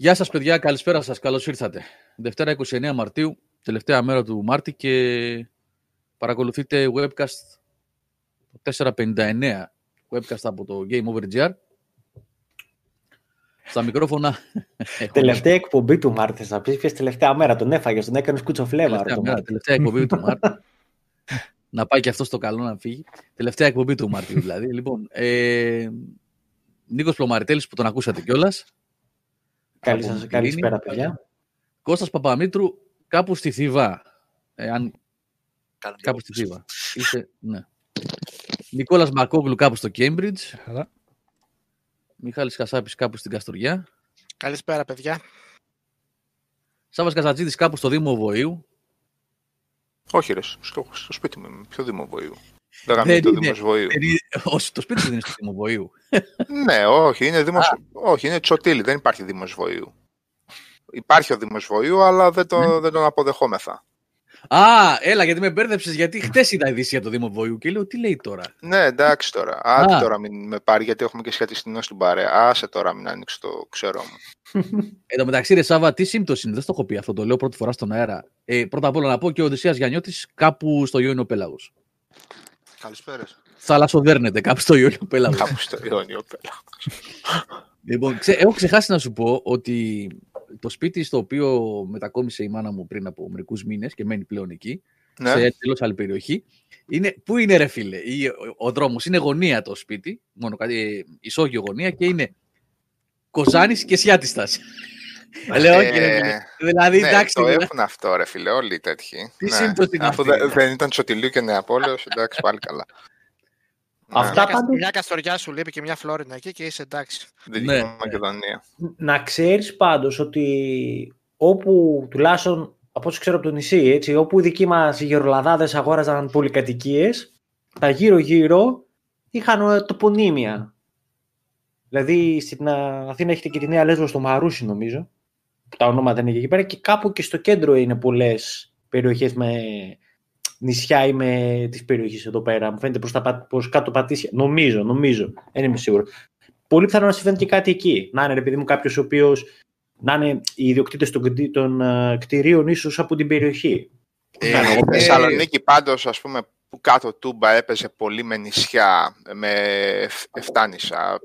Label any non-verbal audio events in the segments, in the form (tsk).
Γεια σας παιδιά, καλησπέρα σας, καλώς ήρθατε. Δευτέρα 29 Μαρτίου, τελευταία μέρα του Μάρτη και παρακολουθείτε webcast 459 webcast από το Game Over GR. Στα μικρόφωνα. (laughs) Τελευταία εκπομπή του Μάρτη, θα πεις ποια τελευταία μέρα. Τον έφαγες, τον έκανες κουτσοφλέβα. Τελευταία, μέρα, τελευταία εκπομπή του Μάρτη. (laughs) να πάει και αυτός στο καλό να φύγει. Τελευταία εκπομπή του Μάρτιου δηλαδή. λοιπόν, ε, Νίκος Πλωμαριτέλης που τον ακούσατε κιόλας. Καλή σας, καλησπέρα παιδιά. Κώστας Παπαμήτρου κάπου στη Θήβα. Ε, αν... Κάπου στη Θήβα. Είσαι, ναι. Νικόλας Μακόγλου κάπου στο Cambridge. Μιχάλης Κασάπης κάπου στην Καστοριά. Καλησπέρα παιδιά. Σάβας Καζατζίδης κάπου στο Δήμο Βοήου. Όχι ρε, στο, στο σπίτι μου Ποιο Δήμο Βοήου. Δεν γαμίζει το Δήμο Βοήου. Όχι, το σπίτι δεν είναι στο Δήμο Βοήου. (laughs) ναι, όχι, είναι, δήμος, όχι, είναι Τσοτήλη, δεν υπάρχει Δήμο Βοήου. Υπάρχει ο Δήμο Βοήου, αλλά δεν, το, ναι. δεν τον αποδεχόμεθα. Α, έλα, γιατί με μπέρδεψες, γιατί χτες είδα ειδήσει για το Δήμο Βοήου και λέω τι λέει τώρα; Ναι, εντάξει τώρα. Άντε τώρα μην με πάρει, γιατί έχουμε και σχετιστινό στην παρέα. Άσε τώρα, μην ανοίξει το ξέρω μου. Εν τω μεταξύ, ρε Σάβα, τι σύμπτωση είναι, δεν το έχω πει αυτό, το λέω πρώτη φορά στον αέρα. Ε, πρώτα απ' όλα να πω και ο Οδυσσέας Γιαννιώτης κάπου στο Ιόνιο Πέλαγος. Καλησπέρα. Θαλασσοδέρνεται κάπου στο Ιόνιο Πέλαγο. κάπου στο Ιόνιο Πέλαγο. λοιπόν, ξέ, έχω ξεχάσει να σου πω ότι το σπίτι στο οποίο μετακόμισε η μάνα μου πριν από μερικούς μήνες και μένει πλέον εκεί, ναι. σε εντελώ άλλη περιοχή. Είναι, πού είναι, ρε φίλε, ο, ο δρόμος είναι γωνία το σπίτι, μόνο κάτι ισόγειο γωνία και είναι Κοζάνης και Σιάτιστας. Λέω, ε, δηλαδή, ναι, εντάξει. Το δηλαδή. έχουν αυτό, ρε φίλε, όλοι οι τέτοιοι. Τι ναι. Αφού δεν ήταν Τσοτιλίου και Νεαπόλεως, εντάξει, πάλι καλά. Αυτά ναι. πάντως... Μια καστοριά σου λείπει και μια φλόρινα εκεί και είσαι εντάξει. Ναι. Μακεδονία. Να ξέρεις πάντως ότι όπου τουλάχιστον από όσο ξέρω από το νησί, έτσι, όπου οι δικοί μας οι γερολαδάδες αγόραζαν πολυκατοικίες, τα γύρω-γύρω είχαν τοπονύμια. Δηλαδή στην Αθήνα έχετε και τη Νέα Λέσβο στο Μαρούσι νομίζω, που τα ονόματα είναι εκεί πέρα και κάπου και στο κέντρο είναι πολλές περιοχές με νησιά ή με τις περιοχές εδώ πέρα. Μου φαίνεται προς, τα, προς κάτω πατήσια. Νομίζω, νομίζω. Δεν είμαι σίγουρος. Πολύ πιθανό να συμβαίνει και κάτι εκεί. Να είναι, επειδή μου, κάποιος ο οποίο να είναι οι ιδιοκτήτες των, των uh, κτηρίων ίσως από την περιοχή. Ε, ε, Θεσσαλονίκη πάντως, ας πούμε, που κάτω Τούμπα έπαιζε πολύ με νησιά, με εφτάνησα.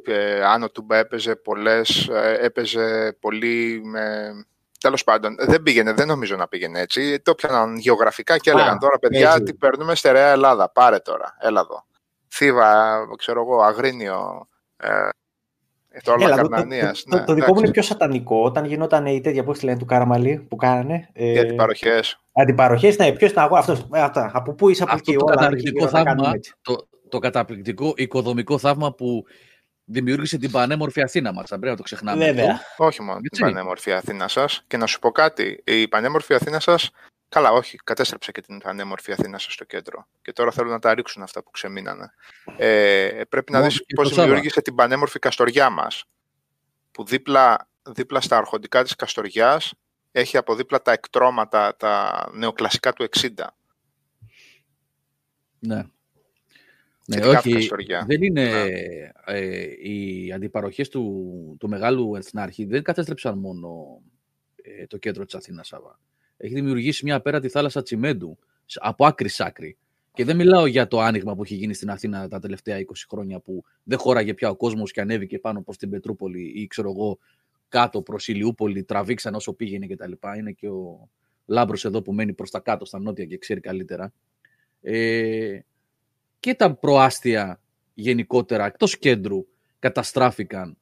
Άνω Τούμπα έπαιζε πολλές, ε, έπαιζε πολύ με Τέλος πάντων, δεν πήγαινε, δεν νομίζω να πήγαινε έτσι. Το πιάναν γεωγραφικά και έλεγαν τώρα, παιδιά, έτσι. τι παίρνουμε στερεά Ελλάδα. Πάρε τώρα, έλα εδώ. Θήβα, ξέρω εγώ, Αγρίνιο, ε, το Έλα, το, το, ναι, το, δικό μου είναι πιο σατανικό. Όταν γινόταν η τέτοια, πώς τη λένε, του Καραμαλή που κάνανε. Ε, Οι αντιπαροχέ. Αντιπαροχέ, ναι, ποιος ήταν εγώ, αυτός. Από πού είσαι, από εκεί, το καταπληκτικό θαύμα, το, το καταπληκτικό οικοδομικό θαύμα που δημιούργησε την πανέμορφη Αθήνα μας. Αν πρέπει να το ξεχνάμε. Βέβαια. Όχι μόνο Έτσι. την πανέμορφη Αθήνα σας. Και να σου πω κάτι. Η πανέμορφη Αθήνα σας. Καλά, όχι. Κατέστρεψε και την πανέμορφη Αθήνα σας στο κέντρο. Και τώρα θέλουν να τα ρίξουν αυτά που ξεμείνανε. Ε, πρέπει να δεις πώς δημιούργησε την πανέμορφη Καστοριά μας. Που δίπλα, δίπλα στα αρχοντικά της Καστοριάς έχει από δίπλα τα εκτρώματα, τα νεοκλασικά του 60. Ναι. Ναι, όχι, δεν είναι ναι. ε, οι αντιπαροχές του, του μεγάλου εθνάρχη δεν κατέστρεψαν μόνο ε, το κέντρο της Αθήνας, Σάβα. Έχει δημιουργήσει μια απέραντη θάλασσα τσιμέντου από άκρη σ' άκρη. Και δεν μιλάω για το άνοιγμα που έχει γίνει στην Αθήνα τα τελευταία 20 χρόνια που δεν χώραγε πια ο κόσμος και ανέβηκε πάνω προς την Πετρούπολη ή ξέρω εγώ κάτω προς Ηλιούπολη, τραβήξαν όσο πήγαινε κτλ. Είναι και ο Λάμπρος εδώ που μένει προς τα κάτω στα νότια και ξέρει καλύτερα. Ε, και τα προάστια γενικότερα εκτός κέντρου καταστράφηκαν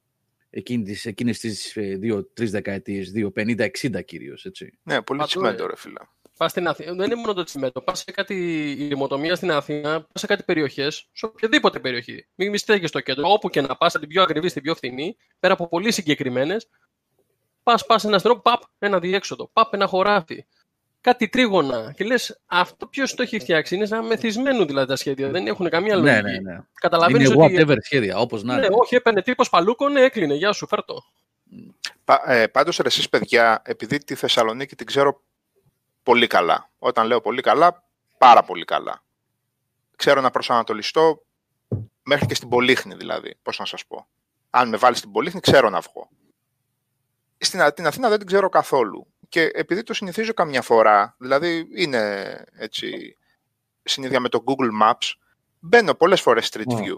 εκείνες, εκείνες τις ε, δύο-τρεις δεκαετίες, δύο, 50-60 κυρίως, έτσι. Ναι, πολύ τσιμέντο ρε φίλα. Πας στην Αθήνα, δεν είναι μόνο το τσιμέντο. Πας σε κάτι λιμοτομία στην Αθήνα, πας σε κάτι περιοχές, σε οποιαδήποτε περιοχή. Μην μη στο κέντρο, όπου και να πας, την πιο ακριβή, στην πιο φθηνή, πέρα από πολύ συγκεκριμένες. Πας, πας ένα στρόπο, παπ, ένα διέξοδο, παπ, ένα χωράφι κάτι τρίγωνα. Και λες, αυτό ποιος το έχει φτιάξει. Είναι σαν μεθυσμένο δηλαδή τα σχέδια. Δεν έχουν καμία λογική. Ναι, ναι, ναι. Καταλαβαίνεις είναι ότι... whatever σχέδια, όπως να ναι, όχι, έπαιρνε τύπος παλούκο, ναι, έκλεινε. Γεια σου, φέρτο. Πα, ε, Πάντως, εσείς παιδιά, επειδή τη Θεσσαλονίκη την ξέρω πολύ καλά. Όταν λέω πολύ καλά, πάρα πολύ καλά. Ξέρω να προσανατολιστώ μέχρι και στην Πολύχνη δηλαδή. Πώς να σας πω. Αν με βάλεις στην Πολύχνη, ξέρω να βγω. στην την Αθήνα δεν την ξέρω καθόλου. Και επειδή το συνηθίζω καμιά φορά, δηλαδή είναι έτσι συνήθεια με το Google Maps, μπαίνω πολλές φορές Street View.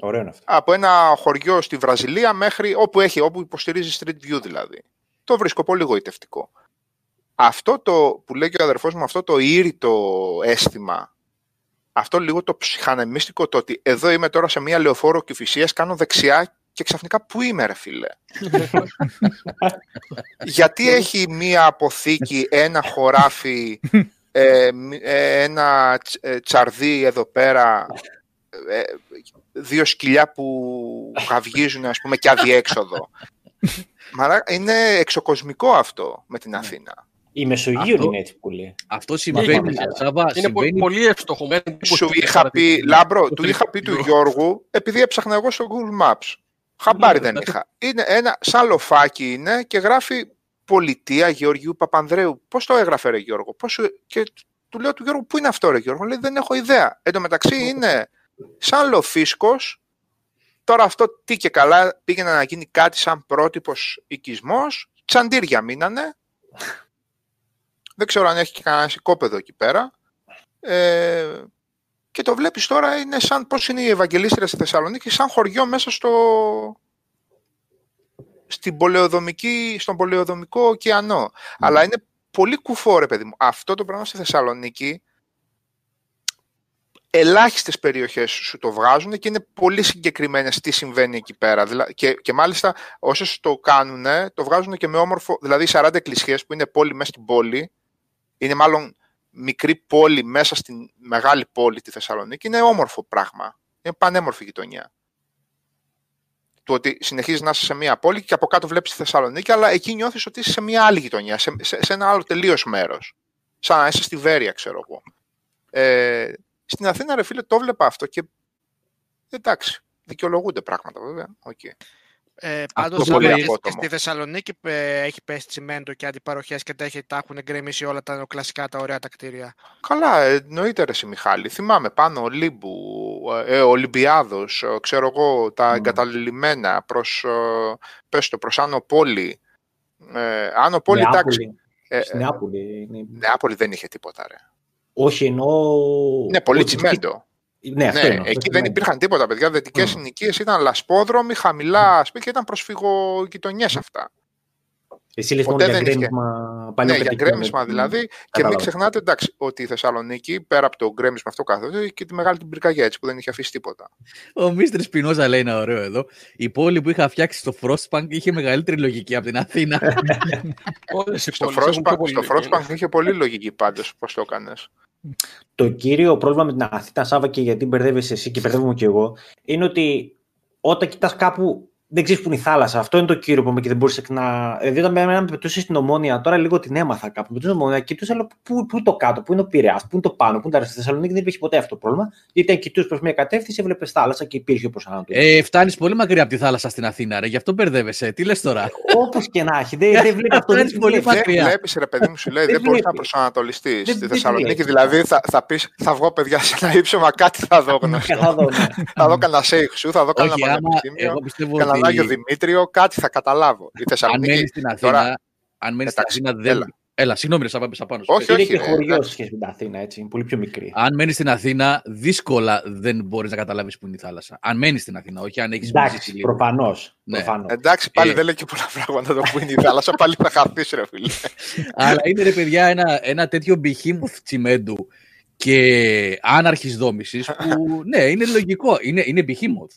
Ωραίο αυτό. Από ένα χωριό στη Βραζιλία μέχρι όπου, έχει, όπου υποστηρίζει Street View δηλαδή. Το βρίσκω πολύ γοητευτικό. Αυτό το που λέει και ο αδερφός μου, αυτό το ήρητο αίσθημα, αυτό λίγο το ψυχανεμίστικο το ότι εδώ είμαι τώρα σε μια λεωφόρο κυφυσίας, κάνω δεξιά και ξαφνικά πού είμαι ρε φίλε; (laughs) Γιατί έχει μία αποθήκη, ένα χωράφι, ε, ε, ένα ε, τσαρδί εδώ πέρα, δύο σκυλιά που γαυγίζουν ας πούμε και αδιέξοδο. (laughs) Μαρά, είναι εξωκοσμικό αυτό με την ναι. Αθήνα. Η Μεσογείο είναι έτσι πολύ. Αυτό συμβαίνει. Σάβα, είναι συμβαίνει... πολύ εύστοχο. Σου είχα πει, Λάμπρο, του είχα πει του Γιώργου, επειδή έψαχνα εγώ στο Google Maps. Χαμπάρι δεν είχα. Είναι ένα σαν λοφάκι είναι και γράφει πολιτεία Γεωργίου Παπανδρέου. Πώς το έγραφε, Ρε Γιώργο; Πώς... Και του λέω του Γιώργου, πού είναι αυτό, Ρε Γιώργο; Λέει, δεν έχω ιδέα. Εν τω μεταξύ είναι σαν λοφίσκο. Τώρα αυτό τι και καλά πήγαινε να γίνει κάτι σαν πρότυπος οικισμός. Τσαντήρια μείνανε. Δεν ξέρω αν έχει και κανένα οικόπεδο εκεί πέρα. Ε, και το βλέπεις τώρα είναι σαν πώς είναι η Ευαγγελίστρια στη Θεσσαλονίκη, σαν χωριό μέσα στο, στην πολεοδομική, στον πολεοδομικό ωκεανό. Mm. Αλλά είναι πολύ κουφό ρε παιδί μου. Αυτό το πράγμα στη Θεσσαλονίκη ελάχιστες περιοχές σου το βγάζουν και είναι πολύ συγκεκριμένες τι συμβαίνει εκεί πέρα. Και, και μάλιστα όσες το κάνουν το βγάζουν και με όμορφο, δηλαδή 40 εκκλησίες που είναι πόλη μέσα στην πόλη, είναι μάλλον μικρή πόλη μέσα στην μεγάλη πόλη τη Θεσσαλονίκη είναι όμορφο πράγμα. Είναι πανέμορφη γειτονιά. Το ότι συνεχίζεις να είσαι σε μία πόλη και από κάτω βλέπεις τη Θεσσαλονίκη, αλλά εκεί νιώθεις ότι είσαι σε μία άλλη γειτονιά, σε, σε, ένα άλλο τελείως μέρος. Σαν να είσαι στη Βέρεια, ξέρω εγώ. Ε, στην Αθήνα, ρε φίλε, το βλέπα αυτό και εντάξει, δικαιολογούνται πράγματα βέβαια. Okay. Ε, Πάντως και, στη Θεσσαλονίκη ε, έχει πέσει τσιμέντο και αντιπαροχές και τα, έχει, τα έχουν γκρεμίσει όλα τα κλασικά τα ωραία τα κτίρια. Καλά, εννοείται ρε Μιχάλη. Θυμάμαι πάνω Ολύμπου, ε, Ολυμπιάδος, ε, ξέρω εγώ, τα mm. εγκαταλειμμένα προς ε, το προς Άνω Πόλη. Ε, Άνω Πόλη, εντάξει. Ε, Νεάπολη. Νεάπολη δεν είχε τίποτα, ρε. Όχι, ενώ. Ναι, πολύ τσιμέντο. Ναι, αυτό ναι, εκεί δεν υπήρχαν τίποτα, παιδιά. Δυτικές mm. συνοικίες ήταν λασπόδρομοι, χαμηλά σπίτια, ήταν προσφυγογειτονιές αυτά. Εσύ λες μόνο για γκρέμισμα παλιό Ναι, για γκρέμισμα δηλαδή. Και μην ξεχνάτε εντάξει, ότι η Θεσσαλονίκη, πέρα από το γκρέμισμα αυτό καθόλου, έχει και τη μεγάλη την πυρκαγιά έτσι που δεν είχε αφήσει τίποτα. Ο Μίστρη Σπινόζα λέει ένα ωραίο εδώ. Η πόλη που είχα φτιάξει στο Frostpunk είχε μεγαλύτερη λογική από την Αθήνα. (laughs) στο Frostpunk είχε πολύ λογική πάντως πώς το έκανες. Το κύριο πρόβλημα με την Αθήνα, Σάβα, και γιατί μπερδεύεσαι εσύ και μπερδεύομαι και εγώ, είναι ότι όταν κοιτάς κάπου δεν ξέρεις που είναι η θάλασσα. Αυτό είναι το κύριο που και δεν μπορούσε να. Δηλαδή, όταν με πετούσες στην ομόνια, τώρα λίγο την έμαθα κάπου. Με την ομόνια, κοιτούσα, αλλά πού, πού είναι το κάτω, πού είναι ο Πειραιάς, πού είναι το πάνω, πού είναι τα Στη Θεσσαλονίκη δεν υπήρχε ποτέ αυτό το πρόβλημα. Γιατί αν κοιτούσες προς μια κατεύθυνση, έβλεπες θάλασσα και υπήρχε ο προσανατολισμός. Ε, Φτάνεις πολύ μακριά από τη θάλασσα στην Αθήνα, ρε, γι' αυτό μπερδεύεσαι. Τι λες τώρα; (laughs) Όπως και να έχει. Δεν, δεν βλέπεις (laughs) αυτό. Δεν πολύ μακριά. Βλέπεις, ρε παιδί μου, σου λέει, δεν μπορείς να προσανατολιστείς. Στη Θεσσαλονίκη δηλαδή θα πεις, θα βγω παιδιά σε ένα ύψωμα, κάτι θα δω γνωστό. Θα δω κανένα σέιχ σου, θα δω κανένα πανεπιστήμιο, κανένα Άγιο Δημήτριο κάτι θα καταλάβω. Η Θεσσαλονίκη. Αν μένει στην Αθήνα, τώρα... αν μένεις στην Αθήνα δεν. Έλα, έλα συγγνώμη, θα πάμε πάνω. Όχι, όχι. Είναι και χωριό σχέση με την Αθήνα, έτσι. Είναι πολύ πιο μικρή. Αν μένεις στην Αθήνα, δύσκολα δεν μπορείς να καταλάβεις που είναι η θάλασσα. Αν μένεις στην Αθήνα, όχι αν έχεις Εντάξει, προφανώς. Ναι. Εντάξει, πάλι ε... δεν λέει και πολλά πράγματα το που είναι η θάλασσα. πάλι θα χαθείς, ρε φίλε. (laughs) Αλλά είναι ρε παιδιά ένα, ένα τέτοιο behemoth τσιμέντου και άναρχης δόμησης που (laughs) ναι, είναι λογικό, είναι, είναι behemoth.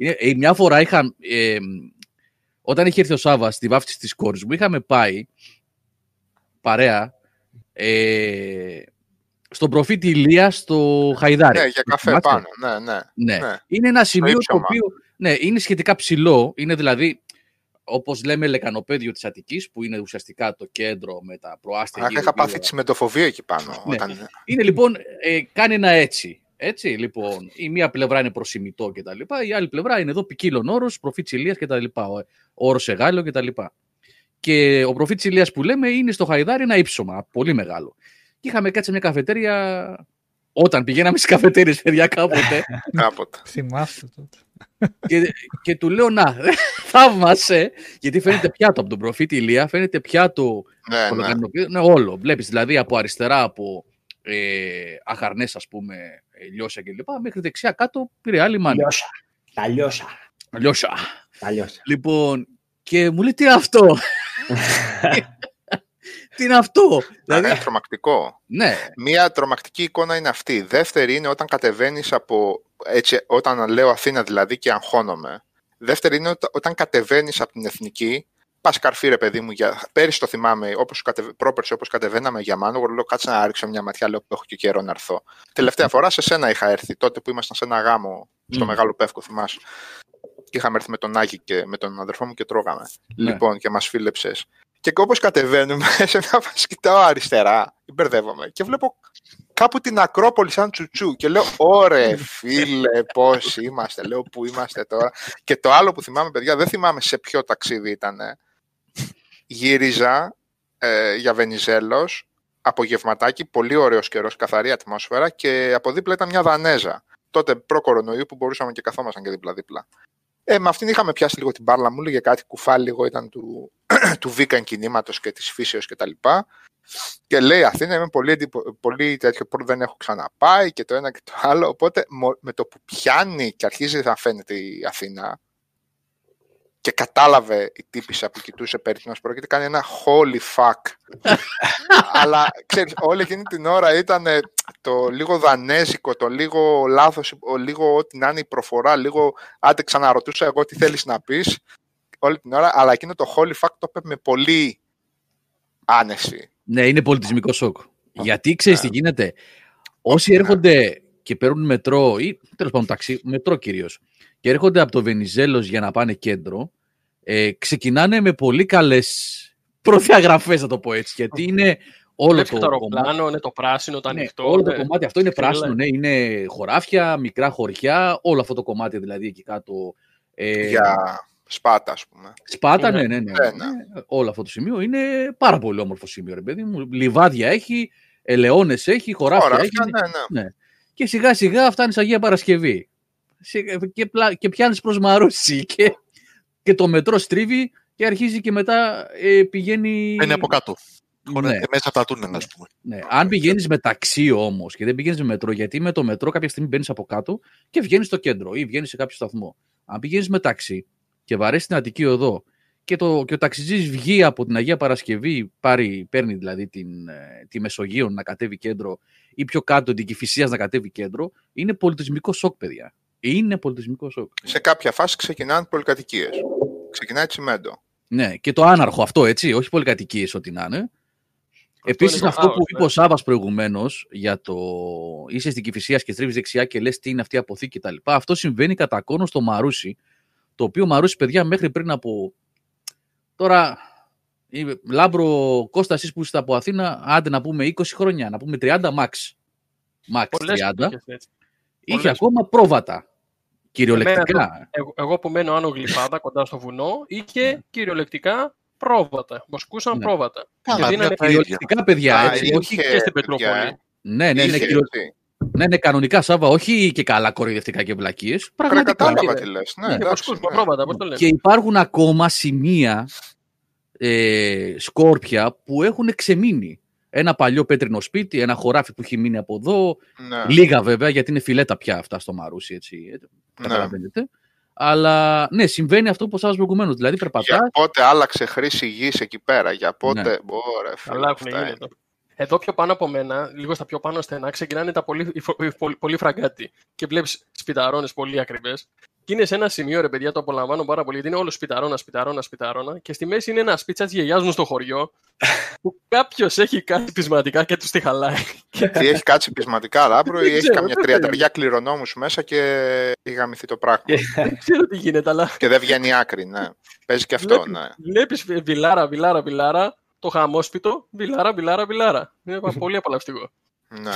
Είναι, ε, μια φορά είχα, ε, όταν είχε έρθει ο Σάβα στη βάφτιση της κόρης μου, είχαμε πάει παρέα ε, στον προφήτη Ηλία στο Χαϊδάρι. Ναι, για καφέ πάνω. Ναι, ναι, ναι. ναι. Είναι ένα σημείο το οποίο ναι, είναι σχετικά ψηλό. Είναι δηλαδή, όπως λέμε, λεκανοπέδιο της Αττικής, που είναι ουσιαστικά το κέντρο με τα προάστια. Αχ, είχα πάθει τσιμεντοφοβία εκεί πάνω. Ναι. Όταν... Είναι λοιπόν, ε, κάνει ένα έτσι. Έτσι, λοιπόν, η μία πλευρά είναι προσημητό και τα λοιπά, η άλλη πλευρά είναι εδώ ποικίλων όρος, προφήτης Ηλίας και τα λοιπά, όρος εγάλιο και τα λοιπά. Και ο προφήτης Ηλίας που λέμε είναι στο Χαϊδάρι ένα ύψωμα, πολύ μεγάλο. Και είχαμε κάτσει μια καφετέρια, όταν πηγαίναμε στις καφετέρειες, παιδιά, κάποτε. (laughs) κάποτε. Θυμάστε τότε. και, και του λέω να, θαύμασε, γιατί φαίνεται πιάτο από τον προφήτη Ηλία, φαίνεται πιάτο ναι, ναι. ναι, όλο. Βλέπεις δηλαδή από αριστερά, από ε, αχαρνές ας πούμε, ε, λιώσια κλπ. Μέχρι δεξιά κάτω πήρε άλλη μάνα. Λιώσα. Τα λιώσα. Λιώσα. Τα λιώσα. Λοιπόν, και μου λέει τι αυτό; (laughs) τι είναι αυτό; Δηλαδή... Είναι τρομακτικό. Ναι. Μία τρομακτική εικόνα είναι αυτή. Δεύτερη είναι όταν κατεβαίνεις από. Έτσι, όταν λέω Αθήνα δηλαδή και αγχώνομαι. Δεύτερη είναι όταν κατεβαίνεις από την εθνική πας καρφί, ρε παιδί μου. Για... Πέρυσι το θυμάμαι, όπως κατεβ... πρόπερσι όπως κατεβαίναμε για μάνο, λέω κάτσε να ρίξω μια ματιά, λέω που έχω και καιρό να έρθω. Τελευταία φορά σε σένα είχα έρθει, τότε που ήμασταν σε ένα γάμο στο Μεγάλο Πεύκο, θυμάσαι. Και είχαμε έρθει με τον Άγη και με τον αδερφό μου και τρώγαμε. Ναι. Λοιπόν, και μας φίλεψες. Και όπως κατεβαίνουμε, (laughs) σε μια φάση κοιτάω αριστερά, μπερδεύομαι και βλέπω κάπου την Ακρόπολη σαν τσουτσού και λέω «Ωρε φίλε, πώς είμαστε», λέω «Πού είμαστε τώρα». Και το άλλο που θυμάμαι, παιδιά, δεν θυμάμαι σε ποιο ταξίδι ήταν γύριζα ε, για Βενιζέλος, απογευματάκι, πολύ ωραίος καιρός, καθαρή ατμόσφαιρα και από δίπλα ήταν μια Δανέζα. Τότε προ-κορονοϊού που μπορούσαμε και καθόμασταν και δίπλα-δίπλα. Ε, με αυτήν είχαμε πιάσει λίγο την μπάρλα μου, λέγε κάτι κουφάλι λίγο ήταν του, (clears throat) του βίκαν κινήματος και της φύσεως και τα λοιπά. Και λέει Αθήνα είμαι πολύ, πολύ τέτοιο που δεν έχω ξαναπάει και το ένα και το άλλο. Οπότε με το που πιάνει και αρχίζει να φαίνεται η Αθήνα, και κατάλαβε η τύπησα που κοιτούσε περί τίνος πρόκειται, κάνει ένα holy fuck. (laughs) Αλλά ξέρεις, όλη εκείνη την ώρα ήταν το λίγο δανέζικο, το λίγο λάθος, λίγο ό,τι να είναι η προφορά, λίγο άντε ξαναρωτούσα εγώ τι θέλεις να πεις όλη την ώρα, αλλά εκείνο το holy fuck το είπε με πολύ άνεση. Ναι, είναι πολιτισμικό σοκ. Γιατί ξέρεις τι γίνεται. Όσοι έρχονται και παίρνουν μετρό ή τέλος πάντων ταξί, μετρό κυρίως, και έρχονται από το Βενιζέλος για να πάνε κέντρο, ε, ξεκινάνε με πολύ καλές προδιαγραφές, να το πω έτσι, γιατί είναι όλο το, το αεροπλάνο, είναι το πράσινο, το ναι, ανοιχτό. όλο το κομμάτι αυτό είναι πράσινο, ναι, είναι χωράφια, μικρά χωριά, όλο αυτό το κομμάτι δηλαδή εκεί κάτω. Ε, για Σπάτα, ας πούμε. Σπάτα, ναι, ναι, ναι, ναι, ναι. Όλο αυτό το σημείο είναι πάρα πολύ όμορφο σημείο, ρε παιδί μου. Λιβάδια έχει, ελαιώνες έχει, χωράφια, χωράφια έχει. Ναι, ναι. ναι. Και σιγά σιγά φτάνει Αγία Παρασκευή και, πλα, και πιάνεις προς Μαρούσι και, και το μετρό στρίβει και αρχίζει και μετά ε, πηγαίνει... Είναι από κάτω. Ναι. Μέσα από τα τούνελ, ας πούμε. Ναι. Αν πηγαίνεις μεταξύ όμως και δεν πηγαίνεις με μετρό, γιατί με το μετρό κάποια στιγμή μπαίνεις από κάτω και βγαίνεις στο κέντρο ή βγαίνεις σε κάποιο σταθμό. Αν πηγαίνεις μεταξύ και βαρέσεις την Αττική Οδό και, το, και ο ταξιτζής βγει από την Αγία Παρασκευή, πάρει, παίρνει δηλαδή την, ε, τη Μεσογείο να κατέβει κέντρο ή πιο κάτω την Κηφισίας να κατέβει κέντρο, είναι πολιτισμικό σοκ, παιδιά. Είναι πολιτισμικό σοκ. Σε κάποια φάση ξεκινάνε πολυκατοικίες. Ξεκινάει τσιμέντο. Ναι, και το άναρχο αυτό, έτσι, όχι πολυκατοικίες ό,τι να είναι. Επίσης, αυτό που είπε ο ναι. Σάβα προηγουμένως για το είσαι στην Κηφισιά και στρίβεις δεξιά και λες τι είναι αυτή η αποθήκη κτλ. Αυτό συμβαίνει κατά κόρον στο Μαρούσι. Το οποίο Μαρούσι, παιδιά, μέχρι πριν από. Τώρα, Λάμπρο Κώστα, εσείς που είστε από Αθήνα, άντε να πούμε 20 χρόνια, να πούμε 30 max. Max 30. Είχε ακόμα πρόβατα. Κυριολεκτικά. εγώ, εγώ, που μένω άνω γλυφάδα κοντά στο βουνό, είχε ναι. κυριολεκτικά πρόβατα. Βοσκούσαν ναι. πρόβατα. Καλά, δίνανε... Κυριολεκτικά παιδιά, έτσι, όχι και στην Πετρούπολη. Ναι, ναι, ναι, κυριο... ναι, ναι, κανονικά Σάβα, όχι και καλά κοροϊδευτικά και βλακίες. Πραγματικά. Κατάλαβα τι λες. Ναι, ναι, πρόβατα, το Και υπάρχουν ακόμα σημεία ε, σκόρπια που έχουν ξεμείνει ένα παλιό πέτρινο σπίτι, ένα χωράφι που έχει μείνει από εδώ. Ναι. Λίγα βέβαια, γιατί είναι φιλέτα πια αυτά στο Μαρούσι, έτσι. Ε, ναι. Καταλαβαίνετε. Αλλά ναι, συμβαίνει αυτό που σας προηγουμένως. Δηλαδή περπατά. Για πότε άλλαξε χρήση γης εκεί πέρα, για πότε. Ναι. Ωραία, Καλά Εδώ πιο πάνω από μένα, λίγο στα πιο πάνω στενά, ξεκινάνε τα πολύ, πολύ, πολύ φραγκάτι. Και βλέπεις σπιταρώνες πολύ ακριβές. Και είναι σε ένα σημείο, ρε παιδιά, το απολαμβάνω πάρα πολύ, γιατί είναι όλος σπιταρώνα, σπιταρώνα, σπιταρώνα. Και στη μέση είναι ένα σπίτσα της γιαγιάς μου στο χωριό, που κάποιος έχει κάτσει πεισματικά και τους τη χαλάει. Τι έχει κάτσει πεισματικά, λάμπρο, ή έχει καμιά τριανταριά κληρονόμους μέσα και έχει γαμηθεί το πράγμα. Δεν ξέρω τι γίνεται, αλλά. Και δεν βγαίνει άκρη, ναι. Παίζει και αυτό, ναι. Βλέπεις βιλάρα, βιλάρα, βιλάρα, το χαμόσπιτο, βιλάρα, βιλάρα, βιλάρα. Είναι πολύ απολαυστικό. Ναι.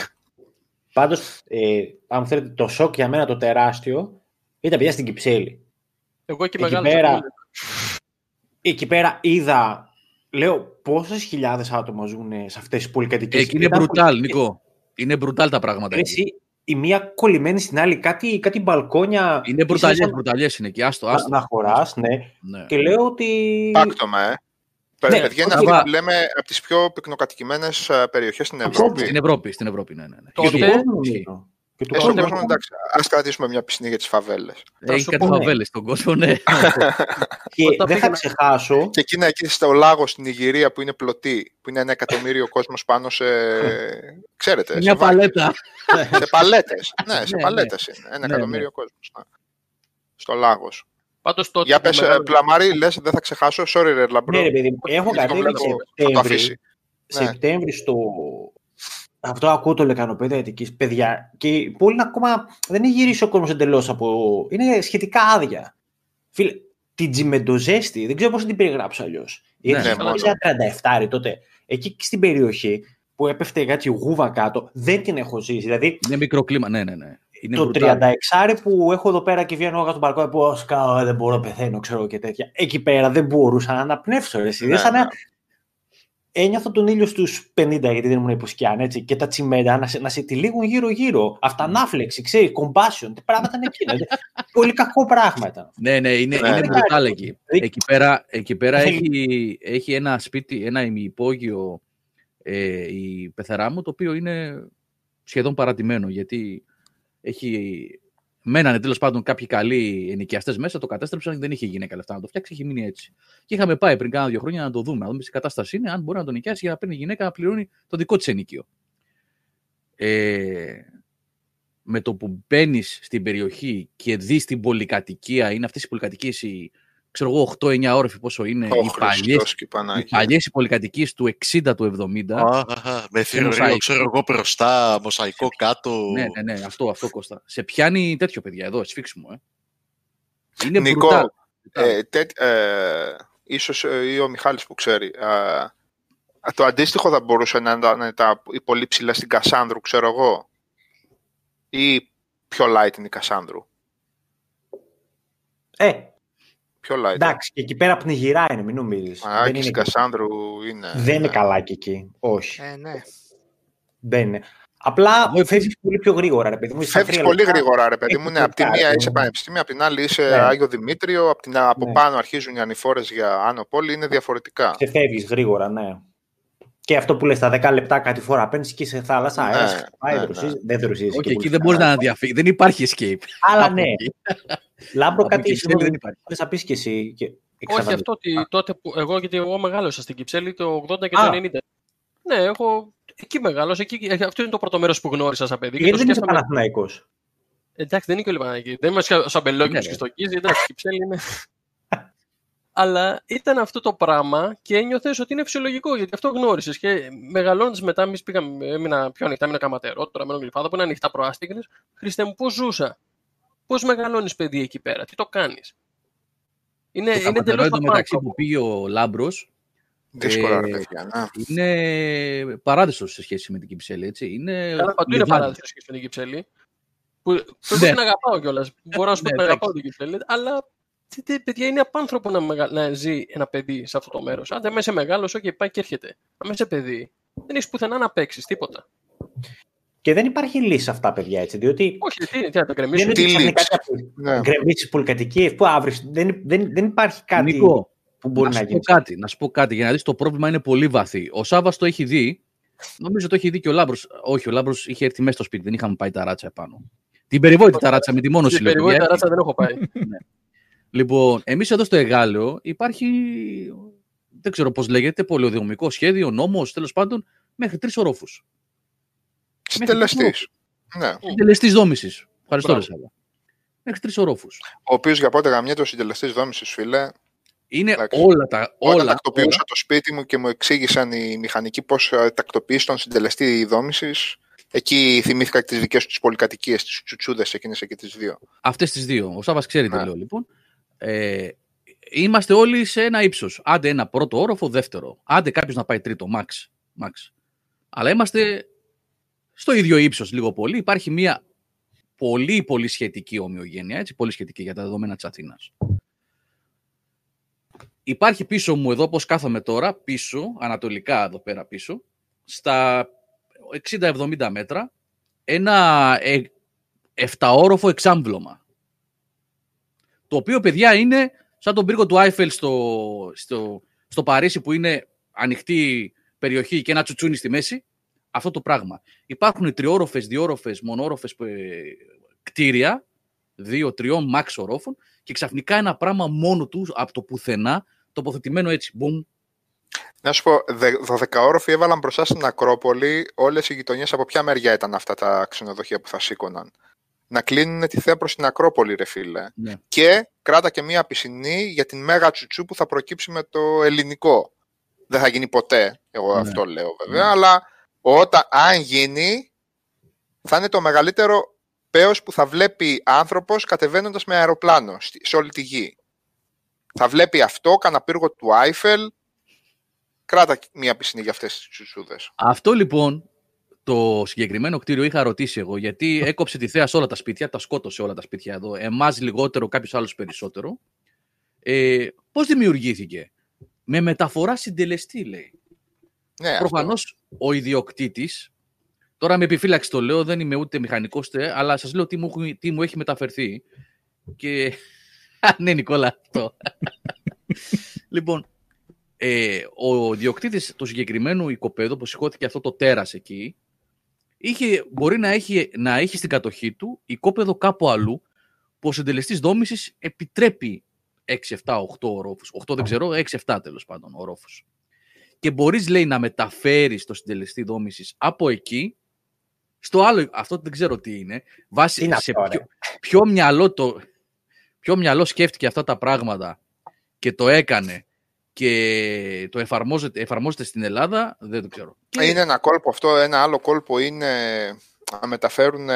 Πάντως, ε, αν θέλετε, το σοκ για μένα το τεράστιο ήταν παιδιά στην Κυψέλη. Εγώ εκεί, εκεί πέρα, εκεί πέρα είδα, λέω, πόσες χιλιάδες άτομα ζουν σε αυτές τις πολυκατοικίες. Εκεί είναι μπρουτάλ, Νικό. Είναι μπρουτάλ τα πράγματα. Εσύ, η μία κολλημένη στην άλλη, κάτι, κάτι μπαλκόνια. Είναι μπρουταλιές, μπρουταλιές είναι εκεί, άστο, άστο. Να, να χωράς, ναι. ναι. Και λέω ότι... Πάκτομα, ε. Ναι, Παιδιά, είναι αυτό που λέμε από τις πιο πυκνοκατοικημένες ε, περιοχές στην Ευρώπη. Στην Ευρώπη, στην Ευρώπη, ναι, ναι. ναι. Τότε, και του κόσμου, κόσμο, εντάξει, ας κρατήσουμε μια πισινή για τις φαβέλες. Έχει κάτι φαβέλες στον κόσμο, ναι. (laughs) και δεν θα ξεχάσω... Και εκείνα εκεί στο λάγος στην Ιγυρία που είναι πλωτή, που είναι ένα εκατομμύριο κόσμος πάνω σε... (laughs) Ξέρετε, μια παλέτα. (laughs) σε παλέτες. Ναι, σε ναι, ναι. παλέτες είναι. Ένα ναι, εκατομμύριο κόσμος. Στο Λάγος. Πάντως τότε Για πες, μεγάλο... Πλαμάρη, λες, δεν θα ξεχάσω. Sorry, ρε Λαμπρό. Ναι, ρε παιδί, έχω κατέβει Σεπτέμβρη, Σεπτέμβρη στο, αυτό ακούω το λεκανοπέδιο Αττικής, παιδιά. Και η πόλη ακόμα δεν έχει γυρίσει ο κόσμος εντελώς από. Είναι σχετικά άδεια. Φίλε, την Τζιμεντοζέστη, δεν ξέρω πώς την περιγράψω αλλιώς. Ναι, ναι, 37 τότε. Εκεί στην περιοχή που έπεφτε κάτι γούβα κάτω, δεν την έχω ζήσει. Δηλαδή, είναι μικρό κλίμα, ναι, ναι. ναι. Είναι το 36 που έχω εδώ πέρα και βγαίνω στον μπαλκόνι που σκάω, δεν μπορώ, πεθαίνω, ξέρω και τέτοια. Εκεί πέρα δεν μπορούσα να αναπνεύσω. Ναι, ναι ένιωθα τον ήλιο στους 50 γιατί δεν ήμουν υποσκιάν, έτσι, και τα τσιμέντα να σε, να σε τυλίγουν γύρω-γύρω. Αυτανάφλεξη, ξέρει, compassion, τι πράγματα είναι εκεί. Δηλαδή, (laughs) πολύ κακό πράγμα ήταν. Ναι, ναι, είναι, είναι brutal εκεί. Εκεί πέρα, εκεί πέρα έχει, έχει ένα σπίτι, ένα ημιυπόγειο ε, η πεθερά μου, το οποίο είναι σχεδόν παρατημένο, γιατί έχει Μένανε τέλος πάντων κάποιοι καλοί ενοικιαστές μέσα, το κατέστρεψαν, δεν είχε γυναίκα λεφτά να το φτιάξει, είχε μείνει έτσι. Και είχαμε πάει πριν κάνα δύο χρόνια να το δούμε, να δούμε τι κατάσταση είναι, αν μπορεί να τον νοικιάσει για να παίρνει γυναίκα να πληρώνει το δικό της ενοικίο. Ε, με το που μπαίνεις στην περιοχή και δεις την πολυκατοικία, είναι αυτές οι πολυκατοικίες οι ξέρω εγώ, 8-9 όροφοι πόσο είναι, οι παλιές, οι παλιές πολυκατοικίες του 60, του 70. με θεωρείο, ξέρω εγώ, μπροστά, μοσαϊκό κάτω. Ναι, ναι, ναι, αυτό, αυτό Κώστα. Σε πιάνει τέτοιο, παιδιά, εδώ, σφίξιμο, ε. Είναι Νικό, ε, τέ, ε, ίσως ε, ή ο Μιχάλης που ξέρει, ε, το αντίστοιχο θα μπορούσε να είναι τα, η πολύ ψηλά στην Κασάνδρου, ξέρω εγώ, ή πιο light είναι η Κασάνδρου. Ε, Πιο light. Εντάξει, και εκεί πέρα πνιγυρά είναι, μην νομίζεις. δεν είναι Κασάνδρου είναι. Δεν είναι καλά και εκεί. Όχι. Ε, ναι. Δεν είναι. Απλά φεύγεις πολύ πιο γρήγορα, ρε παιδί μου. Φεύγεις πολύ γρήγορα, ρε παιδί μου. Ναι, από τη μία είσαι πανεπιστήμιο, από την άλλη είσαι ναι. Άγιο Δημήτριο, από, την, από ναι. πάνω αρχίζουν οι ανηφόρες για άνω πόλη, είναι διαφορετικά. Και φεύγεις γρήγορα, ναι. Και αυτό που λες, τα 10 λεπτά κάτι φορά παίρνεις και σε θάλασσα, ναι, πάει, ναι, ναι. δεν δροσίζει. Όχι, εκεί δεν μπορείς να διαφύγεις. Δεν υπάρχει escape. Αλλά ναι. Λάμπρο κάτι δεν υπάρχει. θα πεις και εσύ. Και Όχι αυτό ότι τότε που εγώ, γιατί εγώ μεγάλωσα στην Κυψέλη το 80 και το 90. Ναι, έχω εκεί μεγάλωσα. Εκεί, αυτό είναι το πρώτο μέρος που γνώρισα σαν παιδί. Γιατί δεν είσαι Παναθηναϊκός; Εντάξει, δεν είναι και ο Παναθηναϊκός. Δεν είμαι σαν μπελόκι και στο Κίζι. Εντάξει, Κυψέλη είναι. Αλλά ήταν αυτό το πράγμα και ένιωθες ότι είναι φυσιολογικό γιατί αυτό γνώρισες. Και μεγαλώντα μετά, εμείς πήγαμε, έμεινα πιο ανοιχτά, έμεινα καματερό, τώρα μένω γλυφάδα που είναι ανοιχτά προάστιγνες. Χριστέ μου, πώς ζούσα; Πώς μεγαλώνεις παιδί εκεί πέρα, τι το κάνεις; Είναι, το είναι εντελώς το μεταξύ που πήγε ο Λάμπρος. Δύσκολα, ε, παιδιά. Είναι παράδεισος σε σχέση με την Κυψέλη, έτσι. Είναι, παντού είναι παράδεισος σε σχέση με την Κυψέλη. Που, που ναι. την αγαπάω κιόλας. Μπορώ να σου πω ότι αγαπάω την Κυψέλη, αλλά παιδιά, είναι απάνθρωπο να, μεγα... να ζει ένα παιδί σε αυτό το μέρος. Αν δεν είσαι μεγάλος, όχι, πάει και έρχεται. Αν είσαι παιδί, δεν έχεις πουθενά να παίξεις τίποτα. Και δεν υπάρχει λύση σε αυτά, παιδιά, έτσι. Διότι. Όχι, τι, τι να το γκρεμίσει. Δεν είναι ναι. γκρεμίσει πολυκατοικίε. Πού αύριο. Δεν, δεν, δεν υπάρχει κάτι Νίκο, που μπορεί να, να γίνει. Κάτι, να σου πω κάτι για να δεις το πρόβλημα είναι πολύ βαθύ. Ο Σάβα το έχει δει. Νομίζω το έχει δει και ο Λάμπρος. Όχι, ο Λάμπρος είχε έρθει μέσα στο σπίτι, δεν είχαμε πάει τα ράτσα επάνω. Την περιβόητη ταράτσα με τη μόνο συλλογή. Την περιβόητη ταράτσα δεν έχω πάει. Ναι. Λοιπόν, εμείς εδώ στο Εγάλεο υπάρχει, δεν ξέρω πώς λέγεται, πολυοδομικό σχέδιο, νόμος, τέλος πάντων, μέχρι τρεις ορόφους. Συντελεστής. Ναι. Συντελεστής δόμησης. Ευχαριστώ, Ρεσάλα. Μέχρι τρεις ορόφους. Ο οποίος για πότε γαμιέται ο συντελεστής δόμησης, φίλε, είναι Εντάξει. όλα τα. Όλα, Όταν τακτοποιούσα το σπίτι μου και μου εξήγησαν οι μηχανικοί πώς τακτοποιήσει τον συντελεστή δόμησης, εκεί θυμήθηκα και τις δικές τους πολυκατοικίες, τις τσουτσούδες εκείνες εκεί τις δύο. Αυτές τις δύο. Ο Σάβα ξέρει τι ναι. λέω λοιπόν. Ε, είμαστε όλοι σε ένα ύψος. Άντε ένα πρώτο όροφο, δεύτερο. Άντε κάποιος να πάει τρίτο, max. max. Αλλά είμαστε στο ίδιο ύψος λίγο πολύ. Υπάρχει μια πολύ πολύ σχετική ομοιογένεια, έτσι, πολύ σχετική για τα δεδομένα της Αθήνας. Υπάρχει πίσω μου εδώ, όπως κάθομαι τώρα, πίσω, ανατολικά εδώ πέρα πίσω, στα 60-70 μέτρα, ένα ε, εφταόροφο εξάμβλωμα. Το οποίο, παιδιά, είναι σαν τον πύργο του Άιφελ στο, στο, στο Παρίσι που είναι ανοιχτή περιοχή και ένα τσουτσούνι στη μέση. Αυτό το πράγμα. Υπάρχουν τριόροφες, διόροφες, μονόροφες ε, κτίρια, δύο-τριών max ορόφων και ξαφνικά ένα πράγμα μόνο τους από το πουθενά τοποθετημένο έτσι. Μπουμ. Να σου πω, 12 όροφοι έβαλαν μπροστά στην Ακρόπολη όλες οι γειτονιές από ποια μεριά ήταν αυτά τα ξενοδοχεία που θα σήκωναν; Να κλείνουν τη θέα προς την Ακρόπολη, ρε φίλε. Ναι. Και κράτα και μία πισινή για την μέγα τσουτσού που θα προκύψει με το ελληνικό. Δεν θα γίνει ποτέ, εγώ Ναι. αυτό λέω βέβαια, αλλά όταν, αν γίνει, θα είναι το μεγαλύτερο πέος που θα βλέπει άνθρωπος κατεβαίνοντας με αεροπλάνο στη- σε όλη τη γη. Θα βλέπει αυτό, κανένα πύργο του Άιφελ, κράτα μία πισινή για αυτές τις τσουτσούδες. Αυτό λοιπόν το συγκεκριμένο κτίριο είχα ρωτήσει εγώ, γιατί έκοψε τη θέα σε όλα τα σπίτια, τα σκότωσε όλα τα σπίτια εδώ, εμάς λιγότερο, κάποιος άλλος περισσότερο. Ε, πώς δημιουργήθηκε; Με μεταφορά συντελεστή, λέει. Ναι, αυτό. Προφανώς ο ιδιοκτήτης, τώρα με επιφύλαξη το λέω, δεν είμαι ούτε μηχανικός, τε, αλλά σας λέω τι μου, έχει- τι μου έχει μεταφερθεί. Και... (laughs) Α, ναι, Νικόλα, αυτό. (laughs) λοιπόν, ε, ο ιδιοκτήτης του συγκεκριμένου οικοπαίδου που σηκώθηκε αυτό το τέρας εκεί, είχε, μπορεί να έχει, να έχει στην κατοχή του οικόπεδο κάπου αλλού που ο συντελεστής δόμησης επιτρέπει 6, 7, 8 ορόφους. 8 δεν ξέρω, 6, 7 τέλος πάντων ορόφους. Και μπορείς, λέει, να μεταφέρεις το συντελεστή δόμησης από εκεί στο άλλο, αυτό δεν ξέρω τι είναι, βάσει Τι είναι σε αυτό, ρε; ποιο, ποιο, μυαλό το, ποιο μυαλό σκέφτηκε αυτά τα πράγματα και το έκανε και το εφαρμόζεται, εφαρμόζεται στην Ελλάδα, δεν το ξέρω. Και- Είναι ένα κόλπο αυτό, ένα άλλο κόλπο είναι να μεταφέρουν,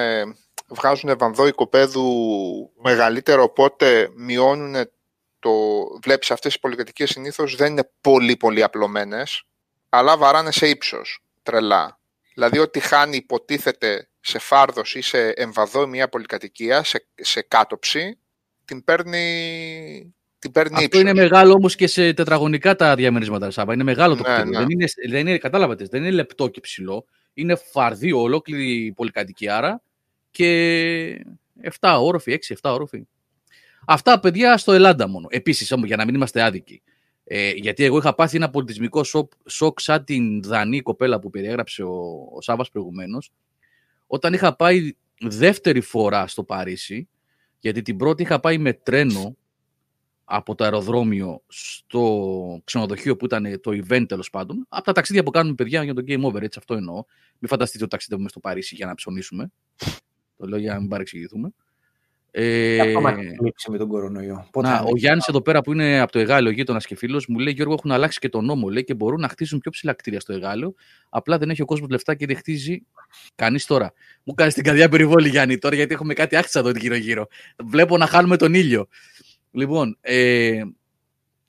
βγάζουν βανδό οικοπαίδου μεγαλύτερο, οπότε μειώνουν το... Βλέπεις αυτές οι πολυκατοικίες συνήθως δεν είναι πολύ πολύ απλωμένες, αλλά βαράνε σε ύψος, τρελά. Δηλαδή ότι χάνει υποτίθεται σε φάρδος ή σε εμβαδό μια πολυκατοικία, σε, σε κάτωψη, την παίρνει, την παίρνει Αυτό ύψος. είναι μεγάλο όμως και σε τετραγωνικά τα διαμερίσματα, Σάβα. Είναι μεγάλο το Ναι, κτίριο. ναι. Δεν είναι, δεν είναι, κατάλαβατε, δεν είναι λεπτό και ψηλό. Είναι φαρδί ολόκληρη πολυκατοικιάρα και 7 όροφοι, 6-7 όροφοι. Αυτά παιδιά στο Ελλάδα μόνο. Επίσης, για να μην είμαστε άδικοι. Ε, γιατί εγώ είχα πάθει ένα πολιτισμικό σοκ, σοκ σαν την Δανή κοπέλα που περιέγραψε ο, ο Σάβας προηγουμένως όταν είχα πάει δεύτερη φορά στο Παρίσι γιατί την πρώτη είχα πάει με τρένο από το αεροδρόμιο στο ξενοδοχείο που ήταν το event τέλος πάντων. Από τα ταξίδια που κάνουμε παιδιά για το Game Over, έτσι αυτό εννοώ. Μην φανταστείτε ότι ταξιδεύουμε στο Παρίσι για να ψωνίσουμε. το λέω για να μην παρεξηγηθούμε. Ε, Αυτό μας έχει με τον κορονοϊό. Πότε να, θα ο είναι. Γιάννης εδώ πέρα που είναι από το Εγάλεο, γείτονας και φίλος, μου λέει: Γιώργο, έχουν αλλάξει και τον νόμο λέει, και μπορούν να χτίσουν πιο ψηλά κτίρια στο Εγάλεο. Απλά δεν έχει ο κόσμος λεφτά και δεν χτίζει κανείς τώρα. Μου κάνει την καρδιά περιβόλη, Γιάννη, τώρα γιατί έχουμε κάτι άξιζα εδώ γύρω-γύρω. Βλέπω να χάνουμε τον ήλιο. Λοιπόν, ε,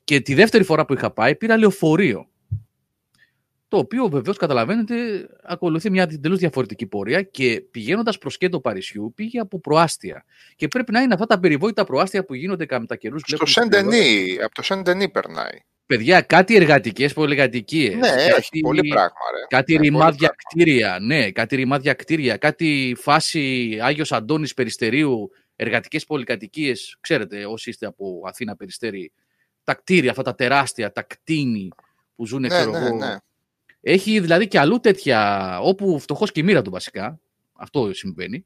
και τη δεύτερη φορά που είχα πάει πήρα λεωφορείο. Το οποίο βεβαίως καταλαβαίνετε ακολουθεί μια εντελώς διαφορετική πορεία και πηγαίνοντας προς κέντρο Παρισιού πήγε από προάστια. Και πρέπει να είναι αυτά τα περιβόητα προάστια που γίνονται κατά καιρούς. Στο Σεντενί, από το Σεντενί περνάει. Παιδιά, κάτι εργατικές πολυκατοικίε. Ναι, έχει πολύ πράγμα. Ρε. Κάτι Ναι, ρημάδια πολύ πράγμα. κτίρια. Ναι, κάτι ρημάδια κτίρια. Κάτι φάση Άγιος Αντώνης Περιστερίου, εργατικές πολυκατοικίες. Ξέρετε, όσοι είστε από Αθήνα Περιστέρη, τα κτίρια, αυτά τα τεράστια, τα κτίνη που ζουν, Ναι, ξέρω ναι, εγώ. ναι. Έχει δηλαδή και αλλού τέτοια, όπου φτωχός και η μοίρα του βασικά. Αυτό συμβαίνει.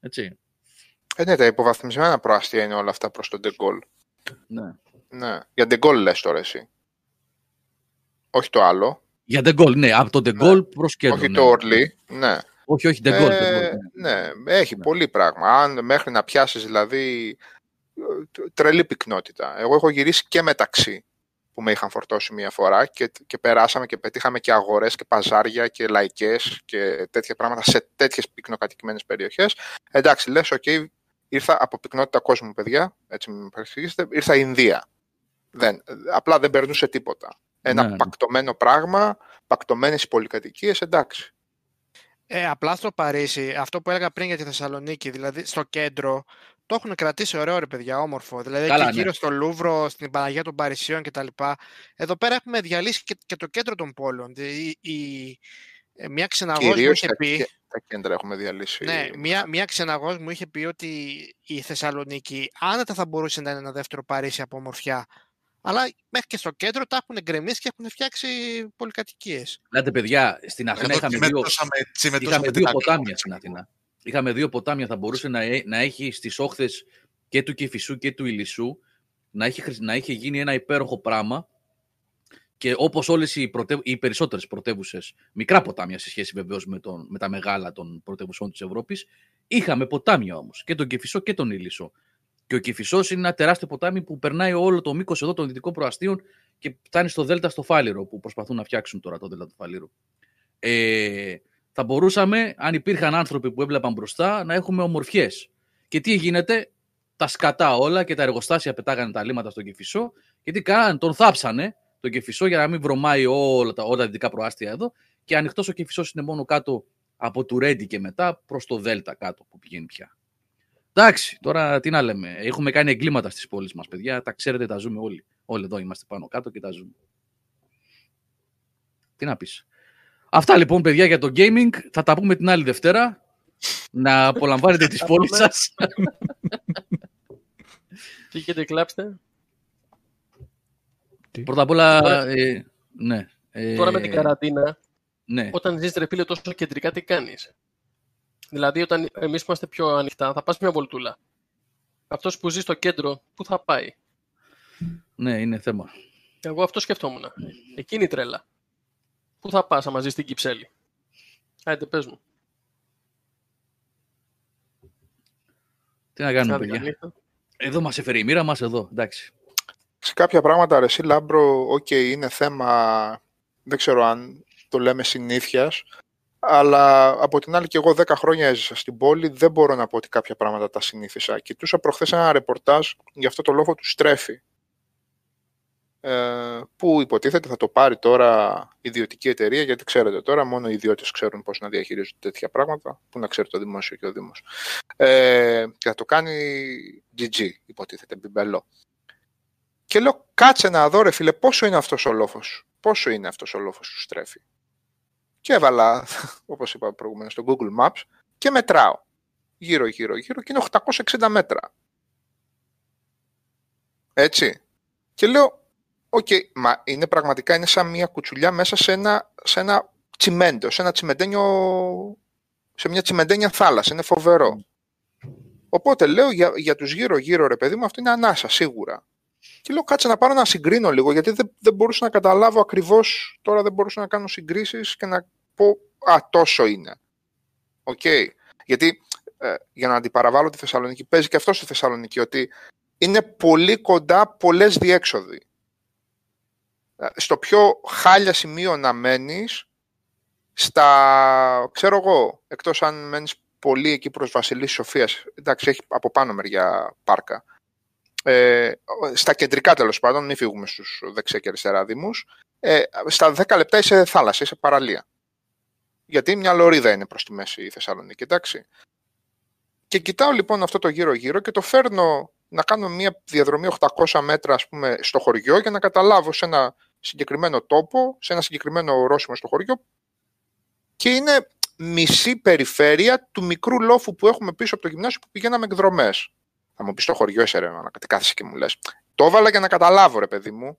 Έτσι. Ε, ναι, τα υποβαθμισμένα προάστια είναι όλα αυτά προς τον Ντεγκόλ. Ναι. Ναι. Για Ντεγκόλ λες τώρα εσύ. Όχι το άλλο. Για Ντεγκόλ, ναι, από τον Ντεγκόλ προς κέντρο. Όχι ναι. το Ορλί. Ναι. Όχι, όχι, Ντεγκόλ. Ε, ναι, έχει Ναι. πολύ πράγμα. Αν μέχρι να πιάσεις δηλαδή ε, τρελή πυκνότητα. Εγώ έχω γυρίσει και μεταξύ που με είχαν φορτώσει μία φορά και, και περάσαμε και πετύχαμε και αγορές και παζάρια και λαϊκές και τέτοια πράγματα σε τέτοιες πυκνοκατοικημένες περιοχές. Εντάξει, λες, οκ, ήρθα από πυκνότητα κόσμου, παιδιά, έτσι με παρεξηγήσετε, ήρθα Ινδία. Δεν, απλά δεν περνούσε τίποτα. Ένα Ναι. πακτωμένο πράγμα, πακτωμένες οι πολυκατοικίες, εντάξει. Ε, απλά στο Παρίσι, αυτό που έλεγα πριν για τη Θεσσαλονίκη, δηλαδή στο κέντρο, το έχουν κρατήσει ωραίο ρε παιδιά, όμορφο. Δηλαδή Καλά, εκεί ναι. γύρω στο Λούβρο, στην Παναγία των Παρισιών κτλ. Εδώ πέρα έχουμε διαλύσει και, και το κέντρο των πόλεων. Η, η, Ε, μια ξεναγός μου είχε πει... Τα κέντρα έχουμε διαλύσει. Ναι, μια, μια ξεναγός μου είχε πει ότι η Θεσσαλονίκη άνετα θα μπορούσε να είναι ένα δεύτερο Παρίσι από ομορφιά. Αλλά μέχρι και στο κέντρο τα έχουν γκρεμίσει και έχουν φτιάξει πολυκατοικίες. Λέτε, παιδιά, στην Αθήνα είχαμε δύο, είχαμε δύο ποτάμια στην Αθήνα. Είχαμε δύο ποτάμια. Θα μπορούσε να, να έχει στις όχθες και του Κεφισού και του Ηλισσού να είχε, να είχε γίνει ένα υπέροχο πράγμα και όπως όλες οι, πρωτε... οι περισσότερες πρωτεύουσες, μικρά ποτάμια σε σχέση βεβαίως με, με τα μεγάλα των πρωτεύουσών της Ευρώπης, είχαμε ποτάμια όμως. Και τον Κεφισό και τον Ήλισσο. Και ο Κεφισός είναι ένα τεράστιο ποτάμι που περνάει όλο το μήκος εδώ των δυτικών προαστίων και φτάνει στο Δέλτα στο Φάληρο, που προσπαθούν να φτιάξουν τώρα το Δέλτα του Φάληρου. Ε, θα μπορούσαμε, αν υπήρχαν άνθρωποι που έβλεπαν μπροστά, να έχουμε ομορφιές. Και τι γίνεται, τα σκατά όλα και τα εργοστάσια πετάγανε τα λίμματα στον Κεφισό, γιατί κάνανε, τον θάψανε τον Κεφισό για να μην βρωμάει όλα τα, όλα τα δυτικά προάστια εδώ και ανοιχτός ο Κεφισός είναι μόνο κάτω από του Ρέντι και μετά προς το Δέλτα κάτω που πηγαίνει πια. Εντάξει, τώρα τι να λέμε. Έχουμε κάνει εγκλήματα στις πόλεις μας, παιδιά. Τα ξέρετε, τα ζούμε όλοι. Όλοι εδώ είμαστε πάνω κάτω και τα ζούμε. Τι να πεις. Αυτά λοιπόν, παιδιά, για το gaming. Θα τα πούμε την άλλη Δευτέρα. Να απολαμβάνετε τις πόλεις σας. (laughs) Τι κλάψτε. Πρώτα απ' όλα, ε, ναι. Ε, τώρα με την καραντίνα, ναι. όταν ζεις ρε φίλε τόσο κεντρικά, τι κάνεις; Δηλαδή, όταν εμείς είμαστε πιο ανοιχτά, θα πας μια βολτούλα. Αυτός που ζει στο κέντρο, πού θα πάει; Ναι, είναι θέμα. Εγώ αυτό σκεφτόμουν. Εκείνη η τρέλα. Πού θα πας άμα ζεις στην Κυψέλη; Άιντε, πες μου. Τι να κάνουμε, παιδιά; Εδώ μας έφερε η μοίρα μας, εδώ. Εντάξει σε κάποια πράγματα, α ρε συ Λάμπρο, οκ, είναι θέμα, δεν ξέρω αν το λέμε συνήθειας, αλλά από την άλλη και εγώ 10 χρόνια έζησα στην πόλη, δεν μπορώ να πω ότι κάποια πράγματα τα συνήθισα. Κοιτούσα προχθές ένα ρεπορτάζ για αυτό το λόφο του Στρέφη, ε, που υποτίθεται θα το πάρει τώρα ιδιωτική εταιρεία, γιατί ξέρετε τώρα μόνο οι ιδιώτες ξέρουν πώς να διαχειρίζονται τέτοια πράγματα, που να ξέρει το δημόσιο και ο Δήμος. Ε, και θα το κάνει GG, υποτίθεται, μπιμπελό. Και λέω, κάτσε να δω ρε φίλε, πόσο είναι αυτός ο λόφος. Πόσο είναι αυτός ο λόφος του Στρέφη. Και έβαλα, (laughs) όπως είπα προηγουμένως, στο Google Maps και μετράω. Γύρω, γύρω, γύρω και είναι 860 μέτρα. Έτσι. Και λέω, OK, okay, μα είναι πραγματικά, είναι σαν μια κουτσουλιά μέσα σε ένα, σε ένα τσιμέντο, σε ένα τσιμεντένιο, σε μια τσιμεντένια θάλασσα. Είναι φοβερό. Οπότε λέω για, για τους γύρω-γύρω ρε παιδί μου, αυτό είναι ανάσα σίγουρα. Και λέω κάτσε να πάρω να συγκρίνω λίγο, γιατί δεν, δεν μπορούσα να καταλάβω ακριβώς. Τώρα δεν μπορούσα να κάνω συγκρίσεις και να πω Α, τόσο είναι. OK. Okay. Γιατί ε, για να αντιπαραβάλω τη Θεσσαλονίκη, παίζει και αυτό στη Θεσσαλονίκη, ότι είναι πολύ κοντά πολλές διέξοδοι. Ε, στο πιο χάλια σημείο να μένεις, στα, ξέρω εγώ, εκτός αν μένεις πολύ εκεί προς Βασιλής Σοφίας, εντάξει, έχει από πάνω μεριά πάρκα, ε, στα κεντρικά τέλος πάντων, μην φύγουμε στους δεξιά και αριστερά δήμους, ε, στα 10 λεπτά είσαι θάλασσα, είσαι παραλία. Γιατί μια λωρίδα είναι προς τη μέση η Θεσσαλονίκη, εντάξει. Και κοιτάω λοιπόν αυτό το γύρω-γύρω και το φέρνω να κάνω μια διαδρομή 800 μέτρα ας πούμε, στο χωριό για να καταλάβω σε ένα συγκεκριμένο τόπο, σε ένα συγκεκριμένο ορόσημο στο χωριό και είναι μισή περιφέρεια του μικρού λόφου που έχουμε πίσω από το γυμνάσιο που πηγαίναμε εκδρομές. Θα μου πεις στο χωριό εσύ ρε, να κάθεσαι και μου λες. Το έβαλα για να καταλάβω, ρε παιδί μου.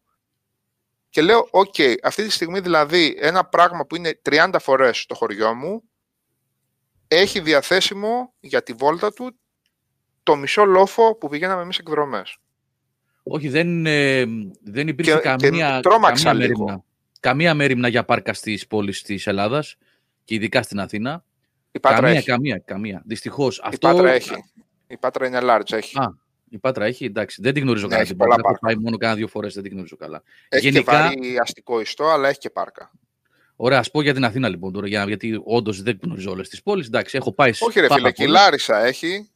Και λέω, OK, okay, αυτή τη στιγμή δηλαδή ένα πράγμα που είναι 30 φορές στο χωριό μου έχει διαθέσιμο για τη βόλτα του το μισό λόφο που πηγαίναμε εμείς εκδρομές. Όχι, δεν, ε, δεν υπήρχε και, καμία, και καμία, μέρημνα, καμία μέρημνα για πάρκα στις πόλεις της Ελλάδας και ειδικά στην Αθήνα. Η Πάτρα καμία, έχει. καμία, καμία. Δυστυχώς. Η αυτό... Πάτρα έχει. Η Πάτρα είναι large, έχει. Α, η Πάτρα έχει, εντάξει. Δεν την γνωρίζω ναι, καλά. Την Πάτρα έχω πάει μόνο κάνα δύο φορές, δεν την γνωρίζω καλά. Έχει Γενικά... και βαρύ αστικό ιστό, αλλά έχει και πάρκα. Ωραία, ας πω για την Αθήνα λοιπόν τώρα, γιατί όντως δεν γνωρίζω όλες τις πόλεις. Εντάξει, έχω πάει Όχι, ρε φίλε, και η Λάρισα έχει.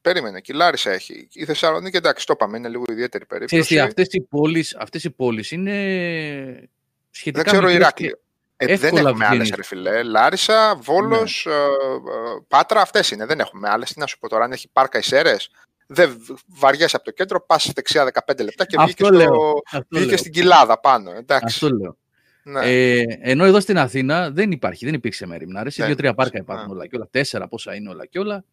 Περίμενε, και η Λάρισα έχει. Η Θεσσαλονίκη, εντάξει, το είπαμε, είναι λίγο ιδιαίτερη περίπτωση. Αυτές οι πόλει αυτές πόλεις είναι σχετικά. Δεν ξέρω, Ηράκλειο. Ε, δεν έχουμε άλλες, ρε φιλέ. Λάρισα, Βόλος, ναι. ε, ε, Πάτρα, αυτές είναι. Δεν έχουμε άλλες. Τι να σου πω τώρα, αν έχει πάρκα Ισέρε, δεν βαριέσαι από το κέντρο, πας δεξιά 15 λεπτά και βγήκες, στο... στην κοιλάδα πάνω. Εντάξει. Αυτό λέω. Ναι. Ε, ενώ εδώ στην Αθήνα δεν υπάρχει, δεν υπήρξε μέρημνα. Σε δύο-τρία πάρκα υπάρχουν ναι. όλα και όλα. Τέσσερα πόσα είναι όλα και όλα.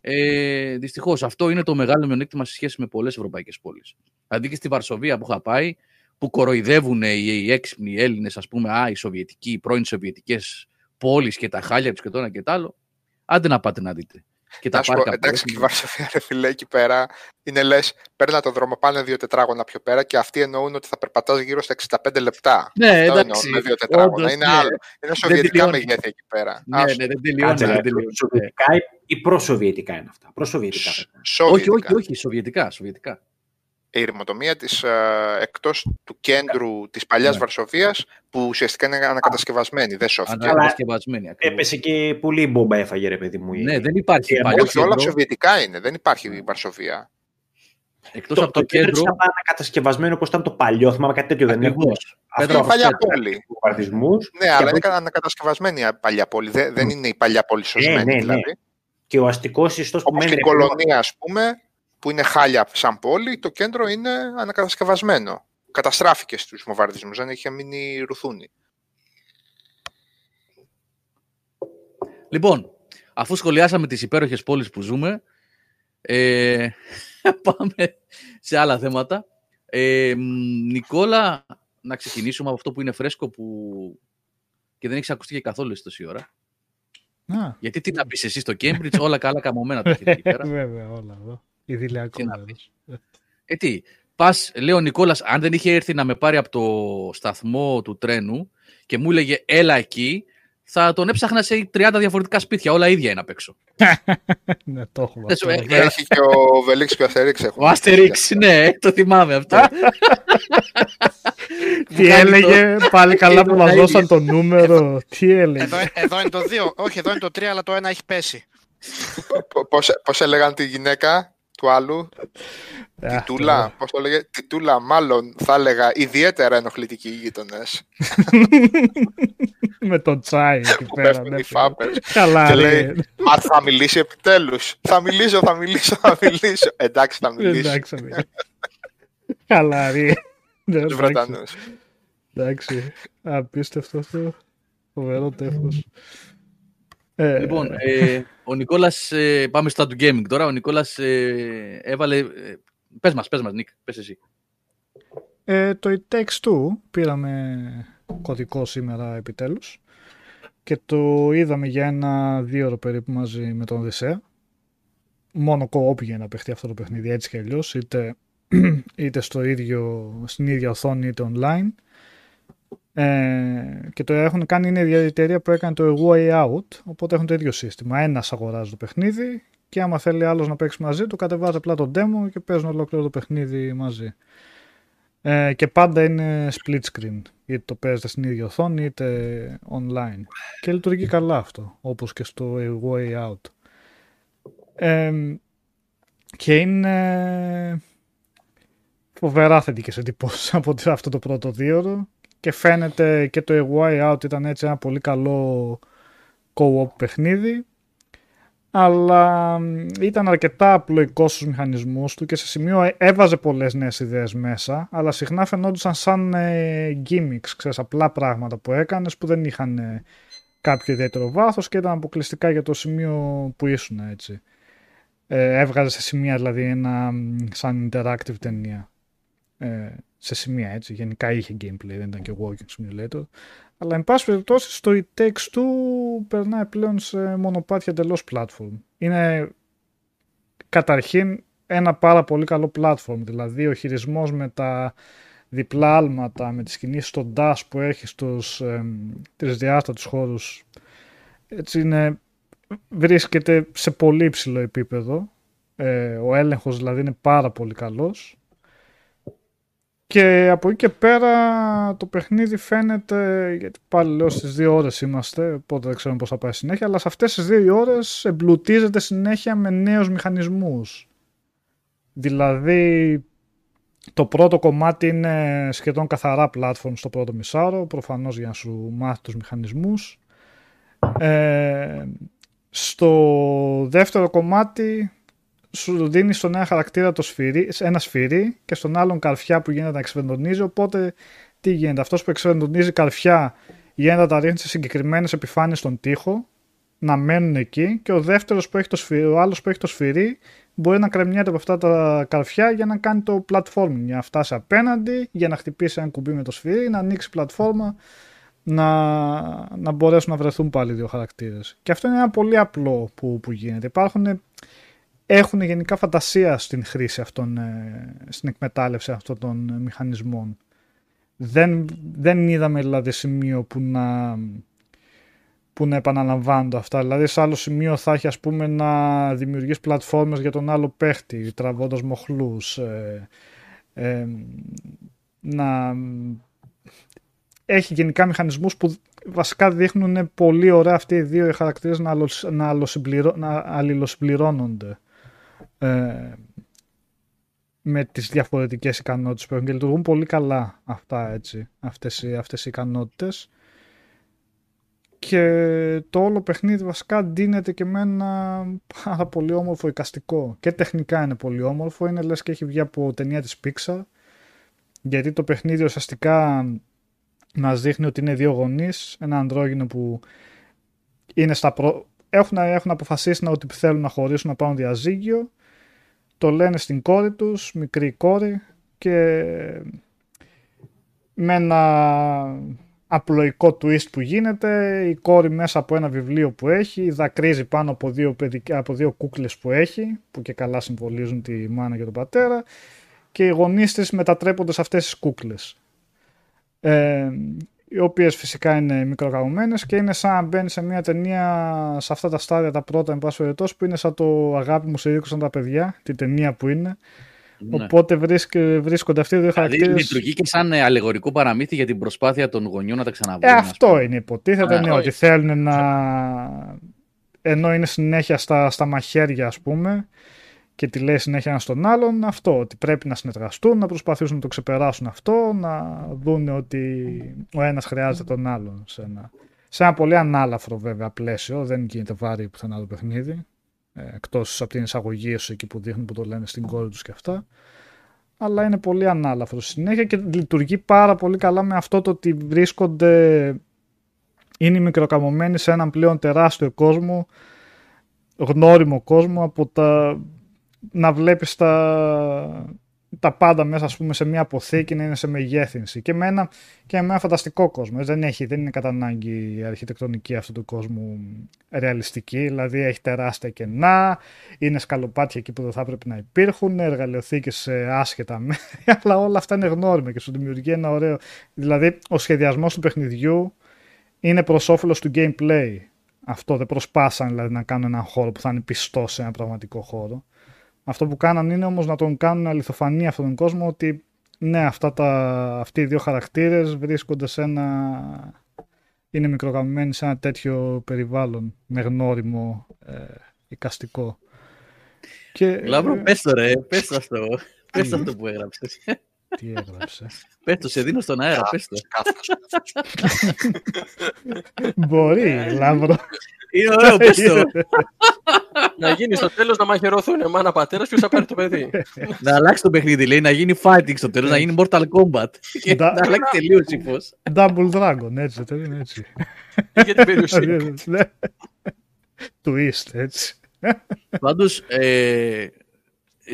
Ε, Δυστυχώς αυτό είναι το μεγάλο μειονέκτημα σε σχέση με πολλές ευρωπαϊκές πόλεις. Δηλαδή και στη Βαρσοβία που είχα πάει, που κοροϊδεύουν οι, οι έξυπνοι Έλληνες, ας πούμε, α, οι Σοβιετικοί, οι πρώην Σοβιετικές πόλεις και τα χάλια τους και το ένα και το άλλο. Άντε να πάτε να δείτε. Και τα πάρκα εντάξει, και η Βαρσοβία, ρε φιλέ, εκεί πέρα είναι λες, παίρνει το δρόμο, πάνε δύο τετράγωνα πιο πέρα και αυτοί εννοούν ότι θα περπατάς γύρω στα 65 λεπτά. Ναι, Αυτό εντάξει. με δύο τετράγωνα. είναι ναι. άλλο. Είναι σοβιετικά μεγέθη εκεί πέρα. Ναι, ναι, δεν τελειώνει. Σοβιετικά ή προσοβιετικά είναι αυτά. Προσοβιετικά. Όχι, όχι, όχι, σοβιετικά. σοβιετικά η ηρημοτομία της, ε, εκτός του κέντρου της παλιάς ναι. Βαρσοβίας που ουσιαστικά είναι ανακατασκευασμένη, δεν σώθηκε. Ανακατασκευασμένη, Έπεσε και πολύ μπόμπα έφαγε ρε παιδί μου. Ναι, δεν υπάρχει. Όχι, όλα σοβιετικά είναι, δεν υπάρχει η Βαρσοβία. Εκτός το, από το, το κέντρο... ήταν ανακατασκευασμένο όπως ήταν το παλιό, θυμάμαι κάτι τέτοιο δεν είναι. Αυτό είναι παλιά πόλη. Ναι, αλλά είναι ανακατασκευασμένη η παλιά πόλη. Δεν, δεν είναι η παλιά πόλη ναι, σωσμένη ναι, ναι. δηλαδή. Και ο αστικός ιστός που μένει... Όπως κολονία, ας πούμε, που είναι χάλια σαν πόλη, το κέντρο είναι ανακατασκευασμένο. Καταστράφηκε στους βομβαρδισμούς, δεν είχε μείνει ρουθούνη. Λοιπόν, αφού σχολιάσαμε τις υπέροχες πόλεις που ζούμε, ε, (laughs) πάμε σε άλλα θέματα. Ε, Νικόλα, να ξεκινήσουμε από αυτό που είναι φρέσκο που... και δεν έχεις ακουστεί και καθόλου τόση ώρα. Α. Γιατί τι να πεις εσύ στο Cambridge, όλα καλά καμωμένα το έχετε εκεί πέρα. (laughs) Βέβαια, όλα εδώ. Ιδηλιακό. Ε, τι, πας, λέει ο Νικόλας, αν δεν είχε έρθει να με πάρει από το σταθμό του τρένου και μου έλεγε έλα εκεί, θα τον έψαχνα σε 30 διαφορετικά σπίτια. Όλα ίδια είναι απ' έξω. (laughs) ναι, το έχουμε. Έχει και ο Βελίξ και ο Αστερίξ. Ο Αστερίξ, ναι, το θυμάμαι αυτό. (laughs) Τι έλεγε, πάλι καλά που μας δώσαν το νούμερο. Τι έλεγε. Εδώ είναι το 2, όχι εδώ είναι το 3, αλλά το 1 έχει πέσει. (laughs) Πώς έλεγαν τη γυναίκα, του άλλου. Τιτούλα, πώς το λέγε, Τιτούλα, μάλλον θα έλεγα ιδιαίτερα ενοχλητικοί γείτονες. (laughs) Με το τσάι εκεί πέρα. Ναι, οι φάπες. Καλά, και λέει, Μα θα μιλήσει επιτέλους. Θα μιλήσω, θα μιλήσω, θα μιλήσω. Εντάξει, θα μιλήσω. Εντάξει, Καλά, ρε. Τους Βρετανούς. Εντάξει, απίστευτο αυτό. Φοβερό τέφος. Ε, λοιπόν, ε, ο Νικόλας, ε, πάμε στα του gaming τώρα, ο Νικόλας ε, έβαλε, ε, πες μας, πες μας Νίκ, πες εσύ. Ε, το It Takes Two πήραμε κωδικό σήμερα επιτέλους και το είδαμε για ένα δύο ώρο περίπου μαζί με τον Οδυσσέα. Μόνο co-op για να παιχτεί αυτό το παιχνίδι έτσι και αλλιώς, είτε, (clears throat) είτε στο ίδιο, στην ίδια οθόνη είτε online. Ε, και το έχουν κάνει είναι η εταιρεία που έκανε το Way Out, οπότε έχουν το ίδιο σύστημα. Ένας αγοράζει το παιχνίδι και άμα θέλει άλλος να παίξει μαζί του, κατεβάζει απλά το demo και παίζουν ολόκληρο το παιχνίδι μαζί. Ε, και πάντα είναι split screen, είτε το παίζετε στην ίδια οθόνη είτε online. Και λειτουργεί καλά αυτό, όπως και στο Way Out. Ε, και είναι φοβερά θετικές εντυπώσεις (laughs) από αυτό το πρώτο δύο και φαίνεται και το A Way Out ήταν έτσι ένα πολύ καλό co-op παιχνίδι αλλά ήταν αρκετά απλοϊκός στους μηχανισμούς του και σε σημείο έβαζε πολλές νέες ιδέες μέσα αλλά συχνά φαινόντουσαν σαν ε, gimmicks, ξέρεις, απλά πράγματα που έκανες που δεν είχαν ε, κάποιο ιδιαίτερο βάθος και ήταν αποκλειστικά για το σημείο που ήσουν έτσι. Ε, έβγαζε σε σημεία δηλαδή ένα σαν interactive ταινία. Ε, σε σημεία έτσι. Γενικά είχε gameplay, δεν ήταν και walking simulator. Αλλά εν πάση περιπτώσει στο It Takes Two περνάει πλέον σε μονοπάτια εντελώς platform. Είναι καταρχήν ένα πάρα πολύ καλό platform. Δηλαδή ο χειρισμός με τα διπλά άλματα, με τις κινήσεις στο dash που έχει στους ε, τρισδιάστατους χώρους έτσι είναι, βρίσκεται σε πολύ υψηλό επίπεδο. Ε, ο έλεγχος δηλαδή είναι πάρα πολύ καλός και από εκεί και πέρα το παιχνίδι φαίνεται, γιατί πάλι λέω στις δύο ώρες είμαστε, οπότε δεν ξέρουμε πώς θα πάει συνέχεια, αλλά σε αυτές τις δύο ώρες εμπλουτίζεται συνέχεια με νέους μηχανισμούς. Δηλαδή το πρώτο κομμάτι είναι σχεδόν καθαρά platform στο πρώτο μισάρο, προφανώς για να σου μάθεις τους μηχανισμούς. Ε, στο δεύτερο κομμάτι σου δίνει στον ένα χαρακτήρα το σφυρί, ένα σφυρί και στον άλλον καρφιά που γίνεται να ξεβεντονίζει, οπότε τι γίνεται. Αυτός που εξερευνητίζει καρφιά γίνεται να τα ρίχνει σε συγκεκριμένες επιφάνειες στον τοίχο, να μένουν εκεί και ο δεύτερος που έχει το σφυρί, ο άλλος που έχει το σφυρί μπορεί να κρεμνιέται από αυτά τα καρφιά για να κάνει το platforming, για να φτάσει απέναντι, για να χτυπήσει ένα κουμπί με το σφυρί, να ανοίξει πλατφόρμα, να, να μπορέσουν να βρεθούν πάλι δύο χαρακτήρες. Και αυτό είναι ένα πολύ απλό που, που γίνεται. Υπάρχουν, έχουν γενικά φαντασία στην χρήση αυτών, ε, στην εκμετάλλευση αυτών των μηχανισμών. Δεν, δεν είδαμε δηλαδή σημείο που να, που να επαναλαμβάνονται αυτά. Δηλαδή σε άλλο σημείο θα έχει ας πούμε να δημιουργείς πλατφόρμες για τον άλλο παίχτη τραβώντας μοχλούς. Ε, ε, να έχει γενικά μηχανισμούς που βασικά δείχνουν πολύ ωραία αυτοί οι δύο χαρακτήρες να, να, να αλληλοσυμπληρώνονται ε, με τις διαφορετικές ικανότητες που έχουν και λειτουργούν πολύ καλά αυτά έτσι, αυτές, αυτές οι ικανότητες. Και το όλο παιχνίδι βασικά ντύνεται και με ένα πάρα πολύ όμορφο εικαστικό. Και τεχνικά είναι πολύ όμορφο είναι λες και έχει βγει από ταινία της Pixar. Γιατί το παιχνίδι ουσιαστικά μας δείχνει ότι είναι δύο γονείς, ένα ανδρόγυνο που είναι στα προ... έχουν, έχουν αποφασίσει να ότι θέλουν να χωρίσουν να πάρουν διαζύγιο, το λένε στην κόρη τους, μικρή κόρη και με ένα απλοϊκό twist που γίνεται, η κόρη μέσα από ένα βιβλίο που έχει, δακρύζει πάνω από δύο, από δύο κούκλες που έχει, που και καλά συμβολίζουν τη μάνα και τον πατέρα, και οι γονείς της μετατρέπονται σε αυτές τις κούκλες. Ε, οι οποίες φυσικά είναι μικροκαμωμένε και είναι σαν να μπαίνει σε μια ταινία σε αυτά τα στάδια τα πρώτα, εν πάση περιπτώσει, που είναι σαν το αγάπη μου σε ρίξαν τα παιδιά, την ταινία που είναι. Ναι. Οπότε βρίσκονται αυτοί οι δύο δηλαδή, χαρακτήρες. Δηλαδή λειτουργεί και σαν αλληγορικό παραμύθι για την προσπάθεια των γονιών να τα ξαναβρουν. Ε, αυτό είναι υποτίθεται. Ναι, ότι θέλουν να. ενώ είναι συνέχεια στα, στα μαχαίρια, ας πούμε, και τη λέει συνέχεια ένας στον άλλον αυτό, ότι πρέπει να συνεργαστούν, να προσπαθήσουν να το ξεπεράσουν αυτό, να δουν ότι ο ένας χρειάζεται τον άλλον σε ένα, σε ένα πολύ ανάλαφρο βέβαια πλαίσιο, δεν γίνεται βάρη πουθενά το παιχνίδι, ε, εκτός από την εισαγωγή σου εκεί που δείχνουν που το λένε στην κόρη τους και αυτά, αλλά είναι πολύ ανάλαφρο συνέχεια και λειτουργεί πάρα πολύ καλά με αυτό το ότι βρίσκονται, είναι μικροκαμωμένοι σε έναν πλέον τεράστιο κόσμο, γνώριμο κόσμο από τα να βλέπεις τα, τα πάντα μέσα ας πούμε, σε μια αποθήκη να είναι σε μεγέθυνση και με ένα, και με ένα φανταστικό κόσμο. Δεν, έχει, δεν είναι κατά ανάγκη η αρχιτεκτονική αυτού του κόσμου ρεαλιστική, δηλαδή έχει τεράστια κενά, είναι σκαλοπάτια εκεί που δεν θα έπρεπε να υπήρχουν, εργαλειοθήκες σε άσχετα μέρη, (laughs) αλλά όλα αυτά είναι γνώριμα και σου δημιουργεί ένα ωραίο... Δηλαδή ο σχεδιασμός του παιχνιδιού είναι προς όφελος του gameplay. Αυτό δεν προσπάσαν δηλαδή να κάνουν έναν χώρο που θα είναι πιστό σε ένα πραγματικό χώρο. Αυτό που κάναν είναι όμως να τον κάνουν αληθοφανή αυτόν τον κόσμο ότι ναι, αυτά τα, αυτοί οι δύο χαρακτήρες βρίσκονται σε ένα... είναι μικρογαμμένοι σε ένα τέτοιο περιβάλλον με γνώριμο ε, οικαστικό. Και, Λάβρο, πες το ρε, πες το αυτό. πες το αυτό που έγραψες. Τι έγραψε; Πες το, σε δίνω στον αέρα, πες το. (laughs) Μπορεί, Λάβρο. Είναι ωραίο, πες το. (laughs) να γίνει στο τέλος να μαχαιρωθούν μάνα πατέρας και θα πάρει το παιδί. να αλλάξει το παιχνίδι, λέει, να γίνει fighting στο τέλος, να γίνει Mortal Kombat. (laughs) και να αλλάξει τελείως ύφο. Double Dragon, έτσι, δεν είναι έτσι. Για την περιουσία. Twist, έτσι. Πάντως, ε,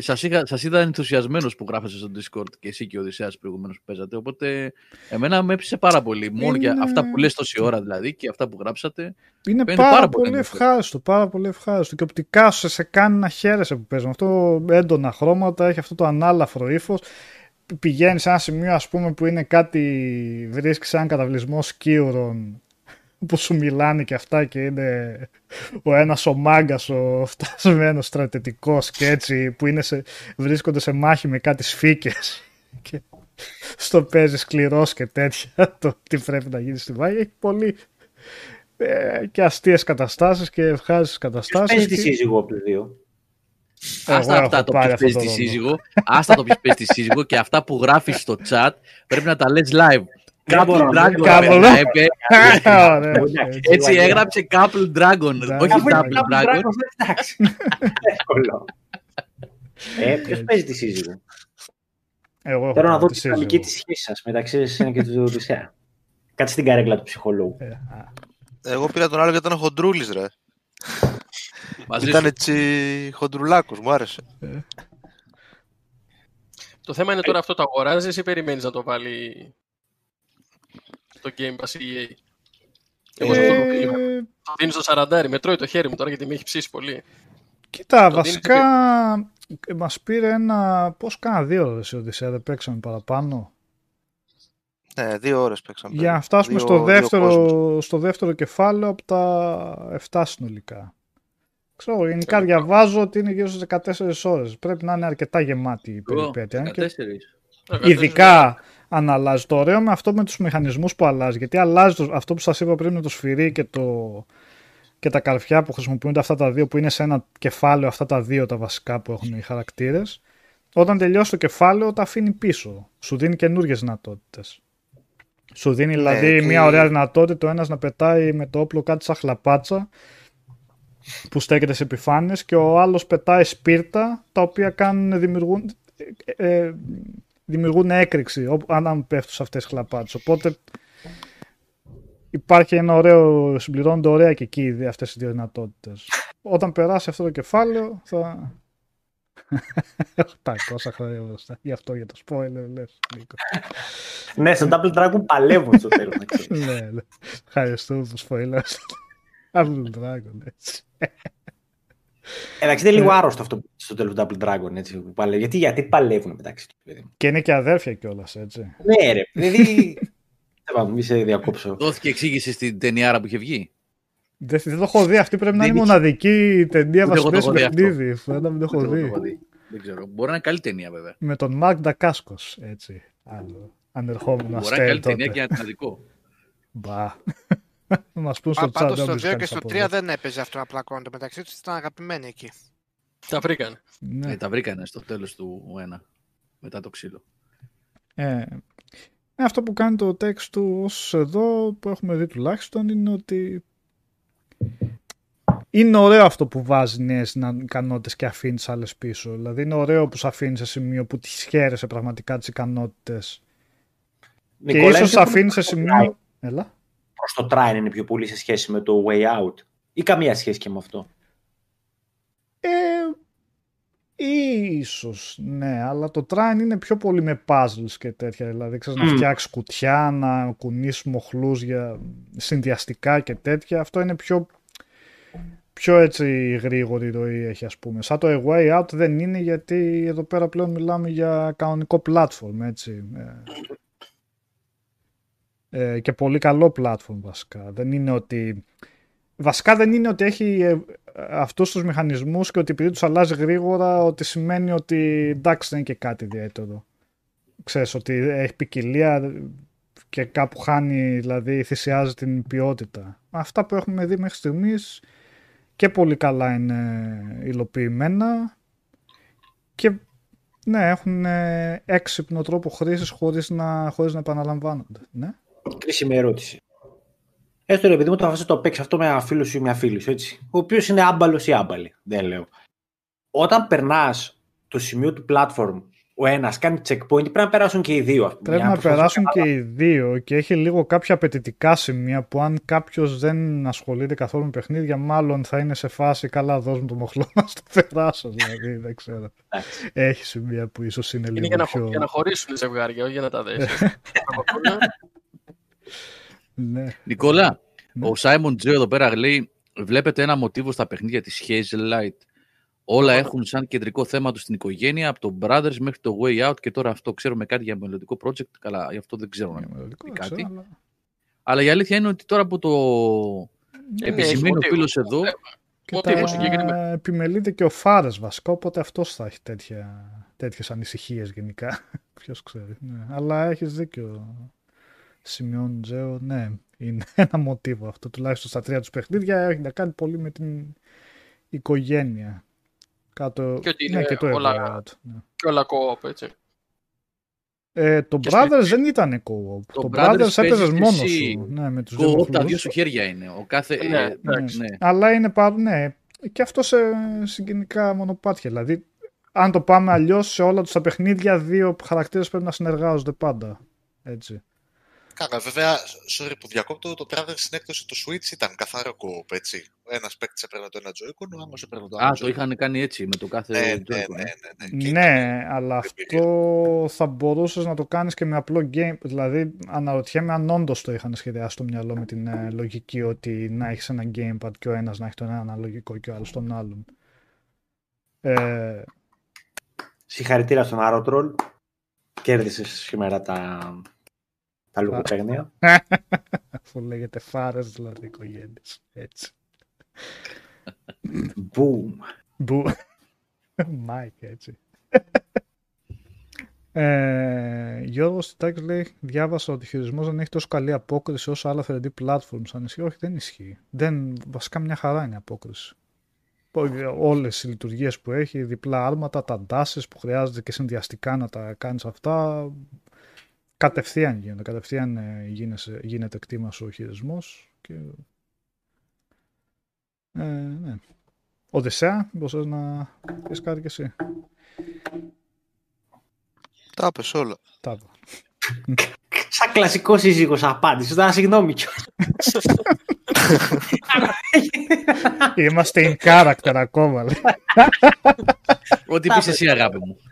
σας, είχα, σας είδα ενθουσιασμένος που γράφεσαι στο Discord και εσύ και ο Οδυσσέας προηγουμένως που παίζατε, οπότε εμένα με έπεισε πάρα πολύ. Μόνο για αυτά που λες τόση ώρα δηλαδή και αυτά που γράψατε. Είναι πάρα, πάρα, πολύ ευχάριστο, πάρα πολύ ευχάριστο. Και οπτικά σου σε κάνει να χαίρεσαι που παίζουν. Αυτό έντονα χρώματα, έχει αυτό το ανάλαφρο ύφος. Πηγαίνεις σε ένα σημείο ας πούμε που είναι κάτι, βρίσκεις έναν καταβλισμό σκίουρων που σου μιλάνε και αυτά και είναι ο ένας ο μάγκας ο φτασμένος στρατετικός και έτσι που είναι σε, βρίσκονται σε μάχη με κάτι σφίκες και στο παίζει σκληρός και τέτοια το τι πρέπει να γίνει στη μάχη έχει πολύ ε, και αστείες καταστάσεις και ευχάριστες καταστάσεις Παίζει τη σύζυγο από δύο; Άστα αυτά το ποιος παίζει τη σύζυγο, άστα το ποιος παίζει τη σύζυγο και αυτά που γράφεις στο chat πρέπει να τα λες live. Couple Dragon. Έτσι έγραψε Couple Dragon. Όχι Double Dragon. Εντάξει. Ε, ποιος παίζει τη σύζυγο; Εγώ Θέλω να δω τη δυναμική της σχέσης σας μεταξύ εσένα και του Οδυσσέα. Κάτσε στην καρέκλα του ψυχολόγου. Ε, Εγώ πήρα τον άλλο γιατί ήταν χοντρούλης, ρε. ήταν έτσι χοντρουλάκος, μου άρεσε. Ε. Το θέμα είναι τώρα αυτό το αγοράζεις ή περιμένεις να το βάλει στο Game Pass EA. Εγώ ε... το δίνει στο 40, με τρώει το χέρι μου τώρα γιατί με έχει ψήσει πολύ. Κοίτα, βασικά μας πήρε ένα. Πώς κάνα δύο ώρες η Οδυσσέα, δεν παίξαμε παραπάνω. Ναι, δύο ώρες παίξαμε. Για να φτάσουμε δύο, στο, δεύτερο, στο δεύτερο κεφάλαιο από τα 7 συνολικά. Ξέρω, γενικά διαβάζω ότι είναι γύρω στις 14 ώρες. Πρέπει να είναι αρκετά γεμάτη η περιπέτεια. 14. Ειδικά αν αλλάζει. Το ωραίο με αυτό με τους μηχανισμούς που αλλάζει. Γιατί αλλάζει αυτό που σας είπα πριν με το σφυρί και, το, και τα καρφιά που χρησιμοποιούνται αυτά τα δύο, που είναι σε ένα κεφάλαιο αυτά τα δύο τα βασικά που έχουν οι χαρακτήρες. Όταν τελειώσει το κεφάλαιο, τα αφήνει πίσω. Σου δίνει καινούργιες δυνατότητες. Σου δίνει ναι, δηλαδή μια ωραία δυνατότητα ο ένας να πετάει με το όπλο κάτι σαν χλαπάτσα που στέκεται σε επιφάνειες και ο άλλος πετάει σπίρτα τα οποία κάνουν, δημιουργούν, ε, ε δημιουργούν έκρηξη αν πέφτουν σε αυτές τις χλαπάτες. Οπότε υπάρχει ένα ωραίο, συμπληρώνονται ωραία και εκεί αυτές τις δύο δυνατότητες. Όταν περάσει αυτό το κεφάλαιο θα... (laughs) 800 χρόνια μπροστά. Γι' αυτό για το spoiler λες. ναι, στο Double Dragon παλεύουν στο τέλος. (laughs) ναι, ναι. Ευχαριστούμε που spoiler. Double Dragon, έτσι. Εντάξει, είναι λίγο ε, άρρωστο αυτό στο τέλος του Double Dragon. Έτσι, που παλεύει. Γιατί, γιατί παλεύουν μεταξύ τους. Και είναι και αδέρφια κιόλας, έτσι. Ναι, ρε. Δηλαδή. Δεν μη σε διακόψω. Δόθηκε εξήγηση στην ταινιάρα που είχε βγει. Δεν, δεν το έχω δει. Αυτή πρέπει να είναι η μοναδική ταινία βασιλιά παιχνίδι. Δεν το έχω δει. Δεν ξέρω. Μπορεί να είναι καλή ταινία, βέβαια. Με τον Μαρκ Ντακάσκος. Έτσι. Ανερχόμενο Μπορεί να είναι καλή ταινία και αντιδικό. Μπα. Μας πούν στο Πάντως στο 2 και στο 3 δεν έπαιζε αυτό να πλακώνεται μεταξύ τους, ήταν αγαπημένοι εκεί. Τα βρήκαν. Ναι. Ε, τα βρήκανε στο τέλος του 1. Μετά το ξύλο. Ε, αυτό που κάνει το text του ως εδώ που έχουμε δει τουλάχιστον είναι ότι είναι ωραίο αυτό που βάζει νέες ικανότητες και αφήνεις άλλες πίσω. Δηλαδή είναι ωραίο που σε αφήνεις σε σημείο που τις χαίρεσαι πραγματικά τις ικανότητες. Και ίσως αφήνεις σε σημείο. Έλα προς το Trine είναι πιο πολύ σε σχέση με το Way Out ή καμία σχέση και με αυτό; Ε, ίσως, ναι, αλλά το Trine είναι πιο πολύ με puzzles και τέτοια, δηλαδή ξέρεις, mm. να φτιάξεις κουτιά, να κουνήσεις μοχλούς για συνδυαστικά και τέτοια, αυτό είναι πιο πιο έτσι γρήγορη ροή έχει ας πούμε. Σαν το A Way Out δεν είναι γιατί εδώ πέρα πλέον μιλάμε για κανονικό platform έτσι. Ε, ε, και πολύ καλό platform βασικά. Δεν είναι ότι... Βασικά δεν είναι ότι έχει ε, αυτούς τους μηχανισμούς και ότι επειδή τους αλλάζει γρήγορα ότι σημαίνει ότι εντάξει δεν είναι και κάτι ιδιαίτερο. Ξέρεις ότι έχει ποικιλία και κάπου χάνει, δηλαδή θυσιάζει την ποιότητα. Αυτά που έχουμε δει μέχρι στιγμής και πολύ καλά είναι υλοποιημένα και ναι, έχουν έξυπνο τρόπο χρήσης χωρίς να, χωρίς να επαναλαμβάνονται. Ναι. Κρίσιμη ερώτηση. Έστω ρε παιδί μου, το το παίξει αυτό με ένα φίλο σου ή μια φίλη σου, έτσι. Ο οποίος είναι άμπαλος ή άμπαλη. Δεν λέω. Όταν περνάς το σημείο του platform, ο ένας κάνει checkpoint, πρέπει να περάσουν και οι δύο. Πρέπει να περάσουν και οι δύο και έχει λίγο κάποια απαιτητικά σημεία που αν κάποιος δεν ασχολείται καθόλου με παιχνίδια, μάλλον θα είναι σε φάση καλά, δώσ' μου το μοχλό να στο περάσω. Δηλαδή, δεν ξέρω. έχει σημεία που ίσως είναι, είναι λίγο. Είναι πιο... για να χωρίσουν ζευγάρια, όχι για να τα δέσει. (laughs) Ναι. Νικόλα, ναι. ο Σάιμον Τζο εδώ πέρα λέει: Βλέπετε ένα μοτίβο στα παιχνίδια της Hazel Light. Όλα έχουν σαν κεντρικό θέμα τους στην οικογένεια, από το Brothers μέχρι το Way Out και τώρα αυτό ξέρουμε κάτι για μελλοντικό project. Καλά, γι' αυτό δεν ξέρω να πει κάτι. αλλά... αλλά η αλήθεια είναι ότι τώρα που το ναι, επισημαίνει ο φίλος εδώ. Και τα επιμελείται και ο Φάρες βασικά, οπότε αυτός θα έχει τέτοια, τέτοιες ανησυχίες γενικά. (laughs) Ποιος ξέρει. Ναι. Αλλά έχεις δίκιο σημειώνει Τζέο, ναι, είναι (laughs) ένα μοτίβο αυτό. Τουλάχιστον στα τρία τους παιχνίδια έχει να κάνει πολύ με την οικογένεια. Κάτω... Και ότι είναι ναι, και το όλα, ναι. και όλα co-op, έτσι. Ε, το και Brothers δεν ήταν co-op. Το, το Brothers, έπαιζες μόνος σου. Ναι, με τους co-op τα δύο σου χέρια είναι. Ο κάθε... Ναι, ναι, ναι. Αλλά είναι πάρα... Ναι. Και αυτό σε συγκινικά μονοπάτια. Δηλαδή αν το πάμε αλλιώς, σε όλα τους τα παιχνίδια, δύο χαρακτήρες πρέπει να συνεργάζονται πάντα. Έτσι. Κάνα, βέβαια, sorry που διακόπτω, το πράγμα στην έκδοση του Switch ήταν καθαρό κοοπ, έτσι. Ο ένας παίκτης έπαιρνε το ένα Joy-Con, ο άλλος έπαιρνε το άλλο. Α, το είχαν κάνει έτσι με το κάθε ναι, Joy-Con. ναι, ε. ναι, ναι, ναι. Ναι, αλλά αυτό θα μπορούσες να το κάνεις και με απλό game. Δηλαδή, αναρωτιέμαι αν όντως το είχαν σχεδιάσει στο μυαλό με την ε, λογική ότι να έχεις ένα gamepad και ο ένας να έχει τον ένα αναλογικό και ο άλλος τον άλλον. Ε, Συγχαρητήρια στον Άρωτρολ. Κέρδισες σήμερα τα, τα λογοπαίγνια. αφού (laughs) λέγεται φάρε δηλαδή οικογένειε. Έτσι. Boom. Μπου. Μάικ, έτσι. Ε, Γιώργος Τιτάκης λέει, διάβασα ότι ο χειρισμός δεν έχει τόσο καλή απόκριση όσο άλλα 3D platforms. Αν ισχύει, όχι δεν ισχύει. Δεν, βασικά μια χαρά είναι η απόκριση. Όλες οι λειτουργίες που έχει, διπλά άρματα, τα ντάσεις που χρειάζεται και συνδυαστικά να τα κάνεις αυτά, κατευθείαν γίνεται. Κατευθείαν ε, γίνεσαι- γίνεται κτήμας ο χειρισμός. Και... Ε, ναι. Οδυσσέα, μήπως θες να πεις κάτι κι εσύ. Τα είπες όλα. Τα είπα. Σαν κλασικό σύζυγος απάντησες. Να συγγνώμη κιόλας. Είμαστε in character ακόμα. λέει. Ό,τι πεις εσύ, αγάπη μου. (laughs)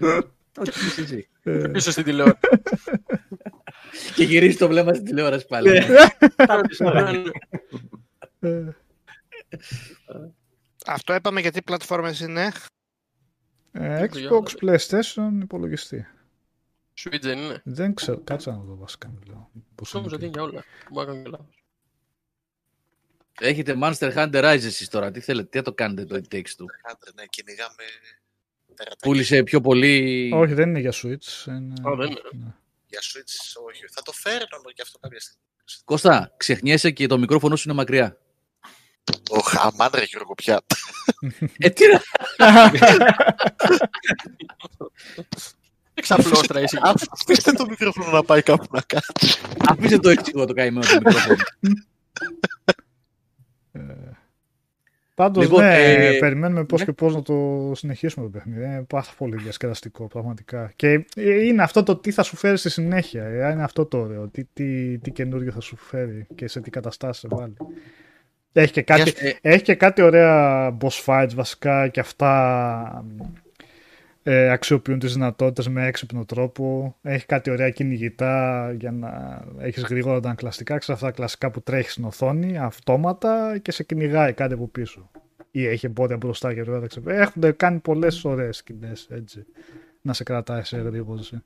(laughs) (laughs) Ό,τι πεις εσύ. Ε, Πίσω στην τηλεόραση. (laughs) Και γυρίζει το βλέμμα στην τηλεόραση πάλι. Ναι. Τα πεις όλα. ε, Αυτό είπαμε γιατί πλατφόρμες είναι. ε, Xbox, PlayStation, υπολογιστή. Switch δεν είναι. Δεν ξέρω, κάτσε να δω βασικά. Μιλάω. Πώς Νόμιζα είναι ότι είναι για όλα. Μπορεί να κάνω και λάθος. Έχετε Monster Hunter Rise εσείς τώρα. Τι θέλετε, τι θα το κάνετε το It Takes Two; Άντε, ναι, κυνηγάμε τερατάκια. Πούλησε πιο πολύ... Όχι, δεν είναι για Switch. Είναι... Α, δεν είναι. Ναι. Για Switch, όχι. Θα το φέρνω και αυτό κάποια στιγμή. Κώστα, ξεχνιέσαι και το μικρόφωνο σου είναι μακριά. Ο χαμάν ρε Γιώργο πια. Ε, τι να... Εξαπλώστρα εσύ. Αφήστε το μικρόφωνο να πάει κάπου να κάτσει. Αφήστε το έξιγο το καημένο το μικρόφωνο. Ε, Πάντως, Λοιπόν, ναι, ε, περιμένουμε πώς ναι. και πώς να το συνεχίσουμε το παιχνίδι. Είναι πάρα πολύ διασκεδαστικό, πραγματικά. Και ε, είναι αυτό το τι θα σου φέρει στη συνέχεια. ε, Είναι αυτό το ωραίο. Τι, τι, τι καινούριο θα σου φέρει και σε τι καταστάσεις σε βάλει. Έχει και κάτι, Ε, έχει και κάτι ωραία boss fights βασικά και αυτά ε, αξιοποιούν τις δυνατότητες με έξυπνο τρόπο. Έχει κάτι ωραία κυνηγητά για να έχεις γρήγορα τα κλασικά. Ξέρεις αυτά τα κλασικά που τρέχεις στην οθόνη αυτόματα και σε κυνηγάει κάτι από πίσω. Ή έχει εμπόδια μπροστά και τώρα δεν ξέρω. Έχουν κάνει πολλές ωραίες σκηνές έτσι. Να σε κρατάει σε γρήγορση.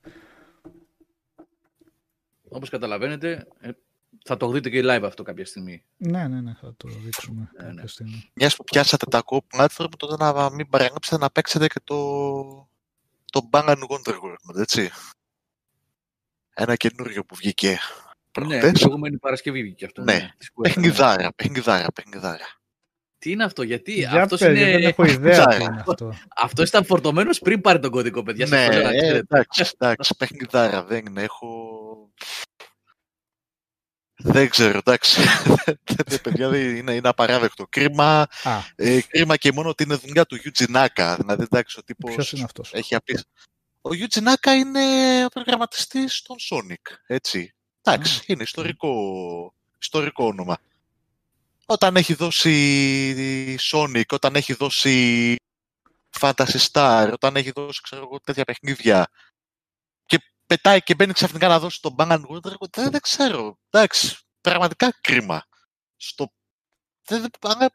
Όπως καταλαβαίνετε, ε, θα το δείτε και live αυτό κάποια στιγμή. Ναι, ναι, ναι, θα το δείξουμε Ναι, κάποια ναι. στιγμή. Μιας που πιάσατε τα co platform, τότε να μην παραγράψετε να παίξετε και το, το Bang Wonder World, έτσι. Ένα καινούριο που βγήκε Ναι, προχτές. την προηγούμενη Παρασκευή βγήκε αυτό. Ναι. της Square, ναι. Παιχνιδάρα, παιχνιδάρα, παιχνιδάρα. Τι είναι αυτό, γιατί Για αυτός πες, είναι... δεν έχω ιδέα τι Ψάρα. είναι αυτό. Αυτός ήταν φορτωμένος πριν πάρει τον κωδικό, παιδιά. σας ναι, το λέω να ε, ξέρετε. εντάξει, εντάξει, παιχνιδάρα, δεν είναι, έχω... Δεν ξέρω, εντάξει. Δεν, παιδιά, δεν είναι, είναι απαράδεκτο. Κρίμα, Α, ε, κρίμα και μόνο ότι είναι δουλειά του Yuji Naka. Δηλαδή, εντάξει, ο τύπος ποιος είναι αυτός; έχει απίσει. Ο Yuji Naka είναι ο προγραμματιστής των Sonic, έτσι. Εντάξει, είναι ιστορικό, ιστορικό όνομα. Όταν έχει δώσει Sonic, όταν έχει δώσει Fantasy Star, όταν έχει δώσει ξέρω εγώ, τέτοια παιχνίδια και πετάει και μπαίνει ξαφνικά να δώσει τον Bang Wonder, δεν, δεν ξέρω. Εντάξει, πραγματικά κρίμα. Στο... Δεν, δεν, αν-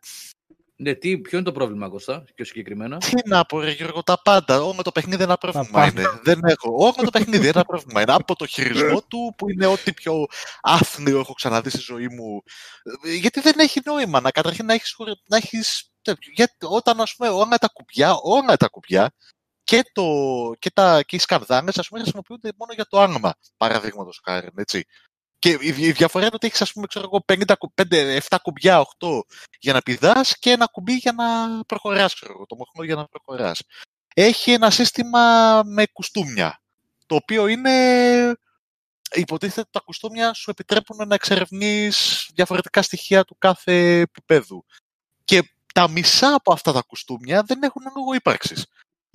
Ναι, τι, ποιο είναι το πρόβλημα, Κώστα, πιο συγκεκριμένα; τι να πω, ρε Γιώργο, τα πάντα. Ω με το παιχνίδι ένα πρόβλημα πάντα. είναι. Δεν έχω. Ω με το παιχνίδι ένα πρόβλημα είναι. Από το χειρισμό του, που είναι ό,τι πιο άθλιο έχω ξαναδεί στη ζωή μου. Ε, Γιατί δεν έχει νόημα να καταρχήν να έχεις, χωρε- να έχεις τέτοιο. Γιατί όταν, ας πούμε, όλα τα κουμπιά, όλα τα κουμπιά και, το, και, τα, και οι σκαρδάνες, ας πούμε, χρησιμοποιούνται μόνο για το άγμα, παραδείγματος χάρη, έτσι. Και η, η διαφορά είναι ότι έχεις, ας πούμε, ξέρω εγώ, 50, κου- 5, 7 κουμπιά, 8 για να πηδάς και ένα κουμπί για να προχωράς, ξέρω εγώ, το μοχλό για να προχωράς. Έχει ένα σύστημα με κουστούμια, το οποίο είναι... Υποτίθεται ότι τα κουστούμια σου επιτρέπουν να εξερευνείς διαφορετικά στοιχεία του κάθε επίπεδου. Και τα μισά από αυτά τα κουστούμια δεν έχουν λόγο ύπαρξης.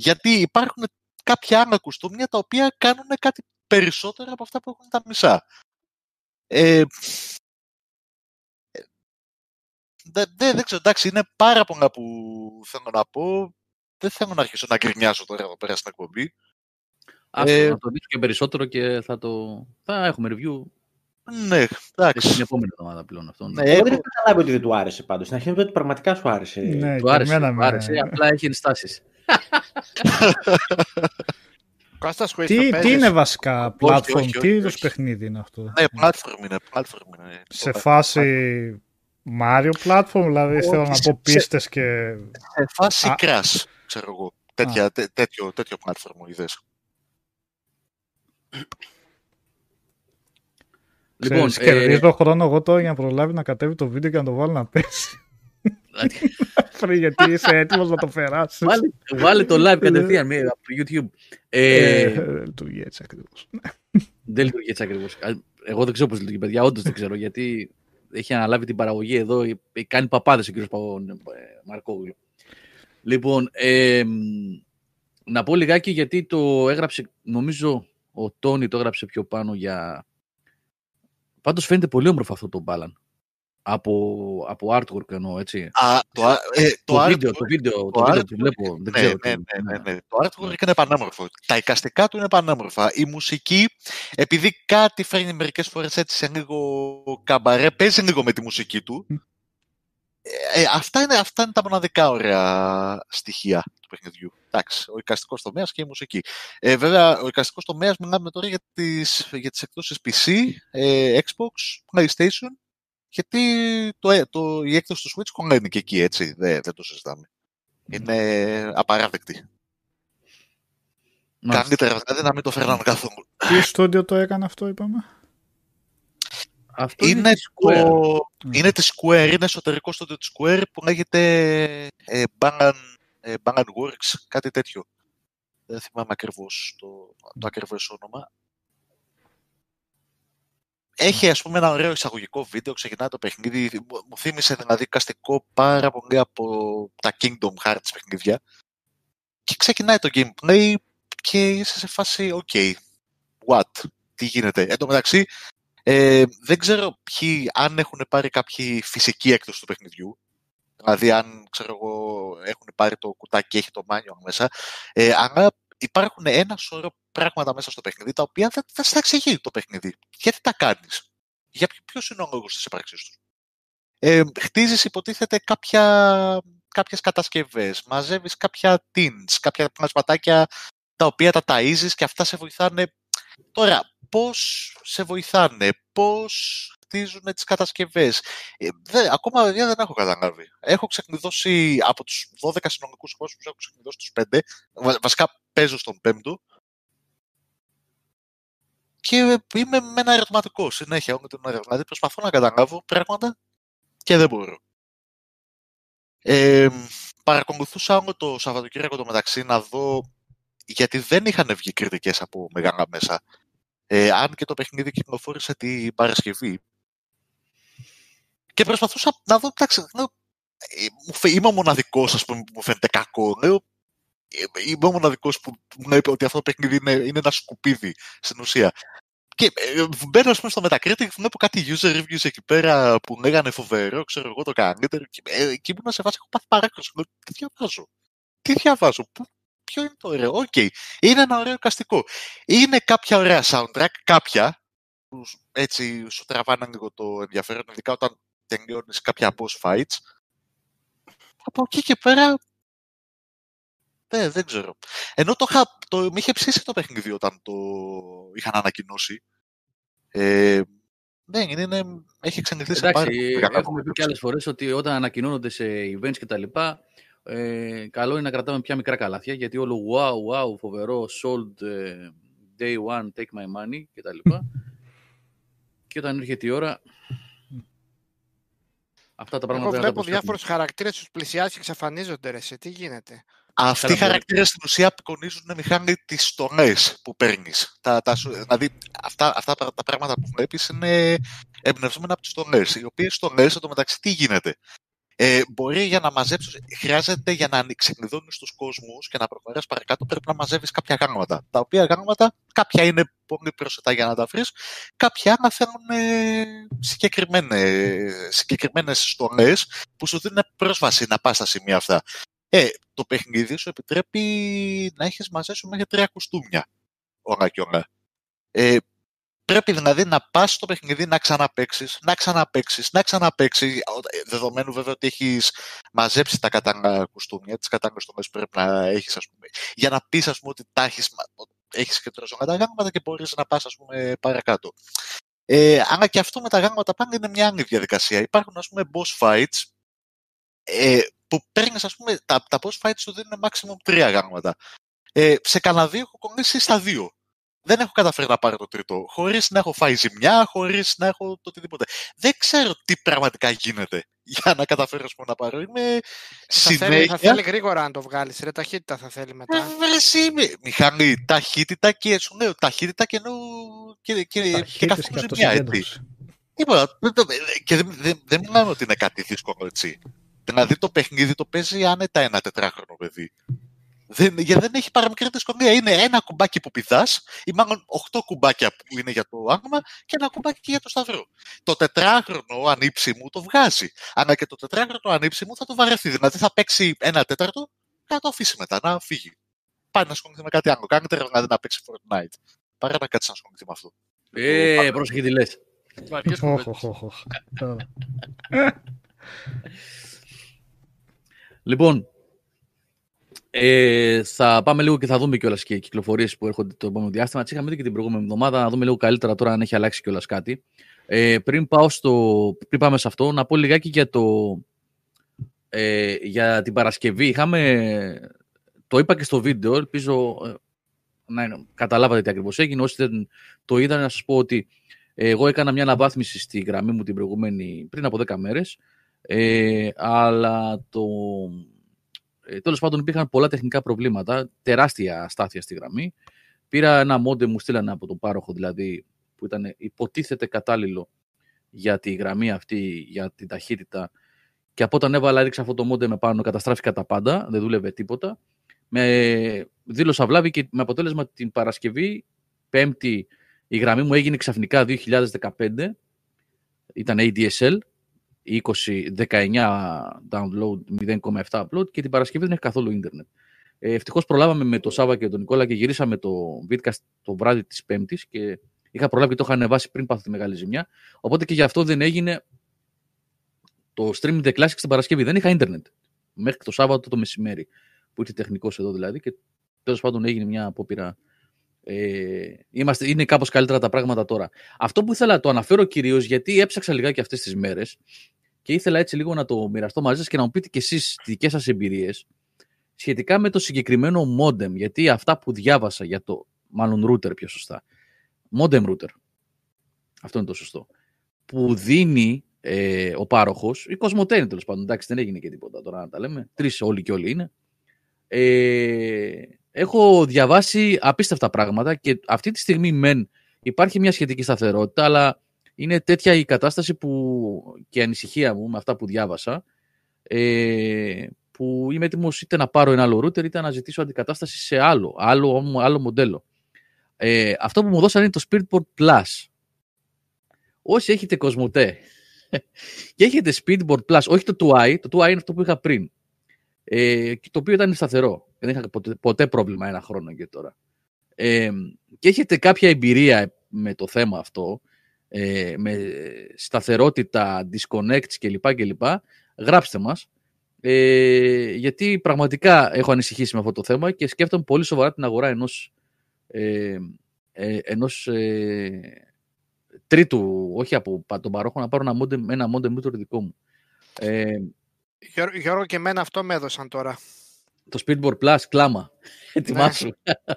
Γιατί υπάρχουν κάποια άλλα κουστούμια τα οποία κάνουν κάτι περισσότερο από αυτά που έχουν τα μισά. Ε, δεν, δεν, ξέρω, εντάξει, είναι πάρα πολλά που θέλω να πω. Δεν θέλω να αρχίσω να γκρινιάσω τώρα εδώ πέρα στην εκπομπή. Αυτό, ε, να το δείξω και περισσότερο και θα, το... θα έχουμε review. Ναι, εντάξει. Την επόμενη εβδομάδα πλέον αυτό. Ναι. Εγώ δεν έχω καταλάβει ότι δεν του άρεσε πάντως. Στην αρχή ότι πραγματικά σου άρεσε. Ναι, του άρεσε, του άρεσε, απλά έχει ενστάσεις. Τι, τι είναι βασικά platform, τι είδους παιχνίδι είναι αυτό; Ναι, platform είναι. Platform είναι. Σε φάση Mario platform, δηλαδή θέλω να πω πίστες και... Σε φάση crash, ξέρω εγώ. Τέτοια, τέτοιο, τέτοιο platform είδες. Λοιπόν, Ξέρεις, ε... κερδίζω χρόνο εγώ τώρα για να προλάβει να κατέβει το βίντεο και να το βάλω να πέσει. (laughs) γιατί είσαι έτοιμος να το περάσει. Βάλε, βάλε το live κατευθείαν από το YouTube. Ε, ε, δεν λειτουργεί έτσι ακριβώς. (laughs) δεν λειτουργεί έτσι ακριβώς. Εγώ δεν ξέρω πώς λειτουργεί, παιδιά. Όντως δεν ξέρω, γιατί έχει αναλάβει την παραγωγή εδώ. Κάνει παπάδες ο κ. Μαρκόγλου. Λοιπόν, ε, να πω λιγάκι γιατί το έγραψε, νομίζω ο Τόνι το έγραψε πιο πάνω για... Πάντως φαίνεται πολύ όμορφο αυτό το μπάλαν από, από artwork εννοώ, έτσι. Α, το, ε, το, το, βίντεο, το βίντεο, το, το βίντεο που βλέπω, δεν ναι, ξέρω. Ναι, ναι, ναι, ναι, Το artwork είναι πανέμορφο. Τα εικαστικά του είναι πανέμορφα. Η μουσική, επειδή κάτι φέρνει μερικές φορές έτσι σε λίγο καμπαρέ, παίζει λίγο με τη μουσική του. Ε, ε, αυτά, είναι, αυτά είναι τα μοναδικά ωραία στοιχεία του παιχνιδιού. Εντάξει, ο εικαστικός τομέας και η μουσική. Ε, βέβαια, ο εικαστικός τομέας μιλάμε τώρα για τις για τις εκδόσεις PC, ε, Xbox, PlayStation γιατί το, ε, το, η έκδοση του Switch κολλάει και εκεί, έτσι. Δεν, δεν το συζητάμε. Είναι απαράδεκτη. Καλύτερα δηλαδή να μην το φέρναμε καθόλου. Τι στούντιο το έκανε αυτό, είπαμε; Αυτό είναι, είναι, Square. Το... είναι τη Square, είναι εσωτερικό στούντιο της Square που λέγεται ε, Bang, ε, Works, κάτι τέτοιο. Δεν θυμάμαι ακριβώς το, το ακριβώς όνομα έχει ας πούμε ένα ωραίο εισαγωγικό βίντεο, ξεκινάει το παιχνίδι, μου θύμισε δηλαδή καστικό πάρα πολύ από τα Kingdom Hearts παιχνίδια και ξεκινάει το gameplay και είσαι σε φάση ok, what, τι γίνεται. Εν τω μεταξύ, ε, δεν ξέρω ποιοι, αν έχουν πάρει κάποια φυσική έκδοση του παιχνιδιού, δηλαδή αν ξέρω εγώ έχουν πάρει το κουτάκι και έχει το μάνιο μέσα, ε, αλλά υπάρχουν ένα σωρό πράγματα μέσα στο παιχνίδι τα οποία δεν θα στα εξηγεί το παιχνίδι. Γιατί τα κάνεις; Για ποιο είναι ο λόγος της ύπαρξής τους; Ε, χτίζεις υποτίθεται κάποια, κάποιες κατασκευές, μαζεύεις κάποια tins, κάποια πλασματάκια τα οποία τα ταΐζεις και αυτά σε βοηθάνε. Τώρα, πώς σε βοηθάνε, πώς χτίζουν τις κατασκευές; Ε, δε, ακόμα δεν έχω καταλάβει. Έχω ξεκνηδώσει από τους 12 συνομικούς κόσμους, έχω ξεκνηδώσει τους 5. Βασικά παίζω στον πέμπτο και είμαι με ένα ερωτηματικό συνέχεια. Με τον δηλαδή προσπαθώ να καταλάβω πράγματα και δεν μπορώ. Ε, παρακολουθούσα όλο το Σαββατοκύριακο το μεταξύ να δω γιατί δεν είχαν βγει κριτικές από μεγάλα μέσα. Ε, αν και το παιχνίδι κυκλοφόρησε την Παρασκευή. Και προσπαθούσα να δω, εντάξει, ε, είμαι ο μοναδικός, ας πούμε, που μου φαίνεται κακό. Λέω, ε, είμαι ο μοναδικός που μου είπε ότι αυτό το παιχνίδι είναι, είναι ένα σκουπίδι στην ουσία. Και ε, μπαίνω πούμε, στο Metacritic και βλέπω κάτι user reviews εκεί πέρα που λέγανε φοβερό, ξέρω εγώ το καλύτερο. Και ε, εκεί ήμουν σε βάση, έχω πάθει παράκρουση. Τι διαβάζω; Τι διαβάζω; Πού, ποιο είναι το ωραίο; OK. Okay. Είναι ένα ωραίο εικαστικό. Είναι κάποια ωραία soundtrack, κάποια που έτσι σου τραβάνε λίγο το ενδιαφέρον, ειδικά όταν τελειώνεις κάποια boss fights. Από εκεί και πέρα ναι, δεν ξέρω. Ενώ το, είχα, το με είχε ψήσει το παιχνίδι όταν το είχαν ανακοινώσει. Ε, ναι, είναι, είναι, έχει εξελιχθεί σε πάρα Έχουμε πει και άλλες φορές ότι όταν ανακοινώνονται σε events κτλ. Ε, καλό είναι να κρατάμε πια μικρά καλάθια γιατί όλο wow, wow, φοβερό, sold ε, day one, take my money κτλ. και όταν έρχεται η ώρα. Αυτά τα πράγματα. Εγώ βλέπω διάφορους χαρακτήρες τους πλησιάζει και εξαφανίζονται. Ρε, σε τι γίνεται. Αυτοί οι χαρακτήρε στην ουσία απεικονίζουν μηχανή τι στολέ που παίρνεις. δηλαδή, αυτά, αυτά τα πράγματα που βλέπεις είναι εμπνευσμένα από τις στολέ. Οι οποίες στολέ, μεταξύ, τι γίνεται; Ε, μπορεί για να μαζέψεις, χρειάζεται για να ξεκλειδώνει τους κόσμους και να προχωράς παρακάτω, πρέπει να μαζεύεις κάποια γράμματα. Τα οποία γράμματα, κάποια είναι πολύ προσιτά για να τα βρεις, κάποια άλλα θέλουν ε, συγκεκριμένε στολέ που σου δίνουν πρόσβαση να πας στα σημεία αυτά. Ε, το παιχνίδι σου επιτρέπει να έχεις μαζέψει μέχρι τρία κουστούμια όλα και όλα. Ε, Πρέπει δηλαδή να πας στο παιχνίδι να ξαναπέξει, να ξαναπέξει, να ξαναπέξει. Δεδομένου βέβαια ότι έχεις μαζέψει τα κατάλληλα κουστούμια, τις κατάλληλες τομές που πρέπει να έχεις, ας πούμε. Για να πεις, ας πούμε, ότι τα έχεις έχεις και τα γράμματα και μπορείς να πας, ας πούμε, παρακάτω. Ε, αλλά και αυτό με τα γράμματα πάνε είναι μια άλλη διαδικασία. Υπάρχουν, ας πούμε, boss fights ε, που παίρνεις, ας πούμε, τα, τα boss fights σου δίνουν maximum τρία γράμματα. Ε, σε κανένα δύο έχω κολλήσει στα δύο δεν έχω καταφέρει να πάρω το τρίτο. Χωρίς να έχω φάει ζημιά, χωρίς να έχω το οτιδήποτε. Δεν ξέρω τι πραγματικά γίνεται (laughs) για να καταφέρω πούμε, να πάρω. Είμαι θα Θέλει, θα θέλει γρήγορα να το βγάλεις. Ρε ταχύτητα θα θέλει μετά. Ε, βρε είμαι. Μηχανή, ταχύτητα και σου λέω ταχύτητα και, ενώ, και, και, και καθόλου ζημιά. Έτσι. και δεν, δεν, δεν μιλάμε ότι είναι κάτι δύσκολο έτσι. Δηλαδή το παιχνίδι το παίζει άνετα ένα τετράχρονο παιδί. Δεν, γιατί δεν έχει παραμικρή δυσκολία. Είναι ένα κουμπάκι που πηδάς, ή μάλλον οχτώ κουμπάκια που είναι για το άγμα και ένα κουμπάκι για το σταυρό. Το τετράχρονο ανήψιμο το βγάζει. Αλλά και το τετράχρονο ανήψιμο θα το βαρεθεί. Δηλαδή θα παίξει ένα τέταρτο και θα το αφήσει μετά να φύγει. Πάει να ασχοληθεί με κάτι άλλο. Κάνετε δηλαδή να παίξει Fortnite. Παρά να κάτσει να ασχοληθεί με αυτό. Ε, πρόσεχε τι λες. (laughs) (laughs) Λοιπόν, ε, θα πάμε λίγο και θα δούμε κιόλας και κυκλοφορίες που έρχονται το επόμενο διάστημα. Τις είχαμε δει και την προηγούμενη εβδομάδα, να δούμε λίγο καλύτερα τώρα αν έχει αλλάξει κιόλας κάτι. Ε, πριν, πάω στο, πριν πάμε σε αυτό, να πω λιγάκι για, το, ε, για την Παρασκευή. Είχαμε, το είπα και στο βίντεο, ελπίζω ε, να καταλάβατε τι ακριβώς έγινε. Όσοι δεν το είδαν, να σας πω ότι εγώ έκανα μια αναβάθμιση στη γραμμή μου την προηγούμενη πριν από 10 μέρες. Ε, αλλά το, ε, Τέλος πάντων, υπήρχαν πολλά τεχνικά προβλήματα, τεράστια αστάθεια στη γραμμή. Πήρα ένα μόντε μου στείλανε από τον πάροχο, δηλαδή, που ήταν υποτίθεται κατάλληλο για τη γραμμή αυτή, για την ταχύτητα. Και από όταν έβαλα, έριξα αυτό το μόντε με πάνω, καταστράφηκα τα πάντα, δεν δούλευε τίποτα. Με δήλωσα βλάβη και με αποτέλεσμα την Παρασκευή, Πέμπτη, η γραμμή μου έγινε ξαφνικά 2015. Ήταν ADSL 20, 19 download, 0,7 upload και την Παρασκευή δεν έχει καθόλου ίντερνετ. Ε, Ευτυχώς προλάβαμε με το Σάβα και τον Νικόλα και γυρίσαμε το Vidcast το βράδυ της Πέμπτης και είχα προλάβει και το είχα ανεβάσει πριν πάθω τη μεγάλη ζημιά. Οπότε και γι' αυτό δεν έγινε το streaming The Classics την Παρασκευή. Δεν είχα ίντερνετ μέχρι το Σάββατο το μεσημέρι που ήρθε τεχνικός εδώ δηλαδή και τέλος πάντων έγινε μια απόπειρα. Ε, είμαστε, είναι κάπως καλύτερα τα πράγματα τώρα. Αυτό που ήθελα να το αναφέρω κυρίως γιατί έψαξα λιγάκι αυτές τις μέρες και ήθελα έτσι λίγο να το μοιραστώ μαζί σας και να μου πείτε κι εσείς τις δικές σας εμπειρίες σχετικά με το συγκεκριμένο modem, γιατί αυτά που διάβασα για το, μάλλον router πιο σωστά, modem router, αυτό είναι το σωστό, που δίνει ε, ο πάροχος, η Κοσμοτέ είναι τέλος πάντων, εντάξει δεν έγινε και τίποτα τώρα να τα λέμε, τρεις όλοι και όλοι είναι, ε, έχω διαβάσει απίστευτα πράγματα και αυτή τη στιγμή μεν υπάρχει μια σχετική σταθερότητα, αλλά είναι τέτοια η κατάσταση που και η ανησυχία μου με αυτά που διάβασα, ε, που είμαι έτοιμος είτε να πάρω ένα άλλο router είτε να ζητήσω αντικατάσταση σε άλλο, άλλο, άλλο μοντέλο. Ε, αυτό που μου δώσανε είναι το Speedboard Plus. Όσοι έχετε Cosmote (laughs) και έχετε Speedboard Plus, όχι το 2i, το 2i είναι αυτό που είχα πριν, ε, το οποίο ήταν σταθερό. Δεν είχα ποτέ, ποτέ πρόβλημα ένα χρόνο και τώρα. Ε, και έχετε κάποια εμπειρία με το θέμα αυτό, ε, με σταθερότητα, disconnects κλπ. κλπ γράψτε μας. Ε, γιατί πραγματικά έχω ανησυχήσει με αυτό το θέμα και σκέφτομαι πολύ σοβαρά την αγορά ενός, ε, ε, ενός ε, τρίτου, όχι από τον παρόχο, να πάρω ένα modem, ένα modem δικό μου. Ε, Γιώργο και εμένα αυτό με έδωσαν τώρα. Το Speedboard Plus, κλάμα. Ετοιμάσου. Ναι. (laughs)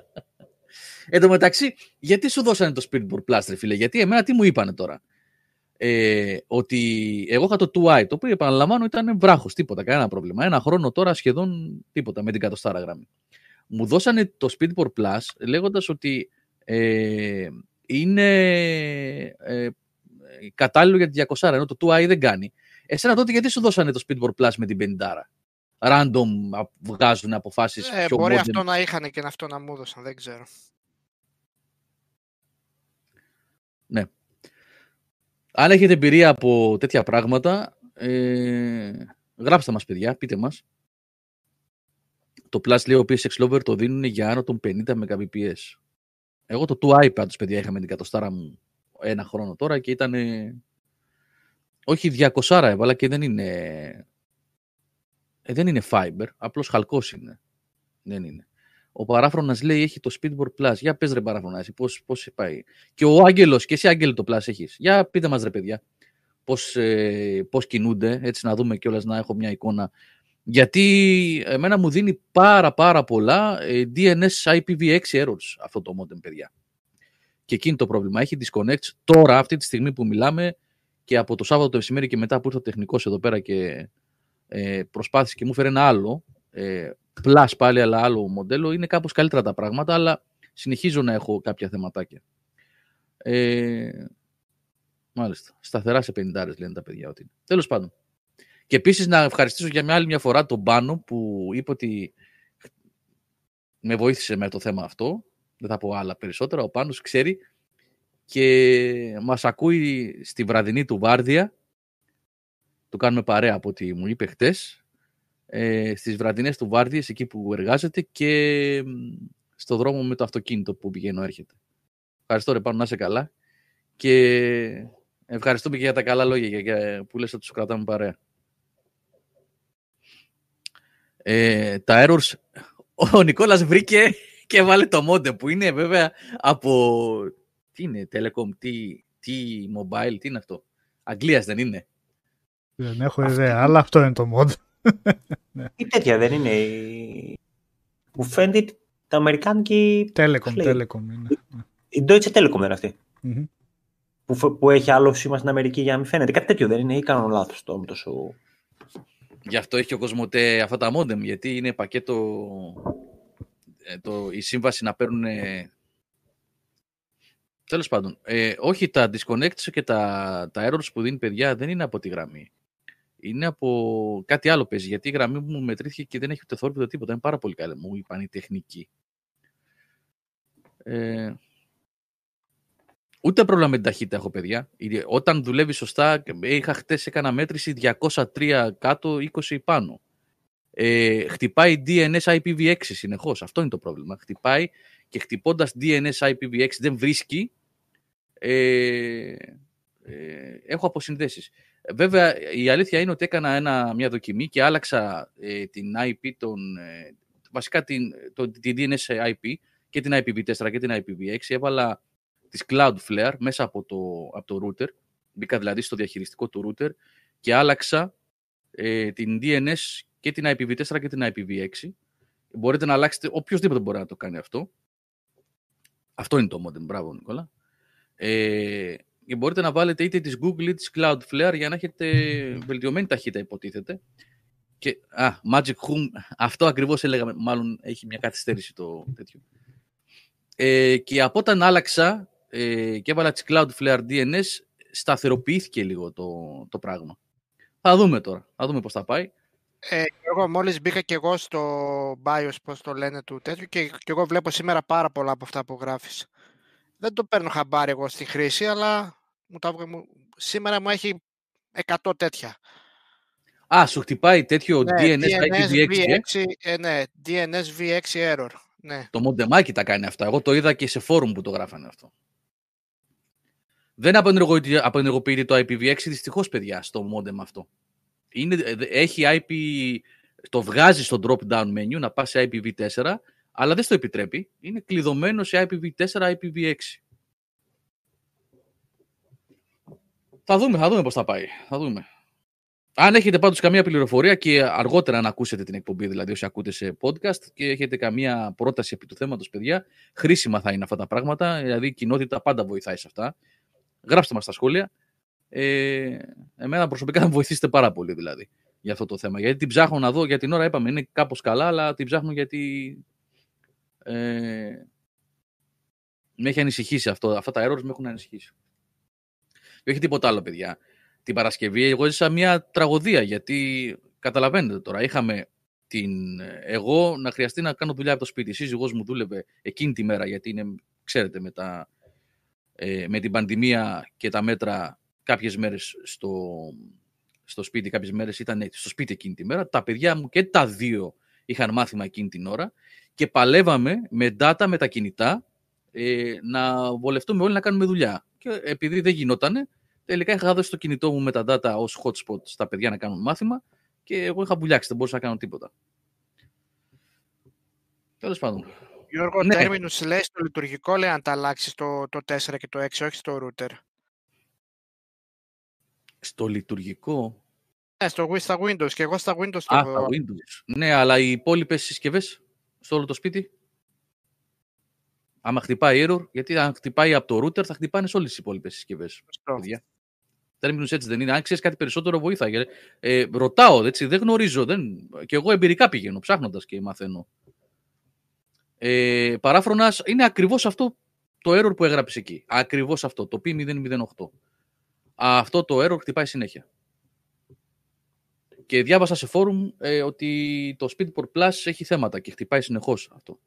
Εν τω μεταξύ, γιατί σου δώσανε το Speedboard Plus, ρε φίλε, γιατί εμένα τι μου είπανε τώρα; Ε, ότι εγώ είχα το 2i, το οποίο επαναλαμβάνω ήταν βράχος, τίποτα, κανένα πρόβλημα. Ένα χρόνο τώρα σχεδόν τίποτα με την κατοστάρα γραμμή. Μου δώσανε το Speedboard Plus λέγοντας ότι ε, είναι ε, κατάλληλο για τη 200, ενώ το 2i δεν κάνει. Εσένα τότε γιατί σου δώσανε το Speedboard Plus με την 50 Random βγάζουν αποφάσεις ε, πιο Μπορεί modern. αυτό να είχαν και αυτό να μου έδωσαν, δεν ξέρω. Ναι. Αν έχετε εμπειρία από τέτοια πράγματα, ε, γράψτε μας παιδιά, πείτε μας. Το Plus λέει ο PSX Lover το δίνουν για άνω των 50 Mbps. Εγώ το 2i πάντως παιδιά είχα με την κατοστάρα μου ένα χρόνο τώρα και ήταν όχι 200 έβαλα και δεν είναι ε, δεν είναι fiber, απλώς χαλκός είναι. Δεν είναι. Ο παράφρονας λέει έχει το Speedboard Plus. Για πες ρε παράφρονα, πώς, πώς πάει. Και ο Άγγελος, και εσύ Άγγελο το Plus έχεις. Για πείτε μας ρε παιδιά, πώς, ε, πώς κινούνται, έτσι να δούμε κιόλας να έχω μια εικόνα. Γιατί εμένα μου δίνει πάρα πάρα πολλά ε, DNS IPv6 errors αυτό το modem παιδιά. Και εκείνη το πρόβλημα. Έχει disconnects τώρα, αυτή τη στιγμή που μιλάμε, και από το Σάββατο το μεσημέρι και μετά που ήρθε ο τεχνικός εδώ πέρα και ε, προσπάθησε και μου φέρε ένα άλλο, ε, plus πάλι, αλλά άλλο μοντέλο, είναι κάπως καλύτερα τα πράγματα, αλλά συνεχίζω να έχω κάποια θεματάκια. Ε, μάλιστα. Σταθερά σε 50 λένε τα παιδιά ότι είναι. Τέλος πάντων. Και επίσης να ευχαριστήσω για μια άλλη μια φορά τον Πάνο που είπε ότι με βοήθησε με το θέμα αυτό. Δεν θα πω άλλα περισσότερα. Ο Πάνος ξέρει και μας ακούει στη βραδινή του Βάρδια. Του κάνουμε παρέα από ό,τι μου είπε χτες. Ε, στις βραδινές του Βάρδιες, εκεί που εργάζεται και στο δρόμο με το αυτοκίνητο που πηγαίνω έρχεται. Ευχαριστώ ρε πάνω να είσαι καλά και ευχαριστούμε και για τα καλά λόγια για, που λες ότι σου κρατάμε παρέα. Ε, τα errors, ο Νικόλας βρήκε και βάλε το modem που είναι βέβαια από, τι είναι, Telecom, τι, τι mobile, τι είναι αυτό; Αγγλίας δεν είναι. Δεν έχω ιδέα, αλλά αυτό είναι το modem. Η (laughs) τέτοια δεν είναι. Μου φαίνεται τα αμερικάνικη. Telecom, Telecom είναι. Η Deutsche Telekom είναι αυτή. Mm-hmm. Που, που έχει άλλο σήμα στην Αμερική για να μην φαίνεται. Κάτι τέτοιο δεν είναι ή κάνω λάθος το με το σου. Γι' αυτό έχει ο Κοσμοτέ αυτά τα modem, γιατί είναι πακέτο το, η σύμβαση να παίρνουν Τέλος πάντων, ε, όχι τα disconnects και τα, τα errors που δίνει παιδιά δεν είναι από τη γραμμή είναι από κάτι άλλο παίζει. Γιατί η γραμμή μου μετρήθηκε και δεν έχει ούτε θόρυβο ούτε τίποτα. Είναι πάρα πολύ καλή. Μου είπαν οι τεχνικοί. Ε, ούτε πρόβλημα με την ταχύτητα έχω, παιδιά. Όταν δουλεύει σωστά, είχα χτες έκανα μέτρηση 203 κάτω, 20 πάνω. Ε, χτυπάει DNS IPv6 συνεχώς. Αυτό είναι το πρόβλημα. Χτυπάει και χτυπώντας DNS IPv6 δεν βρίσκει. Ε, ε, έχω αποσυνδέσεις. Βέβαια, η αλήθεια είναι ότι έκανα ένα, μια δοκιμή και άλλαξα ε, την IP των, ε, βασικά την, το, την DNS IP και την IPv4 και την IPv6. Έβαλα τις Cloudflare μέσα από το, από το router. Μπήκα δηλαδή στο διαχειριστικό του router και άλλαξα ε, την DNS και την IPv4 και την IPv6. Μπορείτε να αλλάξετε, οποιοδήποτε μπορεί να το κάνει αυτό. Αυτό είναι το modem, μπράβο Νικόλα. Ε, και μπορείτε να βάλετε είτε τις Google είτε τις Cloudflare για να έχετε βελτιωμένη ταχύτητα υποτίθεται. Και, α, Magic Home, αυτό ακριβώς έλεγα, μάλλον έχει μια καθυστέρηση το τέτοιο. Ε, και από όταν άλλαξα ε, και έβαλα τις Cloudflare DNS, σταθεροποιήθηκε λίγο το, το πράγμα. Θα δούμε τώρα, θα δούμε πώς θα πάει. Ε, εγώ μόλις μπήκα και εγώ στο BIOS, πώς το λένε του τέτοιου, και, και εγώ βλέπω σήμερα πάρα πολλά από αυτά που γράφεις δεν το παίρνω χαμπάρι εγώ στη χρήση, αλλά μου τα, μου, σήμερα μου έχει 100 τέτοια. Α, σου χτυπάει τέτοιο ναι, DNS, DNS IPv6. V6, ες, ναι, DNS V6 error. Ναι. Το μοντεμάκι τα κάνει αυτά. Εγώ το είδα και σε φόρουμ που το γράφανε αυτό. Δεν απενεργοποιείται το IPv6 δυστυχώς, παιδιά, στο μόντεμ αυτό. Είναι, έχει IP, το βγάζει στο drop down menu να πας σε IPv4 αλλά δεν στο επιτρέπει. Είναι κλειδωμένο σε IPv4, IPv6. Θα δούμε, θα δούμε πώς θα πάει. Θα δούμε. Αν έχετε πάντως καμία πληροφορία και αργότερα να ακούσετε την εκπομπή, δηλαδή όσοι ακούτε σε podcast και έχετε καμία πρόταση επί του θέματος, παιδιά, χρήσιμα θα είναι αυτά τα πράγματα, δηλαδή η κοινότητα πάντα βοηθάει σε αυτά. Γράψτε μας στα σχόλια. Ε, εμένα προσωπικά θα βοηθήσετε πάρα πολύ δηλαδή για αυτό το θέμα. Γιατί την ψάχνω να δω, για την ώρα είπαμε είναι κάπως καλά, αλλά την ψάχνω γιατί ε, με έχει ανησυχήσει αυτό. Αυτά τα errors με έχουν ανησυχήσει. Και όχι τίποτα άλλο, παιδιά. την Παρασκευή εγώ έζησα μια τραγωδία γιατί καταλαβαίνετε τώρα είχαμε την, εγώ να χρειαστεί να κάνω δουλειά από το σπίτι. Η σύζυγός μου δούλευε εκείνη τη μέρα γιατί είναι, ξέρετε, με, τα, ε, με την πανδημία και τα μέτρα κάποιες μέρες στο, στο σπίτι, κάποιες μέρες ήταν στο σπίτι εκείνη τη μέρα. Τα παιδιά μου και τα δύο είχαν μάθημα εκείνη την ώρα και παλεύαμε με data με τα κινητά ε, να βολευτούμε όλοι να κάνουμε δουλειά. Και επειδή δεν γινότανε, τελικά είχα δώσει το κινητό μου με τα data ως hotspot στα παιδιά να κάνουν μάθημα και εγώ είχα βουλιάξει, δεν μπορούσα να κάνω τίποτα. Τέλος πάντων. Γιώργο, ναι. terminus λέει στο λειτουργικό, λέει αν τα αλλάξεις το, το 4 και το 6, όχι στο router. Στο λειτουργικό; Ναι, στο, στα Windows και εγώ στα Windows. Α, στα Windows. Ναι, αλλά οι υπόλοιπες συσκευές; Στο όλο το σπίτι. Άμα χτυπάει error, γιατί αν χτυπάει από το router θα χτυπάνε σε όλες τις υπόλοιπες συσκευές. Terminus έτσι δεν είναι. Αν ξέρεις κάτι περισσότερο, βοήθαγε. Ε, ρωτάω, έτσι, δεν γνωρίζω. Δεν... Και εγώ εμπειρικά πηγαίνω, ψάχνοντας και μαθαίνω. Ε, παράφρονας είναι ακριβώς αυτό το error που έγραψες εκεί. Ακριβώς αυτό, το P008. Αυτό το error χτυπάει συνέχεια. Και διάβασα σε φόρουμ ε, ότι το Speedport Plus έχει θέματα και χτυπάει συνεχώς αυτό.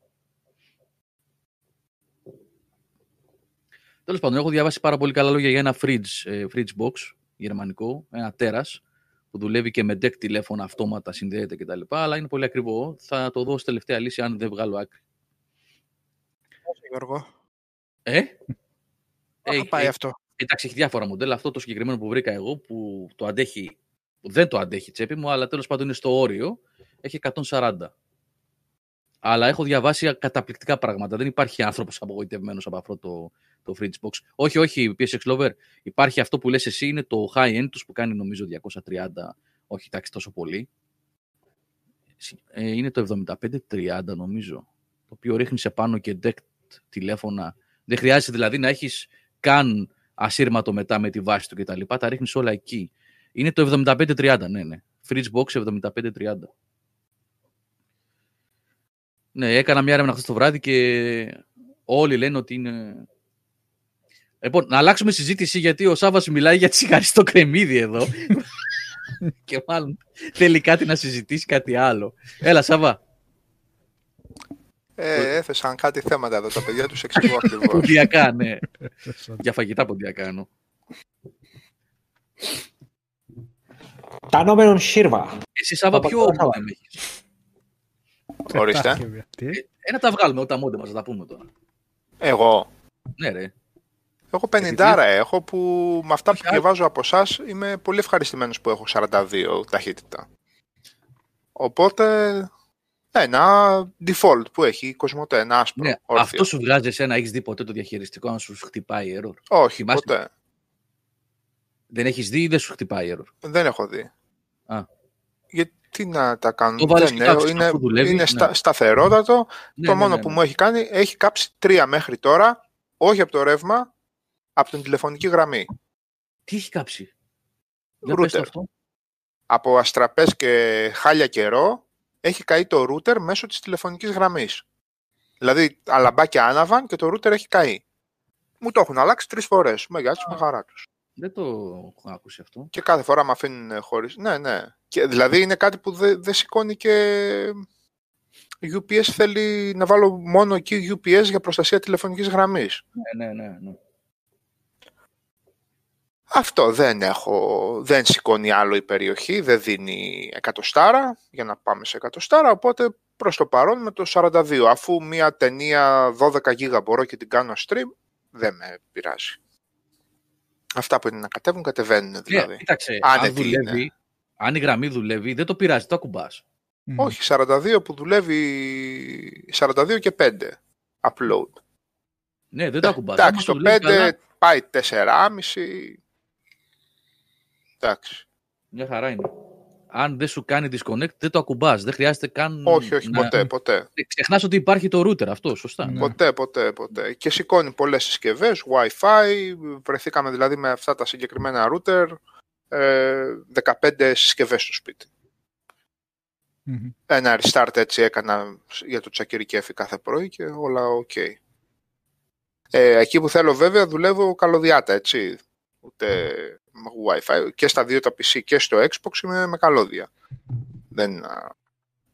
Τέλος πάντων, έχω διαβάσει πάρα πολύ καλά λόγια για ένα fridge, ε, fridge box γερμανικό, ένα τέρας, που δουλεύει και με deck τηλέφωνα αυτόματα, συνδέεται κτλ. Αλλά είναι πολύ ακριβό. Θα το δω τελευταία λύση αν δεν βγάλω άκρη. Γιώργο; Ε; Έχει πάει ε, αυτό; Εντάξει, έχει διάφορα μοντέλα. Αυτό το συγκεκριμένο που βρήκα εγώ, που το αντέχει, που δεν το αντέχει τσέπη μου, αλλά τέλος πάντων είναι στο όριο, έχει 140. Αλλά έχω διαβάσει καταπληκτικά πράγματα. Δεν υπάρχει άνθρωπος απογοητευμένος από αυτό το, το Fridge Box. Όχι, όχι, PSX Lover. Υπάρχει αυτό που λες εσύ, είναι το high end τους που κάνει νομίζω 230, όχι εντάξει τόσο πολύ. Ε, είναι το 75-30 νομίζω, το οποίο ρίχνει σε πάνω και deck τηλέφωνα. Δεν χρειάζεται δηλαδή να έχεις καν ασύρματο μετά με τη βάση του κτλ. Τα, τα ρίχνεις όλα εκεί. Είναι το 75-30, ναι, ναι. Fridge Box 75-30. Ναι, έκανα μια έρευνα χθες το βράδυ και όλοι λένε ότι είναι Λοιπόν, να αλλάξουμε συζήτηση γιατί ο Σάββας μιλάει για τσιγαριστό κρεμμύδι εδώ. (laughs) και μάλλον θέλει κάτι να συζητήσει κάτι άλλο. Έλα, Σάββα. Ε, έθεσαν κάτι θέματα εδώ τα παιδιά τους εξηγώ (laughs) ακριβώς. ποντιακά, ναι. για φαγητά ποντιακά εννοώ. Τα νόμενον Σύρβα. Εσύ Σάββα ποιο μόντεμ έχεις. Ορίστε. Ε, ένα τα βγάλουμε όταν μόντε μας, θα τα πούμε τώρα. Εγώ. Ναι ρε. Εγώ 50 έχω που με αυτά που διαβάζω από εσάς είμαι πολύ ευχαριστημένος που έχω 42 ταχύτητα. Οπότε ένα default που έχει η Κοσμοτέ, ένα άσπρο. Ναι, αυτό σου βγάζει εσένα, έχεις δει ποτέ το διαχειριστικό να σου χτυπάει error; Όχι, ποτέ. Δεν έχεις δει ή δεν σου χτυπάει error. Δεν έχω δει. Α. Γιατί να τα κάνω; Το δεν είναι, είναι, δουλεύεις, είναι ναι. σταθερότατο. Ναι, το ναι, μόνο ναι, που μου έχει κάνει, έχει κάψει τρία μέχρι τώρα, όχι από το ρεύμα, από την τηλεφωνική γραμμή. Τι έχει κάψει; Ρούτερ. Από αστραπές και χάλια καιρό έχει καεί το ρούτερ μέσω της τηλεφωνικής γραμμής. Δηλαδή, αλαμπάκια άναβαν και το ρούτερ έχει καεί. Μου το έχουν αλλάξει τρεις φορές. Με γεια με χαρά τους. Δεν το έχω ακούσει αυτό. Και κάθε φορά με αφήνουν χωρίς... Ναι, ναι. Και, δηλαδή είναι κάτι που δεν δε σηκώνει και... UPS θέλει να βάλω μόνο εκεί UPS για προστασία τηλεφωνικής γραμμής. Ναι, ναι, ναι. ναι. Αυτό δεν έχω, δεν σηκώνει άλλο η περιοχή, δεν δίνει εκατοστάρα για να πάμε σε εκατοστάρα, οπότε προς το παρόν με το 42, αφού μια ταινία 12 γίγα μπορώ και την κάνω stream, δεν με πειράζει. Αυτά που είναι να κατέβουν, κατεβαίνουν ναι, δηλαδή. Yeah, κοίταξε, αν, δουλεύει, αν η γραμμή δουλεύει, δεν το πειράζει, το ακουμπάς. Όχι, 42 που δουλεύει, 42 και 5 upload. Ναι, δεν το ακουμπάς. Εντάξει, το 5 καλά... πάει 4,5 Εντάξει. Μια χαρά είναι. Αν δεν σου κάνει disconnect, δεν το ακουμπάς. Δεν χρειάζεται καν. Όχι, όχι, να... ποτέ, ποτέ. Ξεχνάς ότι υπάρχει το router αυτό, σωστά. Ναι. Ποτέ, ποτέ, ποτέ. Και σηκώνει πολλές συσκευές, WiFi. Βρεθήκαμε δηλαδή με αυτά τα συγκεκριμένα router. 15 ε, συσκευές στο σπιτι Ένα restart έτσι έκανα για το τσακίρι κέφι κάθε πρωί και όλα ok. Ε, εκεί που θέλω βέβαια δουλεύω καλωδιάτα, έτσι. Ούτε Wi-Fi. Και στα δύο τα PC και στο Xbox είμαι με καλώδια. Δεν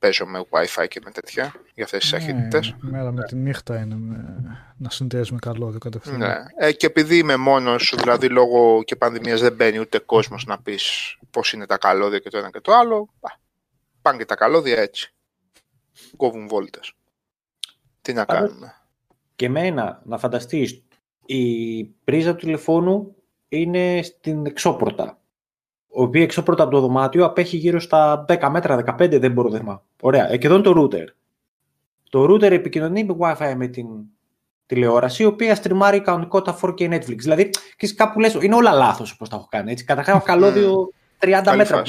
παίζω με Wi-Fi και με τέτοια για αυτές τις ναι, ταχύτητες. Μέρα με τη νύχτα είναι με... να συνδέεις με καλώδιο κατευθείαν. Ναι. Ε, και επειδή είμαι μόνος, δηλαδή λόγω και πανδημίας δεν μπαίνει ούτε κόσμος να πεις πώς είναι τα καλώδια και το ένα και το άλλο, πάνε και τα καλώδια έτσι. Κόβουν βόλτες. Τι να κάνουμε. Και εμένα, να φανταστείς, η πρίζα του τηλεφώνου είναι στην εξώπορτα. Ο οποίο εξώπορτα από το δωμάτιο απέχει γύρω στα 10 μέτρα, 15, δεν μπορώ να Ωραία. Ε, και εδώ είναι το router. Το router επικοινωνεί με Wi-Fi με την τηλεόραση, η οποία στριμάρει κανονικότητα 4K Netflix. Δηλαδή, και κάπου λες, είναι όλα λάθος όπως τα έχω κάνει. Έτσι. Καταρχάς, έχω καλώδιο 30 μέτρα.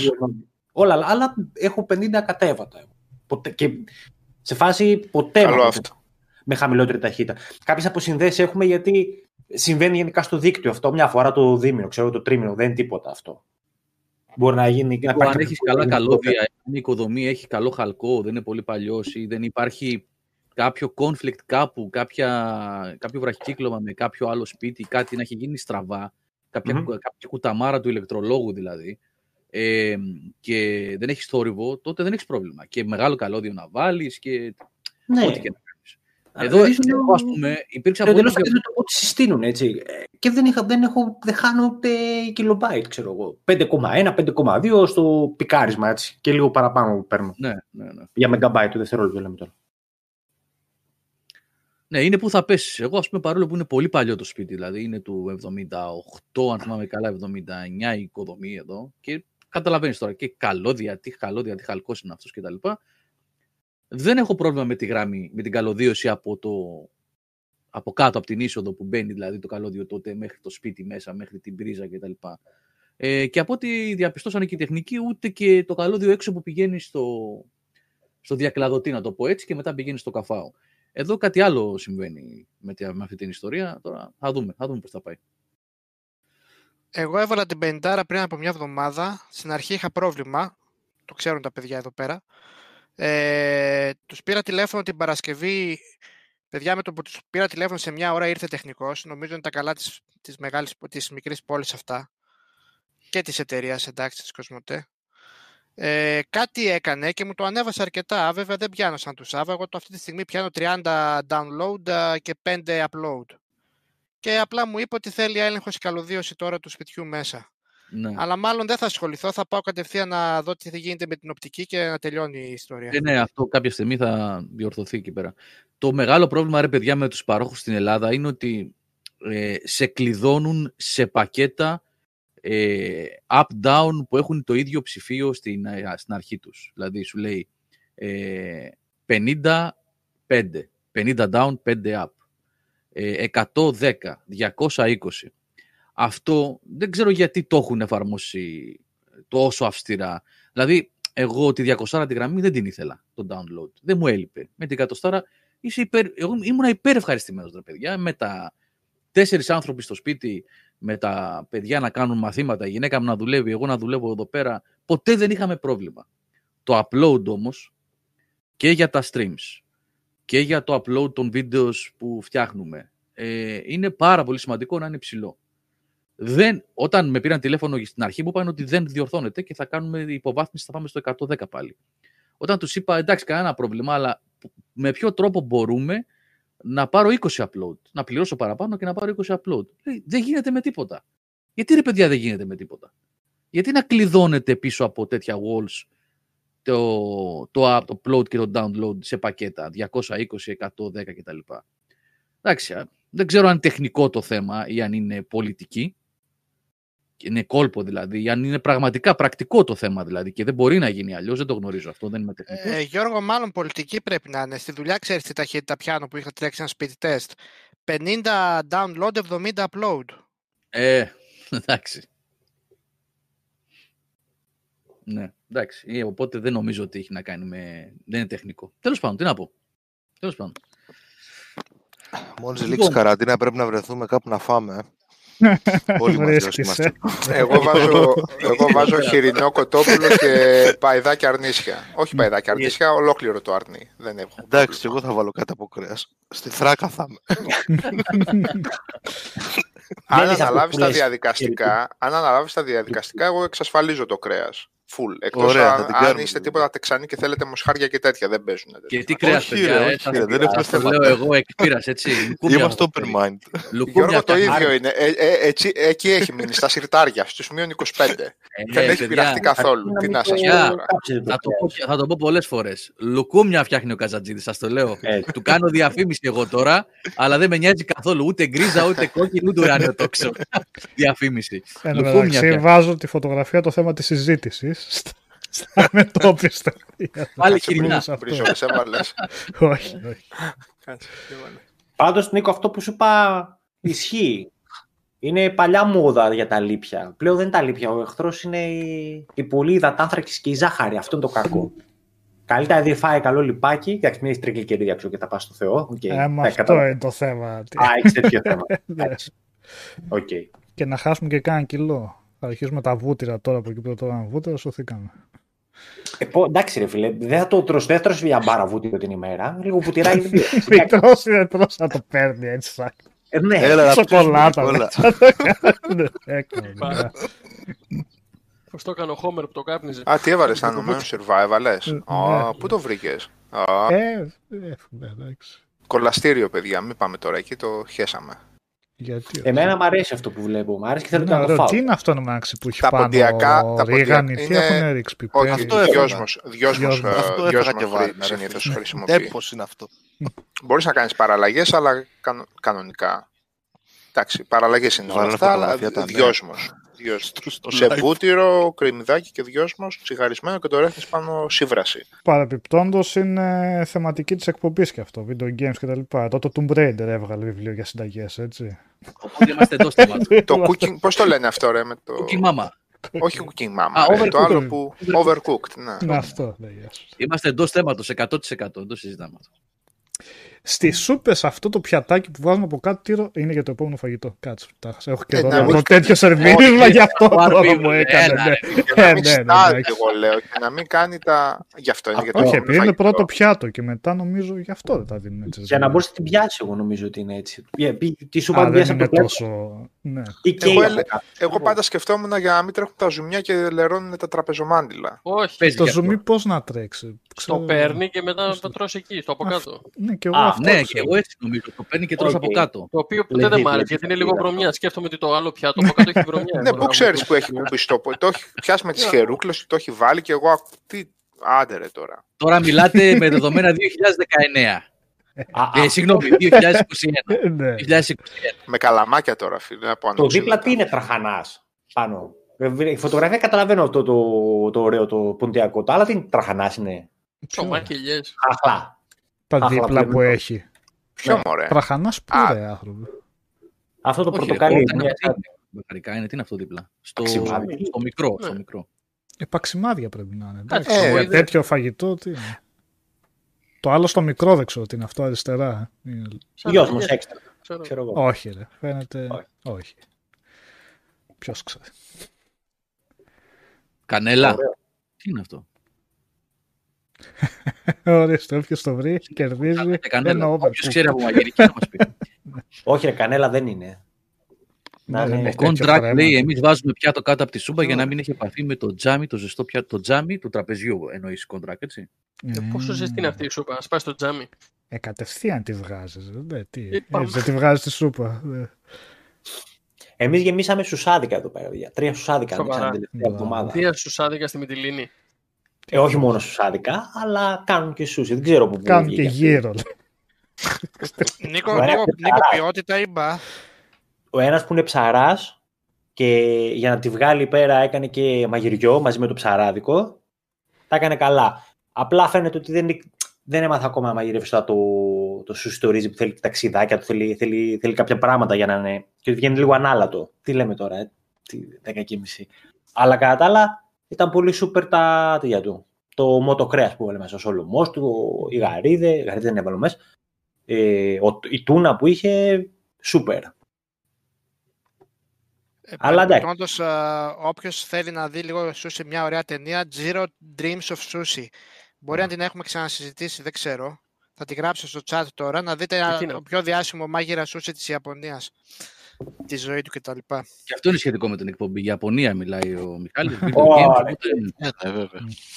Όλα, αλλά έχω 50 κατέβατα. Ποτέ, και σε φάση ποτέ. Καλό αυτό με χαμηλότερη ταχύτητα. Κάποιες αποσυνδέσεις έχουμε γιατί συμβαίνει γενικά στο δίκτυο αυτό μια φορά το δίμηνο, ξέρω το τρίμηνο, δεν είναι τίποτα αυτό. Μπορεί να γίνει. Να αν έχεις καλά καλώδια, αν η οικοδομή έχει καλό χαλκό, δεν είναι πολύ παλιός ή δεν υπάρχει κάποιο conflict κάπου, κάποια, κάποιο βραχικύκλωμα με κάποιο άλλο σπίτι, κάτι να έχει γίνει στραβά, κάποια, mm-hmm. κάποια κουταμάρα του ηλεκτρολόγου δηλαδή, ε, και δεν έχεις θόρυβο, τότε δεν έχεις πρόβλημα. Και μεγάλο καλώδιο να βάλεις και ναι. ό,τι και να εδώ, εγώ, ας πούμε, υπήρξε από... Εντελώς το ότι συστήνουν, έτσι. Και δεν, είχα, δεν, έχω, δεν χάνω ούτε κιλομπάιτ, ξέρω εγώ. 5,1, 5,2 στο πικάρισμα, έτσι. Και λίγο παραπάνω παίρνω. Ναι, ναι, ναι. Για μεγαμπάιτ το δευτερόλεπτο, λέμε τώρα. Ναι, είναι που θα πέσεις. Εγώ, ας πούμε, παρόλο που είναι πολύ παλιό το σπίτι, δηλαδή είναι του 78, αν θυμάμαι καλά, 79 η οικοδομή εδώ. Και καταλαβαίνεις τώρα και καλώδια, τι καλώδια, τι χαλκός είναι αυτός κτλ. Δεν έχω πρόβλημα με τη γραμμή, με την καλωδίωση από, το, από κάτω, από την είσοδο που μπαίνει δηλαδή το καλώδιο τότε μέχρι το σπίτι μέσα, μέχρι την πρίζα κτλ. Ε, και από ό,τι διαπιστώσανε και οι τεχνικοί, ούτε και το καλώδιο έξω που πηγαίνει στο, στο διακλαδωτή, να το πω έτσι, και μετά πηγαίνει στο καφάο. Εδώ κάτι άλλο συμβαίνει με, με αυτή την ιστορία. Τώρα θα δούμε, θα δούμε πώς θα πάει. Εγώ έβαλα την 50 πριν από μια εβδομάδα. Στην αρχή είχα πρόβλημα. Το ξέρουν τα παιδιά εδώ πέρα. Ε, τους πήρα τηλέφωνο την Παρασκευή. Παιδιά, με το που τους πήρα τηλέφωνο σε μια ώρα ήρθε τεχνικός. Νομίζω είναι τα καλά της, της, μεγάλης, της μικρής πόλης αυτά. Και της εταιρείας εντάξει, της Κοσμοτέ. Ε, κάτι έκανε και μου το ανέβασε αρκετά. Βέβαια δεν πιάνω σαν τους Σάβα. Εγώ το αυτή τη στιγμή πιάνω 30 download ε, και 5 upload. Και απλά μου είπε ότι θέλει έλεγχος η καλωδίωση τώρα του σπιτιού μέσα. Ναι. Αλλά μάλλον δεν θα ασχοληθώ. Θα πάω κατευθείαν να δω τι θα γίνεται με την οπτική και να τελειώνει η ιστορία. Ε, ναι, αυτό κάποια στιγμή θα διορθωθεί εκεί πέρα. Το μεγάλο πρόβλημα, ρε παιδιά, με τους παρόχους στην Ελλάδα είναι ότι ε, σε κλειδώνουν σε πακέτα ε, up-down που έχουν το ίδιο ψηφίο στην, ε, στην αρχή τους. Δηλαδή σου λέει ε, 50, 5, 50 down, 5 up, ε, 110, 220 αυτό δεν ξέρω γιατί το έχουν εφαρμόσει τόσο αυστηρά. Δηλαδή, εγώ τη 200 τη γραμμή δεν την ήθελα, το download. Δεν μου έλειπε. Με την 100 είσαι υπερ... εγώ ήμουν υπέρ ευχαριστημένος, ρε παιδιά, με τα τέσσερις άνθρωποι στο σπίτι, με τα παιδιά να κάνουν μαθήματα, η γυναίκα μου να δουλεύει, εγώ να δουλεύω εδώ πέρα. Ποτέ δεν είχαμε πρόβλημα. Το upload όμως και για τα streams και για το upload των βίντεο που φτιάχνουμε ε, είναι πάρα πολύ σημαντικό να είναι ψηλό δεν, όταν με πήραν τηλέφωνο στην αρχή μου είπαν ότι δεν διορθώνεται και θα κάνουμε υποβάθμιση, θα πάμε στο 110 πάλι. Όταν τους είπα εντάξει κανένα πρόβλημα, αλλά με ποιο τρόπο μπορούμε να πάρω 20 upload, να πληρώσω παραπάνω και να πάρω 20 upload. δεν γίνεται με τίποτα. Γιατί ρε παιδιά δεν γίνεται με τίποτα; Γιατί να κλειδώνεται πίσω από τέτοια walls το, το, το upload και το download σε πακέτα 220, 110 κτλ. Εντάξει, δεν ξέρω αν είναι τεχνικό το θέμα ή αν είναι πολιτική είναι κόλπο δηλαδή, αν είναι πραγματικά πρακτικό το θέμα δηλαδή και δεν μπορεί να γίνει αλλιώς, δεν το γνωρίζω αυτό, δεν είμαι τεχνικός. Ε, Γιώργο, μάλλον πολιτική πρέπει να είναι. Στη δουλειά ξέρεις τι ταχύτητα πιάνω που είχα τρέξει ένα σπίτι τεστ. 50 download, 70 upload. Ε, εντάξει. Ναι, εντάξει. Ε, οπότε δεν νομίζω ότι έχει να κάνει με. Δεν είναι τεχνικό. Τέλος πάντων, τι να πω. Τέλος πάντων. Μόλις λήξει λοιπόν. καραντίνα πρέπει να βρεθούμε κάπου να φάμε. Όλοι μαζί είμαστε. Εγώ βάζω, εγώ βάζω χοιρινό κοτόπουλο και παϊδάκι αρνίσια. Όχι παϊδάκι αρνίσια, ολόκληρο το αρνί. Δεν έχω. Εντάξει, εγώ θα βάλω κάτι από κρέας. Στη θράκα θα είμαι. Αν αναλάβεις τα διαδικαστικά, αν αναλάβεις τα διαδικαστικά, εγώ εξασφαλίζω το κρέας. Full. Εκτός αν, αν είστε τίποτα τεξανοί και θέλετε μοσχάρια και τέτοια, δεν παίζουν. Και τι κρέας, παιδιά, ε, δεν έχω λέω εγώ εκπείρα, έτσι. Είμαστε open mind. Γιώργο, το ίδιο είναι. Ε, ε, έτσι, εκεί έχει μείνει, στα σιρτάρια, στους μείον 25. δεν έχει πειραχτεί καθόλου. Τι να σας πω Θα το πω πολλές φορές. Λουκούμια φτιάχνει ο Καζατζίδη, σας το λέω. Του κάνω διαφήμιση εγώ τώρα, αλλά δεν με νοιάζει καθόλου ούτε γκρίζα, ούτε κόκκινη, ούτε ουράνιο τόξος. (laughs) Διαφήμιση. Εν βάζω τη φωτογραφία το θέμα της συζήτησης (laughs) στα μετώπιστα. Πάλι χειρινά. Μπριζόλες έβαλες. Όχι, όχι. Πάντως, Νίκο, αυτό που σου είπα ισχύει. Είναι παλιά μόδα για τα λίπια. Πλέον δεν είναι τα λίπια. Ο εχθρός είναι η, η πολύ υδατάνθρακης και η ζάχαρη. Αυτό είναι το κακό. Καλύτερα δεν φάει καλό λιπάκι. Εντάξει, μην έχεις τριγλικερίδια ξέρω και τα πας στο Θεό. Okay. Ε, μα αυτό είναι το θέμα. Α, έχεις τέτοιο θέμα. (laughs) Okay. Και να χάσουμε και κάνα κιλό. Θα αρχίσουμε τα βούτυρα τώρα που εκεί που τώρα βούτυρα, σωθήκαμε. Ε, πω, εντάξει ρε φίλε, δεν θα το τρως, δεν θα τρως μια μπάρα βούτυρο την ημέρα, λίγο βουτυράκι δύο. (laughs) Μην τρως, είναι τρως να το παίρνει έτσι σαν. Ε, ναι, Έλα, σοκολάτα. Πώς το έκανε ο Χόμερ που το κάπνιζε; Α, τι έβαλες, θα νομένω survival, πού το βρήκες; Ε, εντάξει. Κολαστήριο, παιδιά, μην πάμε τώρα εκεί, το χέσαμε. Γιατί, Εμένα μου αρέσει αυτό που βλέπω. Μου αρέσει και θέλω να το φάω. Τι είναι αυτό να μάξει που έχει τα πάνω ποντιακά, ο Ρίγανη, τι έχουν ρίξει πιπέ. Όχι, αυτό δυόσμος, δυόσμος, συνήθως χρησιμοποιεί. Έπως είναι αυτό. Μπορείς να κάνεις παραλλαγές, αλλά κανονικά. Εντάξει, παραλλαγές είναι όλα αυτά, αλλά δυόσμος σε βούτυρο, κρεμμυδάκι και δυόσμο, τσιγαρισμένο και το ρίχνει πάνω σύβραση. Παρεπιπτόντως είναι θεματική της εκπομπής και αυτό, video games κτλ. Τότε το Tomb Raider έβγαλε βιβλίο για συνταγές, έτσι. Οπότε είμαστε εντός (laughs) θέματο. το cooking, πώς το λένε αυτό, ρε, με το. Cooking Mama. Όχι cooking mama. Α, το άλλο που. Overcooked. Ναι. ναι αυτό. Ναι, Είμαστε εντός θέματος 100%. Δεν συζητάμε. Στι σούπε αυτό το πιατάκι που βάζουμε από κάτω τύρο είναι για το επόμενο φαγητό. Κάτσε. Έχω και εδώ να τέτοιο σερβίρισμα γι' αυτό τώρα μου έκανε. Ναι, ναι, εγώ λέω και να μην κάνει τα. Γι' αυτό είναι. Όχι, επειδή είναι πρώτο πιάτο και μετά νομίζω γι' αυτό δεν τα δίνουν έτσι. Για να μπορείς να την πιάσεις, εγώ νομίζω ότι είναι έτσι. Τι σούπα την πιάσεις από τόσο. Εγώ πάντα σκεφτόμουν για να μην τρέχουν τα ζουμιά και λερώνουν τα τραπεζομάντιλα. Όχι. Το ζουμί πώς να τρέξει. Το παίρνει και μετά το τρώσει εκεί, στο από κάτω. Ναι, και εγώ ναι, και εγώ έτσι νομίζω. Το παίρνει και τρως από κάτω. Το οποίο ποτέ δεν μ' άρεσε, γιατί είναι λίγο βρωμιά. Σκέφτομαι ότι το άλλο πιάτο από κάτω έχει βρωμιά. ναι, πού ξέρεις που έχει κουμπιστό. Το έχει πιάσει με τις χερούκλες, το έχει βάλει και εγώ. Τι. Άντε ρε τώρα. Τώρα μιλάτε με δεδομένα 2019. ε, συγγνώμη, 2021. 2021. Ναι. Με καλαμάκια τώρα, φίλε. Από το δίπλα τι είναι τραχανάς πάνω. Η φωτογραφία καταλαβαίνω αυτό το, το ωραίο το ποντιακό. Το άλλο τι είναι τραχανάς είναι. Ψωμάκι Αχλά τα δίπλα που έχει. Ποιο μωρέ; Τραχανάς σπούδε άνθρωποι. Αυτό το πορτοκαλί. Μπακαρικά είναι, τι είναι αυτό δίπλα; Στο, στο μικρό. Στο μικρό. Επαξιμάδια πρέπει να είναι. Εντάξει, ε, για τέτοιο φαγητό τι είναι. Το άλλο στο μικρό δεν ξέρω τι είναι αυτό αριστερά. Γιος μου, έξτρα. Όχι ρε, φαίνεται όχι. Ποιος ξέρει. Κανέλα. Τι είναι αυτό; (laughs) Ορίστε, όποιος το βρει, κερδίζει. Κανέλα. Όποιος ξέρει από μαγειρική να μας πει. (laughs) Όχι, ρε, κανέλα δεν είναι. Να, ναι, ο contract λέει: Εμείς βάζουμε πιάτο κάτω από τη σούμπα για να μην έχει επαφή με το τζάμι, το ζεστό πιάτο, το τζάμι του τραπεζιού. Εννοείς contract, έτσι. Ε, πόσο ζεστή είναι αυτή η σούπα, ας πάει στο τζάμι. Ε, κατευθείαν τη βγάζεις. Δεν τη βγάζεις τη σούπα. Εμείς γεμίσαμε σουσάδικα εδώ πέρα. Τρία σουσάδικα την τελευταία εβδομάδα. Τρία σουσάδικα στη Μιτιλίνη. Ε, όχι μόνο στους άδικα, αλλά κάνουν και σούσι. Δεν ξέρω πού Κάνουν και γύρω. (laughs) Νίκο, Νίκο, Νίκο ποιότητα ή μπα. Ο ένας που είναι ψαράς και για να τη βγάλει πέρα έκανε και μαγειριό μαζί με το ψαράδικο. Τα έκανε καλά. Απλά φαίνεται ότι δεν, δεν έμαθα ακόμα να μαγειρεύει το, το σούσι το ρύζι που θέλει ταξιδάκια, του θέλει, θέλει, θέλει κάποια πράγματα για να είναι. και βγαίνει λίγο ανάλατο. Τι λέμε τώρα, ε, 10 Αλλά κατά τα άλλα ήταν πολύ σούπερ τα τέτοια του. Το μοτοκρέα που έβαλε μέσα, ο σολομός του, η γαρίδε, η γαρίδε δεν έβαλε μέσα. Ε, ο, η τούνα που είχε, σούπερ. Ε, Αλλά εντάξει. Όντως, όποιος θέλει να δει λίγο σούσι μια ωραία ταινία, Zero Dreams of Sushi. Μπορεί να την έχουμε ξανασυζητήσει, δεν ξέρω. Θα τη γράψω στο chat τώρα, να δείτε το πιο διάσημο μάγειρα σούσι της Ιαπωνίας. Τη ζωή του κτλ. Και αυτό είναι σχετικό με την εκπομπή. Για Ιαπωνία μιλάει ο Μιχάλης.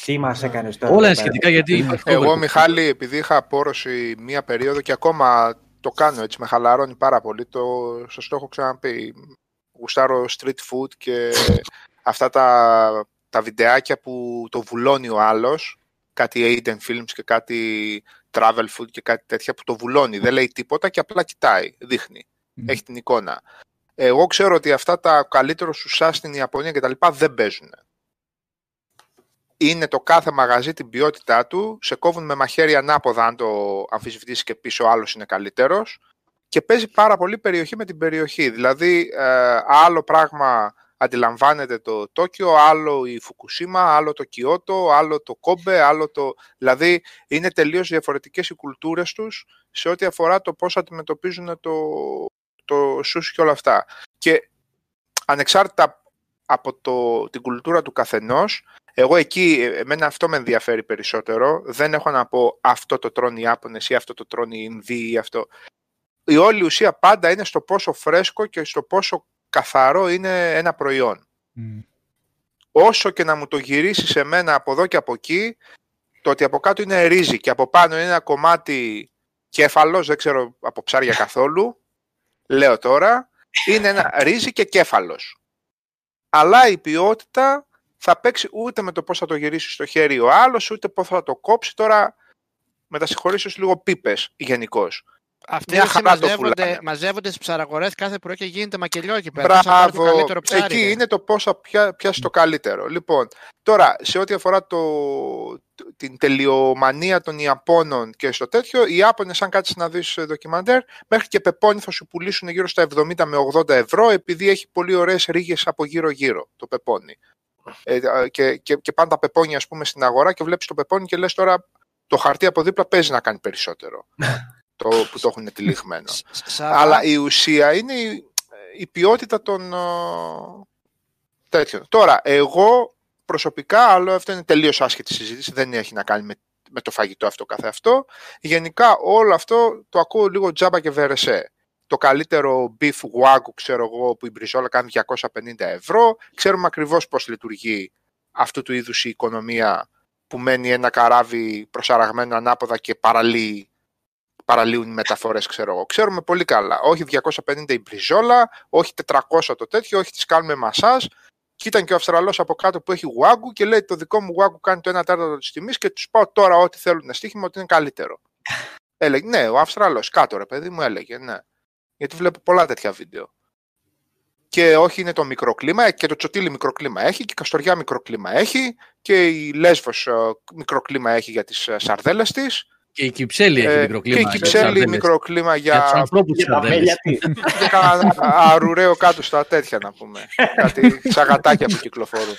Τι μας έκανες τώρα. Όλα είναι σχετικά γιατί. Εγώ, Μιχάλη, επειδή είχα πόρωση μία περίοδο και ακόμα το κάνω έτσι, με χαλαρώνει πάρα πολύ. Το, σας το έχω ξαναπεί. Γουστάρω street food και αυτά τα, τα βιντεάκια που το βουλώνει ο άλλος, κάτι Aiden Films και κάτι Travel Food και κάτι τέτοια που το βουλώνει. Δεν λέει τίποτα και απλά κοιτάει, δείχνει. Έχει την εικόνα. Εγώ ξέρω ότι αυτά τα καλύτερο σουσά στην Ιαπωνία και τα λοιπά δεν παίζουν. Είναι το κάθε μαγαζί την ποιότητά του, σε κόβουν με μαχαίρι ανάποδα αν το αμφισβητήσεις και πίσω ο άλλος είναι καλύτερος και παίζει πάρα πολύ περιοχή με την περιοχή. Δηλαδή ε, άλλο πράγμα αντιλαμβάνεται το Τόκιο, άλλο η Φουκουσίμα, άλλο το Κιώτο, άλλο το Κόμπε, άλλο το... Δηλαδή είναι τελείως διαφορετικές οι κουλτούρες τους σε ό,τι αφορά το πώς αντιμετωπίζουν το, το σούσι και όλα αυτά. Και ανεξάρτητα από το, την κουλτούρα του καθενός, εγώ εκεί, εμένα αυτό με ενδιαφέρει περισσότερο. Δεν έχω να πω αυτό το τρώνε οι Άπωνες ή αυτό το τρώνε οι Ινδοί ή αυτό. Η όλη ουσία πάντα είναι στο πόσο φρέσκο και στο πόσο καθαρό είναι ένα προϊόν. Όσο και να μου το γυρίσεις σε μένα από εδώ και από εκεί, το ότι από κάτω είναι ρύζι και από πάνω είναι ένα κομμάτι κέφαλος, δεν ξέρω από ψάρια καθόλου, λέω τώρα, είναι ένα ρύζι και κέφαλος. Αλλά η ποιότητα θα παίξει ούτε με το πώς θα το γυρίσεις στο χέρι ο άλλος, ούτε πώς θα το κόψει. Τώρα, με τα λίγο πίπες γενικώς. Αυτοί οι μαζεύονται, μαζεύονται στις ψαραγορές κάθε πρωί και γίνεται μακελιό εκεί πέρα. Μπράβο, το καλύτερο ψάρι, εκεί είναι το πώ θα πιάσει το καλύτερο. Λοιπόν, τώρα, σε ό,τι αφορά το, την τελειομανία των Ιαπώνων και στο τέτοιο, οι Ιάπωνες, αν κάτσεις να δεις ντοκιμαντέρ, μέχρι και πεπόνι θα σου πουλήσουν γύρω στα 70 με 80 ευρώ, επειδή έχει πολύ ωραίες ρίγες από γύρω-γύρω το πεπόνι. Ε, και, και, και πάνε τα πεπόνια, ας πούμε, στην αγορά και βλέπεις το πεπόνι και λες τώρα το χαρτί από δίπλα παίζει να κάνει περισσότερο. (laughs) το, που το έχουν τυλιγμένο. Αλλά η ουσία είναι η, η ποιότητα των τέτοιων. Τώρα, εγώ προσωπικά, άλλο αυτό είναι τελείως άσχετη συζήτηση, δεν έχει να κάνει με, με το φαγητό αυτό καθε αυτό. Γενικά όλο αυτό το ακούω λίγο τζάμπα και βερεσέ. Το καλύτερο beef wagyu, ξέρω εγώ, που η μπριζόλα κάνει 250 ευρώ. Ξέρουμε ακριβώς πώς λειτουργεί αυτού του είδους η οικονομία που μένει ένα καράβι προσαραγμένο ανάποδα και παραλύει παραλύουν οι μεταφορές, ξέρω εγώ. Ξέρουμε πολύ καλά. Όχι 250 η μπριζόλα, όχι 400 το τέτοιο, όχι τις κάνουμε μασάζ. Και ήταν και ο Αυστραλός από κάτω που έχει γουάγκου και λέει το δικό μου γουάγκου κάνει το 1 τέταρτο της τιμής και τους πάω τώρα ό,τι θέλουν να στοίχημα ότι είναι καλύτερο. (laughs) Έλεγε, ναι, ο Αυστραλός κάτω ρε παιδί μου έλεγε, ναι. Γιατί βλέπω πολλά τέτοια βίντεο. Και όχι είναι το μικροκλίμα και το τσοτήλι μικροκλίμα έχει και η Καστοριά μικροκλίμα έχει και η Λέσβος ε, μικροκλίμα έχει για τις ε, σαρδέλες της και η Κυψέλη έχει μικροκλίμα. Και η Κυψέλη μικροκλίμα για, για τους ανθρώπους της (laughs) Για κανένα αρουραίο κάτω στα τέτοια να πούμε. Κάτι σαγατάκια που κυκλοφορούν.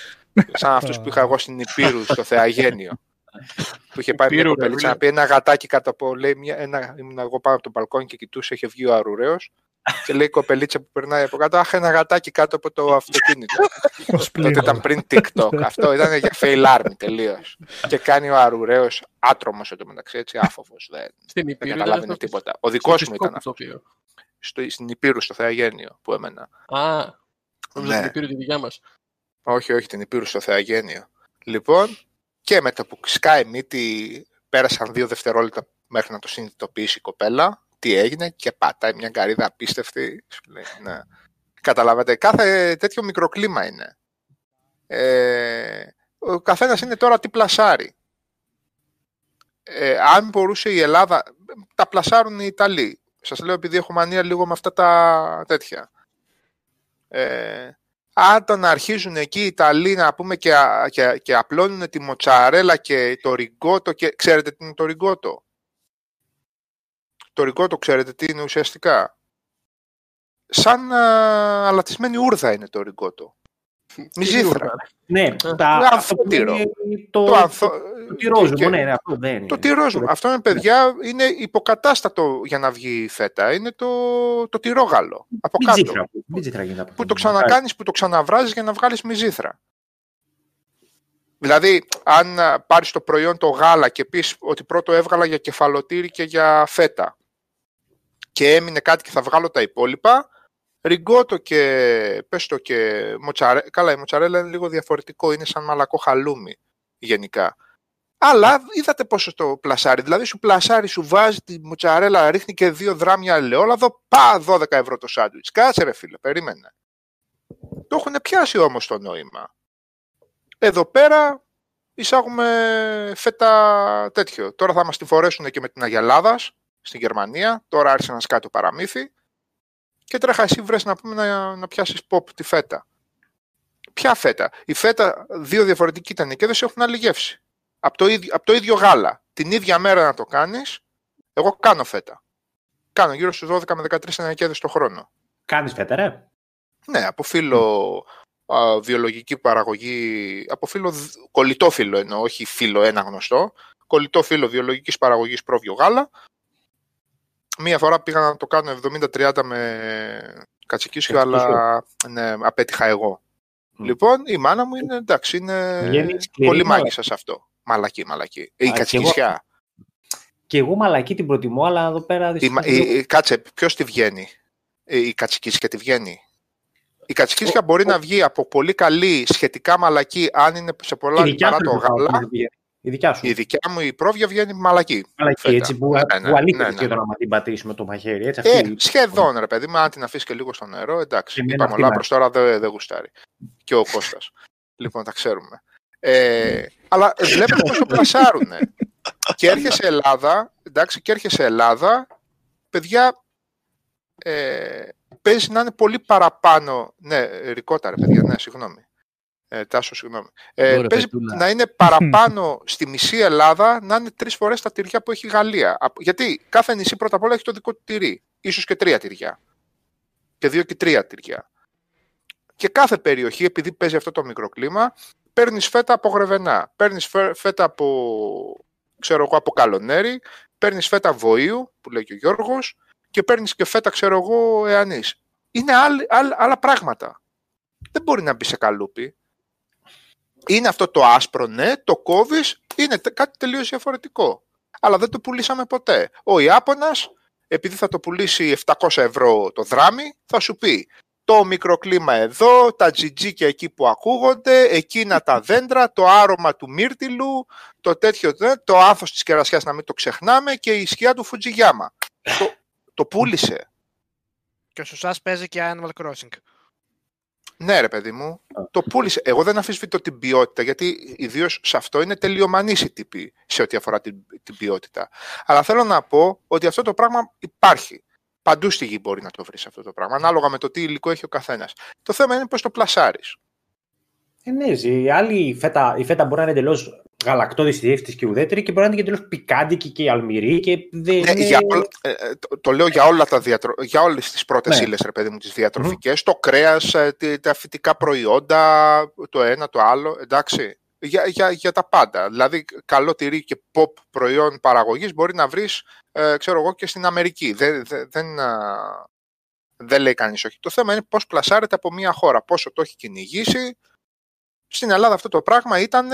Σαν αυτούς που είχα εγώ στην Υπήρου, στο Θεαγένιο. Που είχε πάει μια κοπελίτσα να πει ένα γατάκι κάτω από. Λέει, μια, ένα, ήμουν εγώ πάνω από τον μπαλκόνι και κοιτούσε, είχε βγει ο αρουραίος και λέει η κοπελίτσα που περνάει από κάτω, Αχ, ένα γατάκι κάτω από το αυτοκίνητο. (laughs) Τότε ήταν πριν TikTok. (laughs) Αυτό ήταν για fail army τελείως. και κάνει ο αρουραίος άτρομος μεταξύ, έτσι άφοβος. Δεν, δεν καταλάβαινε τίποτα. Ο δικός μου ήταν αυτός. Στο, στην Υπήρου, στο Θεαγένιο που έμενα. Α, νομίζω ναι. την Υπήρου τη δικιά μας. Όχι, όχι, την Υπήρου στο Θεαγένιο. Λοιπόν, και με το που σκάει μύτη, πέρασαν δύο δευτερόλεπτα μέχρι να το συνειδητοποιήσει η κοπέλα τι έγινε και πατάει μια καρύδα απίστευτη. ναι. Καταλάβατε, κάθε τέτοιο μικροκλίμα είναι. Ε, ο καθένας είναι τώρα τι πλασάρει. Ε, αν μπορούσε η Ελλάδα, τα πλασάρουν οι Ιταλοί. Σας λέω επειδή έχω μανία λίγο με αυτά τα τέτοια. Ε, αν τον αρχίζουν εκεί οι Ιταλοί να πούμε και, και, και απλώνουν τη μοτσαρέλα και το ριγκότο και ξέρετε τι είναι το ριγκότο; Το ριγκότο ξέρετε τι είναι ουσιαστικά. Σαν α, αλατισμένη ούρδα είναι το ριγκότο. Μυζήθρα. Ναι, τα, αμφωτήρο. Το, το, ανθο... το τυρόζουμο, ναι, ναι, αυτό δεν είναι. Το τυρόζουμο. Αυτό είναι, παιδιά, είναι υποκατάστατο για να βγει η φέτα. Είναι το, το τυρόγαλο. Από κάτω. Μυζήθρα, που το ξανακάνεις, που το ξαναβράζεις για να βγάλεις μυζήθρα. Δηλαδή, αν πάρεις το προϊόν το γάλα και πεις ότι πρώτο έβγαλα για κεφαλοτήρι και για φέτα και έμεινε κάτι και θα βγάλω τα υπόλοιπα, Ριγκότο και πες το και μοτσαρέ... Καλά, η μοτσαρέλα είναι λίγο διαφορετικό, είναι σαν μαλακό χαλούμι γενικά. Αλλά είδατε πόσο το πλασάρι. Δηλαδή σου πλασάρι, σου βάζει τη μοτσαρέλα, ρίχνει και δύο δράμια ελαιόλαδο, πά 12 ευρώ το σάντουιτς. Κάτσε ρε φίλε, περίμενε. Το έχουν πιάσει όμως το νόημα. Εδώ πέρα εισάγουμε φέτα τέτοιο. Τώρα θα μας τη φορέσουν και με την Αγιαλάδας στην Γερμανία. Τώρα άρχισε να σκάει το παραμύθι. Και τρέχα εσύ βρες να πούμε να, να πιάσεις pop τη φέτα. Ποια φέτα; Η φέτα δύο διαφορετικοί ήταν και δεν σε έχουν άλλη γεύση. Από το, ίδιο, από το ίδιο γάλα. Την ίδια μέρα να το κάνεις, εγώ κάνω φέτα. Κάνω γύρω στους 12 με 13 ενεκέδες το χρόνο. Κάνεις φέτα, ρε. Ναι, από φύλλο α, βιολογική παραγωγή, από φύλλο, κολλητό φύλλο εννοώ, όχι φύλλο ένα γνωστό, κολλητό φύλλο βιολογικής παραγωγής πρόβιο γάλα. Μία φορά πήγα να το κάνω 70-30 με κατσικίσιο, αλλά ναι, απέτυχα εγώ. Λοιπόν, η μάνα μου είναι εντάξει, είναι πολύ μάγισσα σε αυτό. Μαλακή, μαλακή. Η κατσικίσια. Και εγώ μαλακή την προτιμώ, αλλά εδώ πέρα... Η, η, κάτσε, ποιος τη βγαίνει; Η κατσικίσια τη βγαίνει; Η κατσικίσια μπορεί να βγει από πολύ καλή, σχετικά μαλακή, αν είναι σε πολλά λιπαρά το γάλα. Η δικιά σου. Η δικιά μου η πρόβια βγαίνει μαλακή. Μαλακή, φέτα. έτσι, που, ναι, ναι, που ναι, ναι, ναι. να την πατήσεις με το μαχαίρι. Έτσι, αυτή... ε, σχεδόν, ρε παιδί μου, αν την αφήσεις και λίγο στο νερό, εντάξει. Είπαμε όλα προ τώρα δεν δε γουστάρει. Και ο Κώστας. (laughs) λοιπόν, τα ξέρουμε. Ε, αλλά βλέπετε πόσο πλασάρουνε. και έρχεσαι Ελλάδα, εντάξει, και έρχεσαι Ελλάδα, παιδιά, ε, παίζει να είναι πολύ παραπάνω. Ναι, ρικότα, ρε παιδιά, ναι, συγγνώμη. Ε, τάσο, συγγνώμη. Ε, παίζει να είναι παραπάνω (laughs) στη μισή Ελλάδα να είναι τρεις φορές τα τυριά που έχει η Γαλλία. Γιατί κάθε νησί πρώτα απ' όλα έχει το δικό του τυρί. ίσως και τρία τυριά. Και δύο και τρία τυριά. Και κάθε περιοχή, επειδή παίζει αυτό το μικροκλίμα, παίρνεις φέτα από γρεβενά. Παίρνεις φέτα από, ξέρω εγώ, από καλονέρι. Παίρνεις φέτα βοήου, που λέει και ο Γιώργος, και παίρνεις και φέτα, ξέρω εγώ, εανής. Είναι άλλα, άλλα, άλλα πράγματα. Δεν μπορεί να μπει σε καλούπι είναι αυτό το άσπρο, ναι, το κόβεις, είναι κάτι τελείως διαφορετικό. Αλλά δεν το πουλήσαμε ποτέ. Ο Ιάπωνας, επειδή θα το πουλήσει 700 ευρώ το δράμι, θα σου πει το μικροκλίμα εδώ, τα τζιτζίκια εκεί που ακούγονται, εκείνα τα δέντρα, το άρωμα του μύρτιλου, το τέτοιο, ναι, το άθος της κερασιάς να μην το ξεχνάμε και η σκιά του Φουτζιγιάμα. το, το πούλησε. Και ο Σουσάς παίζει και Animal Crossing. Ναι, ρε παιδί μου, το πούλησε. Εγώ δεν αφισβητώ την ποιότητα, γιατί ιδίως σε αυτό είναι τελειομανής η τύπη σε ό,τι αφορά την, την ποιότητα. Αλλά θέλω να πω ότι αυτό το πράγμα υπάρχει. Παντού στη γη μπορεί να το βρεις αυτό το πράγμα, ανάλογα με το τι υλικό έχει ο καθένας. Το θέμα είναι πώς το πλασάρεις. Ε, ναι, η άλλη φέτα, η φέτα μπορεί να είναι εντελώς γαλακτώδη στη διεύθυνση και ουδέτερη και μπορεί να είναι και εντελώ πικάντικη και αλμυρή. Και δεν ναι, για ε, ε, το, το, λέω για, όλα τα διατρο... για όλες τις πρώτες ναι. ύλες, ρε παιδί μου, τις διατροφικές, mm. το κρέας, ε, τα φυτικά προϊόντα, το ένα, το άλλο, εντάξει. Για, για, για τα πάντα. Δηλαδή, καλό τυρί και pop προϊόν παραγωγής μπορεί να βρεις, ε, ξέρω εγώ, και στην Αμερική. Δεν, δεν, δεν λέει κανείς όχι. Το θέμα είναι πώς πλασάρεται από μια χώρα, πόσο το έχει κυνηγήσει. Στην Ελλάδα αυτό το πράγμα ήταν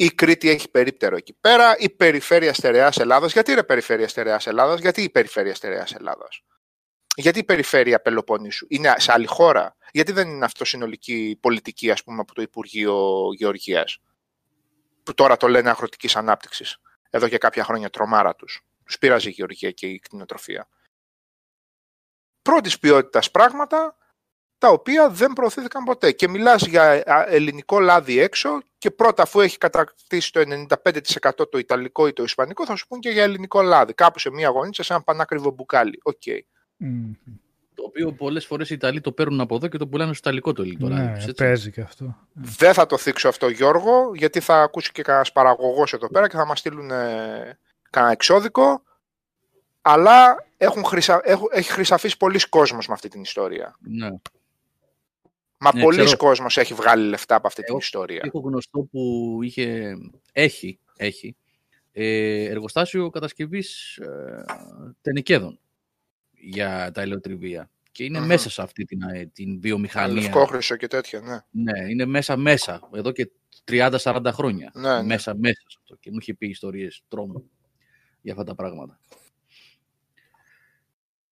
η Κρήτη έχει περίπτερο εκεί πέρα, η περιφέρεια στερεάς Ελλάδας. Γιατί είναι περιφέρεια στερεάς Ελλάδας, γιατί η περιφέρεια στερεάς Ελλάδας. Γιατί η περιφέρεια Πελοποννήσου είναι σε άλλη χώρα; Γιατί δεν είναι αυτό συνολική πολιτική, ας πούμε, από το Υπουργείο Γεωργίας. Που τώρα το λένε αγροτικής ανάπτυξης. Εδώ και κάποια χρόνια τρομάρα τους. Τους πειράζει η γεωργία και η κτηνοτροφία. Πρώτης ποιότητας πράγματα τα οποία δεν προωθήθηκαν ποτέ. Και μιλάς για ελληνικό λάδι έξω και πρώτα αφού έχει κατακτήσει το 95% το ιταλικό ή το ισπανικό θα σου πούν και για ελληνικό λάδι. Κάπου σε μία γωνίτσα σε ένα πανάκριβο μπουκάλι. OK. Okay. Mm. Το οποίο πολλές φορές οι Ιταλοί το παίρνουν από εδώ και το πουλάνε στο Ιταλικό το ελληνικό ναι, λάδι. παίζει και αυτό. Δεν θα το θίξω αυτό Γιώργο, γιατί θα ακούσει και κανένας παραγωγός εδώ πέρα και θα μας στείλουν ε, κανένα εξώδικο. Αλλά έχουν χρυσα... έχουν... έχει χρυσαφίσει πολλοί κόσμος με αυτή την ιστορία. Ναι. Μα ναι, πολλοί κόσμος έχει βγάλει λεφτά από αυτή την ιστορία. Έχω γνωστό που είχε, έχει, έχει ε, εργοστάσιο κατασκευής ε, τενικέδων για τα ελαιοτριβία. Και είναι μέσα σε αυτή την, ε, την βιομηχανία. Λευκόχρυσο και τέτοια, ναι. Ναι, είναι μέσα μέσα, εδώ και 30-40 χρόνια. Ναι, ναι, μέσα μέσα σε αυτό. Και μου είχε πει ιστορίες τρόμου για αυτά τα πράγματα.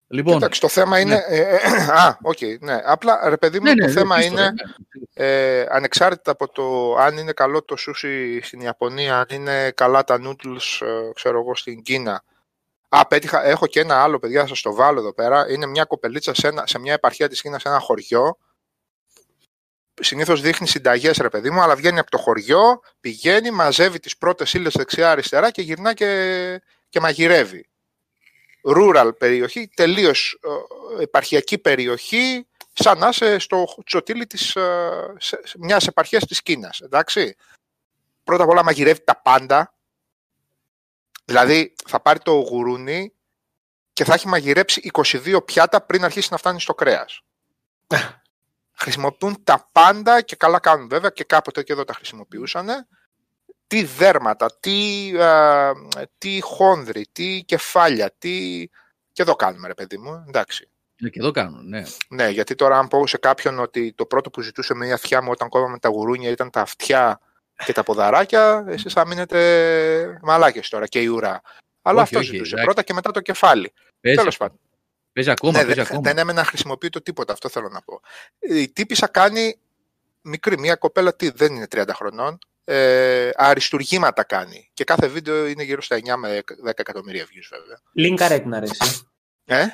Λοιπόν, Κοίταξε, το θέμα είναι. Ναι. Ε, ε, α, OK, okay, ναι. Απλά ρε παιδί μου, ναι, το ναι, θέμα είναι ναι. ε, ανεξάρτητα από το αν είναι καλό το σούσι στην Ιαπωνία, αν είναι καλά τα noodles, ε, ξέρω εγώ, στην Κίνα. Α, πέτυχα, έχω και ένα άλλο, παιδιά, σας το βάλω εδώ πέρα. Είναι μια κοπελίτσα σε, ένα, σε μια επαρχία της Κίνας, σε ένα χωριό. Συνήθως δείχνει συνταγές, ρε παιδί μου, αλλά βγαίνει από το χωριό, πηγαίνει, μαζεύει τις πρώτες ύλες δεξιά-αριστερά και γυρνά και, και μαγειρεύει rural περιοχή, τελείως ε, επαρχιακή περιοχή, σαν να είσαι στο τσοτήλι της, ε, σε, μιας επαρχίας της Κίνας, εντάξει. Πρώτα απ' όλα μαγειρεύει τα πάντα, δηλαδή θα πάρει το γουρούνι και θα έχει μαγειρέψει 22 πιάτα πριν αρχίσει να φτάνει στο κρέας. (laughs) Χρησιμοποιούν τα πάντα και καλά κάνουν βέβαια και κάποτε και εδώ τα χρησιμοποιούσαν τι δέρματα, τι, α, τι χόνδροι, τι κεφάλια, τι... Και εδώ κάνουμε, ρε παιδί μου, εντάξει. Ναι, και εδώ κάνουν, ναι. Ναι, γιατί τώρα αν πω σε κάποιον ότι το πρώτο που ζητούσε με η αυτιά μου όταν κόβαμε τα γουρούνια ήταν τα αυτιά και τα ποδαράκια, εσείς θα μείνετε μαλάκες τώρα και η ουρά. Αλλά όχι, αυτό όχι, ζητούσε πρώτα και μετά το κεφάλι. Τέλος πάντων. Παίζει ακόμα, ναι, παίζει δεν, ακόμα. δεν έμενα να χρησιμοποιεί το τίποτα, αυτό θέλω να πω. Η τύπησα κάνει μικρή, μια κοπέλα τι, δεν είναι 30 χρονών, ε, αριστουργήματα κάνει. Και κάθε βίντεο είναι γύρω στα 9 με 10 εκατομμύρια views βέβαια. Λίνκα την αρέσει. Ε;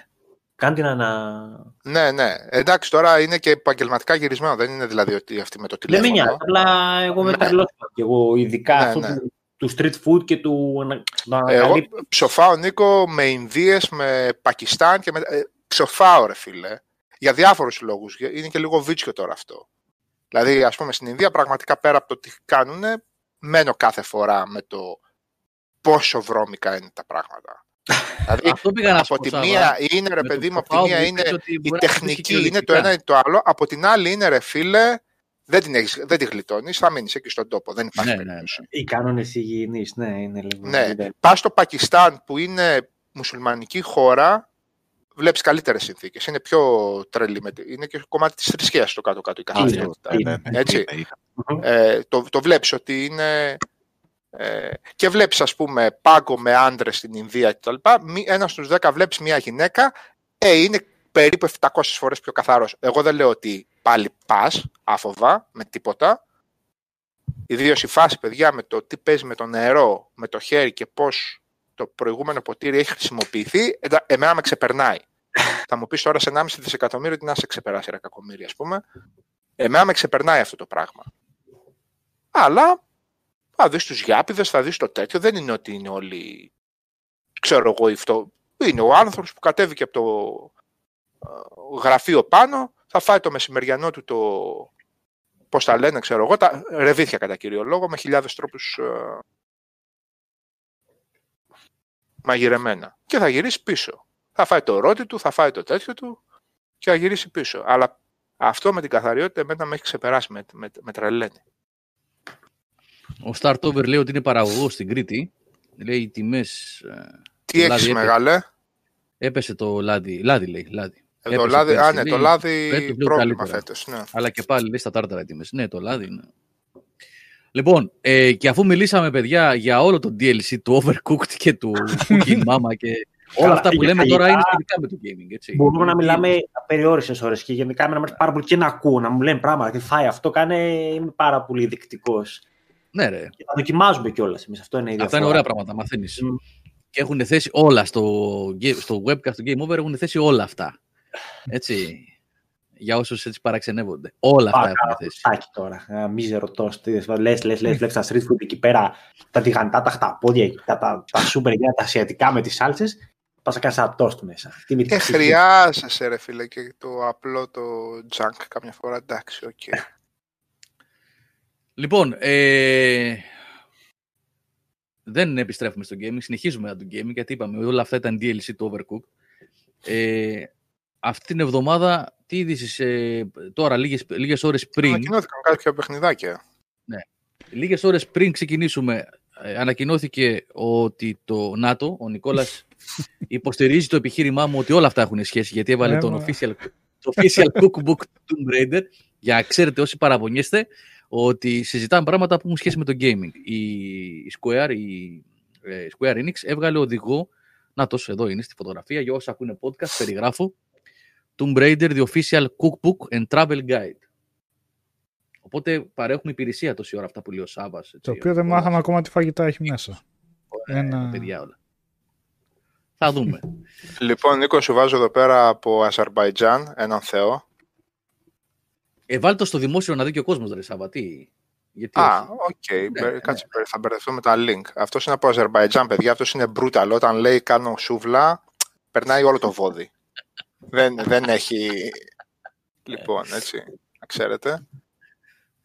Κάντε να... Ναι, ναι. Εντάξει, τώρα είναι και επαγγελματικά γυρισμένο. Δεν είναι δηλαδή ότι αυτή με το τηλέφωνο. Δεν με νοιάζει. Απλά εγώ με ναι. Και εγώ ειδικά ναι, αυτό ναι. Του, του, street food και του... Εγώ ψοφάω, Νίκο, με Ινδίες, με Πακιστάν και με... Ε, ψοφάω, ρε φίλε. Για διάφορους λόγους. Είναι και λίγο βίτσιο τώρα αυτό. Δηλαδή, ας πούμε, στην Ινδία πραγματικά πέρα από το τι κάνουν, μένω κάθε φορά με το πόσο βρώμικα είναι τα πράγματα. (laughs) δηλαδή, Αυτό πήγα να από τη μία είναι, ρε παιδί μου, από τη μία είναι η τεχνική, είναι το ένα ή το άλλο. Από την άλλη είναι, ρε φίλε, δεν την, έχεις, δεν την γλιτώνεις, θα μείνεις εκεί στον τόπο. Δεν υπάρχει ναι, ναι, ναι. Οι κανόνες υγιεινής, ναι, είναι λίγο. Ναι. Πας στο Πακιστάν που είναι μουσουλμανική χώρα, βλέπεις καλύτερες συνθήκες. Είναι πιο τρελή. Είναι και κομμάτι της θρησκείας στο κάτω-κάτω η καθημερινότητα. Ναι, ναι, Έτσι. Ε, το το βλέπεις ότι είναι. Ε, και βλέπεις, ας πούμε, πάγκο με άντρες στην Ινδία κτλ. Ένας στους δέκα βλέπεις μια γυναίκα, ε, είναι περίπου 700 φορές πιο καθαρός. Εγώ δεν λέω ότι πάλι πας, άφοβα, με τίποτα. Ιδίως η φάση, παιδιά, με το τι παίζει με το νερό, με το χέρι και πώς το προηγούμενο ποτήρι έχει χρησιμοποιηθεί, εμένα με ξεπερνάει. (laughs) θα μου πεις τώρα σε 1,5 δισεκατομμύριο τι να σε ξεπεράσει ένα κακομίρι, ας πούμε. Εμένα με ξεπερνάει αυτό το πράγμα. Αλλά θα δεις τους γιάπηδες, θα δεις το τέτοιο. Δεν είναι ότι είναι όλοι. Ξέρω εγώ αυτό. Είναι ο άνθρωπος που κατέβηκε από το ε, γραφείο πάνω, θα φάει το μεσημεριανό του το. Πώς τα λένε, ξέρω εγώ, τα ρεβίθια κατά κύριο λόγο, με χιλιάδες τρόπους ε, μαγειρεμένα. Και θα γυρίσει πίσω. Θα φάει το ρότι του, θα φάει το τέτοιο του και θα γυρίσει πίσω. Αλλά αυτό με την καθαριότητα εμένα με έχει ξεπεράσει, με, με, με τρελαίνει. Ο Startover λέει ότι είναι παραγωγός στην Κρήτη. Λέει οι τιμές. Ε, Τι έχεις μεγάλε; Έπεσε το λάδι. Λάδι λέει. Λάδι. Ε, το λάδι, α, ναι, το λάδι πρόβλημα φέτος. Ναι. Αλλά και πάλι λέει στα τάρταρα οι τιμές. Ναι, το λάδι είναι. Λοιπόν, ε, και αφού μιλήσαμε, παιδιά, για όλο το DLC του Overcooked και του Cooking (laughs) Mama και όλα αυτά που λέμε τώρα είναι σχετικά με το gaming, έτσι. Μπορούμε να μιλάμε απεριόριστες ώρες και γενικά να είμαστε πάρα πολύ και να ακούω, να μου λένε πράγματα και φάει αυτό, κάνε, είμαι πάρα πολύ δεικτικός. Ναι, ρε. Και τα δοκιμάζουμε κιόλας εμείς. Αυτό είναι η Αυτά είναι ωραία πράγματα, μαθαίνεις. Mm. Και έχουν θέσει όλα στο, στο webcast του Game Over, έχουν θέσει όλα αυτά. Έτσι για όσους έτσι παραξενεύονται. Όλα αυτά έχουν θέση. Άκη τώρα. Μίζερο τόστ. Λες, λες, λες, βλέπεις τα street food εκεί πέρα, τα τηγανιτά, τα χταπόδια, τα, τα, τα σούπερ για τα ασιατικά με τις σάλτσες. Πας να κάνεις ένα τόστ μέσα. Τι ε, χρειάζεσαι, ρε φίλε, και το απλό το junk καμιά φορά. Εντάξει, OK. Okay. Λοιπόν, ε, δεν επιστρέφουμε στο gaming, συνεχίζουμε να το gaming, γιατί είπαμε όλα αυτά ήταν DLC του Overcooked. Ε, αυτή την εβδομάδα, τι είδηση ε, τώρα, λίγες, λίγες ώρες πριν... Ανακοινώθηκαν κάποια παιχνιδάκια. Ναι. Λίγες ώρες πριν ξεκινήσουμε, ε, ανακοινώθηκε ότι το ΝΑΤΟ, ο Νικόλας, (laughs) υποστηρίζει το επιχείρημά μου ότι όλα αυτά έχουν σχέση, γιατί έβαλε τον official, το official (laughs) cookbook του Tomb Raider, για να ξέρετε όσοι παραπονιέστε, ότι συζητάμε πράγματα που έχουν σχέση με το gaming. Η Square, η ε, Square Enix έβγαλε οδηγό Να τόσο εδώ είναι στη φωτογραφία. Για όσοι ακούνε podcast, περιγράφω. Tomb Raider, the official cookbook and travel guide. Οπότε παρέχουμε υπηρεσία τόση ώρα αυτά που λέει ο Σάβα. Το οποίο δεν μάθαμε ακόμα τι φαγητά έχει μέσα. Ένα... Παιδιά όλα. Θα δούμε. (laughs) Λοιπόν, Νίκο, σου βάζω εδώ πέρα από Αζερβαϊτζάν έναν Θεό. Ε, το στο δημόσιο να δει και ο κόσμος, ρε Σάβα. Τι... Γιατί Α, OK. Okay. Ναι, ναι, Κάτσε, ναι. θα μπερδευτώ με τα link. Αυτός είναι από Αζερβαϊτζάν, παιδιά. Αυτός είναι brutal. Όταν λέει κάνω σούβλα, (tsk) περνάει όλο το βόδι. Δεν, δεν έχει. Λοιπόν, έτσι. Να ξέρετε.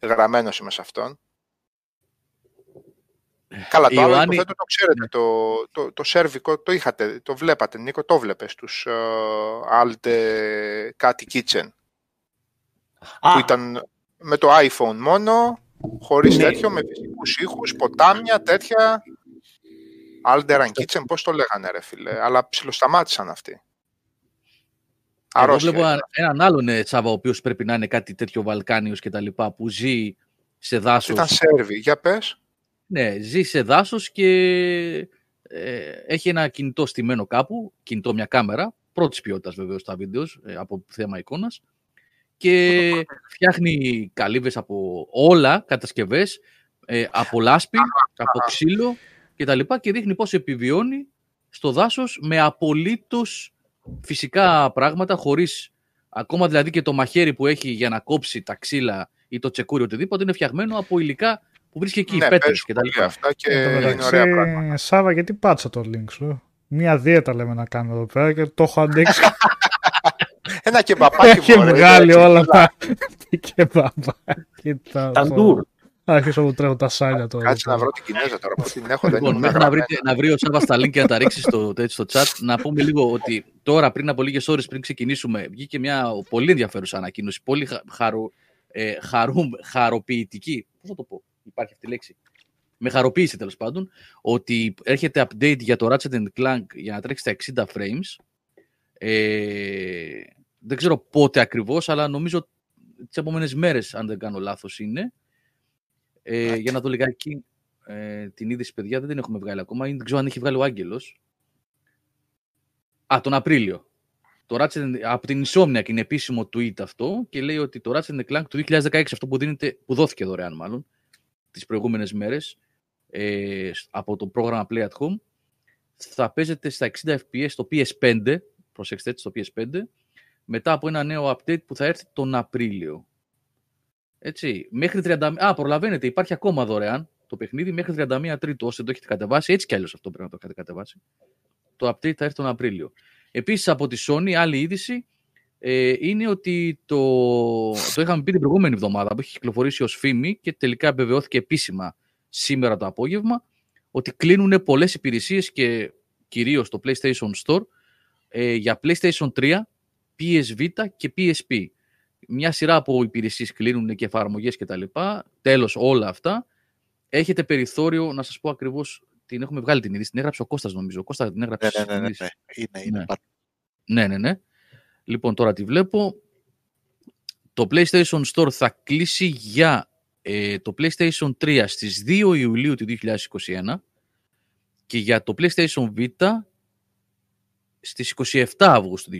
Γραμμένος είμαι σε αυτόν. Καλά, το άλλο Ιωάννη... το ξέρετε, το, το, το σερβικό το είχατε, το βλέπατε, Νίκο, το βλέπες, τους uh, Alde κάτι Kitchen, που ήταν με το iPhone μόνο, χωρίς ναι. τέτοιο, με φυσικούς ήχους, ποτάμια, τέτοια. Alderan Kitchen, πώς το λέγανε ρε φίλε, αλλά ψιλοσταμάτησαν αυτοί. Εγώ βλέπω έναν άλλον ε, Σάβα, ο οποίος πρέπει να είναι κάτι τέτοιο Βαλκάνιος και τα λοιπά, που ζει σε δάσος. Ήταν Σέρβι, για πες. Ναι, ζει σε δάσος και ε, έχει ένα κινητό στημένο κάπου, κινητό μια κάμερα, πρώτης ποιότητας βεβαίως τα βίντεος ε, από θέμα εικόνας και φτιάχνει καλύβες από όλα, κατασκευές, ε, από λάσπη, από ξύλο και τα λοιπά και δείχνει πώς επιβιώνει στο δάσος με απολύτως φυσικά πράγματα, χωρίς ακόμα δηλαδή και το μαχαίρι που έχει για να κόψει τα ξύλα ή το τσεκούρι οτιδήποτε είναι φτιαγμένο από υλικά που βρίσκει εκεί, ναι, πέτρες και τα λοιπά. Αυτά και είναι ωραία πράγματα. Σάβα, γιατί πάτσα το link σου. Μία δίαιτα λέμε να κάνουμε εδώ πέρα και το έχω αντέξει. (laughs) Ένα κεμπαπάκι Έχει βγάλει όλα τα (laughs) κεμπαπάκι. Ταντούρ. Άρχισα μου τρέχω τα σάλια τώρα. Κάτσε να βρω την Κινέζα τώρα που την έχω. Λοιπόν, μέχρι να, βρείτε, να βρει ο Σάβα τα link και να τα ρίξει στο, στο chat, να πούμε λίγο ότι τώρα πριν από λίγες ώρες πριν ξεκινήσουμε, βγήκε μια πολύ ενδιαφέρουσα ανακοίνωση. Πολύ χαρο, ε, χαροποιητική. Πώς θα το πω, υπάρχει αυτή η λέξη. Με χαροποίησε τέλος πάντων ότι έρχεται update για το Ratchet Clank για να τρέξει στα 60 frames. Ε, δεν ξέρω πότε ακριβώς, αλλά νομίζω τις επόμενες μέρες, αν δεν κάνω λάθος, είναι. Ε, για να δω λιγάκι ε, την είδηση, παιδιά, δεν την έχουμε βγάλει ακόμα. Δεν ξέρω αν έχει βγάλει ο Άγγελος. Α, τον Απρίλιο. Το Ratchet, από την Insomniac είναι επίσημο tweet αυτό και λέει ότι το Ratchet Clank του 2016, αυτό που, δίνεται, που δόθηκε δωρεάν μάλλον, τις προηγούμενες μέρες, ε, από το πρόγραμμα Play at Home, θα παίζεται στα 60 FPS στο PS5, προσέξτε στο PS5, μετά από ένα νέο update που θα έρθει τον Απρίλιο. Έτσι, μέχρι 30... Α, προλαβαίνετε, υπάρχει ακόμα δωρεάν το παιχνίδι μέχρι 31 Τρίτου. Όσοι το έχετε κατεβάσει, έτσι κι αλλιώς αυτό πρέπει να το έχετε κατεβάσει. Το update θα έρθει τον Απρίλιο. Επίσης από τη Sony, άλλη είδηση ε, είναι ότι το, το είχαμε πει την προηγούμενη εβδομάδα που έχει κυκλοφορήσει ως φήμη και τελικά επιβεβαιώθηκε επίσημα σήμερα το απόγευμα ότι κλείνουν πολλές υπηρεσίες και κυρίως το PlayStation Store ε, για PlayStation 3, PS Vita και PSP. Μια σειρά από υπηρεσίες κλείνουν και εφαρμογές κτλ. Τέλος, όλα αυτά. Έχετε περιθώριο να σας πω ακριβώς. Την έχουμε βγάλει την είδηση. Την έγραψε ο Κώστας νομίζω. Ο Κώστας την έγραψες. Ναι, ναι, ναι, ναι. Είναι, είναι. Ναι. ναι, ναι, ναι. Λοιπόν, τώρα τη βλέπω. Το PlayStation Store θα κλείσει για ε, το PlayStation 3 στις 2 Ιουλίου του 2021 και για το PlayStation Vita στις 27 Αυγούστου 2021.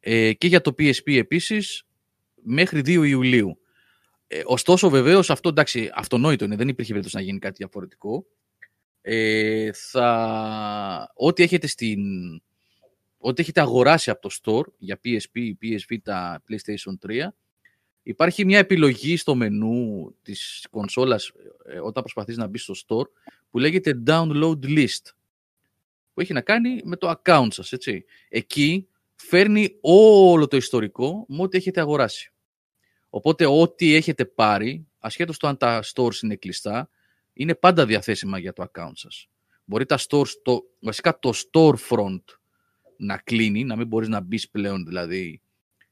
Ε, και για το PSP επίσης μέχρι 2 Ιουλίου. Ε, ωστόσο βεβαίως αυτό εντάξει αυτονόητο είναι, δεν υπήρχε περίπτωση να γίνει κάτι διαφορετικό. Ε, θα... Ό,τι έχετε στην... Ό,τι έχετε αγοράσει από το store για PSP, PS Vita, PlayStation 3 υπάρχει μια επιλογή στο μενού της κονσόλας ε, όταν προσπαθείς να μπεις στο store που λέγεται Download List που έχει να κάνει με το account σας, έτσι. Εκεί φέρνει όλο το ιστορικό με ό,τι έχετε αγοράσει. Οπότε ό,τι έχετε πάρει, ασχέτως το αν τα stores είναι κλειστά, είναι πάντα διαθέσιμα για το account σας. Μπορεί τα stores, το, βασικά το storefront να κλείνει, να μην μπορείς να μπεις πλέον δηλαδή.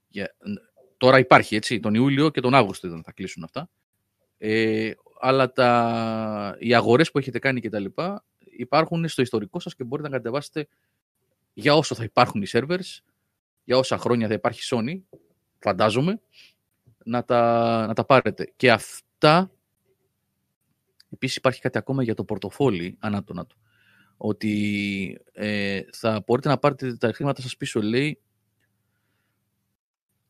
Για, τώρα υπάρχει έτσι, τον Ιούλιο και τον Αύγουστο θα κλείσουν αυτά. Ε, αλλά τα, οι αγορές που έχετε κάνει και τα λοιπά υπάρχουν στο ιστορικό σας και μπορείτε να κατεβάσετε για όσο θα υπάρχουν οι servers, για όσα χρόνια θα υπάρχει Sony, φαντάζομαι, να τα, να τα πάρετε. Και αυτά, επίσης υπάρχει κάτι ακόμα για το πορτοφόλι, ανάτονα του, ότι ε, θα μπορείτε να πάρετε τα χρήματα σας πίσω, λέει,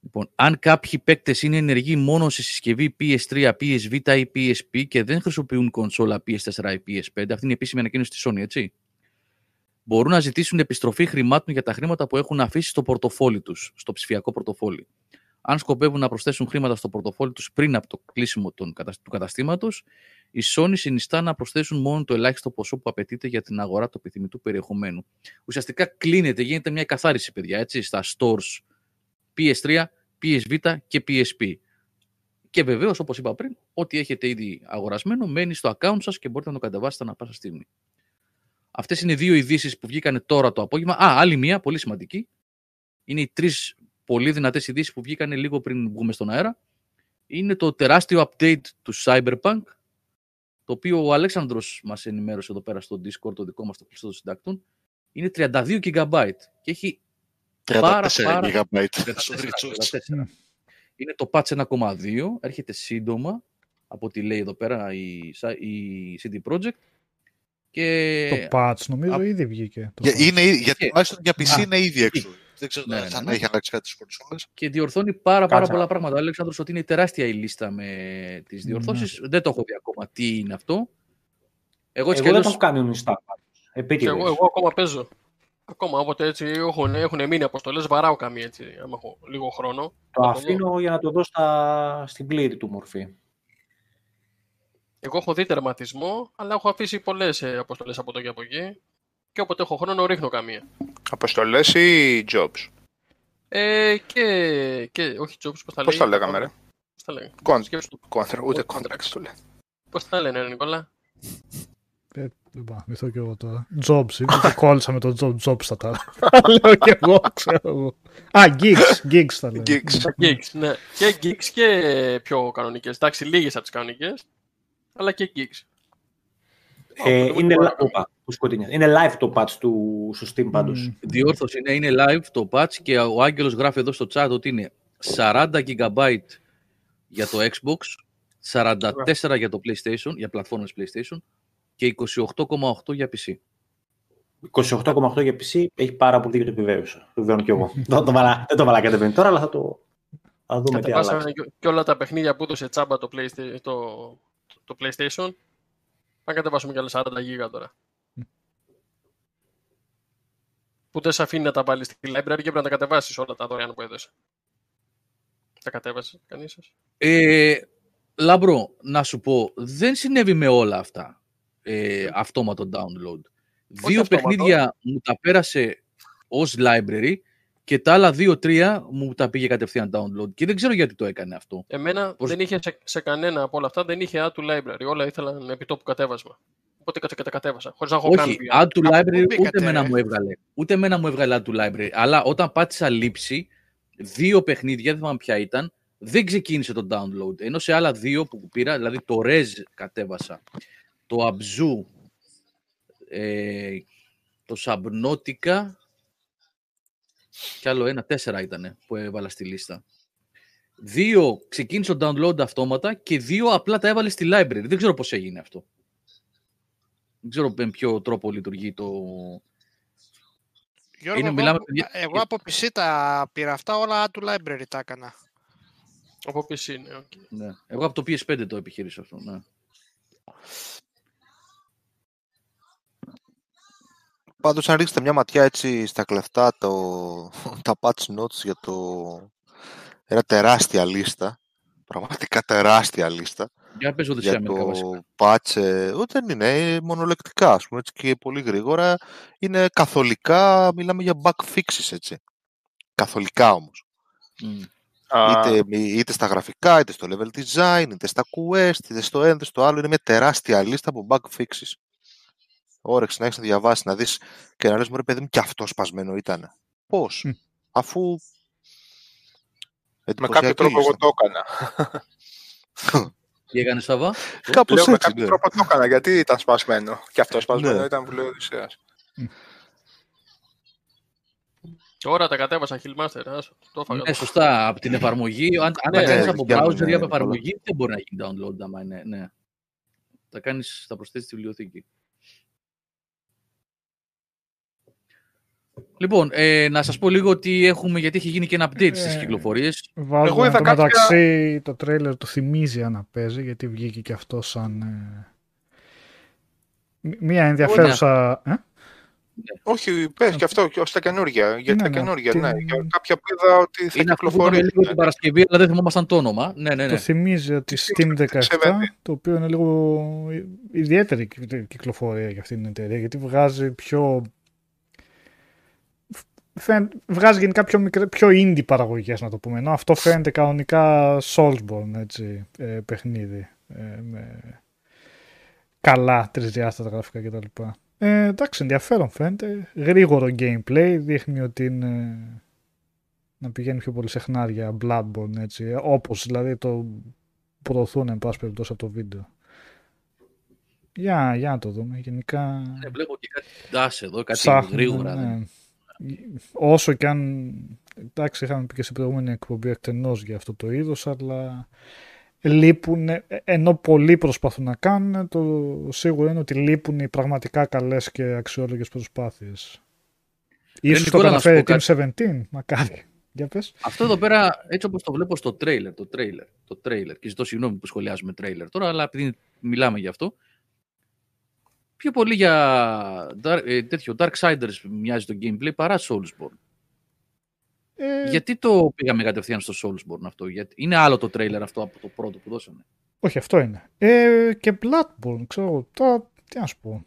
Λοιπόν, αν κάποιοι παίκτες είναι ενεργοί μόνο σε συσκευή PS3, PSV ή PSP και δεν χρησιμοποιούν κονσόλα PS4 ή PS5, αυτή είναι η επίσημη ανακοίνωση της Sony, έτσι. Μπορούν να ζητήσουν επιστροφή χρημάτων για τα χρήματα που έχουν αφήσει στο πορτοφόλι τους, στο ψηφιακό πορτοφόλι. Αν σκοπεύουν να προσθέσουν χρήματα στο πορτοφόλι τους πριν από το κλείσιμο του καταστήματος, η Sony συνιστά να προσθέσουν μόνο το ελάχιστο ποσό που απαιτείται για την αγορά του επιθυμητού περιεχομένου. Ουσιαστικά κλείνεται, γίνεται μια καθάριση, παιδιά, έτσι, στα stores PS3, PSV και PSP. Και βεβαίως, όπως είπα πριν, ό,τι έχετε ήδη αγορασμένο μένει στο account σας και μπορείτε να το κατεβάσετε ανά πάσα στιγμή. Αυτές είναι δύο ειδήσεις που βγήκαν τώρα το απόγευμα. Α, άλλη μία, πολύ σημαντική. Είναι οι τρεις πολύ δυνατές ειδήσεις που βγήκαν λίγο πριν βγούμε στον αέρα. Είναι το τεράστιο update του Cyberpunk, το οποίο ο Αλέξανδρος μας ενημέρωσε εδώ πέρα στο Discord, το δικό μας το κλειστό των συντακτών. Είναι 32 GB και έχει 34 πάρα, πάρα... GB. Είναι το patch 1.2, έρχεται σύντομα, από ό,τι λέει εδώ πέρα η, η CD Projekt. Και... Το patch νομίζω Α... ήδη βγήκε. Το για, είναι, γιατί τουλάχιστον για PC είναι ήδη έξω. Δεν ξέρω ναι, αν ναι, έχει αλλάξει κάτι στις κονσόλες. Και διορθώνει πάρα, πάρα πολλά πράγματα. Ο Αλέξανδρος ότι είναι τεράστια η λίστα με τις διορθώσεις. Δεν το έχω δει ακόμα τι είναι αυτό. Εγώ, εγώ δεν το έχω κάνει ονιστά. Εγώ, εγώ ακόμα παίζω. Ακόμα όποτε έτσι έχουν, έχουν μείνει αποστολές, βαράω καμία έτσι, άμα έχω λίγο χρόνο. Το αφήνω για να το δω στα... στην πλήρη του μορφή. Εγώ έχω δει τερματισμό, αλλά έχω αφήσει πολλές ε, αποστολές από εδώ και από εκεί. Και όποτε έχω χρόνο, ρίχνω καμία. Αποστολές ή jobs; Ε, και, και, όχι jobs, πώς τα λέγαμε. Πώς τα λέγαμε, ρε; Πώς τα λέγαμε. Contract, ούτε contracts το λέει. Πώς τα λένε, Νικόλα; Ε, δεν πάω, μυθώ και εγώ τώρα. Jobs, είμαι και κόλλησα με το job, jobs θα τα (laughs) λέω και εγώ, ξέρω εγώ. Α, gigs, gigs θα λέω. Gigs. gigs, ναι. Και gigs και πιο κανονικές. Εντάξει, λίγες από τις κανονικές, αλλά και gigs. Ε, είναι, είναι live το patch του στο Steam πάντως. Mm. Διόρθωση είναι, είναι live το patch και ο Άγγελος γράφει εδώ στο chat ότι είναι 40 GB για το Xbox, 44 για το PlayStation, για πλατφόρμες PlayStation και 28,8 για PC. 28,8 για PC έχει πάρα πολύ δίκιο το επιβεβαίωσα. Το επιβεβαιώνω κι εγώ. (laughs) δεν το βάλα, δεν το βάλα κατεβαίνει τώρα, αλλά θα το θα δούμε τι άλλαξε. Και όλα τα παιχνίδια που έδωσε τσάμπα το, PlayStation, το, το PlayStation. Θα κατεβάσουμε κι άλλα 40 γίγα τώρα. που δεν σε αφήνει να τα βάλεις στη library και πρέπει να τα κατεβάσεις όλα τα δωρεάν που έδωσε. Τα κατέβασε κανείς σας; Ε, Λάμπρο, να σου πω, δεν συνέβη με όλα αυτά ε, αυτόματο download. δύο παιχνίδια μου τα πέρασε ως library και τα άλλα δύο-τρία μου τα πήγε κατευθείαν download. Και δεν ξέρω γιατί το έκανε αυτό. Εμένα Πώς... δεν είχε σε, σε, κανένα από όλα αυτά, δεν είχε add to library. Όλα ήθελαν επιτόπου κατέβασμα. Οπότε και τα κατέβασα. Χωρίς να έχω Όχι, add to library ούτε μένα μου έβγαλε. Ούτε μένα μου έβγαλε add to library. Αλλά όταν πάτησα λήψη, δύο παιχνίδια, δεν θυμάμαι ποια ήταν, δεν ξεκίνησε το download. Ενώ σε άλλα δύο που πήρα, δηλαδή το Rez κατέβασα το Αμπζού, ε, το Σαμπνότικα και άλλο ένα, τέσσερα ήταν που έβαλα στη λίστα. Δύο ξεκίνησε το download αυτόματα και δύο απλά τα έβαλε στη library. Δεν ξέρω πώς έγινε αυτό. Δεν ξέρω με ποιο τρόπο λειτουργεί το... Γιώργο, Είναι, εγώ, μιλάμε... εγώ από PC τα πήρα αυτά, όλα του library τα έκανα. Από PC, ναι, okay. ναι. Εγώ από το PS5 το επιχείρησα αυτό, ναι. Πάντως αν ρίξετε μια ματιά έτσι στα κλεφτά το, (laughs) τα patch notes για το ένα τεράστια λίστα πραγματικά τεράστια λίστα για, πες, για το patch ε, δεν είναι μονολεκτικά ας πούμε, έτσι, και πολύ γρήγορα. Είναι καθολικά μιλάμε για bug fixes έτσι. Καθολικά όμως. Είτε, είτε στα γραφικά, είτε στο level design, είτε στα quest, είτε στο ένα, είτε στο άλλο είναι μια τεράστια λίστα από bug fixes όρεξη να έχεις να διαβάσεις, να δεις και να λες: Μωρέ, παιδί μου, και αυτό σπασμένο ήταν. Πώς, αφού. Με κάποιο τρόπο εγώ το έκανα. Τι έκανες, Σαββά; Κάπως έτσι. Με κάποιο ναι. τρόπο το έκανα, γιατί ήταν σπασμένο. Και αυτό σπασμένο ναι. ήταν βουλίο Οδυσσέας. Τώρα τα κατέβασα Hillmaster. Το ναι, σωστά. Από την εφαρμογή. Αν, αν ναι, τα κάνει από browser ή από εφαρμογή, δεν μπορεί να γίνει download. Άμα είναι, ναι. Θα, κάνεις, θα προσθέσεις τη βιβλιοθήκη. Λοιπόν, ε, να σας πω λίγο ότι έχουμε, γιατί έχει γίνει και ένα update στις ε, κυκλοφορίες. Βάζουμε Εγώ είδα κάποια... μεταξύ το τρέιλερ το θυμίζει αν παίζει, γιατί βγήκε και αυτό σαν... Ε, μία ενδιαφέρουσα... Ε; Ναι. Όχι, πες και αυτό και στα καινούργια. Για ναι, τα ναι, καινούργια, ναι. Για κάποια που είδα ότι θα είναι κυκλοφορεί. Είναι λίγο την Παρασκευή, αλλά δεν θυμόμασταν το όνομα. Ναι, ναι, ναι. Το θυμίζει ότι Steam 17, το οποίο είναι λίγο ιδιαίτερη κυκλοφορία για αυτή την εταιρεία, γιατί βγάζει πιο. Βγάζει γενικά πιο, μικρέ, πιο indie παραγωγές να το πούμε ενώ αυτό φαίνεται κανονικά Soulsborne έτσι, ε, παιχνίδι ε, με καλά τρισδιάστατα γραφικά κτλ. Ε, εντάξει, ενδιαφέρον φαίνεται. Γρήγορο gameplay, δείχνει ότι είναι να πηγαίνει πιο πολύ σε χνάρια Bloodborne, έτσι, όπως δηλαδή το προωθούν εν πάση περιπτώσει από το βίντεο. Για, για να το δούμε. Γενικά... Ναι, βλέπω και κάτι ντάς εδώ, κάτι Ψάχνουμε, γρήγορα. Ναι. Όσο και αν... Εντάξει, είχαμε πει και σε προηγούμενη εκπομπή εκτενώς για αυτό το είδος, αλλά λείπουν, ενώ πολλοί προσπαθούν να κάνουν, το σίγουρο είναι ότι λείπουν οι πραγματικά καλές και αξιόλογες προσπάθειες. Ίσως το καταφέρει Team 17, μακάρι. Για πες. Αυτό εδώ πέρα, έτσι όπως το βλέπω στο τρέιλερ, το τρέιλερ, το τρέιλερ, και ζητώ συγγνώμη που σχολιάζουμε τρέιλερ τώρα, αλλά επειδή μιλάμε γι' αυτό, πιο πολύ για ε, τέτοιο Darksiders μοιάζει το gameplay παρά Soulsborne. Ε... Γιατί το πήγαμε κατευθείαν στο Soulsborne αυτό, γιατί είναι άλλο το τρέιλερ αυτό από το πρώτο που δώσανε. Όχι, αυτό είναι. Ε, και Bloodborne, ξέρω, τώρα τι να σου πω.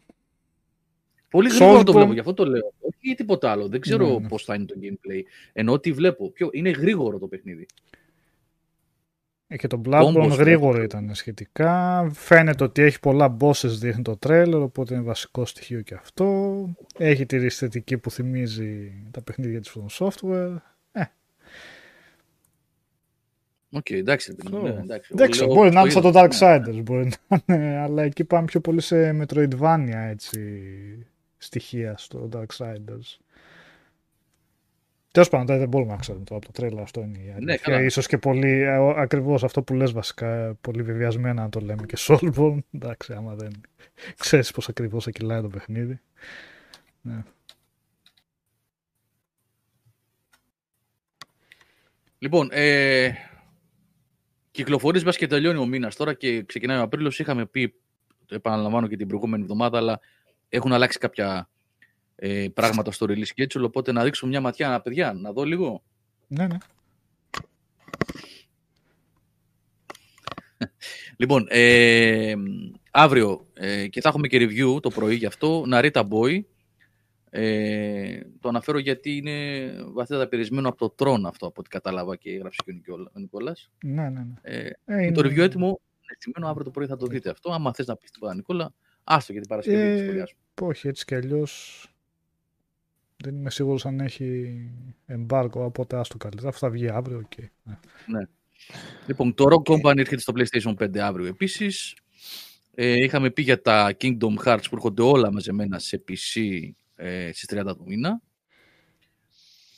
Πολύ γρήγορα το βλέπω, γι' αυτό το λέω. Όχι τίποτα άλλο. Δεν ξέρω ναι, ναι. πώς θα είναι το gameplay. Ενώ ότι βλέπω. Πιο... Είναι γρήγορο το παιχνίδι. Ε, και το Bloodborne γρήγορο ήταν σχετικά. Φαίνεται ότι έχει πολλά bosses δείχνει το τρέιλερ, οπότε είναι βασικό στοιχείο και αυτό. Έχει τη αισθητική που θυμίζει τα παιχνίδια της From Software. OK, okay, εντάξει. Oh. εντάξει, εντάξει μπορεί να είναι σαν το Darksiders, μπορεί να είναι, αλλά εκεί πάμε πιο πολύ σε Metroidvania έτσι, στοιχεία στο Darksiders. Τέλος πάντων, δεν μπορούμε να ξέρουμε το από το τρέλα αυτό είναι η ναι, αλήθεια. Ναι, ίσως και πολύ, ακριβώς αυτό που λες βασικά, πολύ βεβαιασμένα να το λέμε και Soulborne. (laughs) Εντάξει, άμα δεν ξέρεις πώς ακριβώς θα κυλάει το παιχνίδι. Ναι. Λοιπόν, ε, Κυκλοφορείς μπας και τελειώνει ο μήνας τώρα και ξεκινάει ο Απρίλιος. Είχαμε πει, το επαναλαμβάνω και την προηγούμενη εβδομάδα, αλλά έχουν αλλάξει κάποια ε, πράγματα στο release schedule. Οπότε να ρίξουμε μια ματιά, παιδιά, να δω λίγο. Ναι, ναι. λοιπόν, ε, αύριο ε, και θα έχουμε και review το πρωί γι' αυτό. Narita Boy, ε, το αναφέρω γιατί είναι βαθύτερα πυρισμένο από το τρόν αυτό, από ό,τι κατάλαβα και έγραψε και ο Νικόλα. Ναι, ναι, ναι. Ε, ε, το review έτοιμο, έτοιμο αύριο το πρωί θα το δείτε αυτό. Άμα θες να πεις τίποτα, Νικόλα, άστο για την Παρασκευή. Ε, όχι, έτσι κι αλλιώς. Δεν είμαι σίγουρος αν έχει εμπάρκο, οπότε άστο καλύτερα. Αυτό θα βγει αύριο. Okay. Ναι. ναι. Λοιπόν, το Rock Company έρχεται στο PlayStation 5 αύριο επίσης. Ε, είχαμε πει για τα Kingdom Hearts που έρχονται όλα μαζεμένα σε PC ε, στις 30 του μήνα.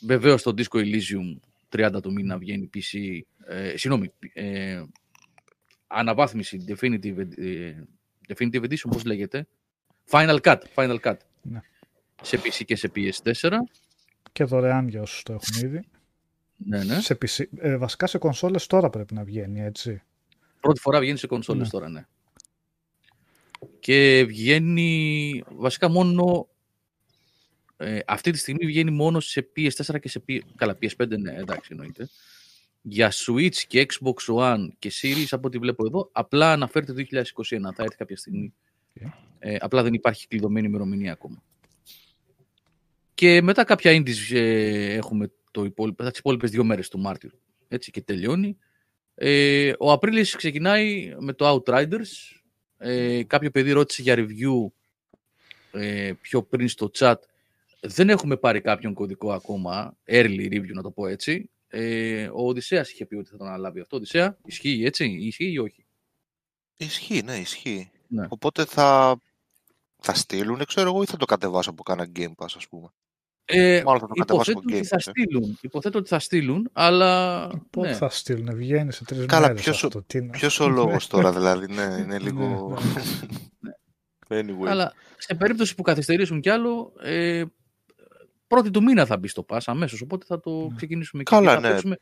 Βεβαίως το Disco Elysium 30 του μήνα βγαίνει PC, ε, συγγνώμη, ε, αναβάθμιση Definitive, ε, Definitive Edition, πώς λέγεται, Final Cut, Final Cut. Ναι. Σε PC και σε PS4. Και δωρεάν για όσους το έχουν ήδη. Ναι, ναι. Σε PC, ε, βασικά σε κονσόλες τώρα πρέπει να βγαίνει, έτσι. Πρώτη φορά βγαίνει σε κονσόλες ναι. τώρα, ναι. Και βγαίνει βασικά μόνο ε, αυτή τη στιγμή βγαίνει μόνο σε PS4 και σε PS... Καλά, PS5 ναι, εντάξει εννοείται. Για Switch και Xbox One και Series, από ό,τι βλέπω εδώ, απλά αναφέρεται το 2021. Θα έρθει κάποια στιγμή. Ε, απλά δεν υπάρχει κλειδωμένη ημερομηνία ακόμα. Και μετά κάποια indies ε, έχουμε το υπόλοιπο, τις υπόλοιπες δύο μέρες του Μάρτιου. Έτσι και τελειώνει. Ε, ο Απρίλης ξεκινάει με το Outriders. Ε, κάποιο παιδί ρώτησε για review ε, πιο πριν στο chat δεν έχουμε πάρει κάποιον κωδικό ακόμα, early review να το πω έτσι. Ε, ο Οδυσσέας είχε πει ότι θα τον αναλάβει αυτό. Οδυσσέα, ισχύει έτσι, ισχύει ή όχι; Ισχύει, ναι, ισχύει. Ναι. Οπότε θα, θα στείλουν, ξέρω εγώ, ή θα το κατεβάσω από κάνα Game Pass, ας πούμε. Ε, Μάλλον θα το υποθέτω ότι θα στείλουν, υποθέτω ότι θα στείλουν, αλλά... Πότε ναι. θα στείλουν, βγαίνεις σε τρεις Καλά, μέρες ποιος, αυτό. Ποιος ο λόγος τώρα δηλαδή, ναι, είναι λίγο... Ναι. (laughs) anyway. Αλλά σε περίπτωση που καθυστερήσουν κι άλλο, ε, πρώτη του μήνα θα μπει στο Pass αμέσως. Οπότε θα το ναι. ξεκινήσουμε Καλά, και ναι. θα, παίξουμε,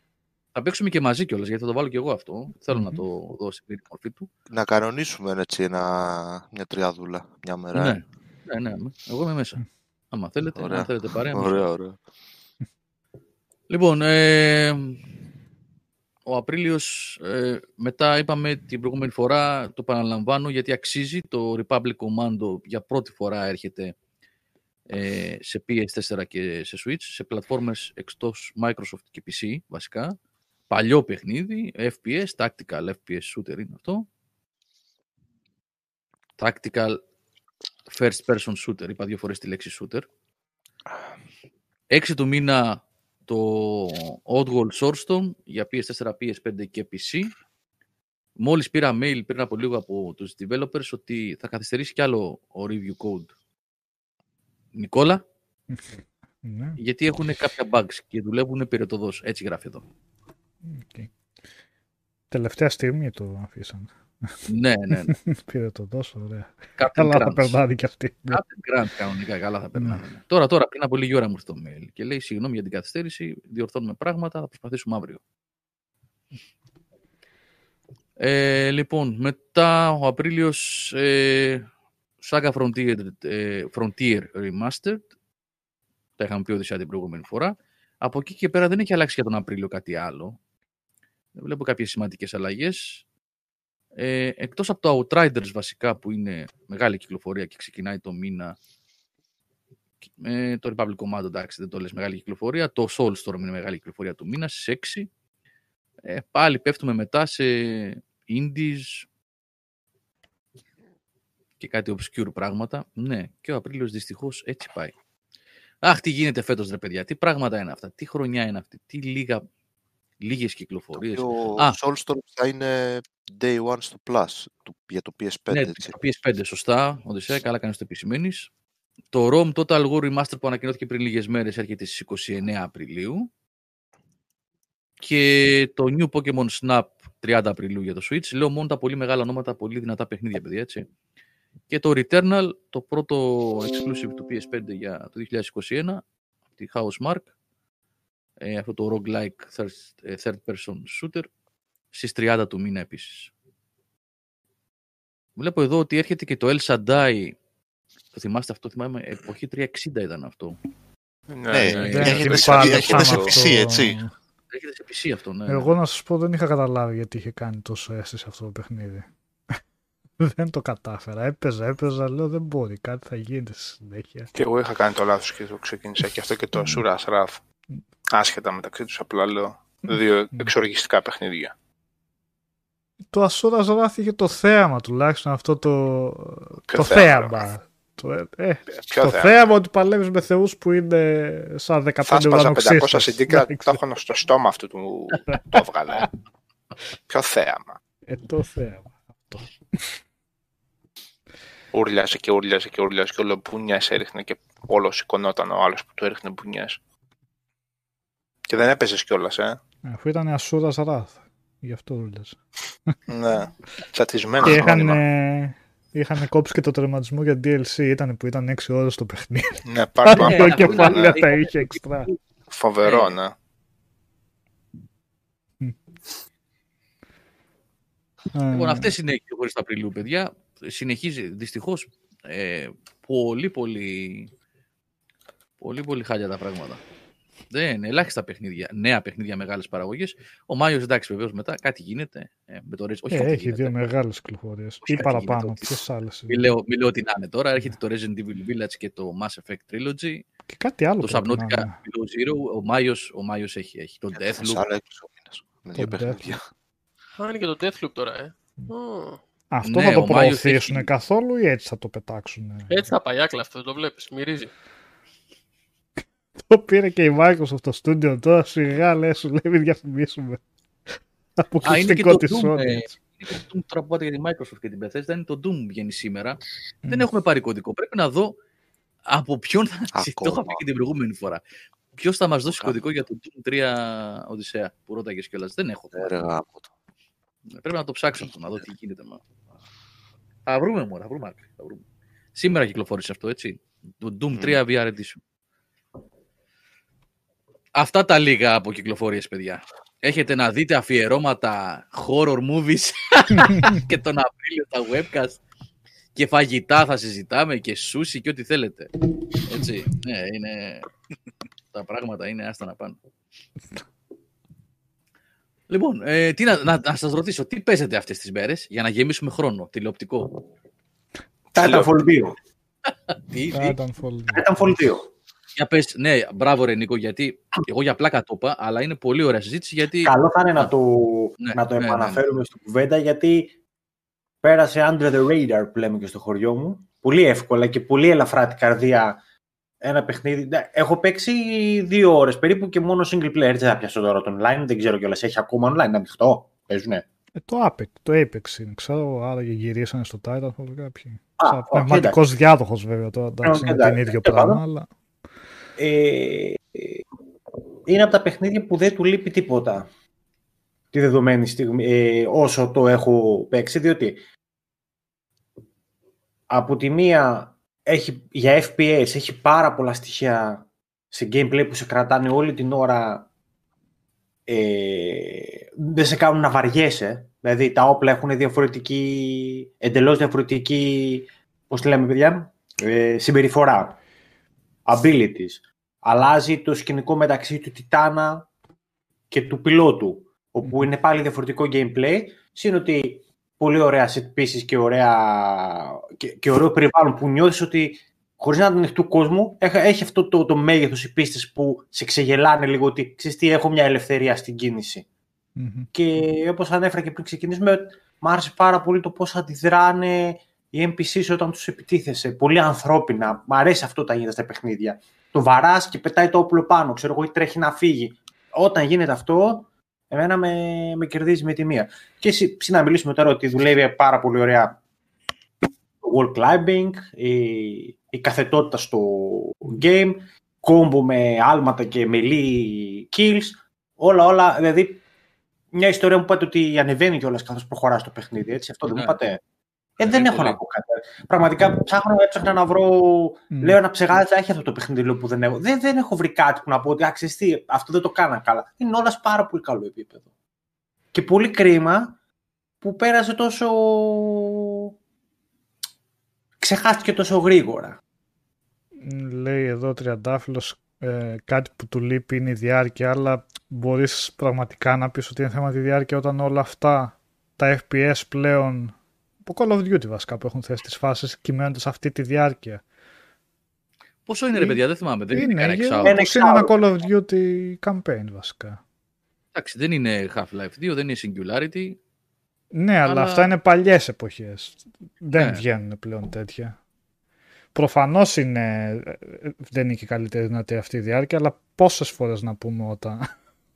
θα παίξουμε και μαζί κιόλας γιατί θα το βάλω και εγώ αυτό. Θέλω να το δω στην πλήρη μορφή του. Να κανονίσουμε έτσι ένα, μια τριάδουλα μια μέρα. Ναι, ναι, ναι. Εγώ είμαι μέσα. Άμα θέλετε, Ωραία. αν θέλετε παρέα. Ωραία, ωραία. Λοιπόν, ε, ο Απρίλιος, ε, μετά είπαμε την προηγούμενη φορά, το παραλαμβάνω γιατί αξίζει, το Republic Commando για πρώτη φορά έρχεται ε, σε PS4 και σε Switch, σε πλατφόρμες εκτός Microsoft και PC βασικά. Παλιό παιχνίδι, FPS, tactical FPS shooter είναι αυτό. Tactical first person shooter, είπα δύο φορές τη λέξη shooter. 6 του μήνα το Oddworld Soulstorm για PS4, PS5 και PC. Μόλις πήρα mail πριν από λίγο από τους developers ότι θα καθυστερήσει κι άλλο ο review code. Νικόλα, Ναι, γιατί έχουν κάποια bugs και δουλεύουν πυρετωδώς. Έτσι γράφει εδώ. οκ. Τελευταία στιγμή το αφήσαν. Ναι, ναι, ναι. (laughs) Πήρε το τόσο ωραία. Captain Καλά θα Crunch. περνάνε κι αυτοί. Ναι. Captain Grant κανονικά καλά θα περνάνε. ναι. Τώρα, τώρα, πριν από λίγη ώρα μου ήρθε το mail και λέει συγγνώμη για την καθυστέρηση, διορθώνουμε πράγματα, θα προσπαθήσουμε αύριο. Ε, λοιπόν, μετά ο Απρίλιος ε, Saga Frontier, ε, Frontier Remastered, τα είχαμε πει Οδυσσέα την προηγούμενη φορά. Από εκεί και πέρα δεν έχει αλλάξει για τον Απρίλιο κάτι άλλο. Δεν βλέπω κάποιες σημαντικές αλλαγές. Ε, εκτός από το Outriders βασικά που είναι μεγάλη κυκλοφορία και ξεκινάει το μήνα ε, το Republic Commando εντάξει δεν το λες μεγάλη κυκλοφορία το Soulstorm είναι μεγάλη κυκλοφορία του μήνα στις 6 ε, πάλι πέφτουμε μετά σε Indies και κάτι obscure πράγματα. Ναι και ο Απρίλιος δυστυχώς έτσι πάει. Αχ, τι γίνεται φέτος ρε παιδιά, τι πράγματα είναι αυτά, τι χρονιά είναι αυτή, τι λίγα, λίγες κυκλοφορίες. Το Α. Soulstorm θα είναι day one στο Plus του- για το PS5. Ναι, έτσι. το PS5, σωστά. Οδυσσέα, καλά κάνεις το επισημαίνεις. Το ROM Total War Remaster που ανακοινώθηκε πριν λίγες μέρες έρχεται στις 29 Απριλίου. Και το New Pokemon Snap 30 Απριλίου για το Switch. Λέω μόνο τα πολύ μεγάλα ονόματα, πολύ δυνατά παιχνίδια, παιδιά, έτσι. Και το Returnal, το πρώτο exclusive του PS5 για το 2021, τη Housemark, ε, αυτό το roguelike third, ε, third person shooter, στις 30 του μήνα επίσης. Βλέπω εδώ ότι έρχεται και το El Shaddai. Το θυμάστε αυτό, θυμάμαι, εποχή 360 ήταν αυτό. Ναι, ναι, έρχεται ναι. σε- πάλι έρχεται σε πάνω PC, αυτό. έτσι. Έρχεται σε PC αυτό, ναι. Εγώ να σας πω δεν είχα καταλάβει γιατί είχε κάνει τόσο αίσθηση αυτό το παιχνίδι. (laughs) δεν το κατάφερα. Έπαιζα, έπαιζα, λέω δεν μπορεί, κάτι θα γίνεται στη συνέχεια. Και εγώ είχα κάνει το λάθος και το ξεκίνησα και αυτό και το Sura Wrath. Άσχετα μεταξύ τους, απλά λέω δύο εξοργιστικά παιχνίδια. Το Ασούρα Wrath είχε το θέαμα τουλάχιστον αυτό το, Ποιο το θέαμα, θέαμα. Το, ε, ε, Ποιο το θέαμα; θέαμα ότι παλεύεις με θεούς που είναι σαν 15 Θα σπάζα 500 ουρανοξύστες. συντήκα, Εντάξει. το έχω στο στόμα αυτού του το έβγαλε. Ποιο θέαμα; Ε, το θέαμα. Ούρλιαζε και ούρλιαζε και ούρλιαζε και όλο μπουνιές έριχνε και όλο σηκωνόταν ο άλλος που του έριχνε μπουνιές. Και δεν έπαιζες κιόλας, ε. Αφού ήταν Ασούρα Wrath. Γι' αυτό δούλευε. ναι. Τσατισμένο Και είχαν, μόνιμα. ε, είχαν κόψει και το τερματισμό για DLC. Ήταν που ήταν 6 ώρες το παιχνίδι. Ναι, πάρ' το. Ναι, Το αυτό κεφάλαιο είναι- τα είχε εξτρά. Φοβερό, ναι. Λοιπόν, Ε, αυτές είναι οι κυκλοφορίες του Απριλίου, παιδιά. Συνεχίζει, δυστυχώς, ε, πολύ, πολύ, πολύ, πολύ χάλια τα πράγματα. Δεν είναι ελάχιστα παιχνίδια, νέα παιχνίδια, μεγάλες παραγωγές. Ο Μάιος, εντάξει, βεβαίως μετά κάτι γίνεται. Ε, με το Rez- όχι, ε, κάτι έχει γίνεται. δύο μεγάλες κυκλοφορίες. Όχι Ή κάτι παραπάνω. γίνεται, Ποιες άλλες. Μην λέω, μη λέω τι να είναι τώρα. Έρχεται το Resident Evil Village και το Mass Effect Trilogy. Και κάτι άλλο Το πρέπει να Subnautica είναι. Below Zero. Ο Μάιος, ο Μάιος έχει, έχει. Το Έρχεται σε Deathloop. άλλο έξι μήνες, Με δύο Το παιχνίδια. Α, είναι και το Deathloop τώρα, ε. Ω, Αυτό Ναι, θα το ο Μάιος προωθήσουν έχει- καθόλου ή έτσι θα το πετάξουν. Έτσι θα πάει άκλα αυτό, το βλέπεις, μυρίζει. Το πήρε και η Microsoft στο στούντιο τώρα σιγά λέει σου λέει μην διαφημίσουμε. Α, είναι και Αποκλειστικό το της Doom. Sony. ε, έτσι. είναι και το Doom τώρα που πάτε για τη Microsoft και την Bethesda. Είναι το Doom βγαίνει σήμερα. Δεν Μμ. έχουμε πάρει κωδικό. Πρέπει να δω από ποιον θα. (laughs) το είχα Ακόμα. πει και την προηγούμενη φορά. Ποιος θα μας δώσει Ακόμα. κωδικό για το Doom 3 Οδυσσέα που ρώταγες κιόλας. Δεν έχω. Ε, ρε γάμο το. Πρέπει να το ψάξω αυτό, να δω τι γίνεται. Μα. Θα βρούμε μόνο, θα βρούμε άκρη. Θα βρούμε. Σήμερα κυκλοφόρησε αυτό, έτσι. Το Doom 3 VR Edition. Αυτά τα λίγα από κυκλοφορίες, παιδιά. Έχετε να δείτε αφιερώματα horror movies (laughs) και τον Απρίλιο τα webcast και φαγητά θα συζητάμε και σούσι και ό,τι θέλετε. Έτσι, ναι, είναι... τα πράγματα είναι άστα να πάνε. Λοιπόν, ε, τι να, να, να σας ρωτήσω, τι παίζετε αυτές τις μέρες για να γεμίσουμε χρόνο, τηλεοπτικό; Titanfall 2. τι, τι; Titanfall 2. Για πες, ναι, μπράβο ρε Νίκο, γιατί εγώ για πλάκα το είπα, αλλά είναι πολύ ωραία συζήτηση γιατί... Καλό θα είναι να το, ναι, να το ναι, επαναφέρουμε ναι, στην κουβέντα, γιατί πέρασε under the radar που λέμε και στο χωριό μου. Πολύ εύκολα και πολύ ελαφρά την καρδία ένα παιχνίδι. Ναι, έχω παίξει δύο ώρες περίπου και μόνο single player. Δεν θα πιάσω τώρα το online, δεν ξέρω κιόλας. Έχει ακόμα online ανοιχτό, παίζουνε; Ε, το Apex, το Apex είναι, ξέρω, άρα και γυρίσανε στο Titanfall κάποιοι. Σαν πνευματικός διάδοχος βέβαια, τώρα εντάξει, είναι την ίδιο πράγμα, αλλά... Ε, είναι από τα παιχνίδια που δεν του λείπει τίποτα τη δεδομένη στιγμή, ε, όσο το έχω παίξει, διότι από τη μία έχει, για FPS έχει πάρα πολλά στοιχεία σε gameplay που σε κρατάνε όλη την ώρα ε, δεν σε κάνουν να βαριέσαι. Δηλαδή τα όπλα έχουν διαφορετική, εντελώς διαφορετική, πώς λέμε παιδιά, ε, συμπεριφορά, abilities αλλάζει το σκηνικό μεταξύ του Τιτάνα και του πιλότου, όπου είναι πάλι διαφορετικό gameplay, σύν ότι πολύ ωραία set pieces και, ωραία, και, και ωραίο περιβάλλον που νιώθεις ότι χωρίς να είναι του κόσμου, έχει αυτό το, το μέγεθος οι πίστες που σε ξεγελάνε λίγο ότι ξέρεις τι, έχω μια ελευθερία στην κινηση Και όπως ανέφερα και πριν ξεκινήσουμε, μου άρεσε πάρα πολύ το πώς αντιδράνε οι NPCs όταν τους επιτίθεσαι. Πολύ ανθρώπινα. Μ' αρέσει αυτό τα γίνεται στα παιχνίδια το βαράς και πετάει το όπλο πάνω, ξέρω εγώ, ή τρέχει να φύγει. Όταν γίνεται αυτό, εμένα με, με κερδίζει με τη μία. Και εσύ, να μιλήσουμε τώρα ότι δουλεύει πάρα πολύ ωραία το wall climbing, η, η καθετότητα στο game, κόμπο με άλματα και μελή kills, όλα, όλα, δηλαδή μια ιστορία μου είπατε ότι ανεβαίνει κιόλας καθώς προχωράς το παιχνίδι. Έτσι, αυτό δεν μου ναι. είπατε; Ε, δεν έχω να πω κάτι. Πραγματικά ψάχνω, έψαχνα να βρω. Λέω να ψεγάζει, έχει αυτό το παιχνίδι που δεν έχω. Δεν, δεν έχω βρει κάτι που να πω ότι αξιστεί, αυτό δεν το κάνα καλά. Είναι όλας σε πάρα πολύ καλό επίπεδο. Και πολύ κρίμα που πέρασε τόσο. ξεχάστηκε τόσο γρήγορα. Λέει εδώ τριαντάφυλλος ε, κάτι που του λείπει είναι η διάρκεια, αλλά μπορείς πραγματικά να πεις ότι είναι θέμα τη διάρκεια όταν όλα αυτά τα FPS πλέον από Call of Duty βασικά που έχουν θέσει τις φάσεις κυμαίνονται σε αυτή τη διάρκεια. Πόσο είναι ρε παιδιά, δεν θυμάμαι. Δεν είναι, είναι, είναι, είναι ένα Call of Duty campaign βασικά. Εντάξει, δεν είναι Half-Life 2, δεν είναι Singularity. Ναι, αλλά, αλλά αυτά είναι παλιές εποχές. Δεν ναι. βγαίνουν πλέον τέτοια. Προφανώς είναι, δεν είναι και καλύτερη δυνατή αυτή η διάρκεια, αλλά πόσες φορές να πούμε όταν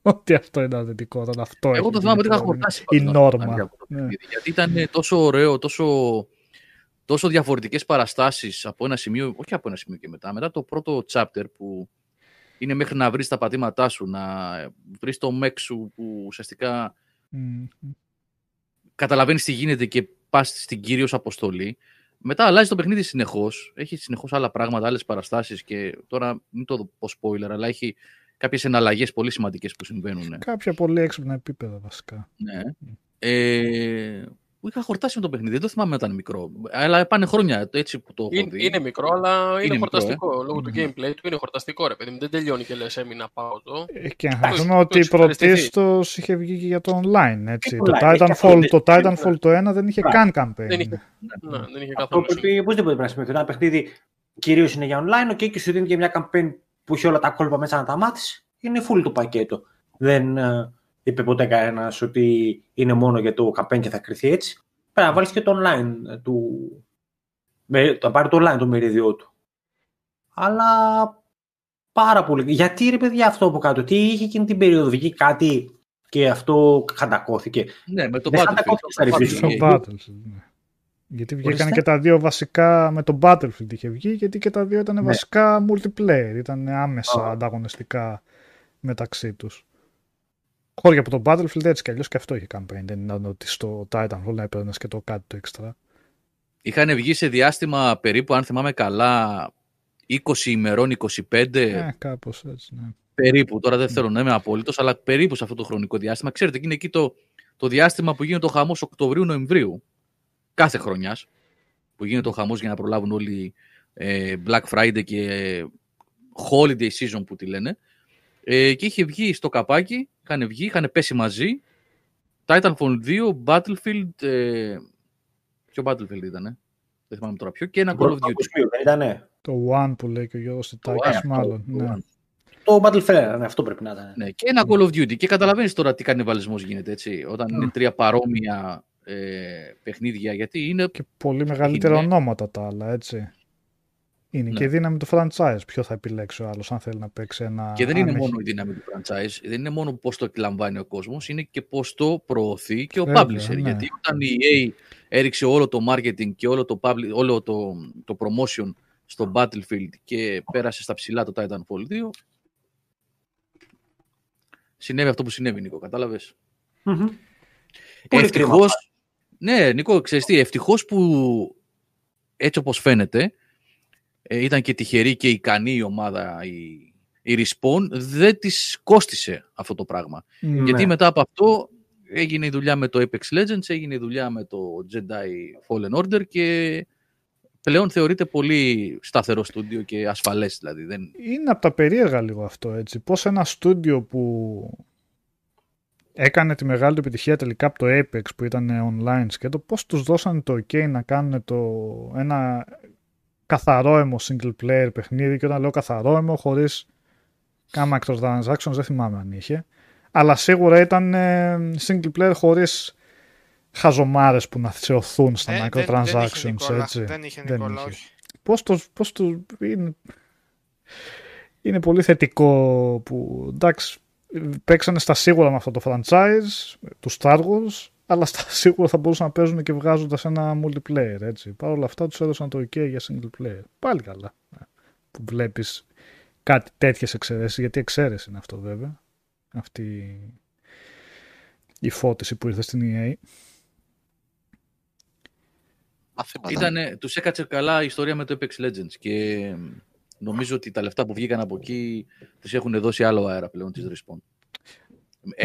ότι αυτό είναι αρνητικό, όταν αυτό Εγώ το θυμάμαι ότι είχα χορτάσει η νόρμα. Ναι. Γιατί ήταν τόσο ωραίο, τόσο, τόσο διαφορετικές παραστάσεις από ένα σημείο, όχι από ένα σημείο και μετά, μετά το πρώτο chapter που είναι μέχρι να βρεις τα πατήματά σου, να βρεις το μεξ σου που ουσιαστικά mm. καταλαβαίνεις τι γίνεται και πας στην κύριος αποστολή. Μετά αλλάζει το παιχνίδι συνεχώς. Έχει συνεχώς άλλα πράγματα, άλλες παραστάσεις και τώρα μην το πω spoiler, αλλά έχει κάποιες εναλλαγές πολύ σημαντικές που συμβαίνουν. Κάποια πολύ έξυπνα επίπεδα βασικά. Ναι. Ε, που είχα χορτάσει με το παιχνίδι, δεν το θυμάμαι όταν μικρό. Αλλά πάνε χρόνια έτσι που το έχω είναι, δει. Είναι μικρό, αλλά είναι, είναι χορταστικό. Μικρό, ε. Λόγω mm. του gameplay του είναι χορταστικό, ρε παιδί Δεν τελειώνει και λες, έμεινα πάω το. Ε, και να πούμε ότι πρωτίστω είχε βγει και για το online. Έτσι. Το, Titanfall, το Titanfall το 1 δεν είχε καν campaign. Δεν είχε, ναι, δεν είχε καθόλου. Αυτό πρέπει οπωσδήποτε πρέπει να σημαίνει. Ένα παιχνίδι κυρίως είναι για online, okay, και σου δίνει και μια campaign που έχει όλα τα κόλπα μέσα να τα μάθεις, είναι full το πακέτο. Δεν uh, είπε ποτέ κανένας ότι είναι μόνο για το campaign και θα κρυθεί έτσι. Πρέπει να βάλεις και το online του. Με, θα πάρει το online το μερίδιό του. Αλλά πάρα πολύ. Γιατί ρε παιδιά αυτό από κάτω, τι είχε εκείνη την περίοδο, βγήκε κάτι και αυτό χαντακώθηκε. Ναι, με το Battlefield. Γιατί βγήκαν και τα δύο βασικά με το Battlefield είχε βγει, γιατί και τα δύο ήταν ναι. βασικά multiplayer, ήταν άμεσα ανταγωνιστικά μεταξύ τους. Χώρια από το Battlefield έτσι κι αλλιώς και αυτό είχε campaign, δεν ήταν ότι στο Titanfall να έπαιρνες και το κάτι το έξτρα. Είχαν βγει σε διάστημα περίπου, αν θυμάμαι καλά, 20 ημερών, 25. Ναι, κάπως έτσι, ναι. Περίπου, τώρα δεν θέλω να είμαι απόλυτος, αλλά περίπου σε αυτό το χρονικό διάστημα. Ξέρετε, είναι εκεί το, το διάστημα που γίνεται ο χαμός Οκτωβρίου-Νοεμβρίου κάθε χρονιάς. Που γίνεται ο χαμός για να προλάβουν όλοι ε, Black Friday και Holiday Season που τη λένε. Ε, και είχε βγει στο καπάκι, είχαν βγει, είχαν πέσει μαζί. Titanfall 2, Battlefield. Ε, ποιο Battlefield ήταν, δεν θυμάμαι τώρα ποιο, και ένα Call of Duty. Το One που λέει και ο Γιώργος Τιτάκης, μάλλον. Το, ναι. το Battlefield, ναι, αυτό πρέπει να ήταν. Ναι, και ένα Call of Duty. Και καταλαβαίνεις τώρα τι κανιβαλισμός γίνεται, έτσι. Όταν είναι τρία παρόμοια ε, παιχνίδια, γιατί είναι... Και πολύ μεγαλύτερα ονόματα τα άλλα, έτσι. Είναι ναι. και η δύναμη του franchise. Ποιο θα επιλέξει ο άλλος, αν θέλει να παίξει ένα. Και δεν είναι μόνο η δύναμη του franchise, δεν είναι μόνο πώς το εκλαμβάνει ο κόσμος, είναι και πώς το προωθεί και ο Βέβαια, publisher. Ναι. Γιατί όταν η EA έριξε όλο το marketing και όλο το, public, όλο το, το promotion στο Battlefield και πέρασε στα ψηλά το Titanfall 2, συνέβη αυτό που συνέβη, Νίκο, κατάλαβες; Mm-hmm. Ευτυχώς, ναι, Νίκο, ξέρεις τι, ευτυχώς που έτσι όπως φαίνεται, ε, ήταν και τυχερή και ικανή η ομάδα, η, η Respawn, δεν της κόστισε αυτό το πράγμα. Ναι. Γιατί μετά από αυτό έγινε η δουλειά με το Apex Legends, έγινε η δουλειά με το Jedi Fallen Order και πλέον θεωρείται πολύ σταθερό στούντιο και ασφαλές δηλαδή. Δεν... Είναι από τα περίεργα λίγο αυτό έτσι. Πώς ένα στούντιο που έκανε τη μεγάλη επιτυχία τελικά από το Apex που ήταν online σκέτο, πώς τους δώσανε το ok να κάνουν το, ένα καθαρό αίμο single player παιχνίδι και όταν λέω καθαρό αίμο χωρίς κάμα microtransactions δεν θυμάμαι αν είχε αλλά σίγουρα ήταν ε, single player χωρίς χαζομάρες που να θεωθούν στα ε, microtransactions δεν, δεν έτσι. Δεν είχε Νικόλα, όχι. Πώς το, πώς το είναι, είναι πολύ θετικό που εντάξει παίξανε στα σίγουρα με αυτό το franchise τους Star Wars αλλά στα (laughs) σίγουρα θα μπορούσαν να παίζουν και βγάζοντας ένα multiplayer. Έτσι. Παρ' όλα αυτά τους έδωσαν το OK για single player. Πάλι καλά. Που βλέπεις κάτι τέτοιες εξαιρέσεις, γιατί εξαίρεση είναι αυτό βέβαια. Αυτή η φώτιση που ήρθε στην EA. Ήτανε, τους έκατσε καλά η ιστορία με το Apex Legends και νομίζω ότι τα λεφτά που βγήκαν από εκεί τους έχουν δώσει άλλο αέρα πλέον της Respawn.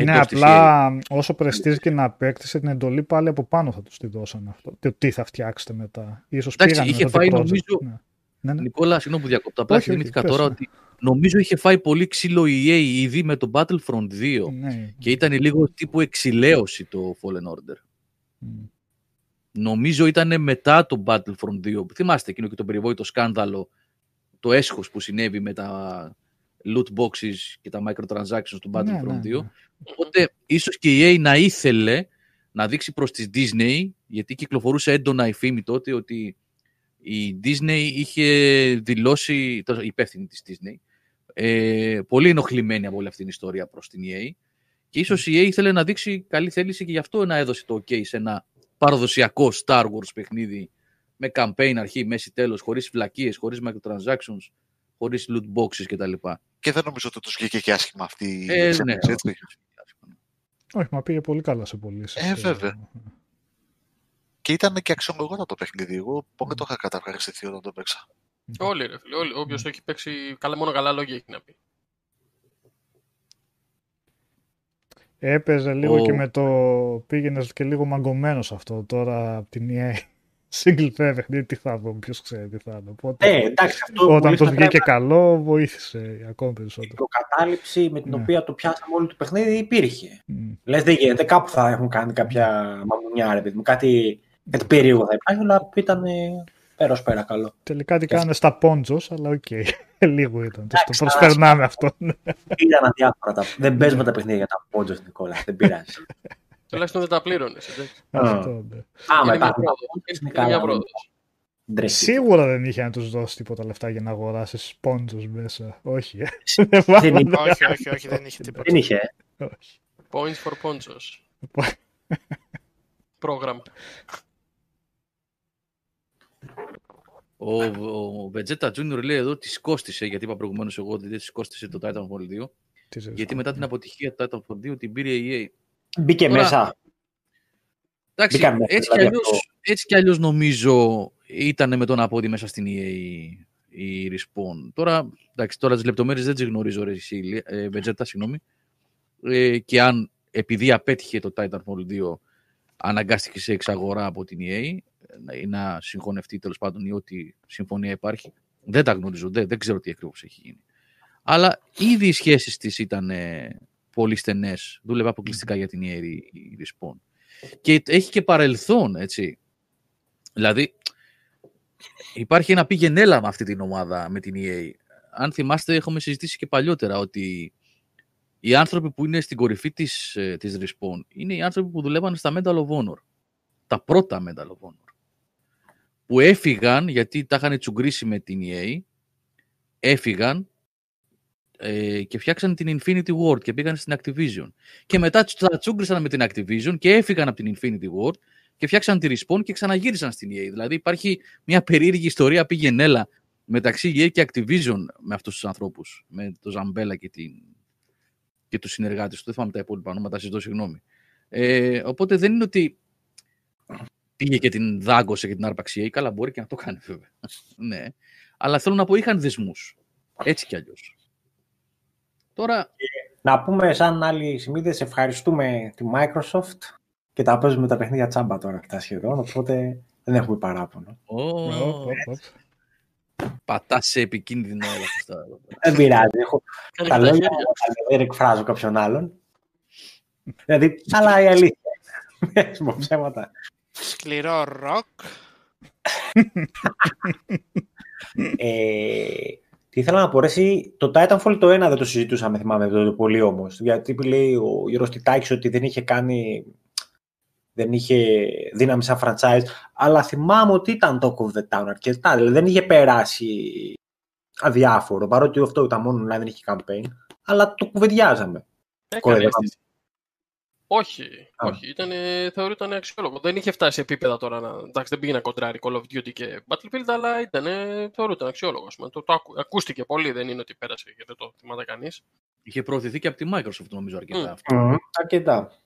Ναι, απλά όσο πρεστίζει και να απέκτησε την εντολή πάλι από πάνω θα τους τη δώσαν αυτό. Το τι θα φτιάξετε μετά. Ίσως Εντάξει, είχε φάει νομίζω... Ναι. Ναι, ναι. Νικόλα, συγγνώμη που διακόπτω. Απλά θυμήθηκα τώρα ότι νομίζω είχε φάει πολύ ξύλο η EA ήδη με το Battlefront 2 ναι. και ήταν λίγο τύπου εξηλαίωση το Fallen Order. Mm. Νομίζω ήταν μετά το Battlefront 2. Θυμάστε εκείνο και το περιβόητο σκάνδαλο, το έσχος που συνέβη με τα loot boxes και τα microtransactions του ναι, Battlefront 2. Ναι, ναι. Οπότε ίσως και η EA να ήθελε να δείξει προς τη Disney, γιατί κυκλοφορούσε έντονα η φήμη τότε ότι η Disney είχε δηλώσει, η υπεύθυνη της Disney, ε, πολύ ενοχλημένη από όλη αυτή την ιστορία προς την EA και ίσως η EA ήθελε να δείξει καλή θέληση και γι' αυτό να έδωσε το OK σε ένα παραδοσιακό Star Wars παιχνίδι με campaign αρχή, μέση, τέλος, χωρίς φυλακίες, χωρίς microtransactions, χωρίς loot boxes κτλ. Και δεν νομίζω ότι τους βγήκε και άσχημα αυτή η ε, ναι, έτσι. Όχι, μα πήγε πολύ καλά σε πωλήσεις. Ε, βέβαια. Και ήταν και αξιολογότα το παιχνίδι. Εγώ πότε το είχα καταυχαριστηθεί όταν το παίξα. Όλοι, ρε φίλε. Όλοι. Όποιος έχει παίξει, καλά, μόνο καλά λόγια έχει να πει. Έπαιζε λίγο και με το... Πήγαινες και λίγο μαγκωμένος αυτό τώρα από την EA single player παιχνίδι, τι θα δω, ποιος ξέρει τι θα δω. Οπότε, ε, εντάξει, αυτό όταν το βγήκε καλό, βοήθησε ακόμα περισσότερο. Η προκατάληψη με την ναι. οποία το πιάσαμε όλο το παιχνίδι υπήρχε. Mm. Λες, δεν γίνεται, κάπου θα έχουν κάνει κάποια μαμουνιά, ρε παιδί κάτι, κάτι περίεργο θα υπάρχει, αλλά ήταν πέρα ως πέρα καλό. Τελικά τι κάνανε στα πόντζος, αλλά OK. Okay. (laughs) Λίγο ήταν. το προσπερνάμε αυτό. Ήταν αδιάφορα. Τα... Δεν παίζουμε τα παιχνίδια για τα πόντζος, Νικόλα. Δεν πειράζει. (laughs) Τουλάχιστον δεν τα πλήρωνες. Αυτό, ναι. Α, μετά. Σίγουρα δεν είχε να τους δώσει τίποτα λεφτά για να αγοράσεις πόντζου μέσα. Όχι. Ε. (laughs) όχι, όχι, όχι, δεν είχε τίποτα. Δεν είχε. Points for ponchos. (laughs) Πρόγραμμα. Ο, ο Vegeta Junior λέει εδώ τη κόστησε, γιατί είπα προηγουμένως εγώ ότι δεν τη κόστησε το Titanfall 2. Γιατί μετά την αποτυχία του Titanfall 2 την πήρε η EA. Μπήκε Τώρα, μέσα. Εντάξει, έτσι, κι δηλαδή αλλιώς, έτσι κι αλλιώς νομίζω ήταν με τον απόδι μέσα στην EA η Respawn. Τώρα, εντάξει, τώρα τις λεπτομέρειες δεν τις γνωρίζω, ρε, ε, Βετζέτα, συγγνώμη. Ε, και αν επειδή απέτυχε το Titanfall 2 αναγκάστηκε σε εξαγορά από την EA ή να συγχωνευτεί τέλος πάντων ή ό,τι συμφωνία υπάρχει. Δεν τα γνωρίζω, δεν, δεν ξέρω τι ακριβώς έχει γίνει. Αλλά ήδη οι σχέσεις της ήταν ε, πολύ στενές. Δούλευε αποκλειστικά για την EA η Respawn. Και έχει και παρελθόν, έτσι. Δηλαδή, υπάρχει ένα πήγαινε έλα με αυτή την ομάδα, με την EA. Αν θυμάστε, έχουμε συζητήσει και παλιότερα ότι οι άνθρωποι που είναι στην κορυφή της, ε, της Respawn είναι οι άνθρωποι που δουλεύαν στα Medal of Honor. Τα πρώτα Medal of Honor. Που έφυγαν, γιατί τα είχαν τσουγκρίσει με την EA, έφυγαν ε, και φτιάξαν την Infinity Ward και πήγαν στην Activision. Και μετά τα τσούγκρισαν με την Activision και έφυγαν από την Infinity Ward και φτιάξαν τη Respawn και ξαναγύρισαν στην EA. Δηλαδή υπάρχει μια περίεργη ιστορία πήγαινέλα μεταξύ EA και Activision με αυτούς τους ανθρώπους, με τον Ζαμπέλα και την και τους συνεργάτες τους. Δεν θυμάμαι τα υπόλοιπα ονόματα, ζητώ συγγνώμη. Ε, οπότε δεν είναι ότι πήγε και την δάγκωσε και την άρπαξε ή καλά μπορεί και να το κάνει βέβαια. (laughs) ναι. Αλλά θέλω να πω είχαν δεσμούς. Έτσι κι αλλιώς. Τώρα... Να πούμε σαν άλλοι σημείδες ευχαριστούμε τη Microsoft και τα παίζουμε τα παιχνίδια τσάμπα τώρα αυτά σχεδόν, οπότε δεν έχουμε παράπονο. Oh, Πατάς σε επικίνδυνο όλα αυτά. (laughs) Δεν πειράζει. Έχω τα λόγια δεν εκφράζω κάποιον άλλον. Δηλαδή, αλλά η αλήθεια. Έχουμε (laughs) ψέματα. Σκληρό ροκ. ε, τι ήθελα να πω, εσύ, το Titanfall το ένα δεν το συζητούσαμε, θυμάμαι το πολύ όμως. Γιατί λέει ο Γιώργος Τιτάκης ότι δεν είχε κάνει δεν είχε δύναμη σαν franchise, αλλά θυμάμαι ότι ήταν το of the Town αρκετά, δηλαδή δεν είχε περάσει αδιάφορο, παρότι αυτό ήταν μόνο online, δεν είχε campaign, αλλά το κουβεντιάζαμε. Όχι, Α. όχι. Ήταν, θεωρείται αξιόλογο. Δεν είχε φτάσει σε επίπεδα τώρα. Να, εντάξει, δεν πήγε να κοντράρει Call of Duty και Battlefield, αλλά ήταν, θεωρούταν αξιόλογο. Το, το, ακούστηκε πολύ, δεν είναι ότι πέρασε και δεν το θυμάται κανείς. Είχε προωθηθεί και από τη Microsoft, νομίζω, αρκετά. Mm. Mm. Αρκετά.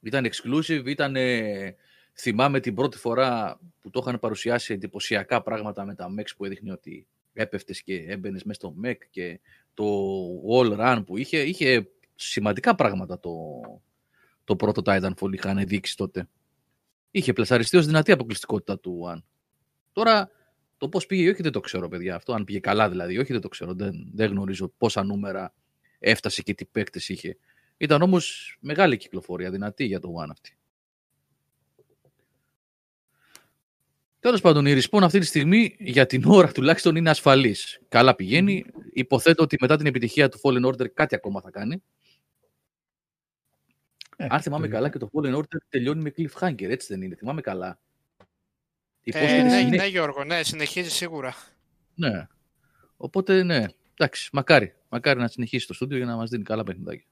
Ήταν exclusive, ήταν, θυμάμαι την πρώτη φορά που το είχαν παρουσιάσει εντυπωσιακά πράγματα με τα mechs που έδειχνε ότι έπεφτες και έμπαινες μέσα στο mech και το all run που είχε, είχε σημαντικά πράγματα το, το πρώτο Titanfall είχαν δείξει τότε. Είχε πλασαριστεί ως δυνατή αποκλειστικότητα του One. Τώρα το πώς πήγε ή όχι δεν το ξέρω παιδιά αυτό, αν πήγε καλά δηλαδή, όχι δεν το ξέρω, δεν, δεν γνωρίζω πόσα νούμερα έφτασε και τι παίκτες είχε. Ήταν όμως μεγάλη κυκλοφορία, δυνατή για το One αυτή. Τέλος πάντων, η Respawn αυτή τη στιγμή για την ώρα τουλάχιστον είναι ασφαλή. Καλά πηγαίνει. Υποθέτω ότι μετά την επιτυχία του Fallen Order κάτι ακόμα θα κάνει. Ε, Αν θυμάμαι καλά και το Fallen Order τελειώνει με cliffhanger, έτσι δεν είναι. Θυμάμαι καλά. Ε, ναι, ναι, Γιώργο, ναι, συνεχίζει σίγουρα. Ναι. Οπότε, ναι, εντάξει, μακάρι. Μακάρι να συνεχίσει το στούντιο για να μας δίνει καλά παιχνιδάκια.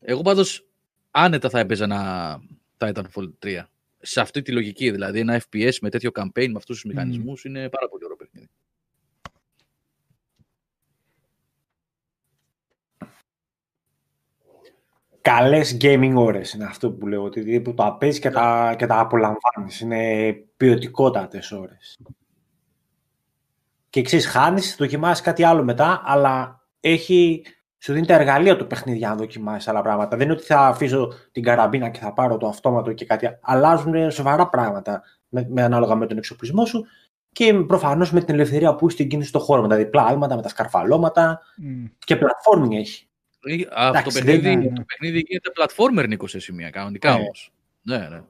Εγώ πάντως άνετα θα έπαιζα ένα Titanfall 3. Σε αυτή τη λογική δηλαδή, ένα FPS με τέτοιο campaign, με αυτούς τους μηχανισμούς, είναι πάρα πολύ ωραίο παιχνίδι. Καλές gaming ώρες είναι αυτό που λέω. Ότι που το παίζεις και τα, και τα απολαμβάνεις. Είναι ποιοτικότατες ώρες. Και ξέρεις, χάνεις, δοκιμάζει κάτι άλλο μετά, αλλά έχει σου δίνει τα εργαλεία του παιχνίδι για να δοκιμάσεις άλλα πράγματα. Δεν είναι ότι θα αφήσω την καραμπίνα και θα πάρω το αυτόματο και κάτι. Αλλάζουν σοβαρά πράγματα με, με ανάλογα με τον εξοπλισμό σου και προφανώς με την ελευθερία που έχει στην κίνηση στον χώρο. Με τα διπλά άλματα, με τα σκαρφαλώματα mm. και platforming έχει. Αυτό το παιχνίδι, είναι... το παιχνίδι γίνεται platformer Νίκο σε σημεία, κανονικά ναι. όμως. Ναι, ναι.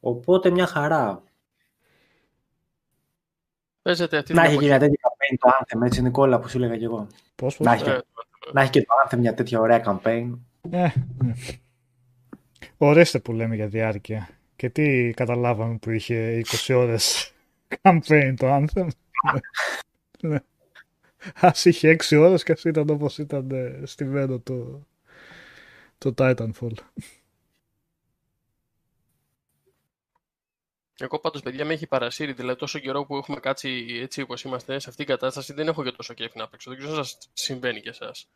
Οπότε μια χαρά. Παίζεται αυτή να έχει γίνει τέτοια campaign το Anthem, έτσι Νικόλα που σου έλεγα και εγώ. Πώς, πώς; Να, έχει, ε, να έχει και το Anthem μια τέτοια ωραία campaign. Ε, ναι. Ορίστε που λέμε για διάρκεια. Και τι καταλάβαμε που είχε 20 ώρες (laughs) campaign το Anthem. (laughs) ναι. Ας είχε 6 ώρες και ας ήταν όπως ήταν ε, στη Βένο το, το Titanfall. Εγώ πάντως, παιδιά, με έχει παρασύρει. Δηλαδή, τόσο καιρό που έχουμε κάτσει έτσι όπως είμαστε σε αυτήν την κατάσταση, δεν έχω και τόσο κέφι να παίξω. Δεν ξέρω αν σας συμβαίνει και εσάς.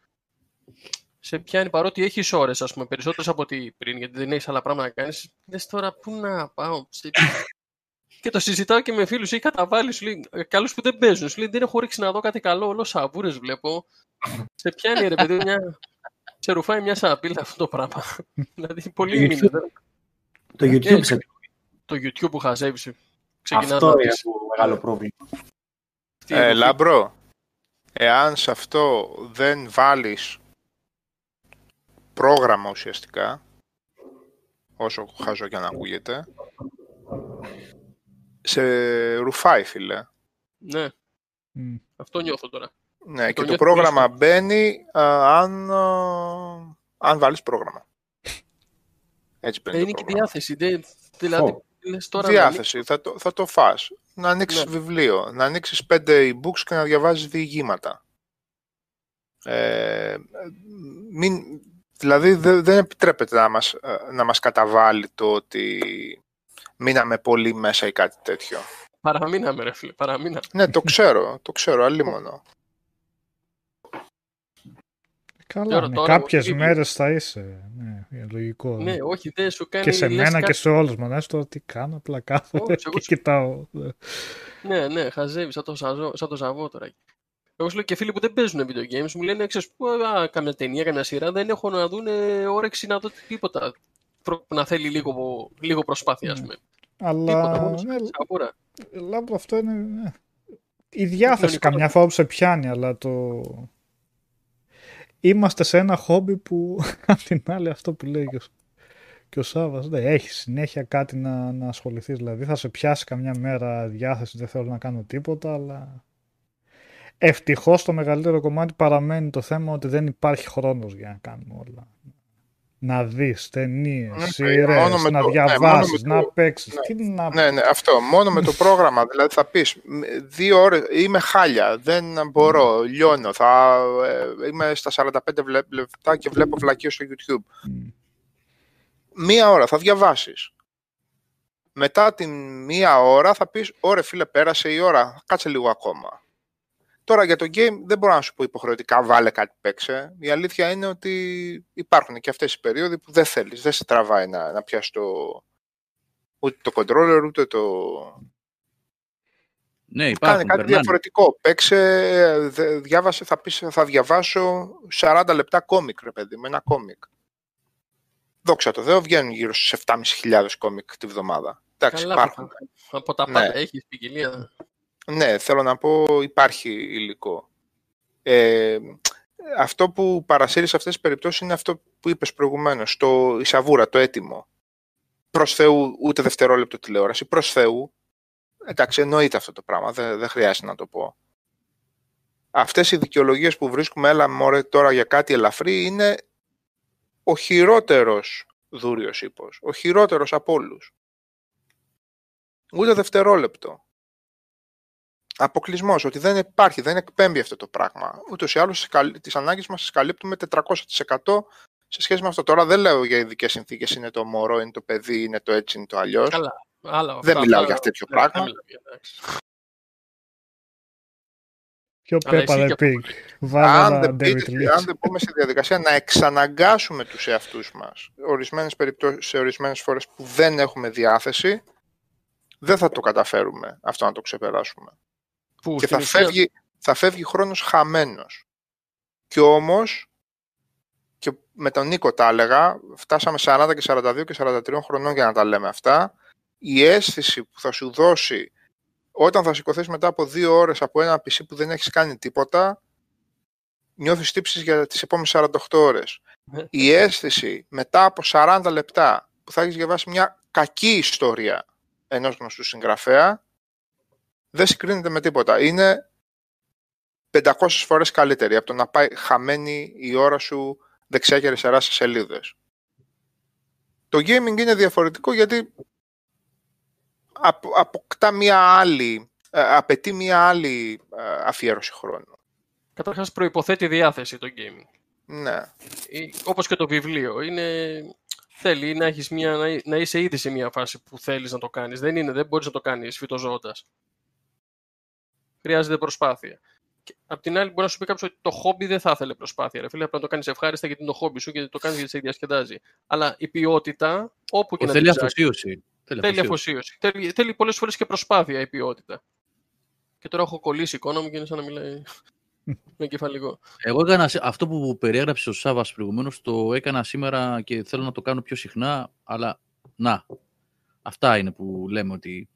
Σε πιάνει παρότι έχεις ώρες, ας πούμε, περισσότερες από ό,τι πριν, γιατί δεν έχεις άλλα πράγματα να κάνεις. Λες τώρα πού να πάω. Και το συζητάω και με φίλους, έχει καταβάλει, σου λέει, καλούς που δεν παίζουν. Σου λέει, δεν έχω ρίξει να δω κάτι καλό, όλο σαβούρες βλέπω. Σε πιάνει ρε παιδί, μια... σε ρουφάει μια σαπίλα αυτό το πράγμα. (laughs) δηλαδή, πολύ είναι. Το YouTube, σε... το YouTube που χαζεύεις. Αυτό είναι το μεγάλο πρόβλημα. Ε, Λάμπρο, εάν σε αυτό δεν βάλεις πρόγραμμα ουσιαστικά, όσο χαζό και να ακούγεται, σε ρουφάει, φίλε. Ναι. Αυτό νιώθω τώρα. Ναι, και το πρόγραμμα μπαίνει αν, αν βάλεις πρόγραμμα. Έτσι μπαίνει Είναι και διάθεση. δηλαδή, τώρα διάθεση, θα το, θα το φας. Να ανοίξεις ναι. βιβλίο, να ανοίξεις πέντε e-books και να διαβάζεις διηγήματα. Ε, μην, δηλαδή δεν επιτρέπεται να μας, να μας καταβάλει το ότι μείναμε πολύ μέσα ή κάτι τέτοιο. Παραμείναμε ρε φίλε, παραμείναμε. Ναι, το ξέρω, το ξέρω, αλλήμωνο. Καλά, ναι, κάποιες μέρες θα είσαι. Ναι, λογικό. Ναι, όχι, δεν σου κάνει... Και σε μένα και σε όλους μου. το τι κάνω, απλά κάθομαι και εγώ... κοιτάω. Ναι, ναι, χαζεύει σαν το, σαν το ζαβό τώρα. Εγώ σου λέω και φίλοι που δεν παίζουν video games μου λένε, ξέρεις, α, καμιά ταινία, καμιά σειρά, δεν έχω να δουν όρεξη να δω τίποτα. Να θέλει λίγο, λίγο προσπάθεια, ας πούμε. Αλλά, τίποτα, μόνο ναι, λάμπρο αυτό είναι... Ναι. Η διάθεση καμιά φορά που σε πιάνει, αλλά το είμαστε σε ένα χόμπι που (laughs) απ' την άλλη αυτό που λέει και ο, και ο Σάβας δεν έχει συνέχεια κάτι να, να ασχοληθείς δηλαδή θα σε πιάσει καμιά μέρα διάθεση δεν θέλω να κάνω τίποτα αλλά ευτυχώς το μεγαλύτερο κομμάτι παραμένει το θέμα ότι δεν υπάρχει χρόνος για να κάνουμε όλα να δεις ταινίες, ναι, σειρές, να το, διαβάσεις, ναι, να το, παίξεις. Ναι, να... ναι, ναι, αυτό. Μόνο με το (laughs) πρόγραμμα. Δηλαδή θα πεις, δύο ώρες, είμαι χάλια, δεν μπορώ, λιώνω, θα, ε, είμαι στα 45 λεπτά και βλέπω βλακίες στο YouTube. Μία ώρα θα διαβάσεις. Μετά την μία ώρα θα πεις, ωραία φίλε, πέρασε η ώρα, κάτσε λίγο ακόμα. Τώρα για το game δεν μπορώ να σου πω υποχρεωτικά βάλε κάτι παίξε. Η αλήθεια είναι ότι υπάρχουν και αυτές οι περίοδοι που δεν θέλεις, δεν σε τραβάει να, να πιάσεις το, ούτε το controller ούτε το... Ναι, υπάρχουν, Κάνε κάτι διαφορετικό. Παίξε, διάβασε, θα, πεις, θα διαβάσω 40 λεπτά κόμικ, ρε παιδί, με ένα κόμικ. Δόξα τω Θεώ, βγαίνουν γύρω στους 7.500 κόμικ τη βδομάδα. Εντάξει, Καλά, υπάρχουν. Από τα πάντα ναι. έχεις ποικιλία. Ναι, θέλω να πω υπάρχει υλικό. Ε, αυτό που παρασύρεις σε αυτές τις περιπτώσεις είναι αυτό που είπες προηγουμένως, το, η σαβούρα, το έτοιμο. Προς Θεού, ούτε δευτερόλεπτο τηλεόραση, προς Θεού. Εντάξει, εννοείται αυτό το πράγμα, δεν, δεν χρειάζεται να το πω. Αυτές οι δικαιολογίες που βρίσκουμε, έλα μωρέ τώρα για κάτι ελαφρύ, είναι ο χειρότερος δούριος ύπος, ο χειρότερος από όλους. Ούτε δευτερόλεπτο αποκλεισμός, ότι δεν υπάρχει, δεν εκπέμπει αυτό το πράγμα. Ούτως ή άλλως τις ανάγκες μας τις καλύπτουμε 400% σε σχέση με αυτό. Τώρα δεν λέω για ειδικές συνθήκες, είναι το μωρό, είναι το παιδί, είναι το έτσι, είναι το αλλιώς. Δεν μιλάω για τέτοιο πράγμα. Πιο Peppa the Αν δεν πούμε στη διαδικασία να εξαναγκάσουμε τους εαυτούς μας ορισμένες περιπτώσεις, σε ορισμένες φορές που δεν έχουμε διάθεση, δεν θα το καταφέρουμε αυτό να το ξεπεράσουμε και θα φεύγει, θα φεύγει χρόνος χαμένος. Και όμως, και με τον Νίκο τα έλεγα, φτάσαμε 40 και 42 και 43 χρονών για να τα λέμε αυτά, η αίσθηση που θα σου δώσει όταν θα σηκωθείς μετά από δύο ώρες από ένα PC που δεν έχεις κάνει τίποτα, νιώθεις τύψεις για τις επόμενες 48 ώρες. Ναι. Η αίσθηση μετά από 40 λεπτά που θα έχεις διαβάσει μια κακή ιστορία ενός γνωστού συγγραφέα, δεν συγκρίνεται με τίποτα. Είναι 500 φορές καλύτερη από το να πάει χαμένη η ώρα σου δεξιά και αριστερά σε σελίδες. Το gaming είναι διαφορετικό γιατί αποκτά μια άλλη, ε, απαιτεί μια άλλη ε, αφιέρωση χρόνου. Καταρχάς προϋποθέτει διάθεση το gaming. Ναι. Όπως και το βιβλίο. Είναι... Θέλει να, έχεις μια, να είσαι ήδη σε μια φάση που θέλεις να το κάνεις. Δεν, είναι, δεν μπορείς να το κάνεις φυτοζώντας χρειάζεται προσπάθεια. Και απ' την άλλη, μπορεί να σου πει κάποιος ότι το χόμπι δεν θα ήθελε προσπάθεια. Ρε φίλε, απλά να το κάνεις ευχάριστα γιατί είναι το χόμπι σου και το κάνεις γιατί σε διασκεδάζει. Αλλά η ποιότητα, όπου και να θέλει αφοσίωση. Θέλει αφοσίωση. Θέλει, θέλει πολλές φορές και προσπάθεια η ποιότητα. Και τώρα έχω κολλήσει εικόνα μου και είναι σαν να μιλάει (laughs) με κεφαλικό. Εγώ έκανα αυτό που περιέγραψες ο Σάβα προηγουμένως, το έκανα σήμερα και θέλω να το κάνω πιο συχνά, αλλά να. Αυτά είναι που λέμε ότι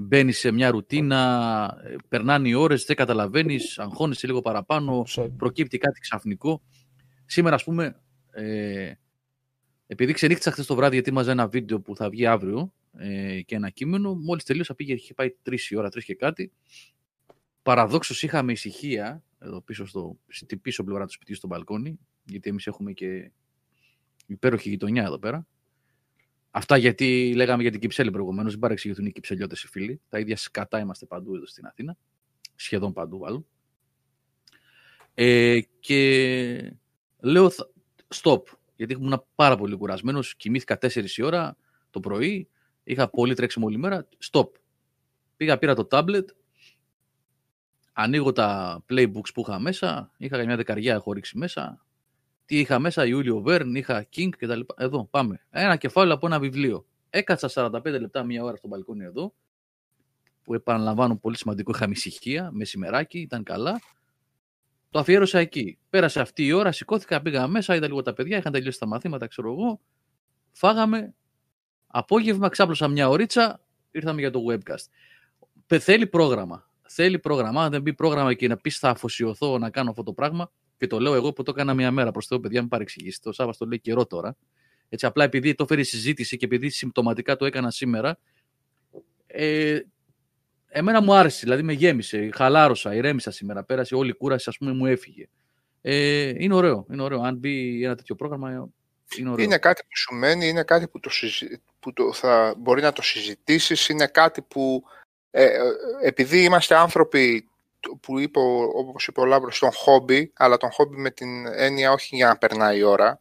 μπαίνεις σε μια ρουτίνα, ε, περνάνε οι ώρες, δεν καταλαβαίνεις, αγχώνεσαι λίγο παραπάνω, προκύπτει κάτι ξαφνικό. Σήμερα, ας πούμε, ε, επειδή ξενύχτησα χθες το βράδυ γιατί ήμαζα ένα βίντεο που θα βγει αύριο ε, και ένα κείμενο, μόλις τελείωσα πήγε, είχε πάει τρεις η ώρα, τρεις και κάτι. Παραδόξως είχαμε ησυχία εδώ πίσω στο, στην πίσω πλευρά του σπιτιού στο μπαλκόνι, γιατί εμείς έχουμε και υπέροχη γειτονιά εδώ πέρα. Αυτά γιατί λέγαμε για την Κυψέλη προηγουμένως. Δεν παρεξηγηθούν οι Κυψελιώτες οι φίλοι. Τα ίδια σκατά είμαστε παντού εδώ στην Αθήνα. Σχεδόν παντού, βάλω. Ε, και λέω stop. Γιατί ήμουν πάρα πολύ κουρασμένος. Κοιμήθηκα 4 η ώρα το πρωί. Είχα πολύ τρέξιμο όλη μέρα. Stop. Πήγα, πήρα το tablet. Ανοίγω τα playbooks που είχα μέσα. Είχα μια δεκαριά έχω ρίξει μέσα. Τι είχα μέσα, Ιούλιο Βέρν, είχα King κτλ. Εδώ, πάμε. Ένα κεφάλαιο από ένα βιβλίο. Έκατσα 45 λεπτά, μία ώρα στο μπαλκόνι εδώ. Που επαναλαμβάνω πολύ σημαντικό, είχα ησυχία, μεσημεράκι, ήταν καλά. Το αφιέρωσα εκεί. Πέρασε αυτή η ώρα, σηκώθηκα, πήγα μέσα, είδα λίγο τα παιδιά, είχαν τελειώσει τα μαθήματα, ξέρω εγώ. Φάγαμε. Απόγευμα ξάπλωσα μια ωρίτσα, ήρθαμε για το webcast. Θέλει πρόγραμμα. Θέλει πρόγραμμα. Αν δεν μπει πρόγραμμα και να πεις θα αφοσιωθώ να κάνω αυτό το πράγμα, και το λέω εγώ που το έκανα μία μέρα προς το παιδιά, μην παρεξηγήσετε. Το Σάββα το λέει καιρό τώρα. Έτσι, απλά επειδή το φέρει συζήτηση και επειδή συμπτωματικά το έκανα σήμερα, ε, εμένα μου άρεσε, δηλαδή με γέμισε, χαλάρωσα, ηρέμησα σήμερα, πέρασε όλη η κούραση, ας πούμε, μου έφυγε. Ε, είναι ωραίο, είναι ωραίο. Αν μπει ένα τέτοιο πρόγραμμα, είναι ωραίο. Είναι κάτι που σου μένει, είναι κάτι που, το, που το θα μπορεί να το συζητήσεις, είναι κάτι που ε, ε επειδή είμαστε άνθρωποι που είπε, όπως είπε ο Λάμπρος, στον χόμπι, αλλά τον χόμπι με την έννοια όχι για να περνάει η ώρα,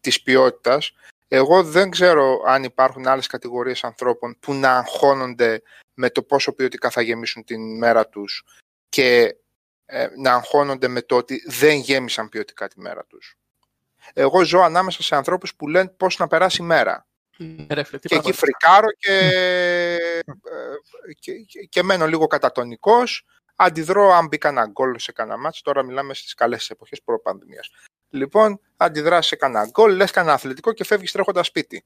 της ποιότητας, εγώ δεν ξέρω αν υπάρχουν άλλες κατηγορίες ανθρώπων που να αγχώνονται με το πόσο ποιοτικά θα γεμίσουν την μέρα τους και ε, να αγχώνονται με το ότι δεν γέμισαν ποιοτικά τη μέρα τους. Εγώ ζω ανάμεσα σε ανθρώπους που λένε πώς να περάσει η μέρα. και εκεί φρικάρω και, ε, και, και, μένω λίγο κατατονικός Αντιδρώ αν μπει κανένα γκολ σε κανένα μάτς, τώρα μιλάμε στις καλές εποχές προπανδημίας. Λοιπόν, αντιδράσει σε κανένα γκολ, λες κανένα αθλητικό και φεύγεις τρέχοντας σπίτι.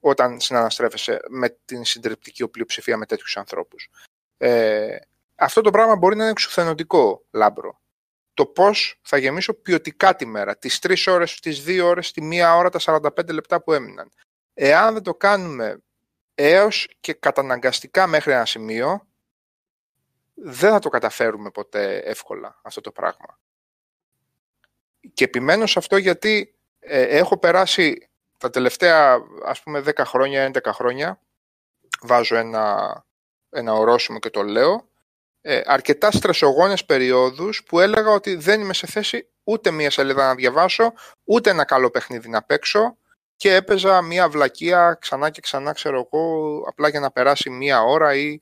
Όταν συναναστρέφεσαι με την συντριπτική πλειοψηφία με τέτοιους ανθρώπους. Ε, αυτό το πράγμα μπορεί να είναι εξουθενωτικό, λάμπρο. Το πώς θα γεμίσω ποιοτικά τη μέρα, τις 3 ώρες, τις 2 ώρες, τη 1 ώρα, τα 45 λεπτά που έμειναν. Εάν δεν το κάνουμε έως και καταναγκαστικά μέχρι ένα σημείο, δεν θα το καταφέρουμε ποτέ εύκολα αυτό το πράγμα. Και επιμένω σε αυτό γιατί ε, έχω περάσει τα τελευταία ας πούμε 10 χρόνια, 11 χρόνια, βάζω ένα, ένα ορόσημο και το λέω, ε, αρκετά στρεσογόνες περιόδους που έλεγα ότι δεν είμαι σε θέση ούτε μία σελίδα να διαβάσω, ούτε ένα καλό παιχνίδι να παίξω και έπαιζα μία βλακεία ξανά και ξανά, ξέρω εγώ, απλά για να περάσει μία ώρα ή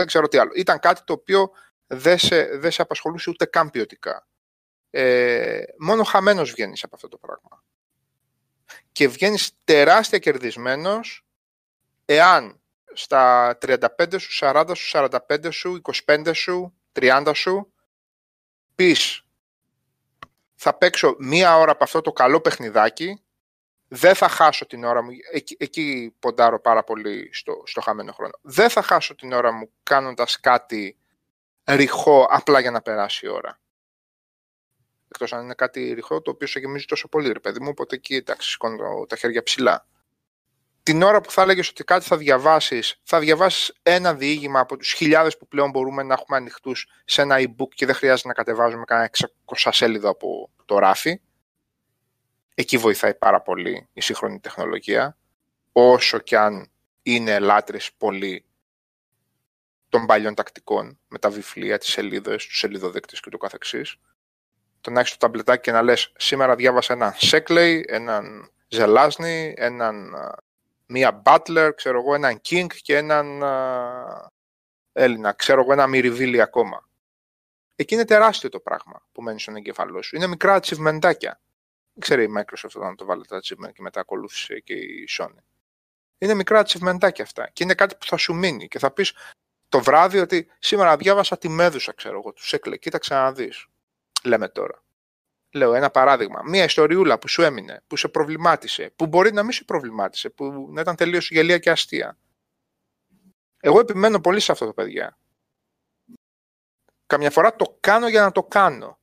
δεν ξέρω τι άλλο. Ήταν κάτι το οποίο δεν σε, δεν σε απασχολούσε ούτε καν ποιοτικά. Ε, μόνο χαμένος βγαίνεις από αυτό το πράγμα. Και βγαίνεις τεράστια κερδισμένος εάν στα 35 σου, 40 σου, 45 σου, 25 σου, 30 σου πεις θα παίξω μία ώρα από αυτό το καλό παιχνιδάκι δεν θα χάσω την ώρα μου, εκεί, εκεί ποντάρω πάρα πολύ στο, στο χαμένο χρόνο, δεν θα χάσω την ώρα μου κάνοντας κάτι ρηχό απλά για να περάσει η ώρα. Εκτός αν είναι κάτι ρηχό το οποίο σε γεμίζει τόσο πολύ, ρε παιδί μου, οπότε εκεί εντάξει, σηκώνω τα χέρια ψηλά. Την ώρα που θα έλεγες ότι κάτι θα διαβάσεις, θα διαβάσεις ένα διήγημα από τους χιλιάδες που πλέον μπορούμε να έχουμε ανοιχτούς σε ένα e-book και δεν χρειάζεται να κατεβάζουμε κανένα 600 σέλιδο από το ράφι. Εκεί βοηθάει πάρα πολύ η σύγχρονη τεχνολογία, όσο και αν είναι λάτρες πολύ των παλιών τακτικών με τα βιβλία, τις σελίδες, τους σελίδοδέκτες και το καθεξής. Το να έχεις το ταμπλετάκι και να λες σήμερα διάβασα έναν Σέκλεϊ, έναν Ζελάσνη, έναν μία Μπάτλερ, ξέρω εγώ, έναν Κίνγκ και έναν Έλληνα, ξέρω εγώ, ένα Μυριβίλι ακόμα. Εκεί είναι τεράστιο το πράγμα που μένει στον εγκεφαλό σου. Είναι μικρά ατσιβμεντάκια ξέρει η Microsoft όταν το βάλε τα achievement και μετά ακολούθησε και η Sony. Είναι μικρά τσιβμεντάκια αυτά. Και είναι κάτι που θα σου μείνει. Και θα πεις το βράδυ ότι σήμερα διάβασα τη Μέδουσα, ξέρω εγώ, τους έκλε. Κοίταξε να δεις. Λέμε τώρα. Λέω ένα παράδειγμα. Μία ιστοριούλα που σου έμεινε, που σε προβλημάτισε, που μπορεί να μην σε προβλημάτισε, που να ήταν τελείως γελία και αστεία. Εγώ επιμένω πολύ σε αυτό το παιδιά. Καμιά φορά το κάνω για να το κάνω.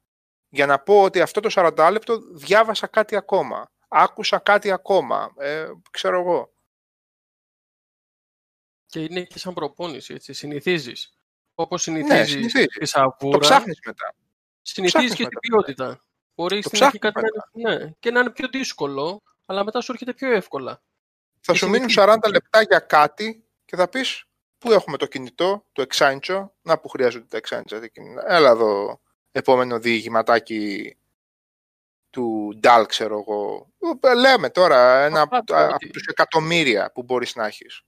Για να πω ότι αυτό το 40 λεπτό διάβασα κάτι ακόμα. Άκουσα κάτι ακόμα. Ε, ξέρω εγώ. Και είναι και σαν προπόνηση, έτσι. Συνηθίζεις. Όπως συνηθίζεις ναι, τη σαβούρα. Το ψάχνεις μετά. Συνηθίζεις και την ποιότητα. Μπορεί στην αρχή κάτι να, ναι, και να είναι πιο δύσκολο, αλλά μετά σου έρχεται πιο εύκολα. Θα σου μείνουν 40 λεπτά για κάτι και θα πεις πού έχουμε το κινητό, το εξάντσο, να που χρειάζονται τα εξάντσο. Έλα εδώ, επόμενο διηγηματάκι του Ντάλ, ξέρω εγώ. Λέμε τώρα, ένα από τους εκατομμύρια που μπορείς να έχεις.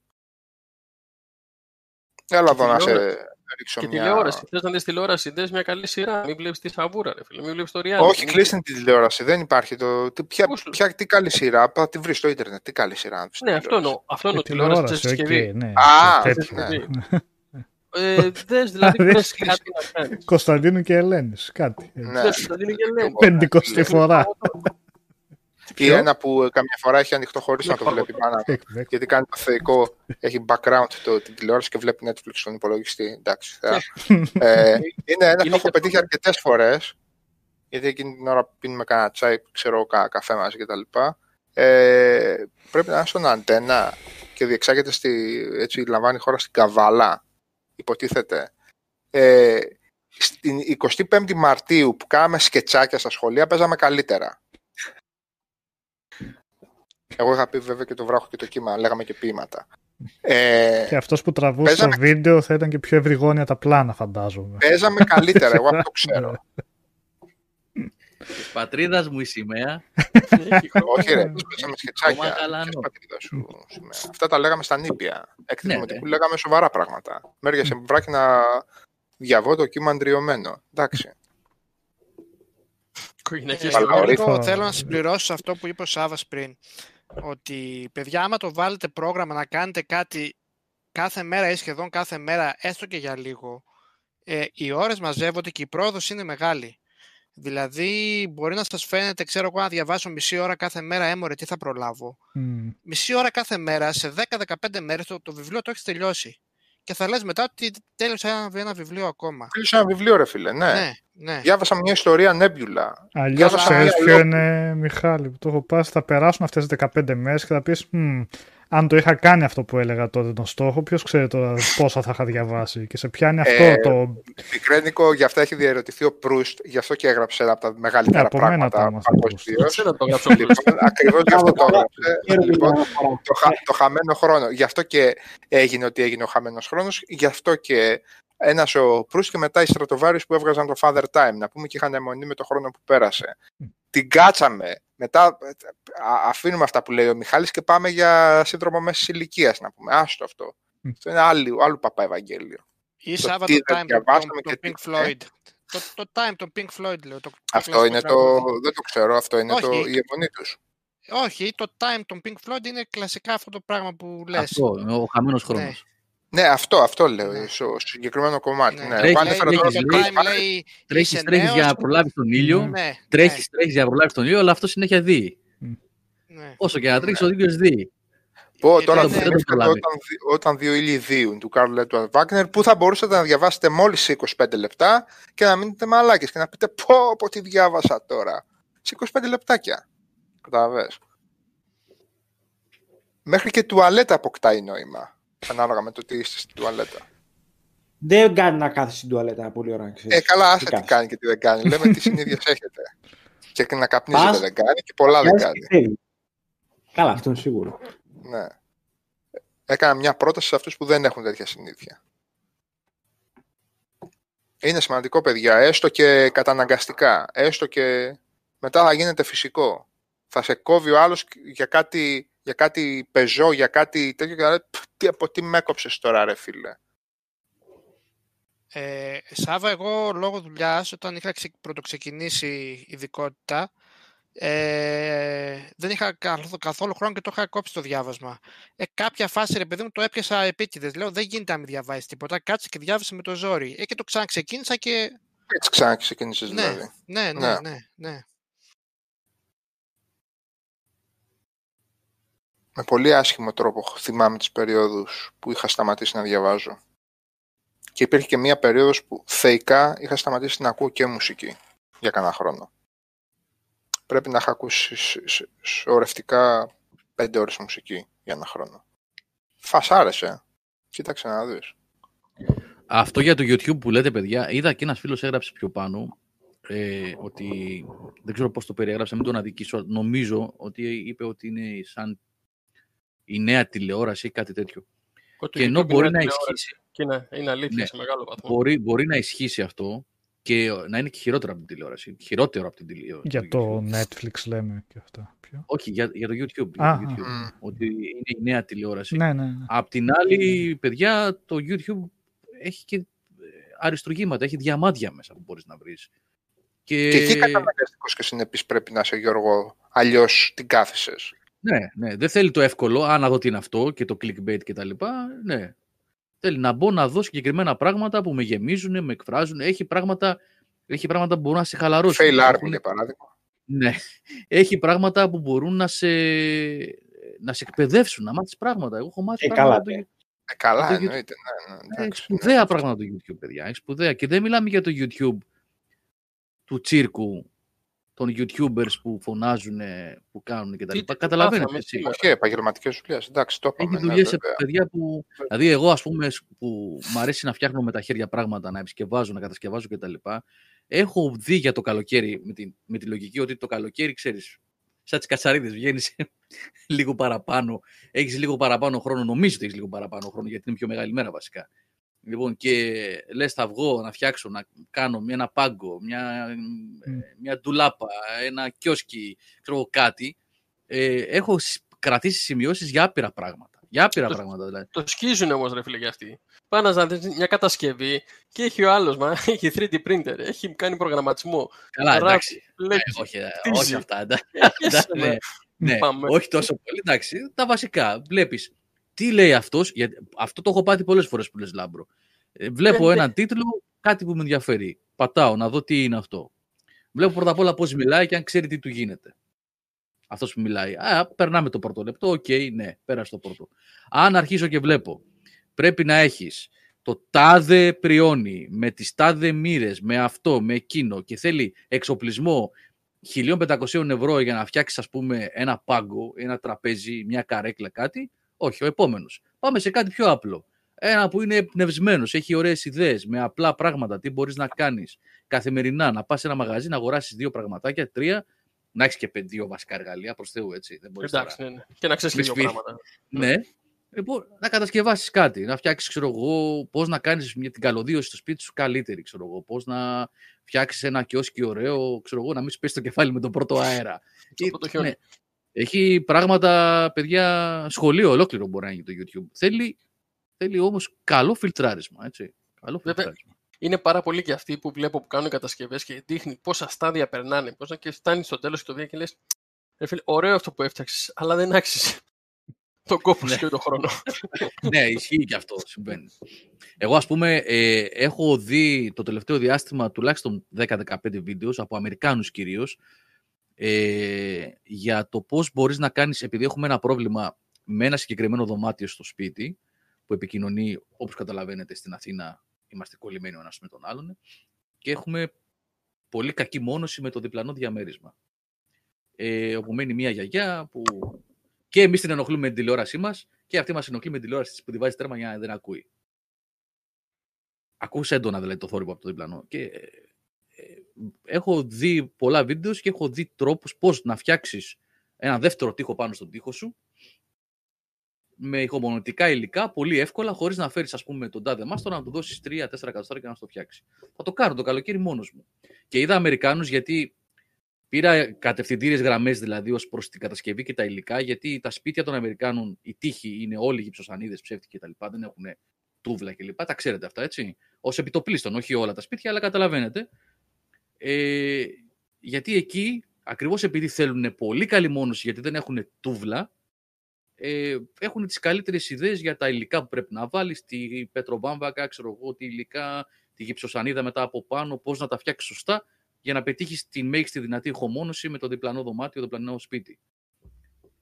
Έλα εδώ να σε ρίξω και μια... τηλεόραση. Θες να δεις τηλεόραση, δες μια καλή σειρά. Μην βλέπεις τη σαβούρα, ρε φίλε. Μην βλέπεις το reality. Όχι, κλείστε τη τηλεόραση. Δεν υπάρχει. Το... Ποια, ποια, τι καλή σειρά. Θα τη βρεις στο ίντερνετ. Τι καλή σειρά. Ναι, αυτό εννοώ. Αυτό εννοώ. Τηλεόραση σε συσκευή. Ναι, Α, ναι. (laughs) Ε, δες δηλαδή (laughs) δες κάτι να κάνεις. Κωνσταντίνου και Ελένης, κάτι. Ναι. Δες Κωνσταντίνου και Ελένη. Πεντηκοστή φορά. Ή ένα που ε, καμιά φορά έχει ανοιχτό χωρίς να το βλέπει πάνω. γιατί κάνει το θεϊκό, έχει background το, την τηλεόραση και βλέπει Netflix στον υπολογιστή. Εντάξει. Θα, ε, είναι ένα (laughs) που έχω πετύχει αρκετές φορές. Γιατί εκείνη την ώρα πίνουμε κανένα τσάι, ξέρω, κανένα καφέ μαζί κτλ. Ε, πρέπει να είναι στον αντένα και διεξάγεται στη, έτσι λαμβάνει η χώρα στην Καβάλα, υποτίθεται. Ε, στην 25η Μαρτίου που κάναμε σκετσάκια στα σχολεία παίζαμε καλύτερα. Εγώ είχα πει βέβαια και το βράχο και το κύμα, λέγαμε και ποίηματα. Ε, και αυτός που τραβούσε παίζαμε... το βίντεο θα ήταν και πιο ευρυγόνια τα πλάνα φαντάζομαι. Παίζαμε καλύτερα, εγώ αυτό (laughs) ξέρω. Της πατρίδας μου η σημαία. Όχι, ρε, παίζαμε σκετσάκια. πατρίδας σου σημαία. Αυτά τα λέγαμε στα νήπια. Εκ ναι, ναι. λέγαμε σοβαρά πράγματα. Μέρια σε βράχη να διαβώ το κύμα αντριωμένο. Εντάξει. Εγώ θέλω να συμπληρώσω αυτό που είπε ο Σάβας πριν ότι παιδιά άμα το βάλετε πρόγραμμα να κάνετε κάτι κάθε μέρα ή σχεδόν κάθε μέρα, έστω και για λίγο, ε, οι ώρες μαζεύονται και η πρόοδος είναι μεγάλη. Δηλαδή, μπορεί να σας φαίνεται, ξέρω εγώ, να διαβάσω μισή ώρα κάθε μέρα, έμορε, τι θα προλάβω. Μισή ώρα κάθε μέρα, σε 10-15 μέρες, το, το βιβλίο το έχεις τελειώσει. Και θα λες μετά ότι τέλειωσα ένα, ένα βιβλίο ακόμα. Τέλειωσα ένα βιβλίο, ρε φίλε, ναι. ναι, ναι. Διάβασα μια ιστορία νέμπιουλα. Αλλιώς ξέρει ποιο είναι, Μιχάλη, που το έχω πάει, θα περάσουν αυτές τις 15 μέρες και θα πεις, αν το είχα κάνει αυτό που έλεγα τότε τον στόχο, ποιος ξέρει τώρα πόσα θα είχα διαβάσει και σε πιάνει αυτό ε, το. Μικρένικο, γι' αυτό έχει διαρωτηθεί ο Προύστ, γι' αυτό και έγραψε ένα από τα μεγαλύτερα ναι, πράγματα Ακριβώς γι' αυτό το έγραψε. λοιπόν, το, το χαμένο χρόνο. Γι' αυτό και έγινε ότι έγινε ο χαμένος χρόνος, γι' αυτό και ένας ο Προύς και μετά οι στρατοβάροι που έβγαζαν το Father Time, να πούμε και είχαν αιμονή με το χρόνο που πέρασε. Την κάτσαμε. Μετά αφήνουμε αυτά που λέει ο Μιχάλης και πάμε για σύνδρομο μέσης ηλικίας, να πούμε. Άστο αυτό. Αυτό είναι άλλου, άλλου παπά Ευαγγέλιο. Ή Σάββα το Time, το, το, Pink Floyd. Το, το Time, το Pink Floyd, λέω. Το, αυτό είναι το, δεν το ξέρω, αυτό είναι το, η αιμονή τους. Όχι, το Time, το Pink Floyd είναι κλασικά αυτό το πράγμα που λες. Αυτό, ο χαμένος χρόνος. Ναι. Ναι, αυτό, αυτό λέω, ναι. στο συγκεκριμένο κομμάτι. Ναι. Ναι. Τρέχεις, τρέχεις, για να προλάβεις τον ήλιο, ναι, τρέχεις, ναι. τρέχεις για να προλάβεις τον ήλιο, αλλά αυτό συνέχεια δει. Ναι. Όσο και να τρέξεις, ο ήλιος δει. Πω, τώρα ναι, ναι, όταν, όταν δύο ήλιοι δίουν του Κάρλ Λέτου Βάγκνερ, που θα μπορούσατε να διαβάσετε μόλις 25 λεπτά και να μείνετε μαλάκες και να πείτε πω, πω τι διάβασα τώρα. Σε 25 λεπτάκια. Καταλαβες. Μέχρι και τουαλέτα αποκτάει νόημα. Ανάλογα με το τι είστε στην τουαλέτα. Δεν κάνει να κάθεσαι στην τουαλέτα πολύ ώρα. Ε, καλά, άσε τι κάνεις και τι δεν κάνει. Λέμε τις συνήθειες έχετε. Και να καπνίζετε δεν κάνει και πολλά δεν κάνει. Καλά, αυτό είναι σίγουρο. Ναι. Έκανα μια πρόταση σε αυτούς που δεν έχουν τέτοια συνήθεια. Είναι σημαντικό, παιδιά, έστω και καταναγκαστικά, έστω και μετά θα γίνεται φυσικό. Θα σε κόβει ο άλλος για κάτι για κάτι πεζό, για κάτι τέτοιο και λέει, τι, από τι με έκοψες τώρα ρε φίλε. Ε, Σάβα, εγώ λόγω δουλειάς, όταν είχα πρωτοξεκινήσει ειδικότητα, ε, δεν δεν είχα καθόλου χρόνο και το είχα κόψει το διάβασμα. Ε, κάποια φάση, ρε παιδί μου, το έπιασα επίτηδες. Λέω, δεν γίνεται να μην διαβάσεις τίποτα. Κάτσε και διάβασε με το ζόρι. Ε, και το ξαναξεκίνησα και. Έτσι ξαναξεκίνησες, ναι, δηλαδή. Ναι, ναι, ναι, ναι, ναι. Με πολύ άσχημο τρόπο θυμάμαι τις περιόδους που είχα σταματήσει να διαβάζω. Και υπήρχε και μία περίοδος που θεϊκά είχα σταματήσει να ακούω και μουσική για κανένα χρόνο. Πρέπει να είχα ακούσει σωρευτικά πέντε ώρες μουσική για ένα χρόνο. Φασάρεσε. Κοίταξε να δεις. Αυτό για το YouTube που λέτε, παιδιά, είδα και ένας φίλος έγραψε πιο πάνω ε, ότι δεν ξέρω πώς το περιέγραψε, μην τον αδικήσω. Νομίζω ότι είπε ότι είναι σαν η νέα τηλεόραση ή κάτι τέτοιο. και ενώ μπορεί να ισχύσει. Και είναι, είναι αλήθεια ναι, σε μεγάλο βαθμό. Μπορεί, μπορεί να ισχύσει αυτό και να είναι και χειρότερο από την τηλεόραση. Χειρότερο από την τηλεόραση. Για το, Netflix λέμε και αυτά. Ποιο; Όχι, για, για το YouTube. Για το YouTube Ότι είναι η νέα τηλεόραση. Ναι, ναι, ναι. Απ' την άλλη, παιδιά, το YouTube έχει και αριστουργήματα, έχει διαμάντια μέσα που μπορείς να βρεις. Και, και εκεί καταναγκαστικός και συνεπής πρέπει να είσαι Γιώργο, αλλιώς την κάθεσες. Ναι, ναι, δεν θέλει το εύκολο, αν να δω τι είναι αυτό και το clickbait και τα λοιπά, ναι. Θέλει να μπω να δω συγκεκριμένα πράγματα που με γεμίζουν, με εκφράζουν. Έχει πράγματα, έχει πράγματα που μπορούν να σε χαλαρώσουν. Fail army, για παράδειγμα. Ναι. Έχει πράγματα που μπορούν να σε, να σε εκπαιδεύσουν, να μάθεις πράγματα. Εγώ έχω μάθει ε, πράγματα. Καλά, ε, καλά, εννοείται. Ναι, ναι, ναι, έχει σπουδαία πράγματα το YouTube, παιδιά. Έχει σπουδαία. Και δεν μιλάμε για το YouTube του τσίρκου των YouTubers που φωνάζουν, που κάνουν και τα λοιπά. Καταλαβαίνετε. Όχι, επαγγελματικές δουλειές. Εντάξει, το Έχει δουλειές σε παιδιά που. Δηλαδή, εγώ, ας πούμε, που μου αρέσει να φτιάχνω με τα χέρια πράγματα, να επισκευάζω, να κατασκευάζω κτλ. Έχω δει για το καλοκαίρι με τη, με τη λογική ότι το καλοκαίρι, ξέρεις, σαν τις κατσαρίδες βγαίνεις (laughs) λίγο παραπάνω. Έχεις λίγο παραπάνω χρόνο, νομίζω ότι έχεις λίγο παραπάνω χρόνο, γιατί είναι πιο μεγάλη μέρα βασικά. Λοιπόν, και λες, θα βγω να φτιάξω, να κάνω ένα πάγκο, μια, μια ντουλάπα, ένα κιόσκι, ξέρω κάτι. Ε, έχω κρατήσει σημειώσεις για άπειρα πράγματα. Για άπειρα το, πράγματα δηλαδή. Το σκίζουν όμως, ρε φίλε, για αυτοί. Πάνε να δεις μια κατασκευή και έχει ο άλλος, μα (laughs) έχει 3D printer, έχει κάνει προγραμματισμό. Καλά, εντάξει. Ε, όχι, ε, όχι αυτά. ναι, (laughs) ναι, όχι τόσο πολύ, εντάξει. Τα βασικά. Βλέπεις τι λέει αυτός, γιατί αυτό το έχω πάθει πολλές φορές που λες Λάμπρο. Ε, βλέπω έναν τίτλο, κάτι που με ενδιαφέρει. Πατάω να δω τι είναι αυτό. Βλέπω πρώτα απ' όλα πώς μιλάει και αν ξέρει τι του γίνεται. Αυτός που μιλάει. Α, περνάμε το πρώτο λεπτό. OK, okay, ναι, πέρασε το πρώτο. Αν αρχίσω και βλέπω, πρέπει να έχεις το τάδε πριόνι με τις τάδε μοίρες, με αυτό, με εκείνο και θέλει εξοπλισμό 1500 ευρώ για να φτιάξεις, ας πούμε, ένα πάγκο, ένα τραπέζι, μια καρέκλα, κάτι. Όχι, ο επόμενος. Πάμε σε κάτι πιο απλό. Ένα που είναι πνευσμένο, έχει ωραίες ιδέες, με απλά πράγματα. Τι μπορείς να κάνεις καθημερινά, να πας σε ένα μαγαζί, να αγοράσεις δύο πραγματάκια, τρία, να έχεις και δύο βασικά εργαλεία προς Θεού, έτσι. Δεν μπορείς Εντάξει, ναι, ναι. Και να ξέρεις και δύο πράγματα. Ναι. Λοιπόν, να κατασκευάσεις κάτι, να φτιάξεις, ξέρω εγώ, πώς να κάνεις την καλωδίωση στο σπίτι σου καλύτερη, ξέρω εγώ, πώς να φτιάξεις ένα κιόσκι ωραίο, ξέρω εγώ, να μην σου πέσει το κεφάλι με τον πρώτο αέρα. Το ναι. Έχει πράγματα, παιδιά, σχολείο ολόκληρο μπορεί να γίνει το YouTube. Θέλει, θέλει όμως καλό φιλτράρισμα, έτσι. Καλό φιλτράρισμα. Είναι πάρα πολλοί και αυτοί που βλέπω που κάνουν κατασκευές και δείχνει πόσα στάδια περνάνε. Πώς να και φτάνεις στο τέλος του βίντεο και λες: Ωραίο αυτό που έφτιαξες, αλλά δεν άξιζε (laughs) τον κόπο σου ναι. και τον χρόνο. (laughs) ναι, ισχύει και αυτό. Συμβαίνει. Εγώ, ας πούμε, ε, έχω δει το τελευταίο διάστημα τουλάχιστον 10-15 βίντεος από Αμερικάνους κυρίως ε, για το πώς μπορείς να κάνεις, επειδή έχουμε ένα πρόβλημα με ένα συγκεκριμένο δωμάτιο στο σπίτι, που επικοινωνεί, όπως καταλαβαίνετε, στην Αθήνα είμαστε κολλημένοι ο ένας με τον άλλον, και έχουμε πολύ κακή μόνωση με το διπλανό διαμέρισμα. Ε, όπου μένει μια γιαγιά που και εμείς την ενοχλούμε με την τηλεόρασή μας και αυτή μας ενοχλεί με την τηλεόραση που τη βάζει τέρμα για να δεν ακούει. Ακούς έντονα δηλαδή το θόρυβο από το διπλανό. Και έχω δει πολλά βίντεος και έχω δει τρόπους πώς να φτιάξεις ένα δεύτερο τοίχο πάνω στον τοίχο σου με ηχομονωτικά υλικά πολύ εύκολα, χωρίς να φέρεις, ας πούμε, τον τάδε μάστορα να του δώσεις 3-4 εκατοστάρια και να το φτιάξει. Θα το κάνω το καλοκαίρι μόνος μου. Και είδα Αμερικάνους γιατί πήρα κατευθυντήριες γραμμές δηλαδή ως προς την κατασκευή και τα υλικά, γιατί τα σπίτια των Αμερικάνων, οι τείχοι είναι όλοι γυψοσανίδες, ψεύτικοι κτλ. Δεν έχουν τούβλα κλπ. Τα ξέρετε αυτά, έτσι. Ω επιτοπλίστων, όχι όλα τα σπίτια, αλλά καταλαβαίνετε. Ε, γιατί εκεί ακριβώς επειδή θέλουν πολύ καλή μόνωση, γιατί δεν έχουν τούβλα, ε, έχουν τις καλύτερες ιδέες για τα υλικά που πρέπει να βάλεις, τη πετροβάμβακα, ξέρω εγώ, τη υλικά, τη γυψοσανίδα μετά από πάνω, πώς να τα φτιάξεις σωστά για να πετύχεις τη μέγιστη δυνατή ηχομόνωση με το διπλανό δωμάτιο, το διπλανό σπίτι.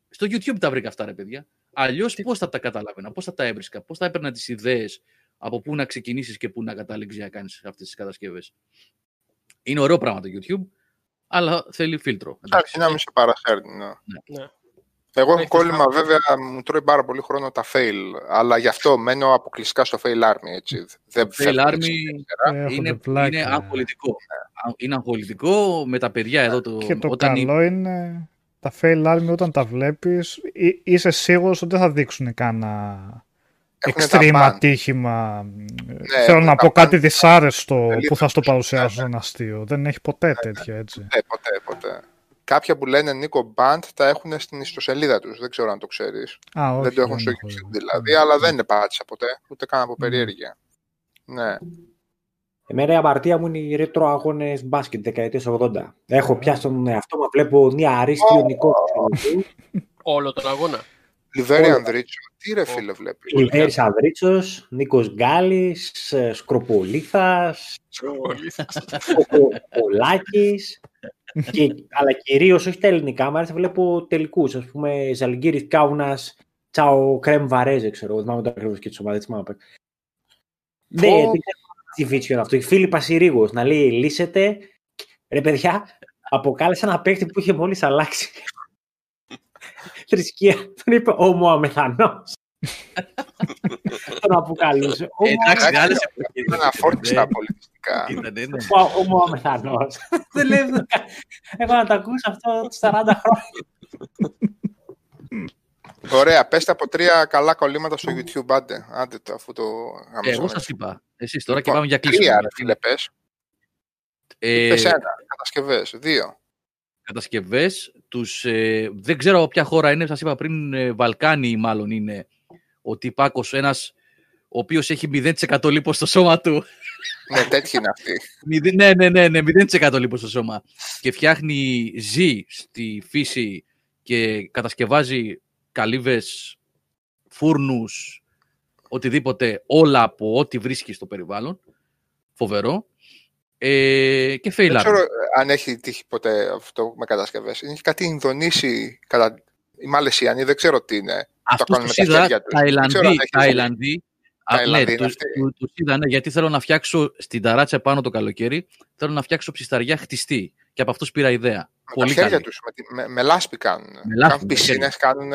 Στο YouTube τα βρήκα αυτά, ρε παιδιά. Αλλιώς πώς θα τα καταλάβαινα, πώς θα τα έβρισκα, πώς θα έπαιρνα τις ιδέες από πού να ξεκινήσεις και πού να κατάληξει να κάνεις αυτές τις κατασκευές. Είναι ωραίο πράγμα το YouTube, αλλά θέλει φίλτρο. Εντάξει, να μην σε παραφέρνει. Ναι. ναι. ναι. Εγώ έχω κόλλημα βέβαια, μου τρώει πάρα πολύ χρόνο τα fail, αλλά γι' αυτό μένω αποκλειστικά στο fail army. Έτσι. Δεν fail army είναι, είναι αγχολητικό. Είναι αγχολητικό με τα παιδιά εδώ. Το, και το όταν καλό είναι τα fail army όταν τα βλέπεις είσαι σίγουρος ότι δεν θα δείξουν κανένα extreme ατύχημα. Ναι, Θέλω να πω κάτι δυσάρεστο που θα στο παρουσιάσω ένα αστείο. Δεν έχει ποτέ τέτοια έτσι. Ποτέ, ποτέ, ποτέ. Κάποια που λένε Νίκο Band τα έχουν στην ιστοσελίδα τους. Δεν ξέρω αν το ξέρεις. δεν το έχουν στο YouTube δηλαδή, αλλά δεν είναι πάτησα ποτέ. Ούτε καν από περιέργεια. Ναι. Εμένα η αμαρτία μου είναι οι ρέτρο αγώνες μπάσκετ δεκαετία 80. Έχω πιάσει τον εαυτό μου, βλέπω μια αρίστιο Νικό. Όλο τον αγώνα. Λιβέρι Ανδρίτσο. Τι ρε φίλε βλέπεις; Λιβέρι Ανδρίτσος, Νίκος Γκάλης, Σκροπολίθας. Πολάκη. αλλά κυρίως όχι τα ελληνικά, μου βλέπω τελικούς. Α πούμε, Ζαλγκύρης Κάουνας, Τσάο Κρέμ Βαρέζε, ξέρω εγώ. Θυμάμαι το ακριβώς και τη ομάδα. Δεν τι βίτσιο είναι αυτό. Η φίλη Πασιρίγο να λέει λύσετε. Ρε παιδιά, αποκάλεσε ένα παίκτη που είχε μόλις αλλάξει. Θρησκεία. Τον είπε ο Μωαμεθανό. (laughs) Τον αποκαλούσε. Εντάξει, άλλε Ήταν αφόρτιστα πολιτιστικά. Ο Μωαμεθανό. (laughs) Δεν λέει. Εγώ να το ακούσω αυτό 40 χρόνια. Ωραία, πέστε από τρία καλά κολλήματα στο YouTube, άντε, άντε το, αφού το ε, Εγώ σας είπα, εσείς τώρα και λοιπόν, πάμε για κλείσιμο. Τρία, φίλε, πες. Ε, πες ένα, κατασκευές, δύο. Κατασκευές, τους, ε, δεν ξέρω από ποια χώρα είναι, σας είπα πριν, ε, Βαλκάνι μάλλον είναι ο τυπάκος, ένας ο οποίος έχει 0% λίπος στο σώμα του. Ναι, τέτοιοι είναι αυτοί. ναι, ναι, ναι, ναι, 0% λίπος στο σώμα. Και φτιάχνει, ζει στη φύση και κατασκευάζει καλύβες, φούρνους, οτιδήποτε, όλα από ό,τι βρίσκει στο περιβάλλον. Φοβερό. Ε, και fail Δεν ξέρω αν έχει τύχει ποτέ αυτό με κατασκευές. Είναι κάτι Ινδονήσι, κατα... η Μαλαισιανή, δεν ξέρω τι είναι. Αυτό το κάνουν με τα χέρια τους. Ταϊλανδί, ναι, του, τους, είδα, ναι, γιατί θέλω να φτιάξω στην ταράτσα πάνω το καλοκαίρι, θέλω να φτιάξω ψισταριά χτιστή. Και από αυτούς πήρα ιδέα. Με Πολύ τα χέρια τους, με, με, με, λάσπη κάνουν. Με λάσπη, κάνουν πισίνες, κάνουν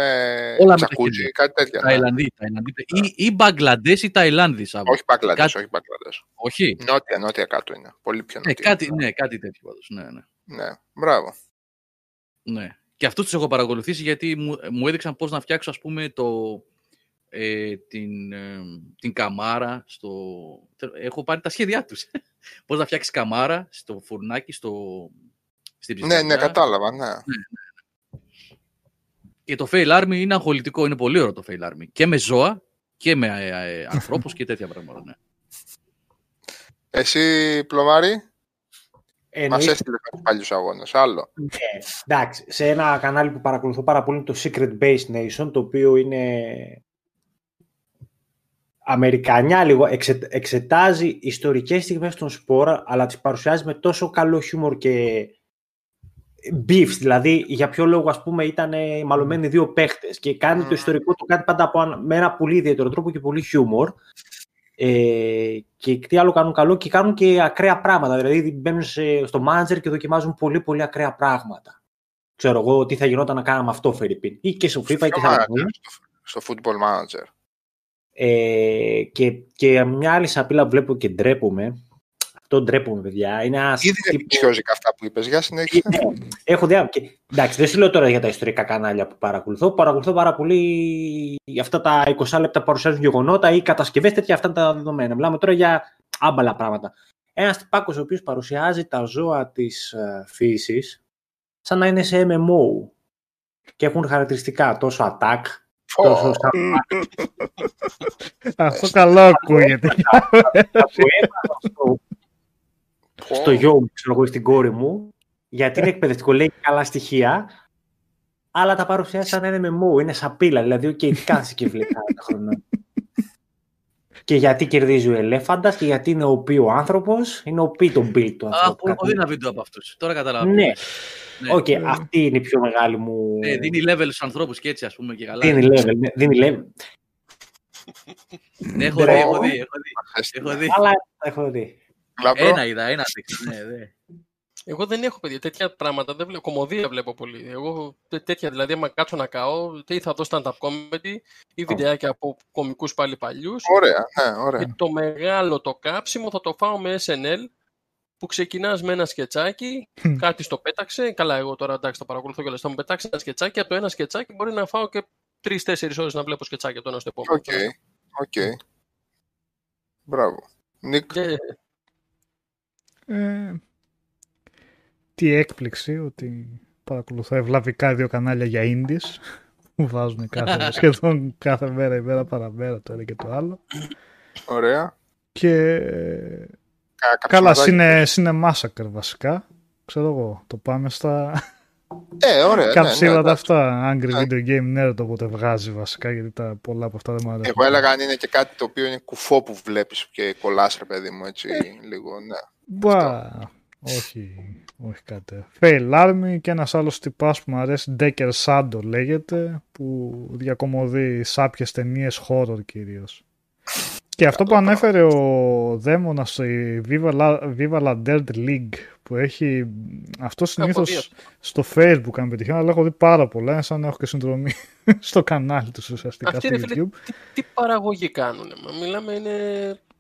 Όλα τζακούτζι, κάτι τέτοια. Ναι. Ταϊλανδί, Ταϊλανδί. Ή, ή Μπαγκλαντές ή Ταϊλάνδης. Όχι Μπαγκλαντές, κάτι... όχι Μπαγκλαντές. Όχι. Νότια, νότια κάτω είναι. Πολύ πιο ναι, νότια. Ναι, κάτι, ναι, κάτι τέτοιο πάντως. Ναι, ναι. ναι, μπράβο. Ναι. Και αυτούς τους έχω παρακολουθήσει γιατί μου, μου έδειξαν πώς να φτιάξω, ας πούμε, το, ε, την, ε, την καμάρα. Στο... Έχω πάρει τα σχέδιά τους. (laughs) Πώς να φτιάξεις καμάρα στο φουρνάκι, στο... στην Ναι, ναι, κατάλαβα, ναι. ναι, ναι, ναι. Και το fail army είναι αγχολητικό, είναι πολύ ωραίο το fail army. Και με ζώα και με ε, ε ανθρώπους και τέτοια πράγματα, ναι. Εσύ, Πλωμάρη, Μας έστειλες του παλιούς αγώνες. Άλλο. Ναι, εντάξει. Σε ένα κανάλι που παρακολουθώ πάρα πολύ το Secret Base Nation, το οποίο είναι Αμερικανιά λίγο εξετάζει ιστορικές στιγμές των σπόρα αλλά τις παρουσιάζει με τόσο καλό χιούμορ και beefs, δηλαδή για ποιο λόγο ας πούμε ήταν μαλωμένοι δύο παίχτες και κάνει το ιστορικό του κάτι πάντα από, με ένα πολύ ιδιαίτερο τρόπο και πολύ χιούμορ. Ε, και τι άλλο κάνουν καλό και κάνουν και ακραία πράγματα, δηλαδή μπαίνουν σε, στο manager και δοκιμάζουν πολύ πολύ ακραία πράγματα. Ξέρω εγώ τι θα γινόταν να κάναμε αυτό Φερρυπίν. Ή και στο FIFA ή και θα στο football manager. Ε, και, και μια άλλη σαπίλα που βλέπω και ντρέπομαι, αυτό ντρέπομαι, παιδιά. Είναι ένας. Ήδη είναι τύπο... αυτά που είπες. Για συνέχεια. Ναι, έχω δει. Και, εντάξει, δεν σου λέω τώρα για τα ιστορικά κανάλια που παρακολουθώ. Παρακολουθώ πάρα πολύ αυτά τα 20 λεπτά που παρουσιάζουν γεγονότα ή κατασκευές, τέτοια αυτά τα δεδομένα. Μιλάμε τώρα για άμπαλα πράγματα. Ένας τυπάκος ο οποίος παρουσιάζει τα ζώα της uh, ε, φύσης σαν να είναι σε MMO και έχουν χαρακτηριστικά τόσο attack, αυτό καλό ακούγεται. Στο γιο μου, ξέρω εγώ, στην κόρη μου, γιατί είναι εκπαιδευτικό, λέει καλά στοιχεία, αλλά τα παρουσιάζει σαν είναι με μου, είναι σαπίλα, δηλαδή ο okay, κάθε και βλέπει χρόνο. και γιατί κερδίζει ο ελέφαντα και γιατί είναι ο πει ο άνθρωπο, είναι ο πει τον build του ανθρώπου. Α, έχω δει ένα βίντεο από αυτού. Τώρα καταλαβαίνω. Ναι. ναι. Okay, ναι. αυτή είναι η πιο μεγάλη μου. Ναι, δίνει level στου ανθρώπου και έτσι, α πούμε και καλά. Δίνει level. Ναι, δίνει level. ναι, έχω δει, έχω δει. Έχω δει. Αλλά έχω δει. Ένα είδα, ένα ναι, ναι. Εγώ δεν έχω παιδιά τέτοια πράγματα. Δεν βλέπω. Κομμωδία βλέπω πολύ. Εγώ τέτοια δηλαδή, άμα κάτσω να καώ, ή θα δω stand-up comedy ή βιντεάκια από κομικούς πάλι παλιούς. Ωραία, ναι, ωραία. Και το μεγάλο το κάψιμο θα το φάω με SNL που ξεκινάς με ένα σκετσάκι, κάτι στο πέταξε. Καλά, εγώ τώρα εντάξει το παρακολουθώ και θα μου πετάξει ένα σκετσάκι. Από το ένα σκετσάκι μπορεί να φάω και τρει-τέσσερι ώρες να βλέπω σκετσάκι το ένα στο επόμενο. OK. Okay. Okay. Μπράβο. Νίκ. Ε, τι έκπληξη ότι παρακολουθώ ευλαβικά δύο κανάλια για indies που βάζουν κάθε, (laughs) σχεδόν κάθε μέρα ημέρα παραμέρα το ένα και το άλλο. Ωραία. Και καλά, είναι, είναι massacre βασικά. Ξέρω εγώ, το πάμε στα... Ε, ωραία. Καψίλα ναι, ναι, αυτά. Angry ναι. Video Game Nerd όποτε βγάζει βασικά, γιατί τα πολλά από αυτά δεν μου αρέσουν. Εγώ έλεγα αν είναι και κάτι το οποίο είναι κουφό που βλέπεις και κολλάς, ρε παιδί μου, έτσι, ε. λίγο, ναι. Μπα, όχι, όχι κάτι. Fail Army και ένας άλλος τυπάς που μου αρέσει, Decker Sando λέγεται, που διακομωδεί σάπιες ταινίες horror κυρίως. Και αυτό που ανέφερε ο Δέμονας στη Viva La, Viva La Dirt League που έχει αυτό συνήθως στο facebook αν πετυχαίνω αλλά έχω δει πάρα πολλά είναι σαν να έχω και συνδρομή (laughs) στο κανάλι τους ουσιαστικά Αυτή, στο YouTube. τι, τι παραγωγή κάνουν, μιλάμε είναι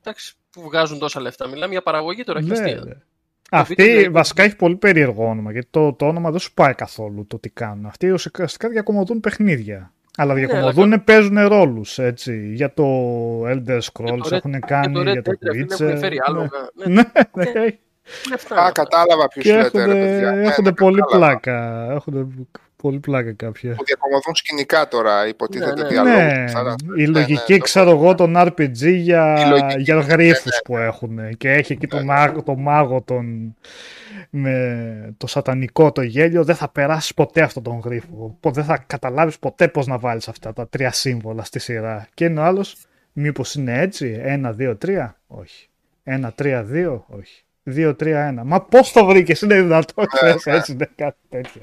εντάξει, που βγάζουν τόσα λεφτά, μιλάμε για παραγωγή τώρα ναι, ναι. Αυτή βασικά έχει πολύ περίεργο όνομα γιατί το, το όνομα δεν σου πάει καθόλου το τι κάνουν. Αυτοί ουσιαστικά διακομωδούν παιχνίδια. Αλλά διακομωδούν, ναι, παίζουν ρόλους έτσι. Για το Elder Scrolls έχουν κάνει, για το Witcher. Έχουν φέρει άλογα. Ναι, ναι. ναι. Α, κατάλαβα ποιος λέτε, ρε παιδιά. Έχουν πολύ πλάκα. Έχουν πολύ πλάκα κάποια. Που διακομωδούν σκηνικά τώρα, υποτίθεται ναι, διαλόγου. Ναι, η λογική, ξέρω εγώ, τον RPG για, για γρίφους που έχουν. Και έχει εκεί τον μάγο, το μάγο τον με το σατανικό το γέλιο δεν θα περάσεις ποτέ αυτόν τον γρίφο. Δεν θα καταλάβεις ποτέ πώς να βάλεις αυτά τα τρία σύμβολα στη σειρά. Και είναι ο άλλος, μήπως είναι έτσι, ένα, δύο, τρία, όχι. Ένα, τρία, δύο, όχι. Δύο, τρία, ένα. Μα πώς το βρήκες, είναι δυνατό, ξέρεις, έτσι, είναι κάτι τέτοιο.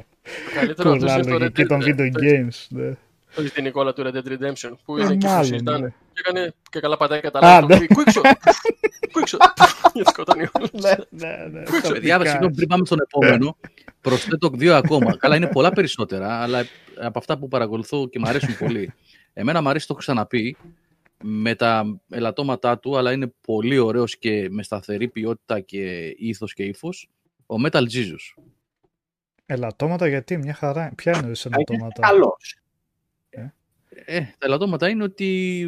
Καλύτερο αυτό είναι λογική των video games, ναι. Όχι την εικόνα του Red Dead Redemption που είναι εκεί που συζητάνε ναι. και έκανε και καλά πατάει κατά λάθος. Quickshot! Quickshot! (laughs) Γιατί σκοτώνει όλους. Ναι, ναι, ναι. Παιδιά, συγγνώμη, πριν πάμε στον επόμενο, προσθέτω δύο ακόμα. Καλά, είναι πολλά περισσότερα, αλλά από αυτά που παρακολουθώ και μου αρέσουν πολύ. Εμένα μου αρέσει, το έχω ξαναπεί, με τα ελαττώματά του, αλλά είναι πολύ ωραίος και με σταθερή ποιότητα και ήθος και ύφος, ο Metal Jesus. Ελαττώματα γιατί, μια χαρά. Ποια είναι τα ελαττώματα; Καλός. Ε, τα ελαττώματα είναι ότι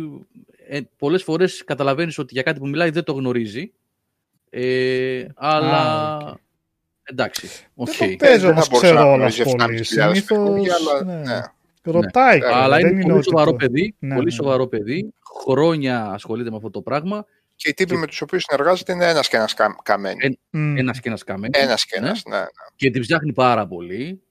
ε, πολλές φορές καταλαβαίνεις ότι για κάτι που μιλάει δεν το γνωρίζει. Ε, αλλά... okay. Εντάξει, okay. Δεν το παίζω όμως ξέρω όλα πολύ. Συνήθως, ναι. ναι. Ρωτάει. Ναι. Αλλά είναι πολύ σοβαρό παιδί, ναι, πολύ ναι. σοβαρό παιδί. Χρόνια ασχολείται με αυτό το πράγμα. Και οι τύποι και... με τους οποίους συνεργάζεται είναι ένας και ένας καμένο. Ε, mm. Ένας και ένας καμένο. Ένας και ένας, ναι. ναι. Και την ψάχνει πάρα πολύ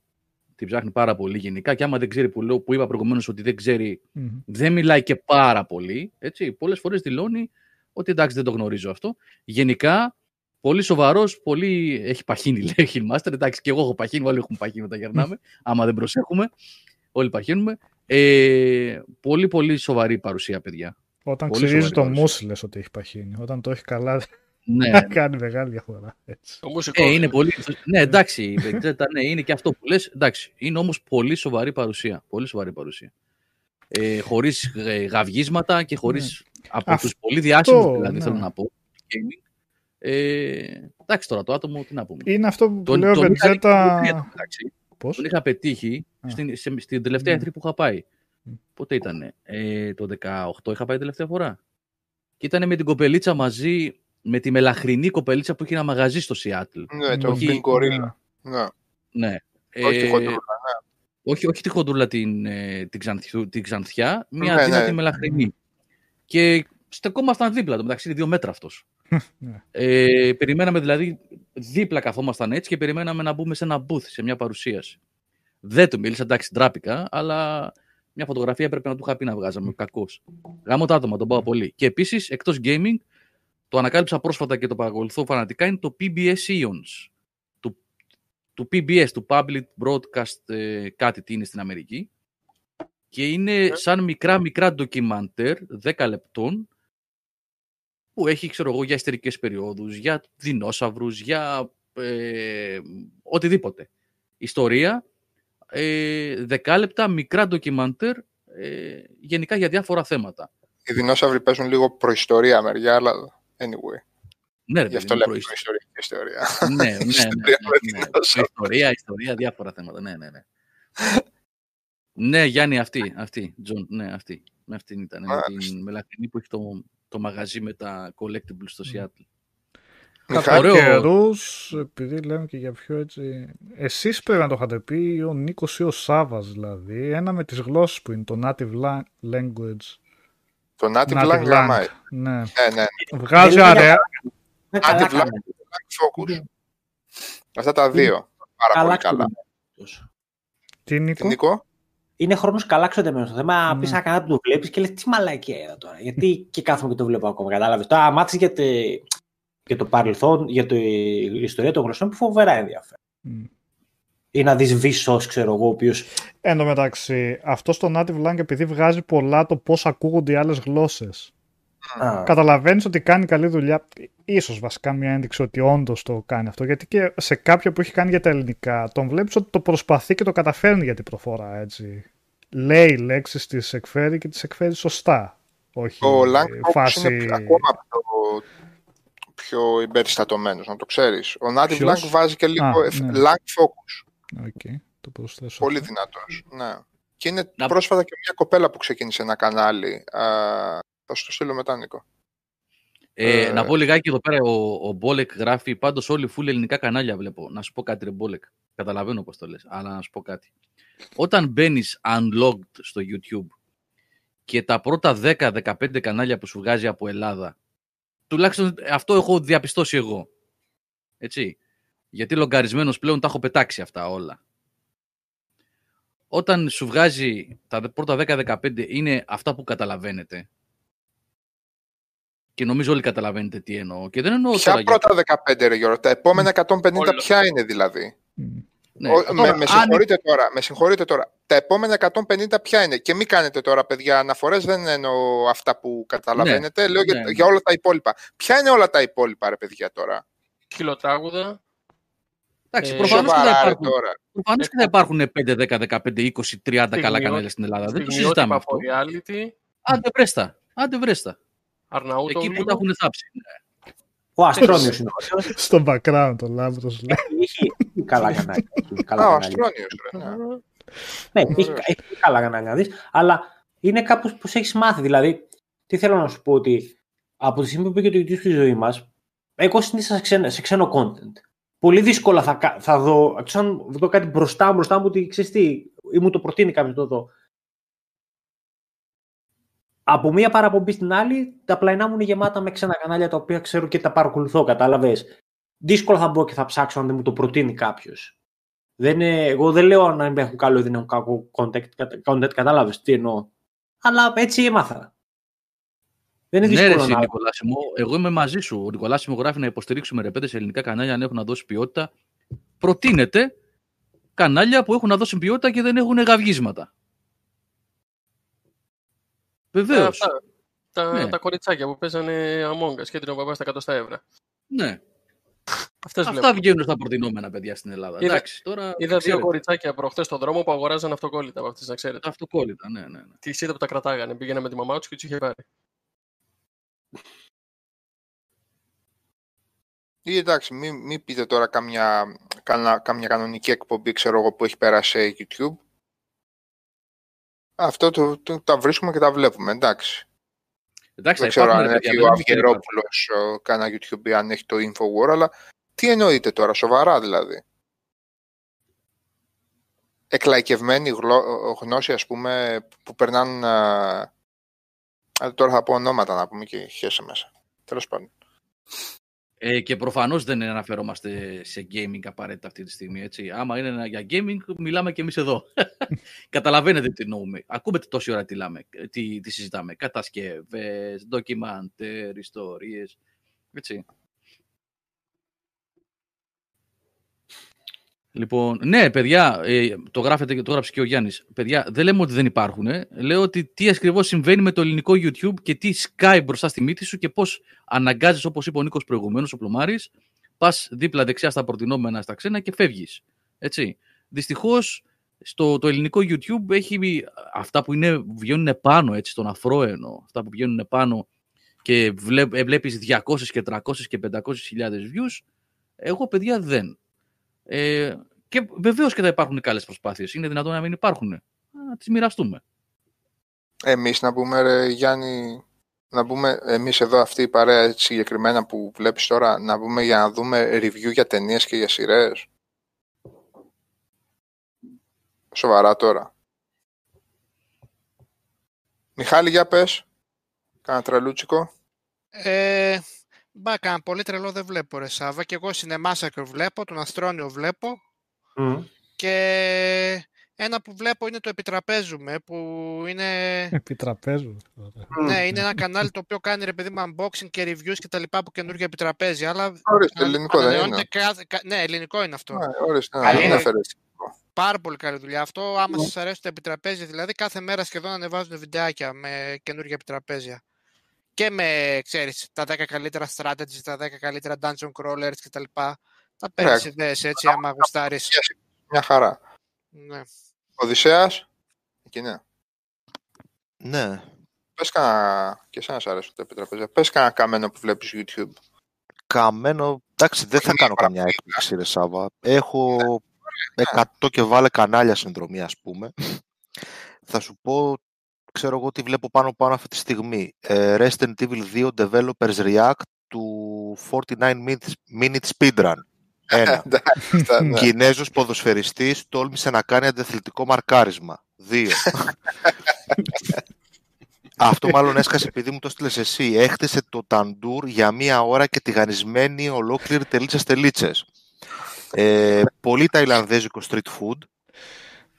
την ψάχνει πάρα πολύ γενικά και άμα δεν ξέρει που, λέω, που είπα προηγουμένως ότι δεν ξέρει, δεν μιλάει και πάρα πολύ, έτσι, πολλές φορές δηλώνει ότι εντάξει δεν το γνωρίζω αυτό. Γενικά, πολύ σοβαρός, πολύ... έχει παχύνει (laughs) λέει Hillmaster, εντάξει και εγώ έχω παχύνει, όλοι έχουν παχύνει όταν γερνάμε, άμα δεν προσέχουμε, όλοι παχύνουμε. Ε, πολύ πολύ σοβαρή παρουσία παιδιά. Όταν ξυρίζει το μουσ λες ότι έχει παχύνει, όταν το έχει καλά ναι. (laughs) κάνει μεγάλη διαφορά. Έτσι. Ε, είναι πολύ... ναι, εντάξει, ναι, είναι και αυτό που λες. Εντάξει, είναι όμως πολύ σοβαρή παρουσία. Πολύ σοβαρή παρουσία. Ε, χωρίς ε, γαυγίσματα και χωρίς ναι. από αυτό, τους πολύ διάσημους, δηλαδή, ναι. θέλω να πω. Ε, εντάξει τώρα, το άτομο, τι να πούμε. Είναι αυτό που τον, λέω, τον Βεντζέτα... Πώς; Τον είχα πετύχει στην, σε, στην τελευταία mm. που είχα πάει. Πότε ήταν, ε, το 18 είχα πάει τελευταία φορά. Και ήταν με την κοπελίτσα μαζί, με τη μελαχρινή κοπελίτσα που είχε ένα μαγαζί στο Σιάτλ. Ναι, το Big Gorilla. Ναι. ναι. Όχι τη χοντρούλα, ναι. Όχι, όχι τη χοντρούλα την, ε, την, ξανθιά, την ξανθιά, μια ναι, ναι. τη μελαχρινή. Και στεκόμασταν δίπλα, το μεταξύ δύο μέτρα αυτός. (laughs) Ναι. ε, περιμέναμε δηλαδή δίπλα καθόμασταν έτσι και περιμέναμε να μπούμε σε ένα booth, σε μια παρουσίαση. Δεν του μίλησα, εντάξει, τράπηκα, αλλά μια φωτογραφία έπρεπε να του είχα πει να βγάζαμε. Κακός. Γάμο το άτομα, τον πάω πολύ. Και επίσης, εκτός gaming, το ανακάλυψα πρόσφατα και το παρακολουθώ φανατικά, είναι το PBS Eons. Του, του PBS, του Public Broadcast, ε, κάτι τι είναι στην Αμερική. Και είναι ναι. σαν μικρά μικρά ντοκιμαντέρ, 10 λεπτών, που έχει, ξέρω εγώ, για ιστορικές περιόδους, για δεινόσαυρους, για ε, οτιδήποτε. Ιστορία, ε, δεκάλεπτα μικρά ντοκιμαντέρ, ε, γενικά για διάφορα θέματα. Οι δεινόσαυροι παίζουν λίγο προϊστορία μεριά, αλλά anyway. Ναι, ρε, Γι' αυτό λέμε προϊστορία και ιστορία. Ναι, (laughs) ναι, ναι. ναι, ναι, Ιστορία, ιστορία, διάφορα θέματα. Ναι, ναι, ναι. ναι, Γιάννη, αυτή, αυτή, Τζον, ναι, αυτή. Με αυτήν ήταν, με την μελαχρινή που έχει το, το μαγαζί με τα collectibles στο Seattle. Κατά καιρού, επειδή λέμε και για πιο έτσι. Εσείς πρέπει να το είχατε πει, ο Νίκος ή ο Σάββας δηλαδή. Ένα με τις γλώσσες που είναι το native language. Το native, native language. Ναι. ναι, ναι. Βγάζει αρέα. Native language focus. Αυτά τα δύο. Πάρα πολύ καλά. Τι Νίκο; Νίκο; Είναι χρόνος καλά ξοδεμένος στο θέμα. Mm. Πεις κανένα που το βλέπεις και λες τι μαλακία τώρα. Γιατί και κάθομαι και το βλέπω ακόμα. Κατάλαβες. Τώρα μάθεις για, για το παρελθόν, για το, η ιστορία των γλωσσών που φοβερά ενδιαφέρον. Mm. Ή να δεις βίσο, ξέρω εγώ, ο οποίος. Εν τω μεταξύ, αυτός στο native language επειδή βγάζει πολλά το πώς ακούγονται οι άλλες γλώσσες. Mm. Καταλαβαίνεις ότι κάνει καλή δουλειά. Ίσως βασικά μια ένδειξη ότι όντως το κάνει αυτό. Γιατί και σε κάποιο που έχει κάνει για τα ελληνικά, τον βλέπεις ότι το προσπαθεί και το καταφέρνει για την προφορά. Έτσι. Λέει λέξεις, τις εκφέρει και τις εκφέρει σωστά. Όχι ο φάση... είναι ακόμα πιο πιο εμπεριστατωμένος, να το ξέρεις. Ο Native Ποιος; βάζει και λίγο Α, ναι. Lang Focus. Okay. Το Πολύ δυνατός. Ναι. Και είναι να... πρόσφατα και μια κοπέλα που ξεκίνησε ένα κανάλι. Α, θα σου το στείλω μετά, Νίκο. Ε, ε, να πω λιγάκι εδώ πέρα, ο, ο Μπόλεκ γράφει πάντως όλοι φουλ ελληνικά κανάλια βλέπω. Να σου πω κάτι ρε Μπόλεκ, καταλαβαίνω πώς το λες, αλλά να σου πω κάτι. Όταν μπαίνεις unlocked στο YouTube και τα πρώτα 10-15 κανάλια που σου βγάζει από Ελλάδα τουλάχιστον αυτό έχω διαπιστώσει εγώ. Έτσι. Γιατί λογκαρισμένος πλέον τα έχω πετάξει αυτά όλα. Όταν σου βγάζει τα πρώτα 10-15 είναι αυτά που καταλαβαίνετε. Και νομίζω όλοι καταλαβαίνετε τι εννοώ. Και δεν εννοώ ποια πρώτα 15 ρε Γιώργο, τα επόμενα 150 ποια είναι δηλαδή; Ναι. Ο, με, με, συγχωρείτε τώρα, με συγχωρείτε τώρα. Τα επόμενα 150 ποια είναι. Και μην κάνετε τώρα, παιδιά, αναφορές. Δεν εννοώ αυτά που καταλαβαίνετε. Ναι. Λέω για, ναι. για όλα τα υπόλοιπα. Ποια είναι όλα τα υπόλοιπα, ρε παιδιά, τώρα; Χιλοτράγουδα. Εντάξει, ε, προφανώς και, θα υπάρχουν, προφανώς και θα υπάρχουν 5, 10, 15, 20, 30 καλά κανάλια στην Ελλάδα. Δεν το συζητάμε αυτό. Reality. Άντε βρέστα. Άντε βρέστα. Εκεί που τα έχουν θάψει. Ο Αστρόνιος είναι Στο background το λάμπρο το Έχει καλά κανάλια. Ο Αστρόνιος. Ναι, έχει καλά κανάλια να δεις, αλλά είναι κάπως που έχεις μάθει. Δηλαδή, τι θέλω να σου πω ότι από τη στιγμή που πήγε το YouTube στη ζωή μας, εγώ συνήθισα σε ξένο, σε ξένο content. Πολύ δύσκολα θα, θα δω, αν δω κάτι μπροστά μου, μπροστά μου, ότι ξέρεις τι, ή μου το προτείνει κάποιος το δω από μία παραπομπή στην άλλη, τα πλαϊνά μου είναι γεμάτα με ξένα κανάλια τα οποία ξέρω και τα παρακολουθώ, κατάλαβες. Δύσκολα θα μπω και θα ψάξω αν δεν μου το προτείνει κάποιος. εγώ δεν λέω αν έχουν καλό ή δεν έχουν κακό content, content κατάλαβες τι εννοώ. Αλλά έτσι έμαθα. Δεν είναι ναι, δύσκολο ναι, να... Νικολάσιμο, εγώ είμαι μαζί σου. Ο Νικολάσιμο γράφει να υποστηρίξουμε ρε πέντε σε ελληνικά κανάλια αν έχουν να δώσει ποιότητα. Προτείνεται κανάλια που έχουν να δώσει ποιότητα και δεν έχουν γαυγίσματα. Βεβαίως. Τα, ναι. τα κοριτσάκια που παίζανε Among Us και την παπά στα 100 ευρώ. Ναι. Αυτές Αυτά βλέπω. βγαίνουν στα προτινόμενα παιδιά στην Ελλάδα. Είδα, Εντάξει, τώρα, είδα δύο κοριτσάκια προχθές στον δρόμο που αγοράζαν αυτοκόλλητα από αυτές, να ξέρετε. Αυτοκόλλητα, ναι, ναι. ναι. Τι είδα που τα κρατάγανε. Πήγαινε με τη μαμά τους και τους είχε πάρει. Ή εντάξει, μην, μην πείτε τώρα κάμια, κάμια κανονική εκπομπή, ξέρω εγώ, που έχει περάσει YouTube αυτό το, το, τα βρίσκουμε και τα βλέπουμε, εντάξει. Εντάξει, δεν ξέρω αν έχει ο Αυγερόπουλο κανένα YouTube αν έχει το Infowar, αλλά τι εννοείται τώρα, σοβαρά δηλαδή. Εκλαϊκευμένη γνώση, ας πούμε, που περνάνε. Α, τώρα θα πω ονόματα να πούμε και χέσε μέσα. Τέλος πάντων. Ε, και προφανώς δεν αναφερόμαστε σε gaming απαραίτητα αυτή τη στιγμή. Έτσι. Άμα είναι για gaming, μιλάμε και εμείς εδώ. (laughs) Καταλαβαίνετε τι εννοούμε. Ακούμε τόση ώρα τι, λάμε, τι, τι συζητάμε. Κατασκευές, ντοκιμαντέρ, ιστορίες. Έτσι. Λοιπόν, ναι, παιδιά, ε, το γράφετε και το γράψει και ο Γιάννης. Παιδιά, δεν λέμε ότι δεν υπάρχουν. Ε. Λέω ότι τι ακριβώς συμβαίνει με το ελληνικό YouTube και τι σκάει μπροστά στη μύτη σου και πώς αναγκάζεις, όπως είπε ο Νίκος προηγουμένως, ο Πλωμάρης, πας δίπλα-δεξιά στα προτινόμενα στα ξένα και φεύγεις. Έτσι. Δυστυχώς, στο το ελληνικό YouTube έχει αυτά που είναι, βγαίνουν πάνω, έτσι, στον αφρόενο, αυτά που βγαίνουν πάνω και βλέπεις 200 και 300 και 500 χιλιάδες views. Εγώ, παιδιά, δεν. Ε, και βεβαίως και θα υπάρχουν καλέ προσπάθειες. Είναι δυνατόν να μην υπάρχουν. Να τις μοιραστούμε. Εμείς να πούμε, ρε, Γιάννη, να πούμε εμείς εδώ αυτή η παρέα συγκεκριμένα που βλέπεις τώρα, να πούμε για να δούμε review για ταινίες και για σειρές. Σοβαρά τώρα. Μιχάλη, για πες. Κάνα τρελούτσικο. Ε, Μπα, κανένα πολύ τρελό δεν βλέπω ρε Σάβα. Και εγώ Cinemassacre βλέπω, τον Αστρόνιο βλέπω. Και ένα που βλέπω είναι το Επιτραπέζουμε, που είναι... Επιτραπέζουμε. Ναι, είναι ένα κανάλι το οποίο κάνει ρε παιδί μου unboxing και reviews και τα λοιπά που καινούργια επιτραπέζι. Αλλά... Ορίστε, ελληνικό δεν είναι. Ναι, ελληνικό είναι αυτό. Ναι, ορίστε, ναι, Πάρα πολύ καλή δουλειά αυτό. Άμα mm. σας αρέσουν τα επιτραπέζια, δηλαδή κάθε μέρα σχεδόν ανεβάζουν βιντεάκια με καινούργια επιτραπέζια και με, ξέρεις, τα 10 καλύτερα strategies, τα 10 καλύτερα dungeon crawlers κτλ. Τα παίρνεις ιδέες έτσι, άμα γουστάρεις. Μια χαρά. Ναι. Οδυσσέας, εκεί ναι. Ναι. Πες κανένα, και εσένα σου αρέσουν τα επιτραπέζια, πες κανένα καμένο που βλέπεις YouTube. Καμένο, εντάξει δεν θα κάνω καμιά έκπληξη ρε Σάβα. Έχω 100 και βάλε κανάλια συνδρομή ας πούμε. Θα σου πω ξέρω εγώ τι βλέπω πάνω πάνω αυτή τη στιγμή. Ε, Resident Evil 2 Developers React του 49 Minute Speedrun. Ένα. (laughs) Ναι. Κινέζος ποδοσφαιριστής τόλμησε να κάνει αντιαθλητικό μαρκάρισμα. Δύο. (laughs) Αυτό μάλλον έσκασε επειδή μου το στείλες εσύ. Έχτισε το ταντούρ για μία ώρα και τηγανισμένη ολόκληρη τελίτσες τελίτσες. Ε, πολύ ταϊλανδέζικο street food.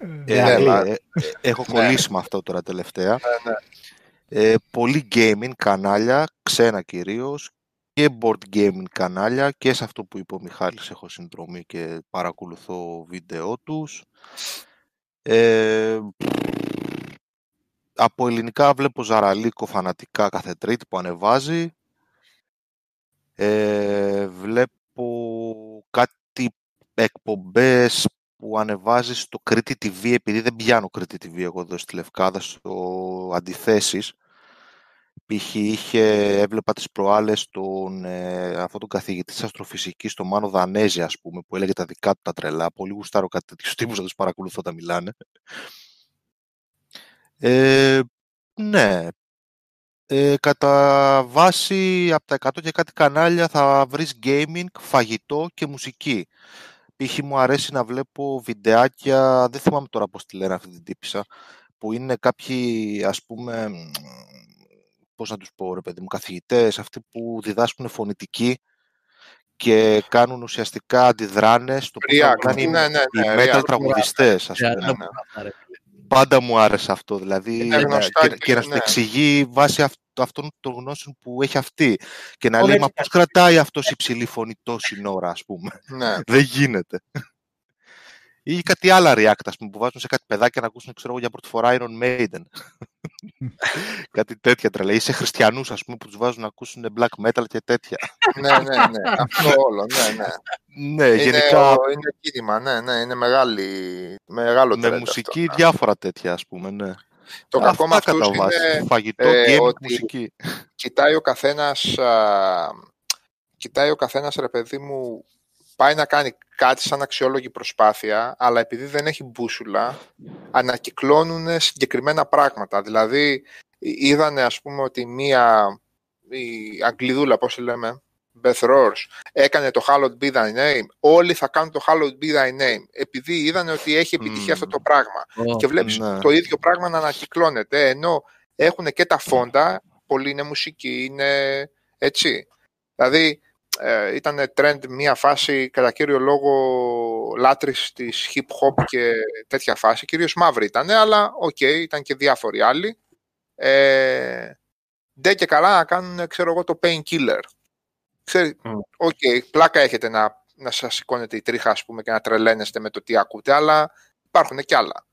Ε, ναι, ναι, ε, έχω ναι. κολλήσει με αυτό τώρα τελευταία. Ε, πολύ gaming κανάλια, ξένα κυρίως, και board gaming κανάλια και σε αυτό που είπε ο Μιχάλης έχω συνδρομή και παρακολουθώ βίντεο τους. Ε, από ελληνικά βλέπω Ζαραλίκο φανατικά κάθε τρίτη που ανεβάζει. Ε, βλέπω κάτι εκπομπές που ανεβάζεις στο Κρήτη TV, επειδή δεν πιάνω Κρήτη TV εγώ εδώ στη Λευκάδα, στο Αντιθέσεις. Π.χ. είχε, έβλεπα τις προάλλες τον, ε, αυτό τον καθηγητή της αστροφυσικής, τον Μάνο Δανέζη, ας πούμε, που έλεγε τα δικά του τα τρελά. Πολύ γουστάρω κάτι τέτοιους τύπους να τους παρακολουθώ όταν μιλάνε. Ε, ναι. Ε, κατά βάση από τα 100 και κάτι κανάλια θα βρεις gaming, φαγητό και μουσική. Π.χ. μου αρέσει να βλέπω βιντεάκια, δεν θυμάμαι τώρα πώς τη λένε αυτή την τύπησα, που είναι κάποιοι, ας πούμε, πώς να τους πω ρε παιδί μου, καθηγητές, αυτοί που διδάσκουν φωνητική και κάνουν ουσιαστικά αντιδράνες στο πώς θα κάνει ναι, ναι, ναι, οι metal τραγουδιστές, ας πούμε. Ναι. Πάντα μου άρεσε αυτό, δηλαδή, και, και, να σου εξηγεί βάσει αυτού αυτών των γνώσεων που έχει αυτή. Και να λέει, μα πώς κρατάει αυτός υψηλή φωνή τόση ώρα, ας πούμε; Ναι. (laughs) Δεν γίνεται. Ή κάτι άλλα react, ας πούμε, που βάζουν σε κάτι παιδάκια να ακούσουν, ξέρω για πρώτη φορά Iron Maiden. (laughs) κάτι τέτοια τρελά. Ή σε χριστιανούς, ας πούμε, που τους βάζουν να ακούσουν black metal και τέτοια. ναι, ναι, ναι. Αυτό όλο, ναι, ναι. Ναι, είναι, γενικά... Είναι κίνημα, ναι, ναι. Είναι μεγάλη, μεγάλο Με μουσική αυτό, διάφορα τέτοια, ας πούμε, ναι. Το Αυτά κακό με αυτούς είναι Φαγητό, ε, game, ότι μουσική. κοιτάει ο καθένας, κοιτάει ο καθένας, ρε παιδί μου, πάει να κάνει κάτι σαν αξιόλογη προσπάθεια, αλλά επειδή δεν έχει μπούσουλα, ανακυκλώνουν συγκεκριμένα πράγματα. Δηλαδή, είδανε, ας πούμε, ότι μία η Αγγλιδούλα, πώς λέμε, Beth Roars, έκανε το Hallowed Be Thy Name, όλοι θα κάνουν το Hallowed Be Thy Name, επειδή είδαν ότι έχει επιτυχία αυτό το πράγμα. και βλέπεις ναι. το ίδιο πράγμα να ανακυκλώνεται, ενώ έχουν και τα φόντα, πολύ είναι μουσική, είναι έτσι. Δηλαδή, ε, ήταν trend μία φάση κατά κύριο λόγο λάτρης της hip hop και τέτοια φάση. Κυρίως μαύρη ήταν, αλλά ok, okay, ήταν και διάφοροι άλλοι. Ε, ντε και καλά να κάνουν, ξέρω εγώ, το Painkiller. Ξέρει, ok, okay, πλάκα έχετε να, να σας σηκώνετε η τρίχα, ας πούμε, και να τρελαίνεστε με το τι ακούτε, αλλά υπάρχουν και άλλα.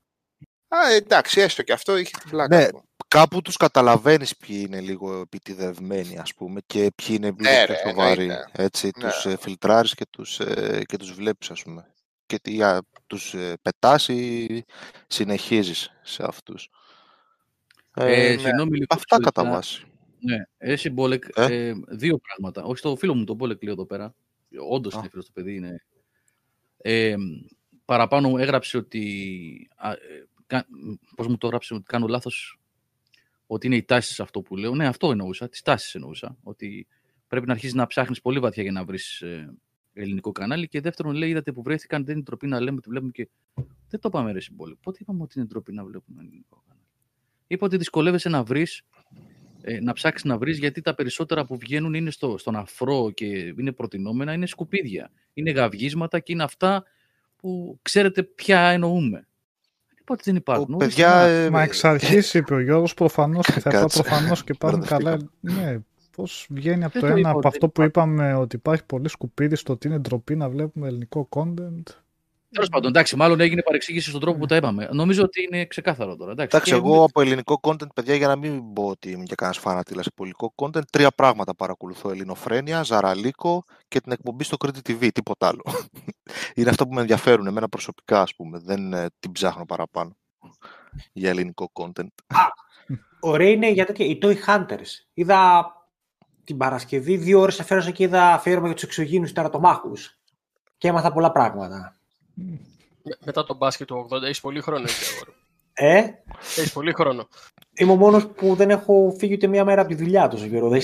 Α, εντάξει, έστω και αυτό είχε την πλάκα ναι, Κάπου τους καταλαβαίνεις ποιοι είναι λίγο επιτηδευμένοι, ας πούμε, και ποιοι είναι λίγο ναι, πιο σοβαροί. Ναι. Έτσι, ναι. τους ε, φιλτράρεις και τους, ε, και τους βλέπεις, ας πούμε. Και τι, α, τους ε, πετάς ή συνεχίζεις σε αυτούς. Ε, ναι. Αυτά κατά βάση. Ναι, εσύ Μπόλεκ, ε; δύο πράγματα. Όχι στο φίλο μου τον Μπόλεκ λέει εδώ πέρα. Όντως είναι φίλος το παιδί, είναι. Ε, παραπάνω έγραψε ότι, α, πώς μου το έγραψε, ότι κάνω λάθος, ότι είναι οι τάσεις αυτό που λέω. Ναι, αυτό εννοούσα, τις τάσεις εννοούσα, ότι πρέπει να αρχίσεις να ψάχνεις πολύ βαθιά για να βρεις ε, ελληνικό κανάλι και δεύτερον λέει, είδατε που βρέθηκαν, δεν είναι τροπή να λέμε, ότι βλέπουμε και... Δεν το είπαμε ρε Μπόλεκ, πότε είπαμε ότι είναι τροπή να βλέπουμε ελληνικό κανάλι; Είπα ότι δυσκολεύεσαι να βρεις ε, να ψάξεις να βρεις, γιατί τα περισσότερα που βγαίνουν είναι στο, στον αφρό και είναι προτινόμενα, είναι σκουπίδια. Είναι γαυγίσματα και είναι αυτά που ξέρετε ποια εννοούμε. Είπα δεν υπάρχουν. παιδιά, ε, Μα εξ αρχή είπε ο Γιώργος προφανώς και θα είπα προφανώς και υπάρχουν καλά. Ναι, Πώς βγαίνει από το, ένα από αυτό που είπαμε ότι υπάρχει πολύ σκουπίδι στο ότι είναι ντροπή να βλέπουμε ελληνικό content. Τέλος πάντων, εντάξει, μάλλον έγινε παρεξήγηση στον τρόπο που τα είπαμε. Νομίζω ότι είναι ξεκάθαρο τώρα. Εντάξει, εντάξει εγώ από ελληνικό content, παιδιά, για να μην πω ότι είμαι και κανένας φανατήλα σε πολιτικό content, τρία πράγματα παρακολουθώ. Ελληνοφρένια, Ζαραλίκο και την εκπομπή στο Credit TV. Τίποτα άλλο. (laughs) είναι αυτά που με ενδιαφέρουν εμένα προσωπικά, ας πούμε. Δεν ε, την ψάχνω παραπάνω για ελληνικό content. ωραία είναι για τέτοια. Οι Toy Hunters. Είδα την Παρασκευή, δύο ώρες αφαίρωσα και είδα αφιέρωμα για τους εξωγήνου τερατομάχους. Και έμαθα πολλά πράγματα μετά τον μπάσκετ του 80, έχεις πολύ χρόνο έτσι Ε; Έχεις πολύ χρόνο. Είμαι ο μόνος που δεν έχω φύγει ούτε μία μέρα από τη δουλειά τόσο καιρό. Δεν,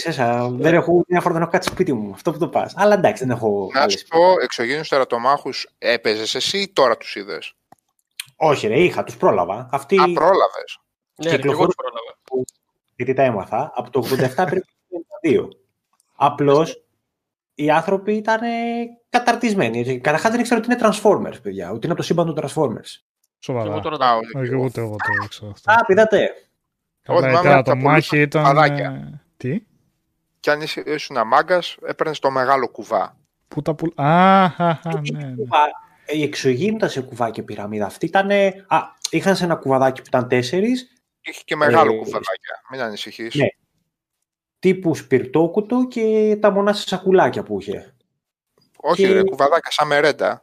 δεν έχω μια φορά δεν έχω κάτσει σπίτι μου. Αυτό που το πας. Αλλά εντάξει, δεν έχω. Να σου πω, εξωγήνου τερατομάχου έπαιζες εσύ ή τώρα τους είδες; Όχι, ρε, είχα, τους πρόλαβα. Αυτοί... Α, πρόλαβες. Ναι, και εγώ τους πρόλαβα. Γιατί τα έμαθα. Από το 87 πριν το 92. Απλώς οι άνθρωποι ήταν καταρτισμένοι. Καταρχάς δεν ήξερα ότι είναι Transformers, παιδιά. Ότι είναι από το σύμπαν των Transformers. Σοβαρά. Εγώ τώρα Εγώ ούτε εγώ το ήξερα αυτό. Α, πειδατε. Καλά, το μάχη ήταν... Ε, τι; Κι αν ήσουν μάγκα, έπαιρνες το μεγάλο κουβά. Πού τα πουλ... Α, ναι, ναι. Η εξωγήινη ήταν σε κουβάκι πυραμίδα. Αυτή ήταν... Α, είχαν σε ένα κουβαδάκι που ήταν τέσσερις. Είχε και μεγάλο ε, κουβαδάκια. Μην ανησυχείς. Ναι τύπου σπιρτόκουτο και τα μονά σακουλάκια που είχε. Όχι, και... ρε, κουβαδάκια σαν μερέντα.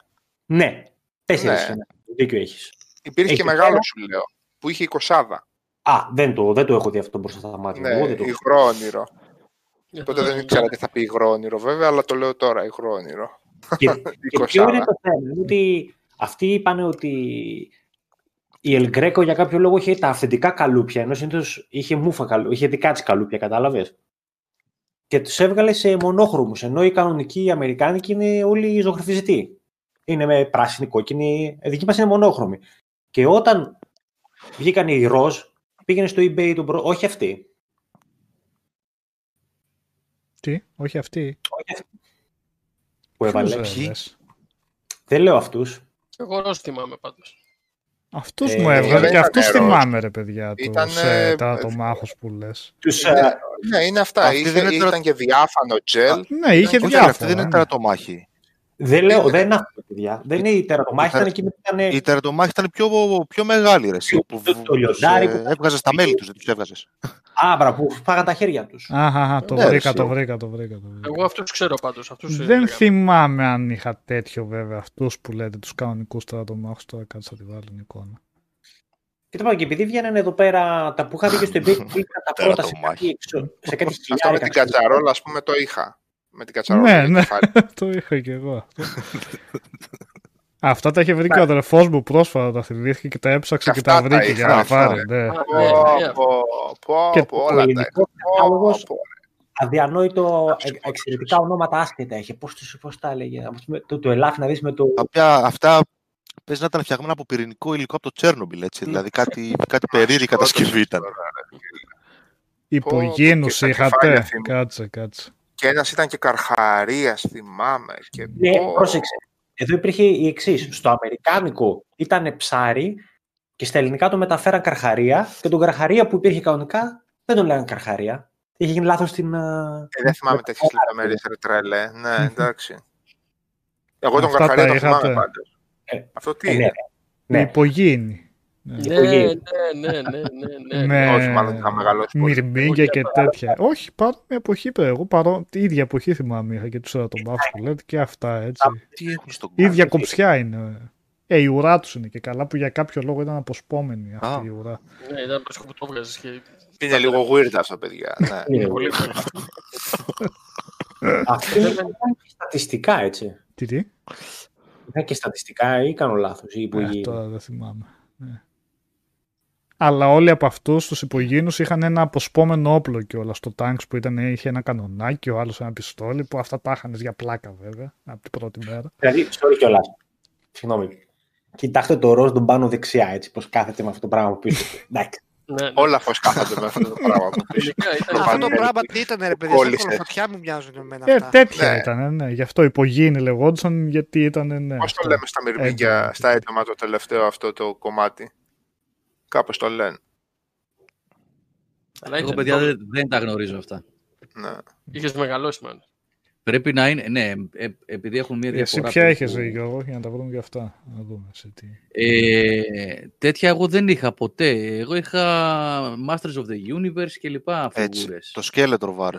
Ναι, τέσσερις ναι. δίκιο έχεις. Υπήρχε και μεγάλο σου λέω, που είχε εικοσάδα. Α, δεν το, δεν το έχω δει αυτό μπροστά στα μάτια. Ναι, Εγώ δεν το υγρό όνειρο. Τότε δεν ήξερα τι θα πει υγρό όνειρο βέβαια, αλλά το λέω τώρα, υγρό όνειρο. Και, (laughs) και ποιο είναι το θέμα, ότι αυτοί είπαν ότι η Ελγκρέκο για κάποιο λόγο είχε τα αυθεντικά καλούπια, ενώ συνήθως είχε μούφα καλούπια, είχε δικά της καλούπια, κατάλαβες; Και τους έβγαλε σε μονόχρωμους, ενώ οι κανονικοί οι Αμερικάνικοι είναι όλοι ζωγραφιστοί. Είναι με πράσινη, κόκκινη, η δική μας είναι μονόχρωμη. Και όταν βγήκαν οι ροζ, πήγαινε στο eBay του προ... όχι αυτή. Τι, όχι αυτή. Όχι αυτή. Που έβαλε. Δεν λέω αυτούς. Εγώ ροζ θυμάμαι πάντως. Αυτούς ε, μου έβγαλε και αυτούς θυμάμαι, ρε παιδιά. Ήταν, τους, ε, τα, το μάχο που λες. Ε, ναι, είναι αυτά. Είχε, ήταν τώρα... και διάφανο τζελ. Ναι, είχε διάφανο. Αυτή δεν είναι τερατομάχη. Δεν λέω, δεν είναι αυτό, παιδιά. Δεν είναι η τερατομάχη, ήταν εκείνη που ήταν. Η τερατομάχη ήταν πιο, πιο μεγάλη, ρε. Που, το, το λιοντάρι. Που... Έβγαζες τα μέλη τους, δεν τους έβγαζες. Άμπρα, που φάγαν τα χέρια τους. Αχ, το, ναι, βρήκα, το βρήκα, το βρήκα. Εγώ αυτούς ξέρω πάντως. Δεν θυμάμαι αν είχα τέτοιο βέβαια. Αυτούς που λέτε τους κανονικούς τερατομάχους. Τώρα κάτω θα τη βάλω την εικόνα. Και το και επειδή βγαίνανε εδώ πέρα τα που είχα δει και στο eBay, (laughs) είχα τα πρώτα σε κάτι, σε κάτι Αυτό με την κατσαρόλα, ας πούμε, το είχα. Με την κατσαρόλα. Ναι, ναι, (laughs) το είχα και εγώ. Αυτά τα είχε βρει και ο αδερφός μου πρόσφατα, τα θυμήθηκε και τα έψαξε και τα βρήκε για να πάρει. Ναι. Και όλα τα Αδιανόητο, εξαιρετικά ονόματα άσχετα είχε. Πώς τα έλεγε, το, το ελάφι να δεις με το. Αυτά Πες να ήταν φτιαγμένα από πυρηνικό υλικό από το Τσέρνομπιλ, έτσι. δηλαδή κάτι, κάτι περίεργη κατασκευή ήταν. Υπογίνους είχατε; Κάτσε, κάτσε. Και ένας ήταν και Καρχαρίας, θυμάμαι. Και... Ναι, πρόσεξε. Εδώ υπήρχε η εξής. Στο Αμερικάνικο ήταν ψάρι και στα ελληνικά το μεταφέραν Καρχαρία και τον Καρχαρία που υπήρχε κανονικά δεν τον λέγανε Καρχαρία. Είχε γίνει λάθος στην. Ε, δεν θυμάμαι τέτοιες λεπτομέρειες, ρε τρελέ. Ναι, εντάξει. Εγώ τον Καρχαρία τον θυμάμαι πάντως. Ε, Αυτό τι ε, είναι; Ναι. ναι. Υπογίνη. Ναι, ναι, ναι, ναι, ναι, ναι. Όχι, μάλλον είχα μεγαλώσει Μυρμήγκια και τέτοια. Όχι, πάρω μια εποχή πέρα. Εγώ πάρω την ίδια εποχή θυμάμαι. Είχα και τους Ερατομπάφου που λέτε και αυτά έτσι. Τι έχουν στον Η ίδια κοψιά είναι. Ε, η ουρά τους είναι και καλά που για κάποιο λόγο ήταν αποσπόμενη αυτή η ουρά. Ναι, ήταν προ που το βγάζει. Είναι λίγο weird αυτό, παιδιά. Ναι, πολύ (laughs) Αυτό ήταν και στατιστικά, έτσι. Τι, τι; Ήταν και στατιστικά ή κάνω λάθος. Ή ε, τώρα δεν θυμάμαι. Ναι. Αλλά όλοι από αυτούς τους υπογίνους είχαν ένα αποσπόμενο όπλο κιόλας. Στο τάγκς που ήταν, είχε ένα κανονάκι, ο άλλος ένα πιστόλι, που αυτά τα είχαν για πλάκα βέβαια από την πρώτη μέρα. Δηλαδή, sorry κιόλας. Συγγνώμη. Κοιτάξτε το ροζ τον πάνω δεξιά, έτσι, πώς κάθεται με αυτό το πράγμα που πίσω. (laughs) Εντάξει. Ναι, ναι. Όλα πώς κάθονται με αυτό το πράγμα. αυτό το πράγμα τι ήταν, ρε παιδιά, στα φωτιά μου μοιάζουν εμένα ε, τέτοια ναι. ήταν, ναι. Γι' αυτό υπογίνη λεγόντουσαν, γιατί ήταν, ναι. Πώς το λέμε στα μυρμήγκια, στα έντομα το τελευταίο αυτό το κομμάτι; Κάπως το λένε. Αλλά Εγώ, παιδιά, δεν, τα γνωρίζω αυτά. Ναι. Είχες μεγαλώσει, μάλλον. Πρέπει να είναι, ναι, ε, επειδή έχουν μια διαφορά... Εσύ ποια έχεις, Γιώργο, για να τα βρούμε και αυτά. Να δούμε σε τι. Ε, τέτοια εγώ δεν είχα ποτέ. Εγώ είχα Masters of the Universe και λοιπά φιγούρες. το Skeletor βάρε.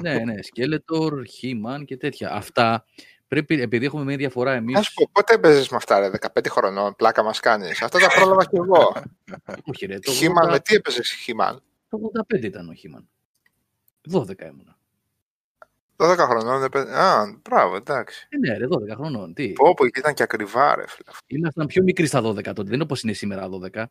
ναι, ναι, Skeletor, He-Man και τέτοια. Αυτά πρέπει, επειδή έχουμε μια διαφορά εμείς... Ας πω, πότε έπαιζες με αυτά, ρε, 15 χρονών, πλάκα μας κάνεις. Αυτά τα πρόλαβα κι εγώ. (laughs) Όχι, ρε, το He-Man, με τι έπαιζες He-Man. Το 85 ήταν ο He-Man. 12 ήμουνα. 12 χρονών. Α, μπράβο, εντάξει. Ε, ναι, ρε, 12 χρονών. Τι; Πω, πω, ήταν και ακριβά, ρε φίλε. Ήμασταν πιο μικροί στα 12 τότε. Δεν είναι όπως είναι σήμερα 12.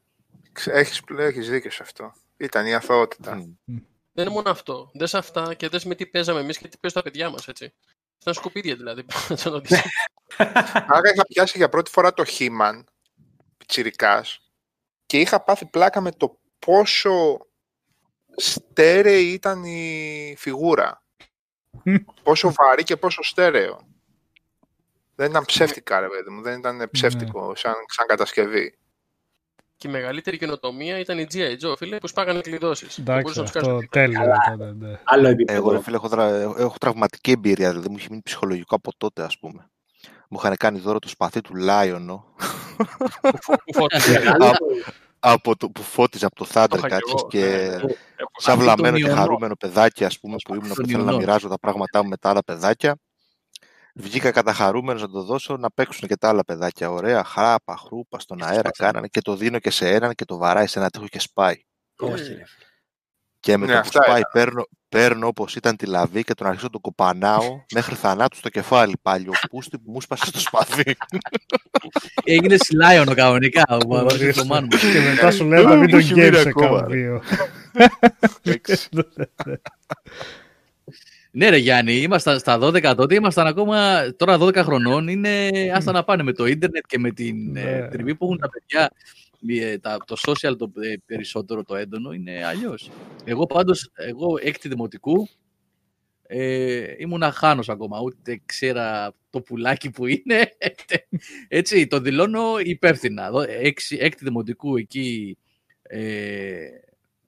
Έχεις, έχεις δίκιο σε αυτό. Ήταν η αθωότητα. Mm. Δεν είναι μόνο αυτό. Δες αυτά και δες με τι παίζαμε εμείς και τι παίζουν τα παιδιά μας, έτσι. Ήταν σκουπίδια δηλαδή. (laughs) (laughs) Άρα είχα πιάσει για πρώτη φορά το He-Man, πιτσιρικάς, και είχα πάθει πλάκα με το πόσο στέρεη ήταν η φιγούρα. (laughs) πόσο βαρύ και πόσο στέρεο. Δεν ήταν ψεύτικα, ρε παιδί μου. Δεν ήταν ψεύτικο ναι. σαν, σαν κατασκευή. Και η μεγαλύτερη καινοτομία ήταν η G.I. Joe, φίλε, που σπάγανε κλειδώσεις. Εντάξει, αυτό τέλειο ήταν. Ναι. Άλλο επίπεδο. Εγώ, ρε, φίλε, έχω, τρα... έχω τραυματική εμπειρία, δηλαδή μου είχε μείνει ψυχολογικό από τότε, ας πούμε. Μου είχαν κάνει δώρο το σπαθί του Λάιονο. (laughs) από το που φώτιζε από το Thundercats και ναι. σαν βλαμμένο και χαρούμενο παιδάκι, ας πούμε, που ήμουν που θέλω να μοιράζω τα πράγματά μου με τα άλλα παιδάκια. Βγήκα καταχαρούμενος να το δώσω να παίξουν και τα άλλα παιδάκια. Ωραία, χράπα, χρούπα, στον αέρα κάνανε και το δίνω και σε έναν και το βαράει σε ένα τείχο και σπάει. Και με ναι, το που σπάει παίρνω, παίρνω όπως ήταν τη λαβή και τον αρχίζω να τον κοπανάω μέχρι θανάτου στο κεφάλι πάλι. Ο πούστη που μου σπάσε στο σπαθί. Έγινε σιλάιονο κανονικά. Και μετά σου λέω να μην τον γέμισε κάποιο. (laughs) Ναι, ρε Γιάννη, ήμασταν στα 12 τότε, ήμασταν ακόμα τώρα 12 χρονών. Είναι άστα να πάνε με το ίντερνετ και με την ε, ναι. τριβή που έχουν τα παιδιά. Ε, το social το ε, περισσότερο το έντονο είναι αλλιώς. Εγώ πάντως, εγώ έκτη δημοτικού ε, ήμουν χάνος ακόμα, ούτε ξέρα το πουλάκι που είναι. (laughs) Έτσι, το δηλώνω υπεύθυνα. έκτη δημοτικού εκεί, ε,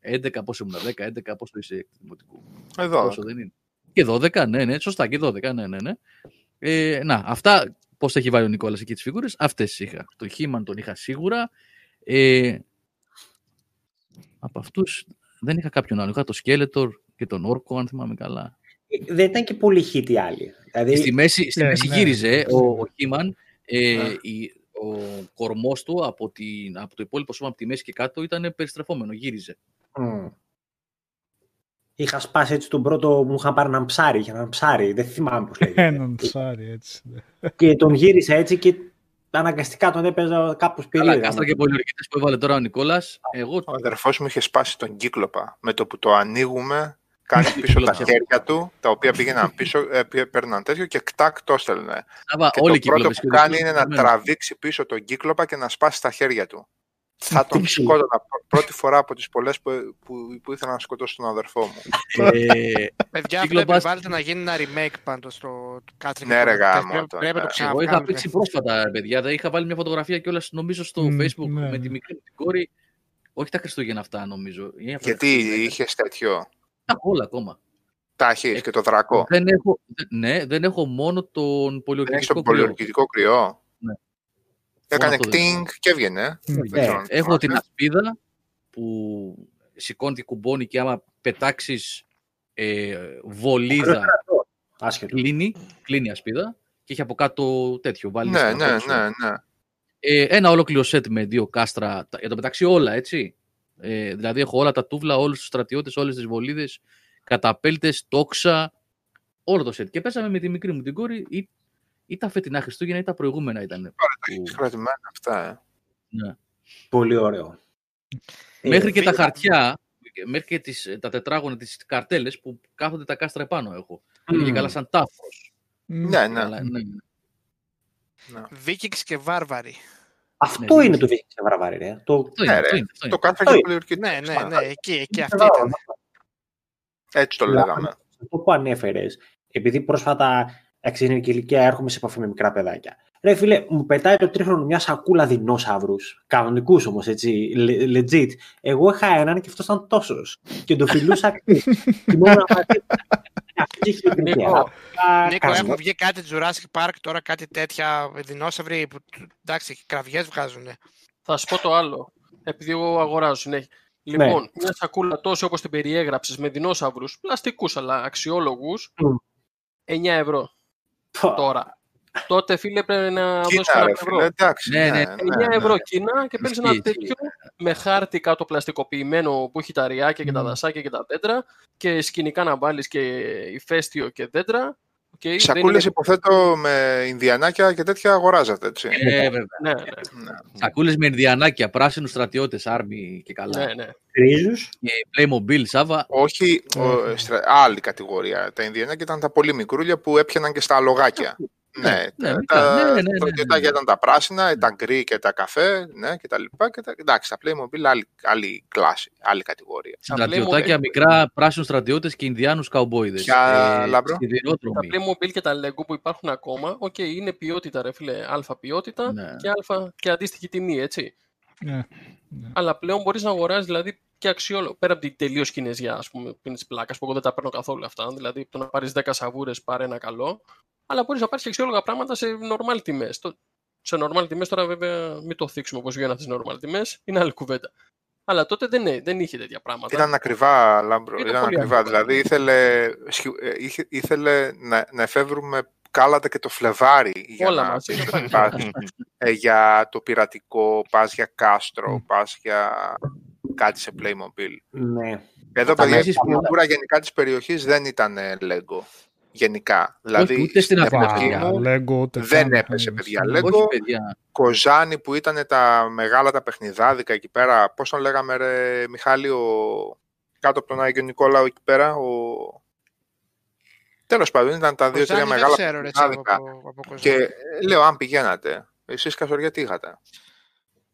11, πόσο ήμουν, 10, 11, πόσο είσαι έκτη δημοτικού. Εδώ. Πόσο δεν είναι. Και 12, ναι, ναι, σωστά, και 12, ναι, ναι, ναι. Ε, να, αυτά, πώς έχει βάλει ο Νικόλας εκεί τις φιγούρες, αυτές είχα. Το Χίμαν τον είχα σίγουρα. Ε, από αυτούς δεν είχα κάποιον άλλο. Είχα το Σκέλετορ και τον Όρκο, αν θυμάμαι καλά. Ε, δεν ήταν και πολύ χίτη άλλοι. Δηλαδή... Στη μέση, στη ναι, μέση ναι. γύριζε ο, ο Χίμαν. Ε, ναι. η, ο κορμός του από, την, από το υπόλοιπο σώμα από τη μέση και κάτω ήταν περιστρεφόμενο, γύριζε. Mm. Είχα σπάσει έτσι τον πρώτο, μου είχαν πάρει έναν ψάρι, είχε έναν ψάρι, δεν θυμάμαι πώς λέγεται. (laughs) Έναν ψάρι, έτσι. Ναι. Και τον γύρισα έτσι και αναγκαστικά τον έπαιζα κάπως περίεργα. Καλά, κάστρα και πολιορκητές που έβαλε τώρα ο Νικόλας. Εγώ... Ο αδερφός μου είχε σπάσει τον κύκλοπα. Με το που το ανοίγουμε, κάνει (laughs) πίσω τα χέρια του, τα οποία πήγαιναν πίσω, ε, παίρναν τέτοιο και κτάκ το έστελνε. και το πρώτο που κάνει είναι να τραβήξει πίσω τον κύκλοπα και να σπάσει τα χέρια του. Θα τον σκότωνα πρώτη φορά από τις πολλές που, που, που ήθελα να σκοτώσω τον αδερφό μου. ε, Παιδιά, πρέπει βάλετε να γίνει ένα remake πάντως στο Catherine. Ναι, ρε γάμο. Πρέπει, να το Εγώ είχα παίξει πρόσφατα, παιδιά. Είχα βάλει μια φωτογραφία και όλα νομίζω στο Facebook ναι, με τη ναι. μικρή την κόρη. Όχι τα Χριστούγεννα αυτά, νομίζω. Γιατί είχες τέτοιο; Α, όλα ακόμα. Τα έχεις ε, και το δρακό. Δεν έχω, ναι, δεν έχω μόνο τον πολιορκητικό κρυό. πολιορκητικό κρυό. Ναι. Έκανε κτίνγκ και έβγαινε. Ναι. Έχω την ασπίδα που σηκώνει την κουμπώνει και άμα πετάξεις ε, βολίδα κλείνει, κλείνει η ασπίδα και έχει από κάτω τέτοιο. Βάλεις ναι, ναι, ναι, ναι. Ε, ένα ολόκληρο σετ με δύο κάστρα, για το μεταξύ όλα, έτσι. Ε, δηλαδή έχω όλα τα τούβλα, όλους τους στρατιώτες, όλες τις βολίδες, καταπέλτες, τόξα, όλο το σετ. Και πέσαμε με τη μικρή μου την κόρη, ή, ή τα φετινά Χριστούγεννα ή τα προηγούμενα ήταν. Ωραία, που... κρατημένα αυτά, ε. Ναι. Πολύ ωραίο. Μέχρι και τα χαρτιά, μέχρι και τις, τα τετράγωνα, τις καρτέλες που κάθονται τα κάστρα επάνω έχω. Mm. Είναι και καλά σαν τάφος. Ναι, ναι. ναι. ναι. Vikings και βάρβαροι. Αυτό ναι, είναι το Vikings και βάρβαροι, ρε. Το, ναι, ρε. το κάθε και Ναι, ναι, ναι, εκεί, εκεί αυτή ήταν. Έτσι το λέγαμε. Αυτό που ανέφερες, επειδή πρόσφατα είναι και ηλικία έρχομαι σε επαφή με μικρά παιδάκια. Ρε φίλε, μου πετάει το τρίχρονο μια σακούλα δεινόσαυρους. Κανονικούς όμως, έτσι, legit. Εγώ είχα έναν και αυτός ήταν τόσος. Και το φιλούσα. (laughs) Νίκο, Νίκο έχουν βγει κάτι Jurassic Park τώρα, κάτι τέτοια δεινόσαυροι που εντάξει, κραυγές βγάζουν. Θα σου πω το άλλο. Επειδή εγώ αγοράζω συνέχεια. Ναι. Λοιπόν, μια σακούλα τόσο όπως την περιέγραψες με δεινόσαυρους, πλαστικούς αλλά αξιόλογους, 9 ευρώ. Τώρα. Τότε, φίλε, πρέπει να δώσει ένα ευρώ. Εντάξει, ναι, ναι, 9 ναι, ναι, ευρώ Κίνα και παίρνεις ένα τέτοιο με χάρτη κάτω πλαστικοποιημένο που έχει τα ριάκια και τα δασάκια και τα δέντρα και σκηνικά να βάλεις και ηφαίστειο και δέντρα. Okay, Σακούλες είναι... υποθέτω με Ινδιανάκια και τέτοια αγοράζατε, έτσι. Ε, βέβαια. Ναι, ναι. ναι. Σακούλες με Ινδιανάκια, πράσινους στρατιώτες, άρμη και καλά. Ναι, ναι. Ρίζους. Και Playmobil, Σάβα. Όχι, ο, στρα... άλλη κατηγορία. Τα Ινδιανάκια ήταν τα πολύ μικρούλια που έπιαναν και στα αλογάκια. Ναι, ναι, ναι, τα ναι, ναι, ναι, ήταν τα πράσινα, τα γκρι και τα καφέ, ναι, και τα λοιπά. Και τα... Εντάξει, τα Playmobil άλλη, άλλη κλάση, άλλη κατηγορία. Στρατιωτάκια μικρά, πράσινους στρατιώτες και Ινδιάνους καουμπόιδες. Ποια, ε, Λάμπρο. Τα Playmobil και τα Lego που υπάρχουν ακόμα, ok, okay, είναι ποιότητα, ρε φίλε, αλφα ποιότητα ναι. και, αλφα, και αντίστοιχη τιμή, έτσι. Ναι. ναι. Αλλά πλέον μπορείς να αγοράσεις δηλαδή και αξιόλογο. Πέρα από την τελείως κινεζιά, ας πούμε, που είναι της πλάκας, που εγώ δεν τα παίρνω καθόλου αυτά. Δηλαδή, το να πάρεις 10 σαβούρες, πάρε ένα καλό αλλά μπορείς να πάρεις και αξιόλογα πράγματα σε normal τιμές. Σε normal τιμές, τώρα βέβαια μην το θίξουμε όπως βγαίνουν αυτές τις normal τιμές, είναι άλλη κουβέντα. Αλλά τότε δεν, δεν είχε τέτοια πράγματα. Ήταν ακριβά, Λάμπρο. Ήταν, ήταν ακριβά. Δηλαδή ήθελε, ε, ήθελε να, να εφεύρουμε κάλαντα και το Φλεβάρη για, Όλα να ε, για το πειρατικό, πας για κάστρο, mm. πας για κάτι σε Playmobil. Ναι. Εδώ, παιδιά, η κουλτούρα γενικά της περιοχής δεν ήταν Lego γενικά. Δηλαδή, ούτε στην εποχή μου δεν έπεσε παιδιά Lego. Κοζάνι που ήταν τα μεγάλα τα παιχνιδάδικα εκεί πέρα. Πώς τον λέγαμε ρε Μιχάλη, ο... κάτω από τον Άγιο Νικόλαο εκεί πέρα, ο... Τέλος πάντων, ήταν τα δύο-τρία μεγάλα ξέρω, παιχνιδάδικα. και λέω, αν πηγαίνατε, εσείς Κασοριά τι είχατε;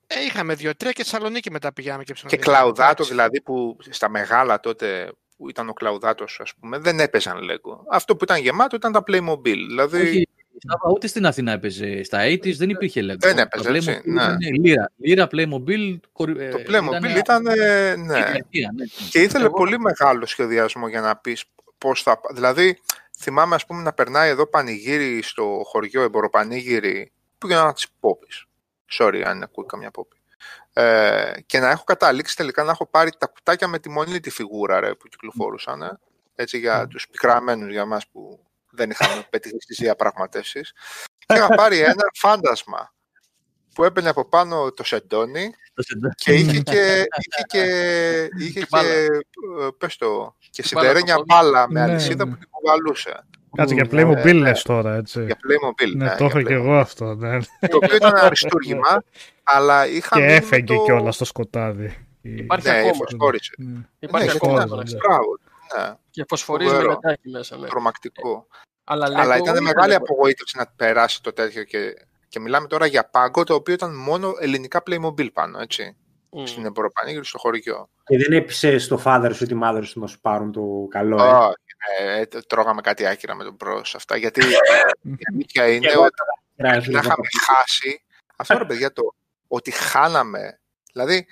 Ε, είχαμε δύο-τρία και Θεσσαλονίκη μετά πηγαίναμε και Και κλαουδάτο δηλαδή που στα μεγάλα τότε που ήταν ο Κλαουδάτος, ας πούμε, δεν έπαιζαν Lego. Αυτό που ήταν γεμάτο ήταν τα Playmobil. Δηλαδή... Όχι, ούτε στην Αθήνα έπαιζε. Στα 80s δεν υπήρχε Lego. Δεν έπαιζε, έτσι, ναι. Λίρα, λίρα Playmobil. Ε, το Playmobil ήταν, ναι. ναι. Και ήθελε Εγώ... πολύ μεγάλο σχεδιασμό για να πεις πώς θα... Δηλαδή, θυμάμαι ας πούμε να περνάει εδώ πανηγύρι στο χωριό, εμποροπανήγυρι, που για να τις πόπεις. Sorry αν ακούει καμιά πόπη. Ε, και να έχω καταλήξει τελικά να έχω πάρει τα κουτάκια με τη μόνη τη φιγούρα ρε, που κυκλοφορούσαν. Ε, έτσι για τους πικραμένους για μας που δεν είχαμε (laughs) πετύχει στις διαπραγματεύσεις. Και είχα πάρει ένα φάντασμα που έπαιρνε από πάνω το σεντόνι (laughs) και είχε και, είχε και, είχε και, ε, πες το, και σιδερένια μπάλα με ναι, αλυσίδα ναι. που την κουβαλούσε. Κάτσε για Playmobil λες τώρα, έτσι. Για Playmobil, ναι. ναι το έχω και εγώ αυτό, ναι. Το οποίο ήταν αριστούργημα, (laughs) αλλά είχα Και έφεγγε το... κιόλας στο σκοτάδι. Υπάρχει ναι, ακόμα. Φωσφόρησε. Ναι. Υπάρχει ναι, ακόμα. Ναι. Ναι. Και φωσφορίζει με μετάκι μέσα. Ναι. Τρομακτικό. Αλλά, αλλά ήταν μεγάλη απογοήτευση να περάσει το τέτοιο και, και μιλάμε τώρα για πάγκο το οποίο ήταν μόνο ελληνικά Playmobil πάνω, έτσι. mm. στην Εμποροπανήγυρη στο χωριό. Και δεν έπεισε στο father σου ή τη mother σου να σου πάρουν το καλό. Oh, ε. ε, τρώγαμε κάτι άκυρα με τον προς αυτά. Γιατί η αλήθεια (laughs) είναι ότι να είχαμε χάσει. Αυτό ρε παιδιά το ότι χάναμε. Δηλαδή,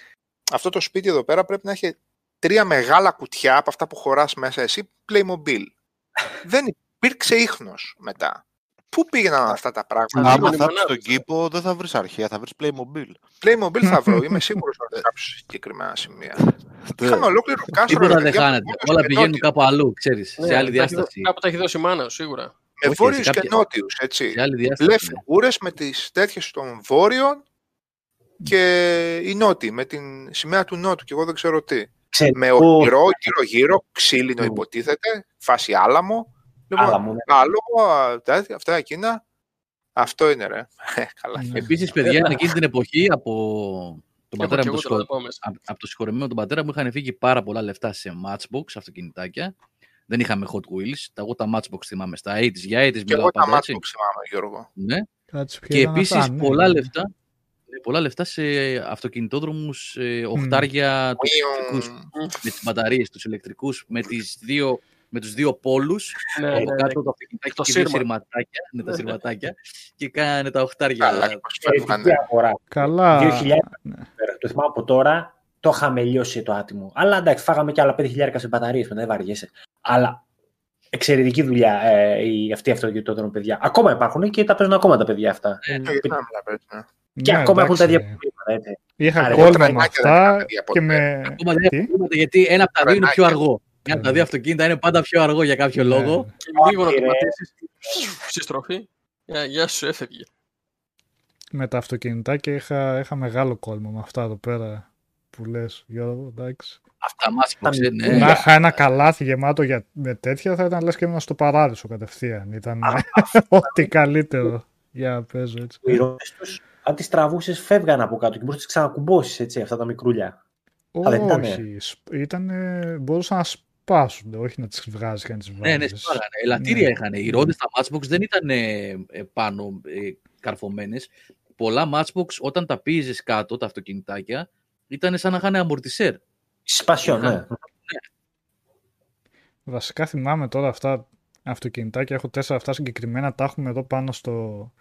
αυτό το σπίτι εδώ πέρα πρέπει να έχει τρία μεγάλα κουτιά από αυτά που χωράς μέσα εσύ, Playmobil. (laughs) δεν υπήρξε ίχνος μετά. Πού πήγαιναν αυτά τα πράγματα; Άμα θα βρει στον κήπο, δεν θα βρεις αρχαία, θα βρεις Playmobil. Playmobil θα βρω, είμαι (laughs) σίγουρος ότι θα συγκεκριμένα σημεία. Είχαμε ολόκληρο κάστρο. Τίποτα δεν χάνεται. Όλα πηγαίνουν κάπου αλλού, ξέρεις, σε ναι, άλλη διάσταση. Κάπου τα έχει δώσει η μάνα, σίγουρα. Με βόρειου και νότιου, έτσι. Λες φιγούρες με τις τέτοιες των βόρειων και οι νότιοι, με την σημαία του νότου και εγώ δεν ξέρω τι. Με οχυρό, γύρω-γύρω, ξύλινο υποτίθεται, φάση άλαμο. Λοιπόν, ναι. άλογο, τέτοια, αυτά εκείνα. Αυτό είναι, ρε. Ε, καλά. Ναι. Επίσης, παιδιά, εκείνη την εποχή από τον πατέρα μου, το, από το συγχωρεμένο τον πατέρα μου είχαν φύγει πάρα πολλά λεφτά σε matchbox, αυτοκινητάκια. Δεν είχαμε Hot Wheels. Τα εγώ τα Matchbox θυμάμαι στα 80s για 80s. Και εγώ τα Matchbox θυμάμαι, Γιώργο. Ναι. και επίσης πολλά λεφτά πολλά λεφτά σε αυτοκινητόδρομους ε, οχτάρια με τις μπαταρίες, τους ηλεκτρικούς, με, τις δύο, με τους δύο πόλους, ναι, ναι, ναι. κάτω το αυτοκινητάκι και δύο σειρματάκια, ναι, τα σειρματάκια και κάνανε τα οχτάρια. Καλά, Καλά. 2000, ναι. το θυμάμαι από τώρα, το είχαμε λιώσει το άτιμο. Αλλά εντάξει, φάγαμε και άλλα 5.000 σε μπαταρίες, μετά δεν βαριέσαι. Αλλά εξαιρετική δουλειά ε, η, αυτή αυτοκινητόδρομη παιδιά. Ακόμα υπάρχουν και τα παίζουν ακόμα τα παιδιά αυτά. Ε, το και ναι, ακόμα έχουν τα ίδια προβλήματα. Είχα κόλλημα με αυτά και με... Ακόμα δεν γιατί ένα από τα δύο είναι πιο αργό. Ένα από τα δύο αυτοκίνητα είναι πάντα πιο αργό για κάποιο ναι. λόγο. Και λίγο να το πατήσεις στη στροφή. Γεια σου, έφευγε. Με τα αυτοκίνητα είχα, είχα μεγάλο κόλλημα με αυτά εδώ πέρα που λες, Γιώργο, εντάξει. Αυτά μας ναι. Να είχα ένα καλάθι γεμάτο για, με τέτοια θα ήταν λες και ήμουν στο παράδεισο κατευθείαν. Ήταν ό,τι καλύτερο. Για παίζω έτσι. Οι τους αν τις τραβούσες, φεύγαν από κάτω και μπορούσες να τις ξανακουμπώσεις έτσι, αυτά τα μικρούλια. Όχι, ήταν, μπορούσαν να σπάσουν, όχι να τις βγάζει και να τις βγάζει. Ναι, ναι, σπάγανε. Ελαττήρια ναι. είχαν. Οι ρόντες στα Matchbox δεν ήταν ε, πάνω ε, καρφωμένες. Πολλά Matchbox όταν τα πήγε κάτω, τα αυτοκινητάκια, ήταν σαν να είχαν αμορτισέρ. Σπασιό, ναι. ναι. Βασικά θυμάμαι τώρα αυτά αυτοκινητάκια. Έχω τέσσερα αυτά συγκεκριμένα. Τα έχουμε εδώ πάνω στο,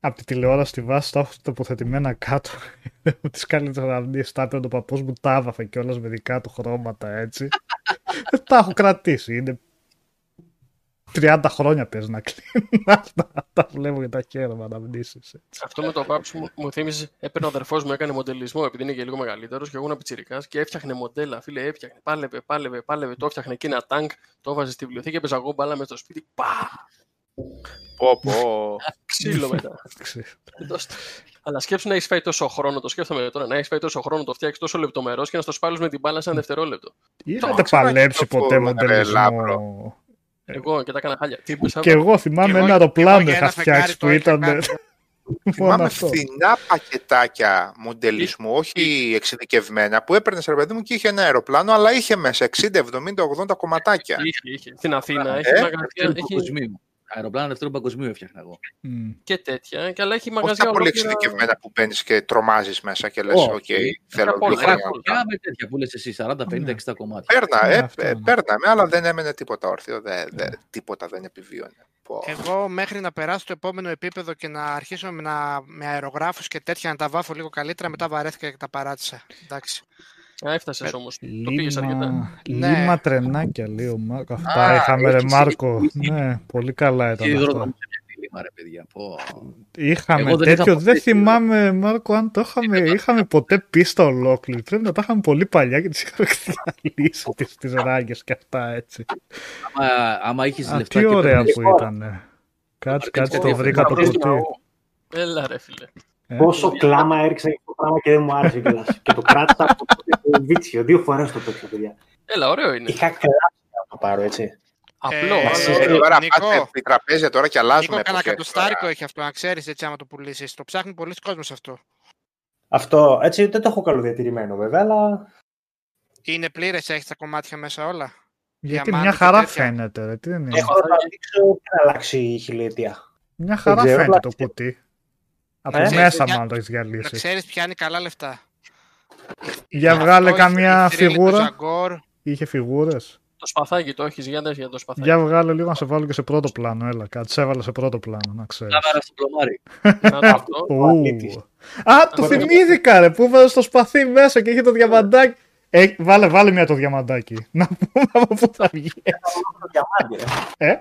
από τη τηλεόραση στη βάση τα έχω τοποθετημένα κάτω. (laughs) Τις καλύτερα αντί στάπει το παππούς μου τα άβαφε κιόλας με δικά του χρώματα έτσι. (laughs) τα έχω κρατήσει. Είναι 30 χρόνια πες να κλείνουν (laughs) αυτά. Τα βλέπω για τα χέρια αναμνήσεις. Αυτό με το πάψο μου, μου θύμισε, έπαιρνε ο αδερφός μου, έκανε μοντελισμό επειδή είναι και λίγο μεγαλύτερος και εγώ ήμουν πιτσυρικά και έφτιαχνε μοντέλα. Φίλε, έφτιαχνε. Πάλευε, πάλευε, πάλευε. Το έφτιαχνε και ένα τάγκ, το έβαζε στη βιβλιοθήκη, έπαιζα εγώ μπάλα με στο σπίτι. Πα! Πω, πω. (laughs) Ξύλο μετά. Αλλά σκέψου να έχει φάει τόσο χρόνο, το σκέφτομαι τώρα, να έχει φάει τόσο χρόνο, το φτιάξει τόσο λεπτομερό και να στο σπάλει με την μπάλα σε ένα δευτερόλεπτο. Είχατε παλέψει ποτέ μοντελισμό. Εγώ και τα έκανα χάλια. Και εγώ θυμάμαι ένα αεροπλάνο είχα φτιάξει που ήταν. Θυμάμαι φθηνά πακετάκια μοντελισμού, όχι εξειδικευμένα, που έπαιρνε ρε παιδί μου και είχε ένα αεροπλάνο, αλλά είχε μέσα 60, 70, 80 κομματάκια. Είχε, είχε. Στην Αθήνα, έχει ε? έχει αεροπλάνο δεύτερου παγκοσμίου έφτιαχνα εγώ. Mm. Και τέτοια. Και αλλά έχει μαγαζιά. Όχι πολύ εξειδικευμένα που μπαίνει και τρομάζεις μέσα και λες: Οκ, θέλω να χρόνια. με τέτοια που λες εσύ, 40, 50, 60 κομμάτια. Πέρνα, ε, ε, πέρναμε, αλλά δεν έμενε τίποτα όρθιο. Δε, δε, ναι. τίποτα δεν επιβίωνε. Εγώ μέχρι να περάσω το επόμενο επίπεδο και να αρχίσω με, με αερογράφους και τέτοια να τα βάφω λίγο καλύτερα, μετά βαρέθηκα και τα παράτησα. Εντάξει. Α, έφτασες όμως. Το πήγες αρκετά. Λίμα ναι. τρενάκια, λέει ο Μάρκο. Αυτά είχαμε, ρε Μάρκο. Ναι, πολύ καλά ήταν. Αυτό. Είχαμε τέτοιο, δεν θυμάμαι Μάρκο αν το είχαμε, είχαμε ποτέ πίστα ολόκληρη. Πρέπει να τα είχαμε πολύ παλιά και τις είχαμε διαλύσει τις, τις ράγκες και αυτά έτσι. Άμα, άμα είχες λεφτά Τι ωραία που ήταν. Κάτσε, κάτσε το βρήκα το κουτί. Έλα ρε φίλε. Ε. Πόσο κλάμα έριξα για αυτό το πράγμα και δεν μου άρεσε κιόλας. και το κράτησα από το βίτσιο. Δύο φορές το παίξα, παιδιά. Έλα, ωραίο είναι. Είχα κλάσει να το πάρω, έτσι. Απλό. Ε, τώρα πάτε επί τραπέζια τώρα και αλλάζουμε. Νίκο, κανένα κατοστάρικο έχει αυτό, να ξέρεις έτσι άμα το πουλήσεις. Το ψάχνει πολλοί κόσμος αυτό. Αυτό, έτσι δεν το έχω καλοδιατηρημένο βέβαια, αλλά... Είναι πλήρες, έχεις τα κομμάτια μέσα όλα. Γιατί μια χαρά φαίνεται. Ρε. Τι είναι. Έχω να δείξω να αλλάξει η χιλιετία. Μια χαρά φαίνεται το κουτί. Από ε; μέσα μάλλον το έχεις διαλύσει. Να ξέρεις ποια είναι καλά λεφτά. Για βγάλε καμία φιγούρα. Είχε φιγούρες. Το σπαθάκι το έχεις για για το σπαθάκι. Για βγάλε λίγο να σε βάλω και σε πρώτο πλάνο. Έλα, κάτι σε έβαλε σε πρώτο πλάνο, να ξέρεις. Κάμερα στο πλωμάρι. (laughs) Α, το θυμήθηκα ρε, που έβαλε το σπαθί μέσα και είχε το διαμαντάκι. Ε, βάλε, βάλε μια το διαμαντάκι. (laughs) Να πούμε από πού θα βγει. Ε;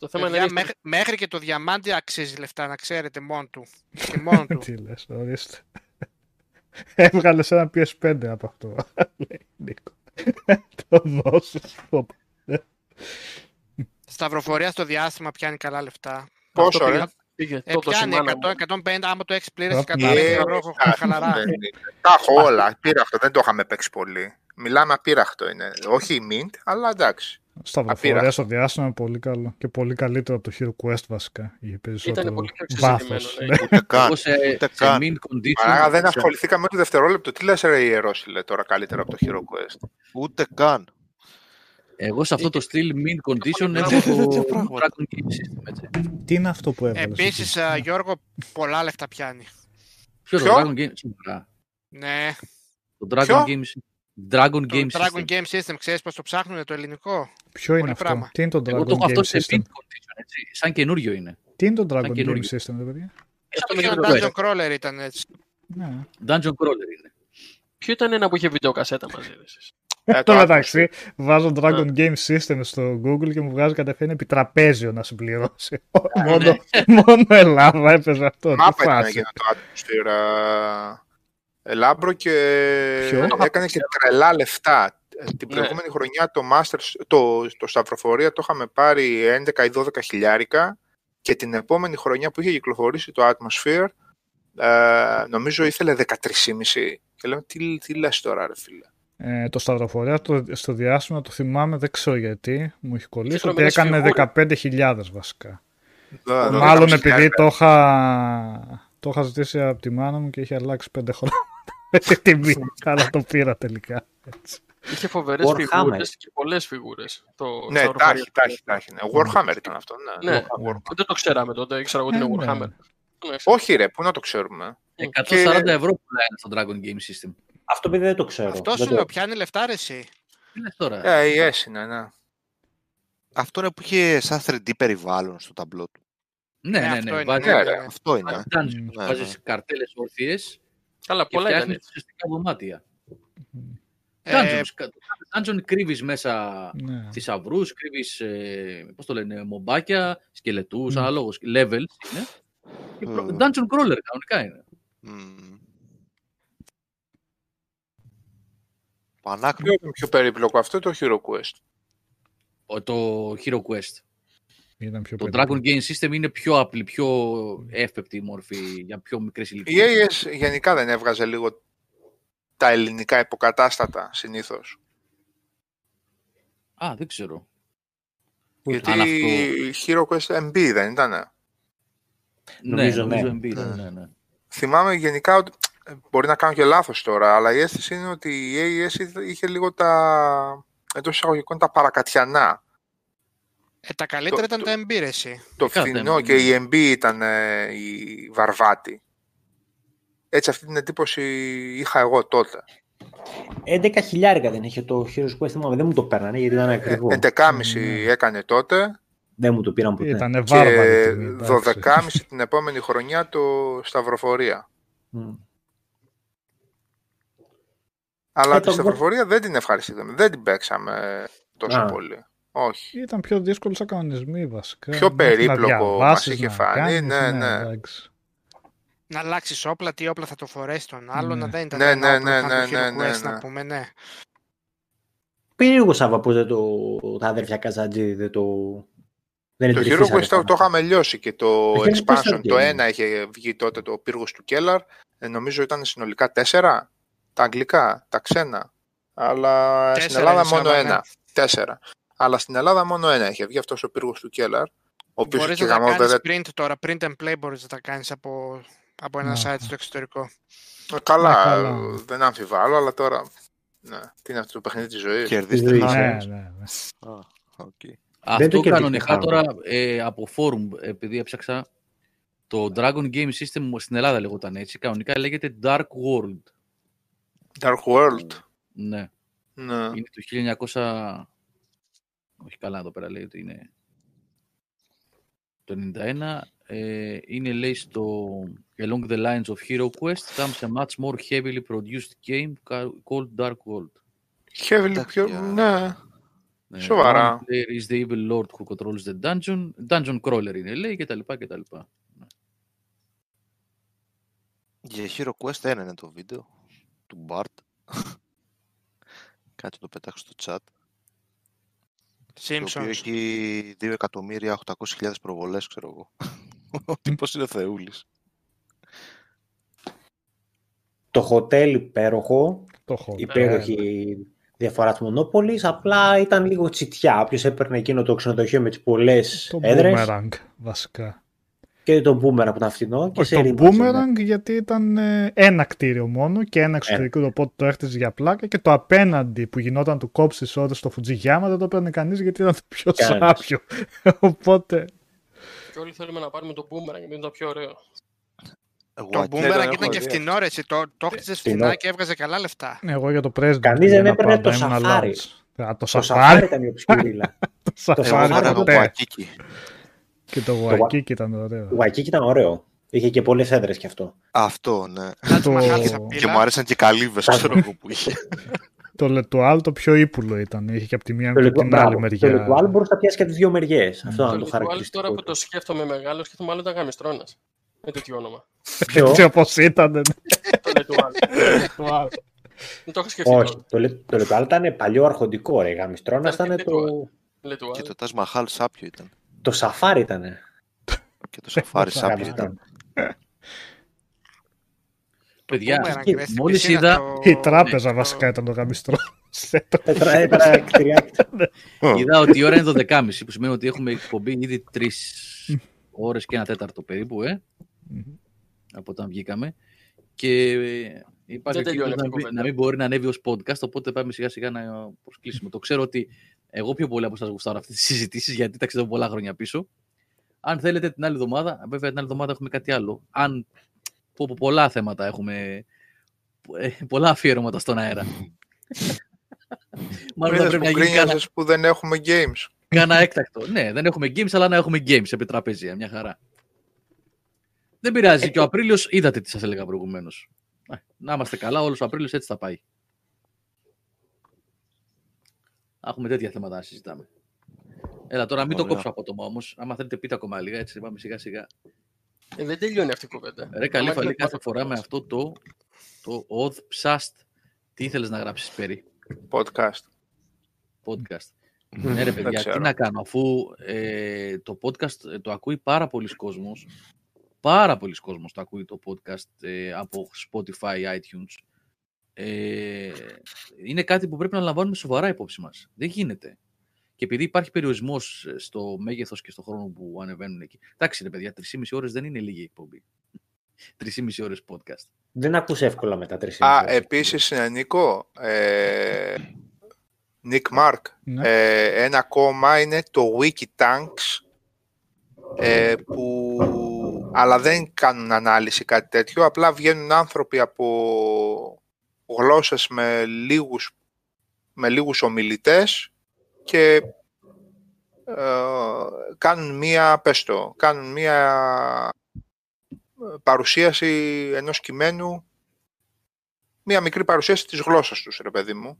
Το θέμα είναι μέχρι, μέχρι και το διαμάντι αξίζει λεφτά, να ξέρετε μόνο του. Και μόνο (laughs) του. Τι λες, ορίστε. Έβγαλες ένα PS5 από αυτό. (laughs) (laughs) το δώσεις. Σταυροφορία στο διάστημα πιάνει καλά λεφτά. Πόσο, ρε. Ε, πιάνει 100, 150, άμα το έχεις πλήρες 150 ευρώ, χαλαρά. Τα έχω όλα, πείραχτο, δεν το είχαμε παίξει πολύ. Μιλάμε απείραχτο είναι. Όχι η Mint, αλλά εντάξει. Σταυροφορία στο διάστημα είναι πολύ καλό. Και πολύ καλύτερο από το Hero Quest βασικά. Είχε περισσότερο βάθος. Ναι. Ούτε καν. Ούτε καν. Άρα δεν ασχοληθήκαμε με το δευτερόλεπτο. Τι λες ρε ιερόσιλε τώρα καλύτερα από το Hero Quest; Ούτε καν. Εγώ σε αυτό το στυλ min condition έχω το Dragon Game System. Έτσι. Τι είναι αυτό που έβαλες. Επίσης, Γιώργο, πολλά λεφτά πιάνει. Ποιο το Dragon Game System. Ναι. Το Dragon Game System. Dragon Game το Dragon Game System, ξέρεις πώς το ψάχνουν το ελληνικό; Ποιο είναι αυτό, πράγμα. τι είναι το Dragon Εγώ το έχω αυτό σε System; condition, έτσι. σαν καινούριο είναι. Τι είναι το Dragon Game System, ρε παιδιά; Αυτό Dungeon Crawler ήταν έτσι. Ναι. Dungeon Crawler είναι. Ποιο ήταν ένα που είχε βιντεοκασέτα μαζί εσείς; Ε, το μεταξύ, βάζω Dragon Game System στο Google και μου βγάζει κατευθείαν επιτραπέζιο να συμπληρώσει. (laughs) μόνο, μόνο Ελλάδα έπαιζε αυτό. Μάπα ήταν για το Atmosphere Λάμπρο και Ποιο; έκανε και τρελά λεφτά. Την ναι. προηγούμενη χρονιά το, Masters, το, το Σταυροφορία το είχαμε πάρει 11 ή 12 χιλιάρικα και την επόμενη χρονιά που είχε κυκλοφορήσει το Atmosphere ε, νομίζω ήθελε 13,5 και λέω τι, τι λες τώρα ρε φίλε; Ε, το Σταυροφορία το, στο διάστημα το θυμάμαι, δεν ξέρω γιατί, μου έχει κολλήσει ότι έκανε 15.000 βασικά. Μάλλον επειδή το είχα το είχα ζητήσει από τη μάνα μου και είχε αλλάξει πέντε χρόνια με (laughs) τιμή. (laughs) Αλλά το πήρα τελικά. Έτσι. Είχε φοβερές φιγούρες και πολλές φιγούρες. Ναι, τάχει, τάχει, τάχει. Ναι. Warhammer ήταν αυτό. Ναι, ναι. δεν το ξέραμε τότε, ήξερα εγώ ότι είναι ε, ναι. Warhammer. Ναι. Όχι ρε, πού να το ξέρουμε. 140 και... ευρώ που λένε στο Dragon Game System. Αυτό παιδί δεν το ξέρω. Αυτός σου λέω, πιάνει λεφτά ρε εσύ. Τι λες τώρα; Ε, η yes, είναι, ναι. Αυτό είναι που είχε σαν 3D περιβάλλον στο ταμπλό του. Ναι, ναι, ναι. Αυτό ναι, είναι. Ναι, αυτό είναι. Ναι, Βάζεις ναι. καρτέλες ορθίες Καλά, και φτιάχνεις ουσιαστικά δωμάτια. Ε, Dungeon κρύβεις μέσα ναι. θησαυρούς, κρύβεις, ε, πώς το λένε, μομπάκια, σκελετούς, mm. αναλόγως, levels είναι. Mm. Dungeon crawler κανονικά είναι. Mm. Πανάκριβο. Ποιο πιο περίπλοκο αυτό το Hero Quest; Το Hero Quest το Dragon Game System είναι πιο απλή, πιο εύπεπτη μορφή για πιο μικρές ηλικίες. Η AES γενικά δεν έβγαζε λίγο τα ελληνικά υποκατάστατα συνήθως. Α, δεν ξέρω. Γιατί αυτό... Hero Quest MB δεν ήταν. Ναι, νομίζω, ναι. MB ήταν, ναι. ναι, Θυμάμαι γενικά ότι μπορεί να κάνω και λάθος τώρα, αλλά η αίσθηση είναι ότι η AES είχε λίγο τα εντός εισαγωγικών τα παρακατιανά. Ε, τα καλύτερα το, ήταν το, τα εμπειρεση. Το φθηνό και η MB ήταν ε, η βαρβάτη. Έτσι αυτή την εντύπωση είχα εγώ τότε. 11 χιλιάρικα δεν είχε το Heroes Quest, δεν μου το παίρνανε γιατί ήταν ακριβό. 11,5 ε, έκανε τότε. Δεν μου το πήραν ποτέ. Ήτανε και 12,5 την επόμενη χρονιά το Σταυροφορία. Mm. Αλλά ε, τη Σταυροφορία δεν την ευχαριστήκαμε. Δεν την παίξαμε τόσο πολύ. Όχι. Ήταν πιο δύσκολο σαν κανονισμοί βασικά. Πιο περίπλοκο μας είχε φανεί. Ναι, ναι. ναι. Να αλλάξεις όπλα, τι όπλα θα το φορέσεις τον άλλο, ναι. να δεν ήταν ναι, ναι, ναι, ναι, ναι, ναι, να πούμε, ναι. Περίεργο Σάβα που το, τα αδερφιά Καζατζή δεν το... Δεν το Hero Quest το, το είχαμε λιώσει και το expansion, το ένα είχε βγει τότε το πύργος του Κέλλαρ, ε, νομίζω ήταν συνολικά τέσσερα, τα αγγλικά, τα ξένα, αλλά στην Ελλάδα μόνο ένα, τέσσερα. Αλλά στην Ελλάδα μόνο ένα έχει βγει αυτός ο πύργος του Κέλλαρ. Μπορείς να τα κάνεις print τώρα, print and play μπορείς να τα κάνεις από, από ένα ναι. site στο εξωτερικό. Ε, καλά, ναι, δεν αμφιβάλλω, αλλά τώρα. Ναι, τι είναι αυτό το παιχνίδι της ζωής; Κερδίστε ναι, ναι, ναι. Okay. Αυτό κανονικά τώρα ε, από φόρουμ, επειδή έψαξα, Το Dragon Game System στην Ελλάδα λεγόταν έτσι. Κανονικά λέγεται Dark World. Dark World. Ναι. Ναι. Είναι το 1900... Όχι καλά εδώ πέρα λέει ότι είναι το 91. Ε, είναι λέει στο Along the lines of Hero Quest comes a much more heavily produced game called Dark World. Heavily πιο... Ναι. Ναι, Σοβαρά. One player is the evil lord who controls the dungeon. Dungeon crawler είναι λέει και τα λοιπά και τα λοιπά. Για Hero Quest ένα είναι το βίντεο του Bart. Κάτι το πετάξω στο chat. Το οποίο Simpsons. έχει 2.800.000 προβολές, ξέρω εγώ. (laughs) Ο τύπος είναι θεούλης. Το hotel υπέροχο, Το έχω. υπέροχη διαφορά της Μονόπολης, απλά ήταν λίγο τσιτιά. Όποιος έπαιρνε εκείνο το ξενοδοχείο με τις πολλές Το έδρες Boomerang, βασικά. Και το Boomerang που ήταν φθηνό. Και Όχι, σε το ρήμαζε, ναι. Boomerang γιατί ήταν ε, ένα κτίριο μόνο και ένα εξωτερικό, οπότε το έχτιζε για πλάκα και το απέναντι που γινόταν του κόψει ώρες στο Fujiyama δεν το παίρνει κανείς γιατί ήταν το πιο Κανένας. σάπιο. (laughs) οπότε Και όλοι θέλουμε να πάρουμε το boomerang γιατί είναι το πιο ωραίο. Εγώ Το Ακή, Boomerang έχω ήταν και δει. φθηνό, ρε, εσύ. Το, το χτίζες Φθηνό. φθηνά και έβγαζε καλά λεφτά. ναι, εγώ για το President. Κανείς δεν πήγαινα έπαιρνε πάντα, το ήμουν Safari. lounge. Α, το Το σαφάρι, Safari ήταν η (laughs) οψιουρίλα. το το Εγώ Safari Safari έκανα ήταν το το τε. Waikiki. Και το Το Waikiki ήταν ωραίο. Το Waikiki ήταν ωραίο. Είχε και πολλές έδρες κι αυτό. Αυτό, ναι. Κάτι μαχάλη στα Το, Και πύλα. μου άρεσαν και καλύβες, ξέρω εγώ που είχε. το Λετουάλ το πιο ύπουλο ήταν. Είχε και από τη μία Το και από Λετουάλ- την άλλη μπράβο, Το μεριά. Λετουάλ μπορούσε να πιάσεις και από τις δύο μεριές. Αυτό Το ήταν το Litual χαρακτηριστικό. τώρα που το του. σκέφτομαι μεγάλο, σκέφτομαι μάλλον ήταν γαμιστρώνας. Με τέτοιο όνομα. Ποιο; Έτσι όπως ήταν. το Litual. (laughs) Δεν το είχα σκεφτεί Όχι, τώρα. το, Λε- το Λετουάλ ήταν παλιό αρχοντικό ρε. Γαμιστρώνας Ήταν ήταν και το, Litual. Και το Taj Mahal σάπιο ήταν. Το Σαφάρι ήταν. Και το Safari σάπιο Γαμιστρώνας. ήταν. Παιδιά, Boomerang, και ρε, στην μόλις πισίνα είδα- το- Η τράπεζα το- βασικά ήταν το γαμιστρό. Έτρα- Έτρα κτηριάκι. Είδα ότι η ώρα είναι 12.30 που σημαίνει ότι έχουμε εκπομπή ήδη τρεις ώρες και ένα τέταρτο περίπου, ε, από όταν βγήκαμε. Και ε, υπάρχει Δεν ο τελειώνει κίνδυνος αυτή να, η μην- κουβέντα. να μην μπορεί να ανέβει ως podcast, οπότε πάμε σιγά σιγά να προσκλείσουμε. Το ξέρω ότι εγώ πιο πολύ από εσάς γουστάρω αυτές τις συζητήσεις, γιατί ταξιδεύω πολλά χρόνια πίσω. Αν θέλετε την άλλη εβδομάδα, βέβαια την άλλη εβδομάδα έχουμε κάτι άλλο. Αν πω, πω, πολλά θέματα έχουμε, ε, πολλά αφιέρωματα στον αέρα. (laughs) Μάλλον θα Είδες πρέπει που να γίνει κάνα, γκρίνιαζες που δεν έχουμε games. Κάνα έκτακτο. Ναι, δεν έχουμε games, αλλά να έχουμε games επί τραπέζια. Μια χαρά. Δεν πειράζει. Και ο Απρίλιος, είδατε τι σας έλεγα προηγουμένως. Να είμαστε καλά, όλος ο Απρίλιος έτσι θα πάει. Έχουμε τέτοια θέματα να συζητάμε. Έλα τώρα, μην το Ωραία. κόψω απότομα όμω. Άμα θέλετε, πείτε ακόμα λίγα έτσι. Πάμε σιγά σιγά. Ε, δεν τελειώνει αυτή η κουβέντα. Ρε, καλή Άμα φαλή είναι κάθε πάρα φορά με πολύ. αυτό το, το Odd Psast. Τι ήθελες να γράψεις, Πέρι, Podcast. podcast. Ναι, ρε παιδιά, τι ξέρω. να κάνω, αφού ε, το podcast ε, το ακούει πάρα πολλοί κόσμος, πάρα πολλοί κόσμος το ακούει το podcast ε, από Spotify, iTunes. Ε, είναι κάτι που πρέπει να λαμβάνουμε σοβαρά υπόψη μας. Δεν γίνεται. Και επειδή υπάρχει περιορισμός ε, στο μέγεθος και στο χρόνο που ανεβαίνουν εκεί. Εντάξει ρε παιδιά, 3,5 ώρες δεν είναι λίγη εκπομπή. 3,5 ώρες podcast. Δεν ακούς εύκολα μετά τρεις Α, ώρες. επίσης, ε, Νίκο, ε, Nick Mark, Ναι. ε, ένα ακόμα είναι το Wikitanks, ε, που, αλλά δεν κάνουν ανάλυση κάτι τέτοιο, απλά βγαίνουν άνθρωποι από γλώσσες με λίγους, με λίγους ομιλητές και ε, κάνουν μία, πες το, κάνουν μία ε, παρουσίαση ενός κειμένου μία μικρή παρουσίαση της γλώσσας τους, ρε παιδί μου.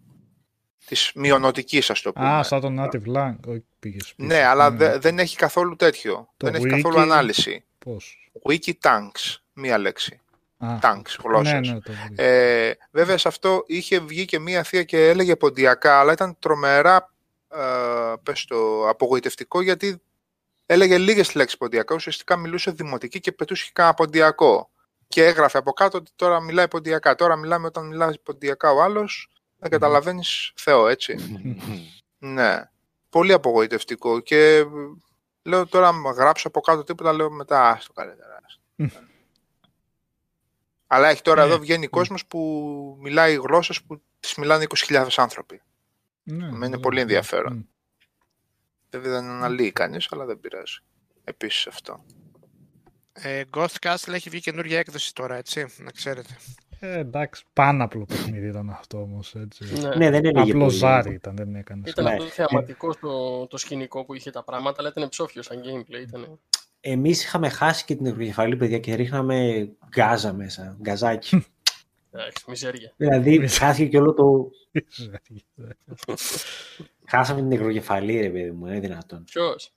Της μειονοτικής, ας το πούμε. Α, σαν το native lang. Όχι, πήγες πίσω. ναι, αλλά δε- δεν έχει καθόλου τέτοιο. Το δεν έχει wiki- καθόλου ανάλυση. Πώς; Wiki tanks, μία λέξη. Α, Tanks, γλώσσες. Ναι, ναι, το βρήκα. Ε, βέβαια σε αυτό είχε βγει και μία θεία και έλεγε ποντιακά, αλλά ήταν τρομερά ε, πες το, απογοητευτικό γιατί έλεγε λίγες λέξεις ποντιακά, ουσιαστικά μιλούσε δημοτική και πετούσε και κάνα ποντιακό. Και έγραφε από κάτω ότι τώρα μιλάει ποντιακά. Τώρα μιλάμε όταν μιλάει ποντιακά ο άλλος, δεν καταλαβαίνεις Θεό, έτσι. ναι. Πολύ απογοητευτικό και ε, λέω τώρα αν γράψω από κάτω τίποτα, λέω μετά άστο καλύτερα. Άστο». Αλλά έχει τώρα Ναι. εδώ βγαίνει κόσμος που μιλάει γλώσσες που τις μιλάνε 20.000 άνθρωποι. Ναι, είναι ναι, πολύ ναι. ενδιαφέρον. Μμ. Βέβαια δεν αναλύει κανείς, αλλά δεν πειράζει. Επίσης αυτό. Ε, Ghost Castle έχει βγει καινούργια έκδοση τώρα, έτσι, να ξέρετε. Ε, εντάξει, πάνω απλό παιχνίδι ήταν αυτό όμως. Ναι. ναι, δεν είναι Απλό ζάρι ήταν, δεν έκανες. Ήταν ναι. θεαματικό το, το σκηνικό που είχε τα πράγματα, αλλά ήταν ψόφιο σαν gameplay. Ήταν... Εμείς είχαμε χάσει και την ευρωκεφαλή, παιδιά, και ρίχναμε γκάζα μέσα. Γκαζάκι. Εντάξει, μιζέρια. Δηλαδή, χάθηκε και όλο το. Χάσαμε την ευρωκεφαλή, ρε παιδί μου, είναι δυνατόν. Ποιος;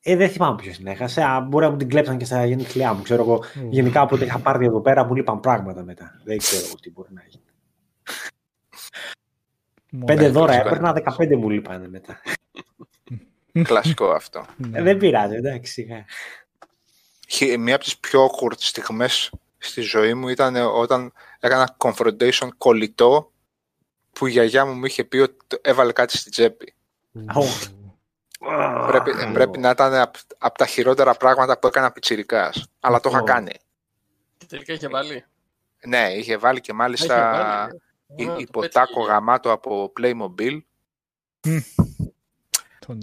Ε, δεν θυμάμαι ποιος την έχασε. Α, μπορεί να μου την κλέψαν και στα γενέθλιά μου. Ξέρω εγώ, γενικά από ό,τι είχα πάρει εδώ πέρα μου λείπαν πράγματα μετά. Δεν ξέρω τι μπορεί να γίνει. Πέντε δώρα έπαιρνα, δεκαπέντε μου λείπανε μετά. (laughs) (laughs) Κλασικό αυτό. Ε, δεν πειράζει, εντάξει. Μία από τις πιο awkward στιγμές στη ζωή μου ήταν όταν έκανα confrontation κολλητό που η γιαγιά μου μου είχε πει ότι έβαλε κάτι στην τσέπη. Πρέπει, πρέπει να ήταν από απ τα χειρότερα πράγματα που έκανα πιτσιρικάς. Αλλά το είχα κάνει. Και τελικά είχε βάλει. Ναι, είχε βάλει και μάλιστα υποτάκο γαμάτο από Playmobil.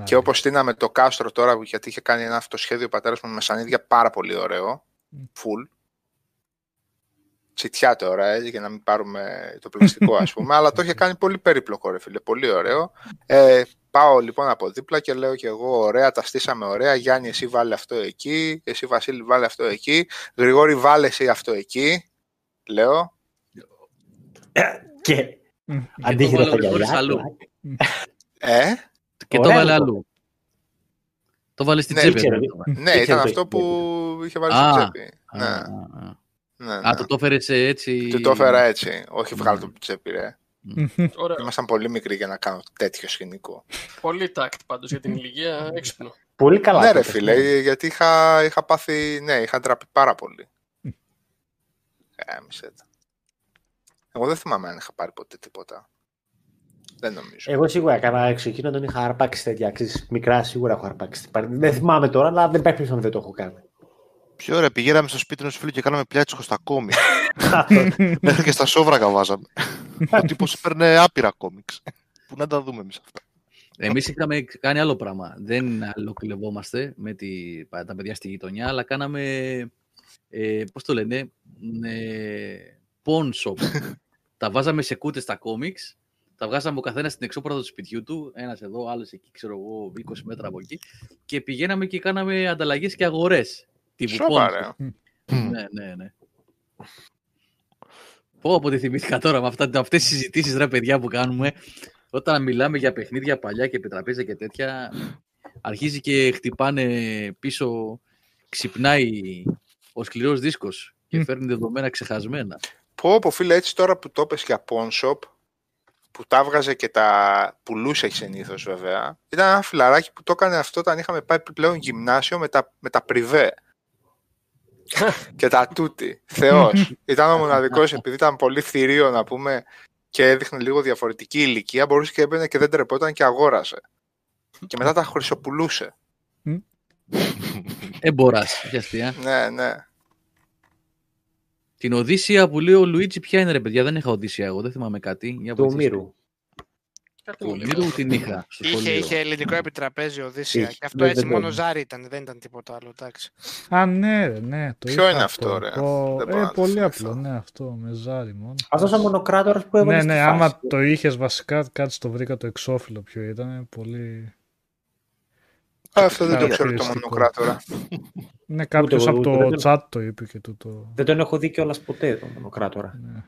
Και όπως στείναμε το κάστρο τώρα, γιατί είχε κάνει ένα αυτοσχέδιο πατέρας μου με σανίδια πάρα πολύ ωραίο, full. Τσιτιά τώρα, έτσι, για να μην πάρουμε το πλαστικό, ας πούμε, (laughs) αλλά το είχε κάνει πολύ περίπλοκο, ρε φίλε, πολύ ωραίο. Ε, Πάω λοιπόν από δίπλα και λέω και εγώ ωραία, τα στήσαμε ωραία. Γιάννη, εσύ βάλε αυτό εκεί. Εσύ Βασίλη, βάλε αυτό εκεί. Γρηγόρη, βάλε εσύ αυτό εκεί. Λέω. Και αντίθετα τα γυαλιά. Ε; Και το βάλε αλλού. Το βάλε στην τσέπη. Ναι, ήταν αυτό που είχε βάλει στην τσέπη. Ναι. Ναι, Α, το το έφερες έτσι. Του το έφερα έτσι. Όχι, βγάλω το τσέπη, ρε. Ήμασταν πολύ μικροί για να κάνω τέτοιο σκηνικό. Πολύ τάκτ πάντως για την ηλικία, έξυπνο. Πολύ καλά. Ναι, ρε φίλε, γιατί είχα, είχα πάθει. Ναι, είχα ντραπεί πάρα πολύ. Ε, Εγώ δεν θυμάμαι αν είχα πάρει ποτέ τίποτα. Δεν νομίζω. Εγώ σίγουρα έκανα έξω εκείνο, τον είχα αρπάξει τέτοια. μικρά σίγουρα έχω αρπάξει. Δεν θυμάμαι τώρα, αλλά δεν πρέπει να δεν το έχω κάνει. Πιο ωραία, πηγαίναμε στο σπίτι ενός φίλου και κάναμε πλιάτσικο στα κόμικ. (laughs) Μέχρι και στα σόβρακα βάζαμε. Ο τύπος έπαιρνε άπειρα κόμιξ. Πού να τα δούμε εμείς αυτά. Εμείς είχαμε κάνει άλλο πράγμα. Δεν αλλοκλευόμαστε με τη, τα παιδιά στη γειτονιά, αλλά κάναμε. Ε, Πώς το λένε, ε, pawn shop. (laughs) τα βάζαμε σε κούτες τα κόμιξ, τα βγάζαμε ο καθένας στην εξώπορτα του σπιτιού του, ένας εδώ, άλλος εκεί, ξέρω εγώ, 20 μέτρα από εκεί, και πηγαίναμε και κάναμε ανταλλαγές και αγορές. Σοβαρά. Ναι, ναι, ναι. Πω από τη θυμήθηκα τώρα με αυτά, αυτές τις συζητήσεις ρε παιδιά που κάνουμε όταν μιλάμε για παιχνίδια παλιά και επιτραπέζια και τέτοια αρχίζει και χτυπάνε πίσω ξυπνάει ο σκληρός δίσκος και φέρνει δεδομένα ξεχασμένα. Πω πω φίλε έτσι τώρα που το πες για Pawn που τα έβγαζε και τα πουλούσε συνήθως βέβαια ήταν ένα φιλαράκι που το έκανε αυτό όταν είχαμε πάει πλέον γυμνάσιο με τα, με τα πριβέ και τα τούτη. Θεός. ήταν ο μοναδικός, επειδή ήταν πολύ θηρίο να πούμε και έδειχνε λίγο διαφορετική ηλικία, μπορούσε και έμπαινε και δεν τρεπόταν και αγόρασε. Και μετά τα χρυσοπουλούσε. Εμποράς, για αστεία. Ναι, ναι. Την Οδύσσια που λέει ο Λουίτσι, ποια είναι ρε παιδιά, δεν είχα Οδύσσια εγώ, δεν θυμάμαι κάτι. Του Μύρου. Του Μύρου την είχα. Είχε, είχε ελληνικό επιτραπέζι Οδύσσια. Και αυτό έτσι μόνο ζάρι ήταν, δεν ήταν τίποτα άλλο. Εντάξει. Α, ναι, ναι. Το Ποιο είναι αυτό, ρε. Ε, πολύ απλό, ναι, αυτό με ζάρι μόνο. Αυτός ο μονοκράτορας που έβαλε. Ναι, ναι, άμα το είχες βασικά, κάτι το βρήκα το εξώφυλλο ποιο ήταν. Πολύ. Α, αυτό δεν το ξέρω το μονοκράτορα. Ναι, κάποιος από το chat το είπε και τούτο. Δεν τον έχω δει κιόλας ποτέ το μονοκράτορα. Ναι.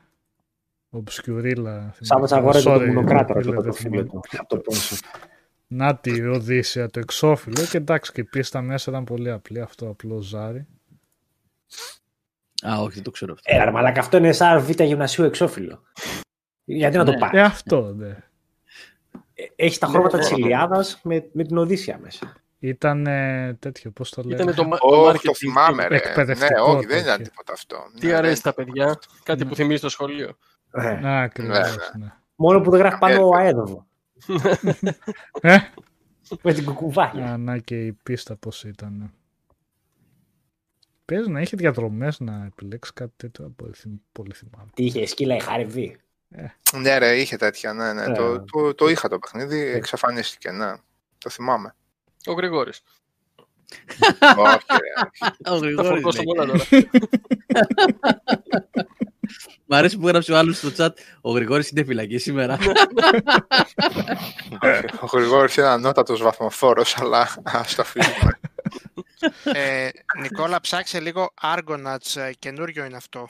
Ομπσκιουρίλα. Σαν αγόρασε το μονοκράτορα το προφίλ του. Να τη Οδύσσια το εξώφυλλο και εντάξει και η πίστα μέσα ήταν πολύ απλή αυτό απλό ζάρι. Α, όχι, δεν το ξέρω αυτό. Ε, αλλά αυτό είναι σαν β' γυμνασίου εξώφυλλο. Γιατί να το ναι. πάρεις; Ε, αυτό, ναι. Ε, έχεις τα χρώματα ναι, της Ηλιάδα με, με την Οδύσσια μέσα. Ήταν τέτοιο, πώς το λέω. Ήταν το, oh, το, το θυμάμαι, ρε. Ναι, όχι, δεν ήταν τίποτα αυτό. Τι ναι, αρέσει τα παιδιά, κάτι που θυμίζει το σχολείο. Ναι, ναι ακριβώς, ναι. Μόνο που δεν γράφει πάνω ο Αέδοβο. (laughs) ε; Με την κουκουβάκια. Α, να και η πίστα πώς ήταν. Παίζει να είχε διαδρομές να επιλέξεις κάτι τέτοιο. Πολύ θυμάμαι. Τι είχε, σκύλα η Χαρεβή. Ε. Ναι, ρε, είχε τέτοια. Ναι, ναι. Το, το, το, είχα το παιχνίδι, εξαφανίστηκε. Ναι. Το θυμάμαι. Ο Γρηγόρης. Όχι, Θα φορτώσω μόνο τώρα. Μ' αρέσει που έγραψε ο άλλος στο chat ο Γρηγόρης είναι φυλακή σήμερα. ο Γρηγόρης είναι ανώτατος βαθμοφόρος, αλλά ας το αφήσουμε. ε, Νικόλα, ψάξε λίγο Argonauts, ε, καινούριο είναι αυτό.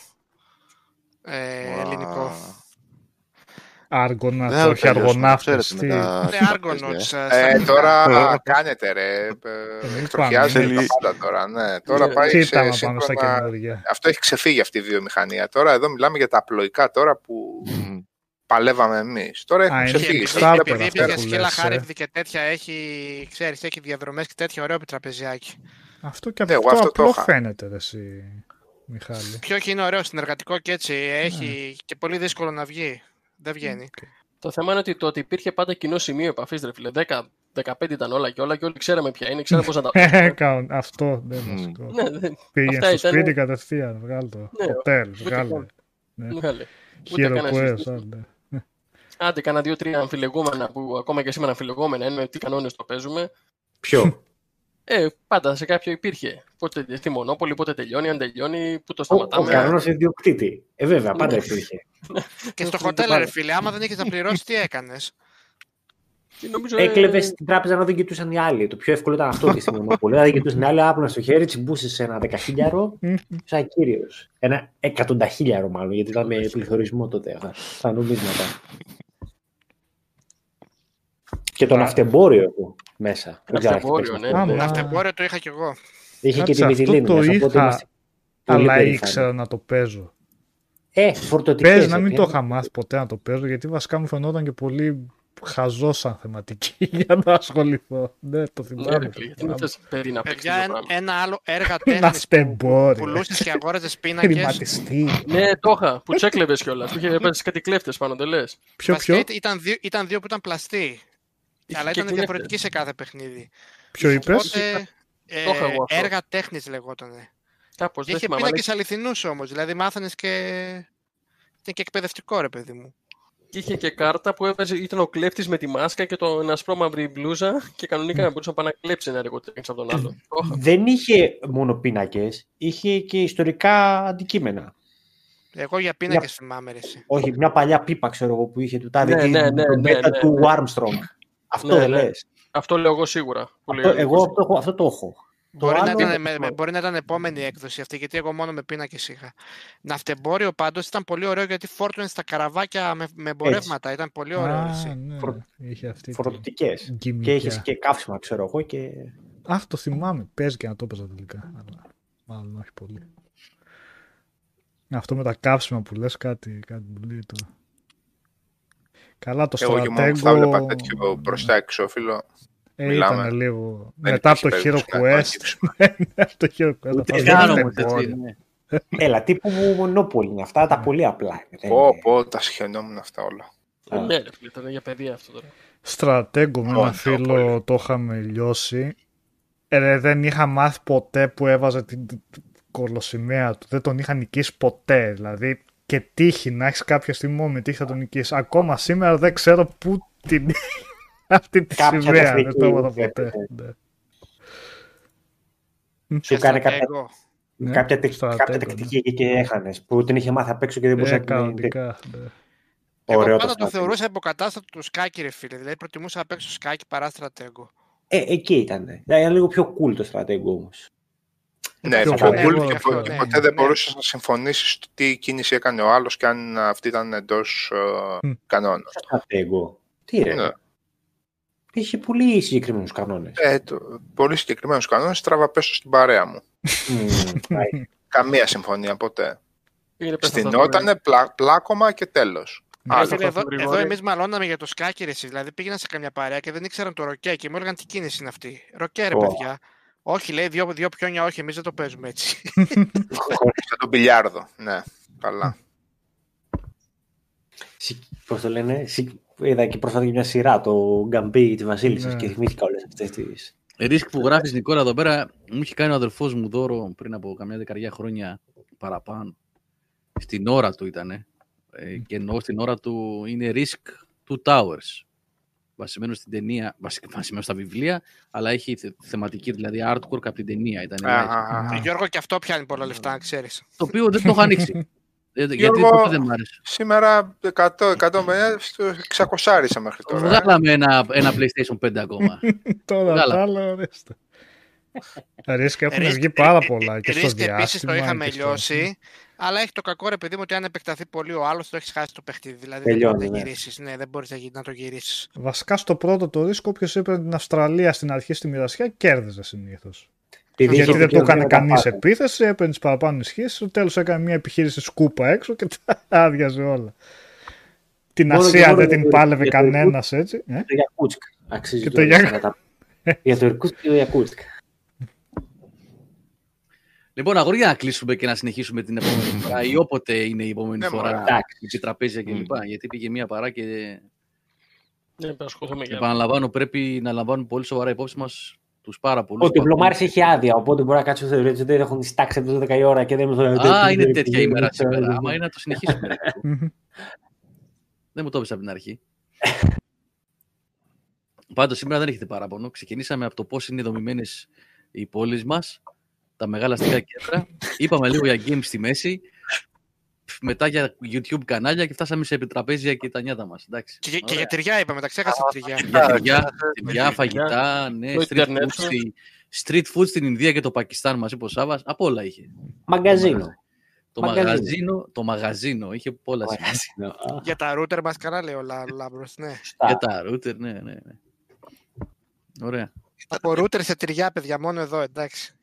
Ε, ελληνικό. Άργονα, όχι αργοναύτες. Ναι, άργονος. Ε, τώρα κάνετε ρε, εκτροχιάζεται τα πάντα τώρα. Ναι, τώρα πάει σε σύγχρονα... Αυτό έχει ξεφύγει αυτή η βιομηχανία. Τώρα εδώ μιλάμε για τα απλοϊκά τώρα που παλεύαμε εμείς. Τώρα έχουν ξεφύγει. Επειδή για σκύλα χάρευδη και τέτοια έχει, ξέρεις, έχει διαδρομές και τέτοια ωραίο επιτραπεζιάκι. Αυτό και αυτό, αυτό απλό φαίνεται εσύ. Μιχάλη. Ποιο είναι ωραίο, συνεργατικό και έτσι. Έχει και πολύ δύσκολο να βγει. Δεν βγαίνει. Το θέμα είναι ότι το ότι υπήρχε πάντα κοινό σημείο επαφής, ρε φίλε. 10, 15 ήταν όλα και όλα και όλοι ξέραμε ποια είναι, ξέραμε πώς να τα πούμε. Αυτό δεν είναι ναι, Πήγε στο ήταν... σπίτι κατευθείαν, βγάλω το. Ναι, Οτέλ, βγάλε. Χειροκουές, Άντε, κάνα δύο-τρία αμφιλεγόμενα που ακόμα και σήμερα αμφιλεγόμενα είναι τι κανόνες το παίζουμε. Ποιο; (laughs) Ε, πάντα σε κάποιο υπήρχε. Πότε στη Μονόπολη, πότε τελειώνει, αν τελειώνει, πού το σταματάμε. Ο, ο κανόνας ιδιοκτήτη. Ε, βέβαια, πάντα ναι. υπήρχε. (laughs) και στο χοντέλ, ρε φίλε, άμα δεν είχες να πληρώσεις, τι έκανες; Νομίζω... Έκλεβε στην τράπεζα να δεν κοιτούσαν οι άλλοι. Το πιο εύκολο ήταν αυτό και στη Μονόπολη. Δηλαδή, κοιτούσαν οι άλλοι, άπλωνα στο χέρι, τσιμπούσες ένα δεκαχίλιαρο, σαν κύριος. Ένα εκατονταχίλιαρο μάλλον, γιατί ήταν με πληθωρισμό τότε. Στα νομίσματα. Και τον αυτεμπόριο μέσα. Ναυτεμπόριο, ναι. Ναυτεμπόριο το είχα κι εγώ. Είχε και τη Μυθιλίνη το είχα, αλλά ήξερα να το παίζω. Ε, φορτωτικές. Πες να μην το είχα μάθει ποτέ να το παίζω, γιατί βασικά μου φαινόταν και πολύ χαζό σαν θεματική (laughs) για να ασχοληθώ. Ναι, το θυμάμαι. Παιδιά, ένα άλλο έργα τέχνης που πουλούσες και αγόραζες (laughs) πίνακες. ναι, το είχα, που τσέκλεβες κιόλας. Που είχε κάτι κλέφτες πάνω, δεν λες. Ποιο, ποιο; Ήταν δύο που ήταν πλαστή. Αλλά ήταν διαφορετική σε κάθε παιχνίδι. Ποιο είπες, ε, έργα τέχνης λεγότανε. Κάπως, είχε πίνακε αληθινούς όμως. Δηλαδή μάθανε και. Ήταν και εκπαιδευτικό ρε παιδί μου. Και είχε και κάρτα που έβαζε, ήταν ο κλέφτης με τη μάσκα και το ένα μαύρη μπλούζα και κανονικά μπορούσε να πάει να κλέψει ένα έργο τέχνης από τον άλλο. Δεν είχε μόνο πίνακες, είχε και ιστορικά αντικείμενα. Εγώ για πίνακες θυμάμαι. Όχι, μια παλιά πίπα ξέρω εγώ που είχε του τάδε ναι, ναι, ναι, ναι, ναι, του Armstrong. Αυτό ναι, δεν ναι. λες. Αυτό λέω εγώ σίγουρα. Αυτό, εγώ αυτό, αυτό το έχω. Μπορεί, το να ήταν, με, μπορεί να ήταν επόμενη έκδοση αυτή, γιατί εγώ μόνο με πίνακε είχα. Ναυτεμπόριο πάντως ήταν πολύ ωραίο γιατί φόρτωνε στα καραβάκια με, με εμπορεύματα. Ήταν πολύ ωραίο. Α, ναι. Φορτωτικέ. Και είχε και καύσιμα, ξέρω εγώ. Και... Αχ, το θυμάμαι. Παίζει και να το έπαιζα τελικά. Αλλά μάλλον όχι πολύ. Αυτό με τα καύσιμα που λες κάτι, κάτι που λέει το... Καλά το Εγώ στρατέγκο... Εγώ και μόνο θα βλέπα τέτοιο μπροστά εξώφυλλο. Ε, Μιλάμε. ήταν λίγο. (laughs) Μετά από το Hero Quest. από το Hero Quest. Έλα, τύπου μονόπολη είναι αυτά, τα πολύ απλά. Πω, πω, τα σχαινόμουν αυτά όλα. Ναι, ρε ήταν για παιδεία αυτό τώρα. Στρατέγκο με ένα φίλο το είχαμε λιώσει. Ε, δεν είχα μάθει ποτέ που έβαζε την κολοσημαία του. Δεν τον είχα νικήσει ποτέ. Δηλαδή και τύχη να έχεις κάποια στιγμή με τύχη θα τον νικήσεις. Ακόμα σήμερα δεν ξέρω πού την. (laughs) Αυτή τη σημαία δεν το έβαλα ποτέ. Σου κάνει κάποια, ναι, κάποια, κάποια τεκτική εκεί και έχανες που την είχε μάθει απ' έξω και δεν μπορούσε να την ναι. Εγώ πάντα το θεωρούσα υποκατάστατο του σκάκι, ρε φίλε. Δηλαδή προτιμούσα να παίξω σκάκι παρά στρατέγκο. Ε, εκεί ήταν. Δηλαδή, ήταν λίγο πιο cool το στρατέγκο όμως. Ναι, πιο cool και ποτέ δεν μπορούσες να συμφωνήσεις στο τι κίνηση έκανε ο άλλος και αν αυτή ήταν εντός uh, κανόνα. Στρατέγκο. Τι είναι. Ναι. Είχε πολύ συγκεκριμένους κανόνες. Ε, πολύ συγκεκριμένους κανόνες. Τράβα πέσω στην παρέα μου. Καμία συμφωνία ποτέ. Στηνότανε πλά, πλάκωμα και τέλος. Εδώ, εδώ εμείς μαλώναμε για το σκάκι, δηλαδή πήγαινα σε καμιά παρέα και δεν ήξεραν το ροκέ και μου έλεγαν τι κίνηση είναι αυτή. Ροκέ, ρε παιδιά. Όχι, λέει δύο, δύο πιόνια, όχι, εμείς δεν το παίζουμε έτσι. (laughs) Σαν τον πιλιάρδο, ναι, καλά. Πώς το λένε, είδα και πρόσφατα μια σειρά, το Γκαμπί της Βασίλισσας ναι. και θυμήθηκα όλες αυτές τι. Ρίσκ που γράφεις Νικόλα εδώ πέρα, μου είχε κάνει ο αδερφό μου δώρο πριν από καμιά δεκαετία χρόνια παραπάνω. Στην ώρα του ήταν. Ε, και εννοώ στην ώρα του είναι Risk Two Towers. Βασισμένο στην ταινία, βασισμένο στα βιβλία, αλλά έχει θεματική, δηλαδή artwork από την ταινία. Ήταν α, Γιώργο, και αυτό πιάνει πολλά λεφτά, ξέρεις. Το οποίο δεν το έχω ανοίξει. (laughs) Γιατί Γιώργο, δεν μ' άρεσε. Σήμερα 100, 100 με 600 μέχρι τώρα. Βγάλαμε ένα, ένα PlayStation 5 ακόμα. (laughs) τώρα τα άλλα, Ρίσκα έχουν βγει πάρα πολλά και στο διάστημα. Επίσης το είχαμε λιώσει, αλλά έχει το κακό ρε παιδί μου ότι αν επεκταθεί πολύ ο άλλος το έχεις χάσει το παιχνίδι. Δηλαδή δεν μπορείς να γυρίσεις. Ναι, δεν μπορείς να το γυρίσεις. Βασικά στο πρώτο το ρίσκο όποιος έπαιρνε την Αυστραλία στην αρχή στη μοιρασιά κέρδιζε συνήθως. Γιατί δεν το έκανε κανείς επίθεση, έπαιρνε παραπάνω ισχύσεις. Στο τέλος έκανε μια επιχείρηση σκούπα έξω και τα (laughs) άδειαζε όλα. Την Ασία δεν την πάλευε κανένας έτσι. Το Γιακούτσκ. Αξίζει το Για το Ιρκούτσκ και το Γιακούτσκ. Λοιπόν, αγόρια να κλείσουμε και να συνεχίσουμε την επόμενη φορά ή όποτε είναι η επόμενη ναι, φορά. Εντάξει, τραπέζια κλπ. Mm. Γιατί πήγε μία παρά και. Ναι, Επαναλαμβάνω, πρέπει να λαμβάνουν πολύ σοβαρά υπόψη μας τους πάρα πολλούς. Ότι ο Βλωμάρης έχει άδεια, οπότε μπορεί να κάτσει στο ότι δεν έχουν τις τάξεις από 12 η ώρα και δεν μου Α, είναι τέτοια ημέρα σήμερα. Άμα είναι να το συνεχίσουμε. δεν μου το είπε από την αρχή. Πάντως σήμερα δεν έχετε παράπονο. Ξεκινήσαμε από το πώς είναι δομημένες οι πόλεις μας τα μεγάλα αστικά κέντρα. Είπαμε λίγο για games στη μέση. Μετά για YouTube κανάλια και φτάσαμε σε επιτραπέζια και τα νιάτα μας. Και, και για τυριά είπαμε, τα ξέχασα τυριά. Για τυριά, φαγητά, ναι, street food, στη, street food στην Ινδία και το Πακιστάν μας είπε ο Σάβα. Από όλα είχε. Μαγκαζίνο. Το μαγαζίνο, το μαγαζίνο, είχε πολλά σημεία. Για τα ρούτερ μας καλά λέει ο Λάμπρος, ναι. Για τα ρούτερ, ναι, ναι, ναι. Ωραία. Από ρούτερ σε τυριά, παιδιά, μόνο εδώ, εντάξει.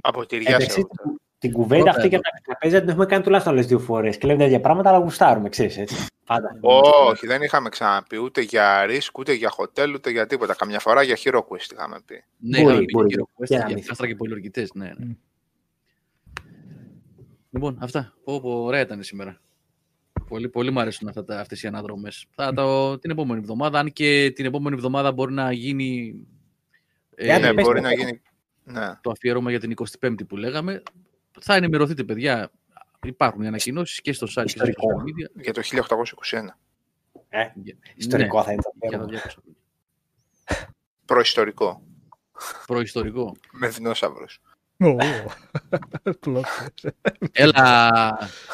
Από τυριά σε Την κουβέντα αυτή και τα τραπέζια την έχουμε κάνει τουλάχιστον άλλε δύο φορές. Και λέμε τέτοια πράγματα, αλλά γουστάρουμε, ξέρεις έτσι. Πάντα. Όχι, δεν είχαμε ξαναπεί ούτε για ρίσκ, ούτε για χοτέλ, ούτε για τίποτα. Καμιά φορά για hero quest είχαμε πει. Ναι, μπορεί, μπορεί, για quest, για άστρα και πολιορκητέ. Ναι, ναι. Λοιπόν, αυτά. Πω, πω, ωραία ήταν σήμερα. Πολύ, πολύ μου αρέσουν αυτά, αυτές οι αναδρομές. Θα το την επόμενη εβδομάδα, αν και την επόμενη εβδομάδα μπορεί να γίνει... Ε, ναι, μπορεί να γίνει ναι. το αφιέρωμα για την 25η που λέγαμε. Θα ενημερωθείτε, παιδιά. Υπάρχουν οι ανακοινώσεις και στο site και στο social media. Για το 1821. Ε, ιστορικό ναι. θα ήταν. Για Προϊστορικό. Προϊστορικό. Με δεινόσαυρους. (laughs) Έλα,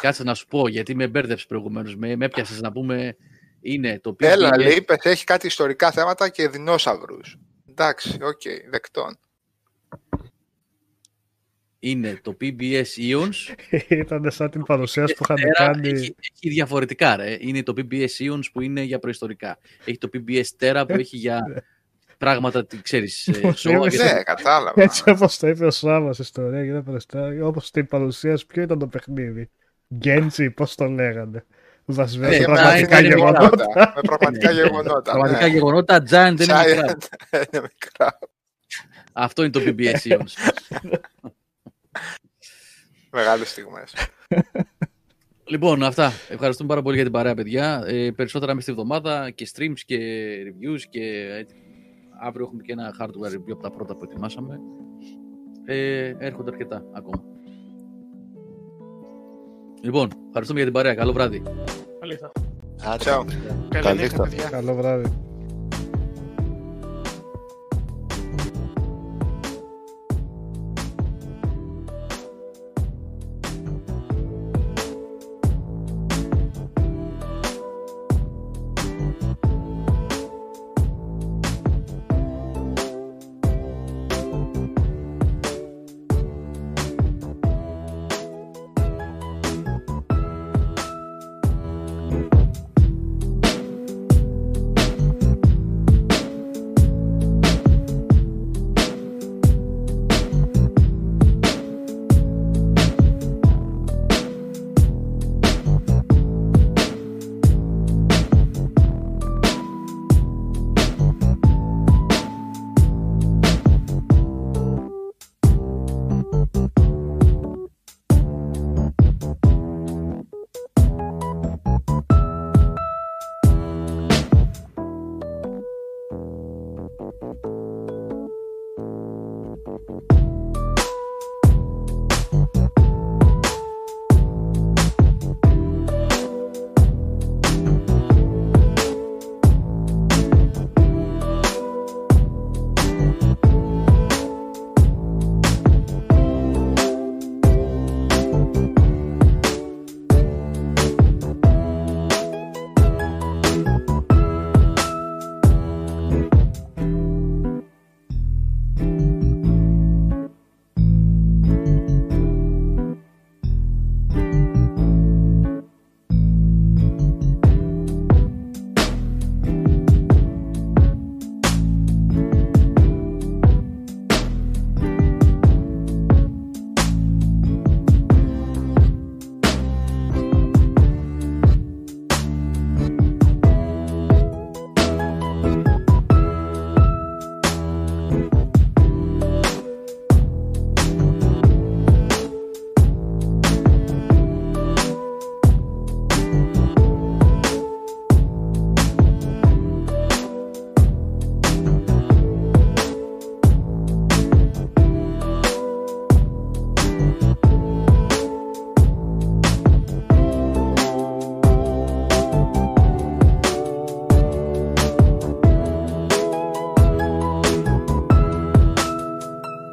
κάτσε να σου πω, γιατί με μπέρδεψες προηγουμένως. Με, με έπιασες να πούμε. Είναι το οποίο. Έλα, είναι... λέει, έχει κάτι ιστορικά θέματα και δεινόσαυρους. Εντάξει, ok, okay, δεκτόν είναι το PBS Ions. (laughs) Ήταν σαν την παρουσίαση που είχαν κάνει. Έχει, έχει, διαφορετικά, ρε. Είναι το PBS Ions που είναι για προϊστορικά. Έχει το PBS Terra που έχει για (laughs) πράγματα, ξέρεις. Ναι, κατάλαβα. Έτσι όπως το είπε ο Σάβα ιστορία για όπως την παρουσίαση, ποιο ήταν το παιχνίδι; Γκέντσι, πώς το λέγανε; Βασισμένο σε πραγματικά γεγονότα. Με πραγματικά γεγονότα. Πραγματικά γεγονότα, Giant (laughs) δεν είναι μικρά. Αυτό είναι το PBS Ions. Μεγάλες στιγμές. Λοιπόν, αυτά. Ευχαριστούμε πάρα πολύ για την παρέα, παιδιά. Ε, περισσότερα μέσα στη εβδομάδα και streams και reviews και αύριο έχουμε και ένα hardware review από τα πρώτα που ετοιμάσαμε. Ε, έρχονται αρκετά ακόμα. Λοιπόν, ευχαριστούμε για την παρέα. Καλό βράδυ. Καλή Καλό βράδυ.